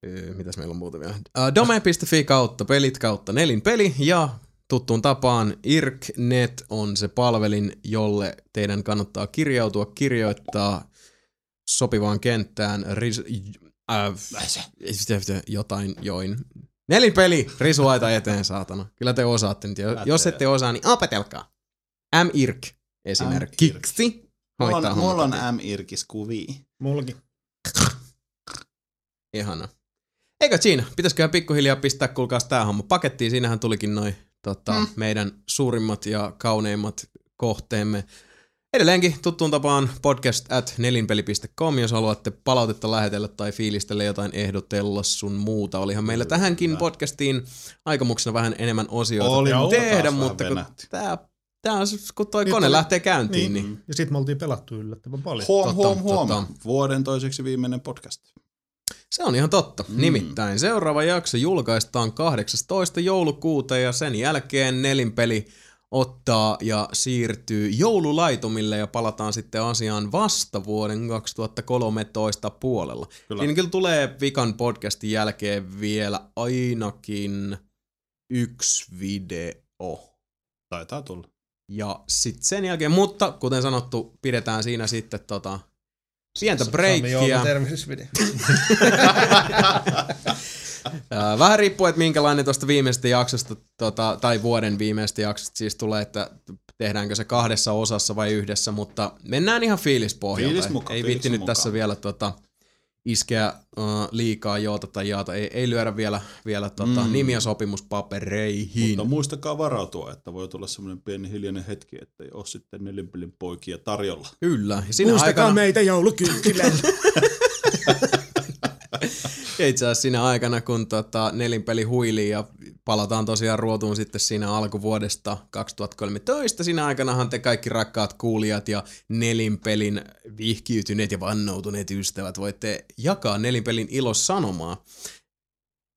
Öö, mitäs meillä on muuta vielä? Uh, Dome.fi kautta pelit kautta nelinpeli ja tuttuun tapaan IRC.net on se palvelin, jolle teidän kannattaa kirjautua, kirjoittaa sopivaan kenttään ris, äh, jotain join. Nelinpeli, risuaita eteen, saatana. Kyllä te osaatte nyt. Jos ette osaa, niin opetelkaa. M-IRC esimerkiksi. Mulla hoitaa on, mulla on. M-irkis kuvia. Mulki. Ihana. Eikö siinä? Pitäisiköhän pikkuhiljaa pistää kuulkaas tää homma pakettiin. Siinähän tulikin noin tota, Mm. meidän suurimmat ja kauneimmat kohteemme. Edelleenkin tuttuun tapaan podcast at nelinpeli.com, jos haluatte palautetta lähetellä tai fiilistellä jotain ehdotella sun muuta. Olihan meillä tähänkin Kyllä. podcastiin aikomuksena vähän enemmän osioita Oli, tehdä, mutta kun tää, tää on, kun toi Niin kone tuli- lähtee käyntiin, niin, Niin. Ja sit me oltiin pelattu yllättävän paljon. Huom, Totta, huom, huom. totta. Vuoden toiseksi viimeinen podcast. Se on ihan totta. Mm. Nimittäin seuraava jakso julkaistaan 18. joulukuuta ja sen jälkeen nelinpeli ottaa ja siirtyy joululaitumille ja palataan sitten asiaan vasta vuoden 2013 puolella. Kyllä. Siinä kyllä tulee Vikan podcastin jälkeen vielä ainakin yksi video. Taitaa tulla. Ja sitten sen jälkeen, mutta kuten sanottu, pidetään siinä sitten tota, pientä breikkiä. Vähän riippuu, että minkälainen tuosta viimeisestä jaksosta, tota, tai vuoden viimeisestä jaksosta siis tulee, että tehdäänkö se kahdessa osassa vai yhdessä, mutta mennään ihan fiilispohjalta. Fiilis mukaan, ei fiilis viitti nyt mukaan. tässä vielä tota, iskeä uh, liikaa joota tai jaata, ei, ei lyödä vielä, vielä tota, Mm. nimiä sopimuspapereihin. Mutta muistakaa varautua, että voi tulla semmoinen pieni hiljainen hetki, että ei ole sitten nelinpelin poikia tarjolla. Kyllä. Ja Muistakaa aikana, meitä joulukynttilällä. Ja itse asiassa siinä aikana, kun tota, nelinpeli huilii ja palataan tosiaan ruotuun sitten siinä alkuvuodesta 2013, siinä aikanahan te kaikki rakkaat kuulijat ja nelinpelin vihkiytyneet ja vannoutuneet ystävät voitte jakaa nelinpelin ilosanomaa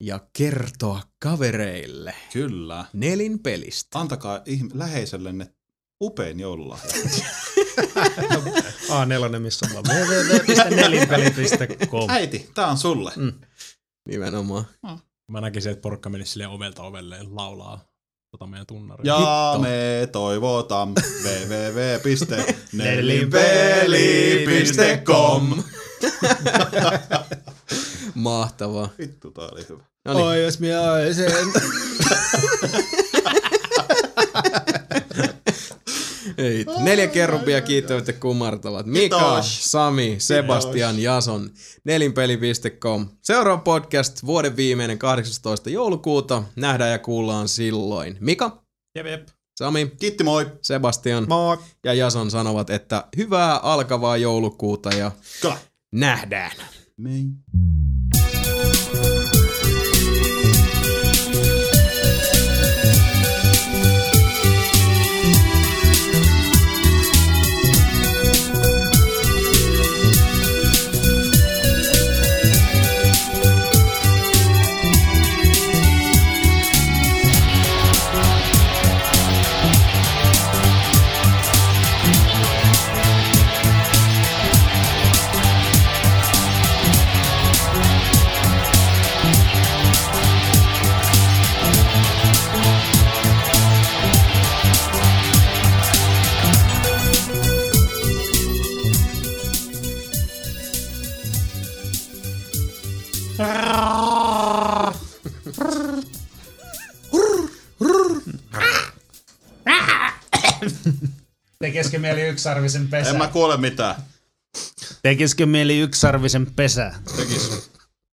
ja kertoa kavereille Kyllä. nelinpelistä. Antakaa ihm- läheisellenne upein joululahja. A4, missä on www.nelinpeli.com. Äiti, tää on sulle. Mm. Nimenomaan. Mä näkisin, että porukka menisi silleen ovelta ovelleen laulaa tota meidän tunnaria. Ja Hitto. me toivotam www.nelinpeli.com Mahtavaa. Vittu, tää oli hyvä. No niin. Oi, jos minä sen. Ei, neljä kerrupia kiittävät ja kumartavat. Mika, Kiitos. Sami, Sebastian, Jason, nelinpeli.com. Seuraava podcast, vuoden viimeinen 18. joulukuuta. Nähdään ja kuullaan silloin. Mika, Jep, jep. Sami, Kiitti moi. Sebastian Moi. ja Jason sanovat, että hyvää alkavaa joulukuuta ja Kyllä. nähdään. Mei. Tekisikö mieli yksarvisen pesä? En mä kuule mitään. Tekisikö mieli yksarvisen pesä? Tekis.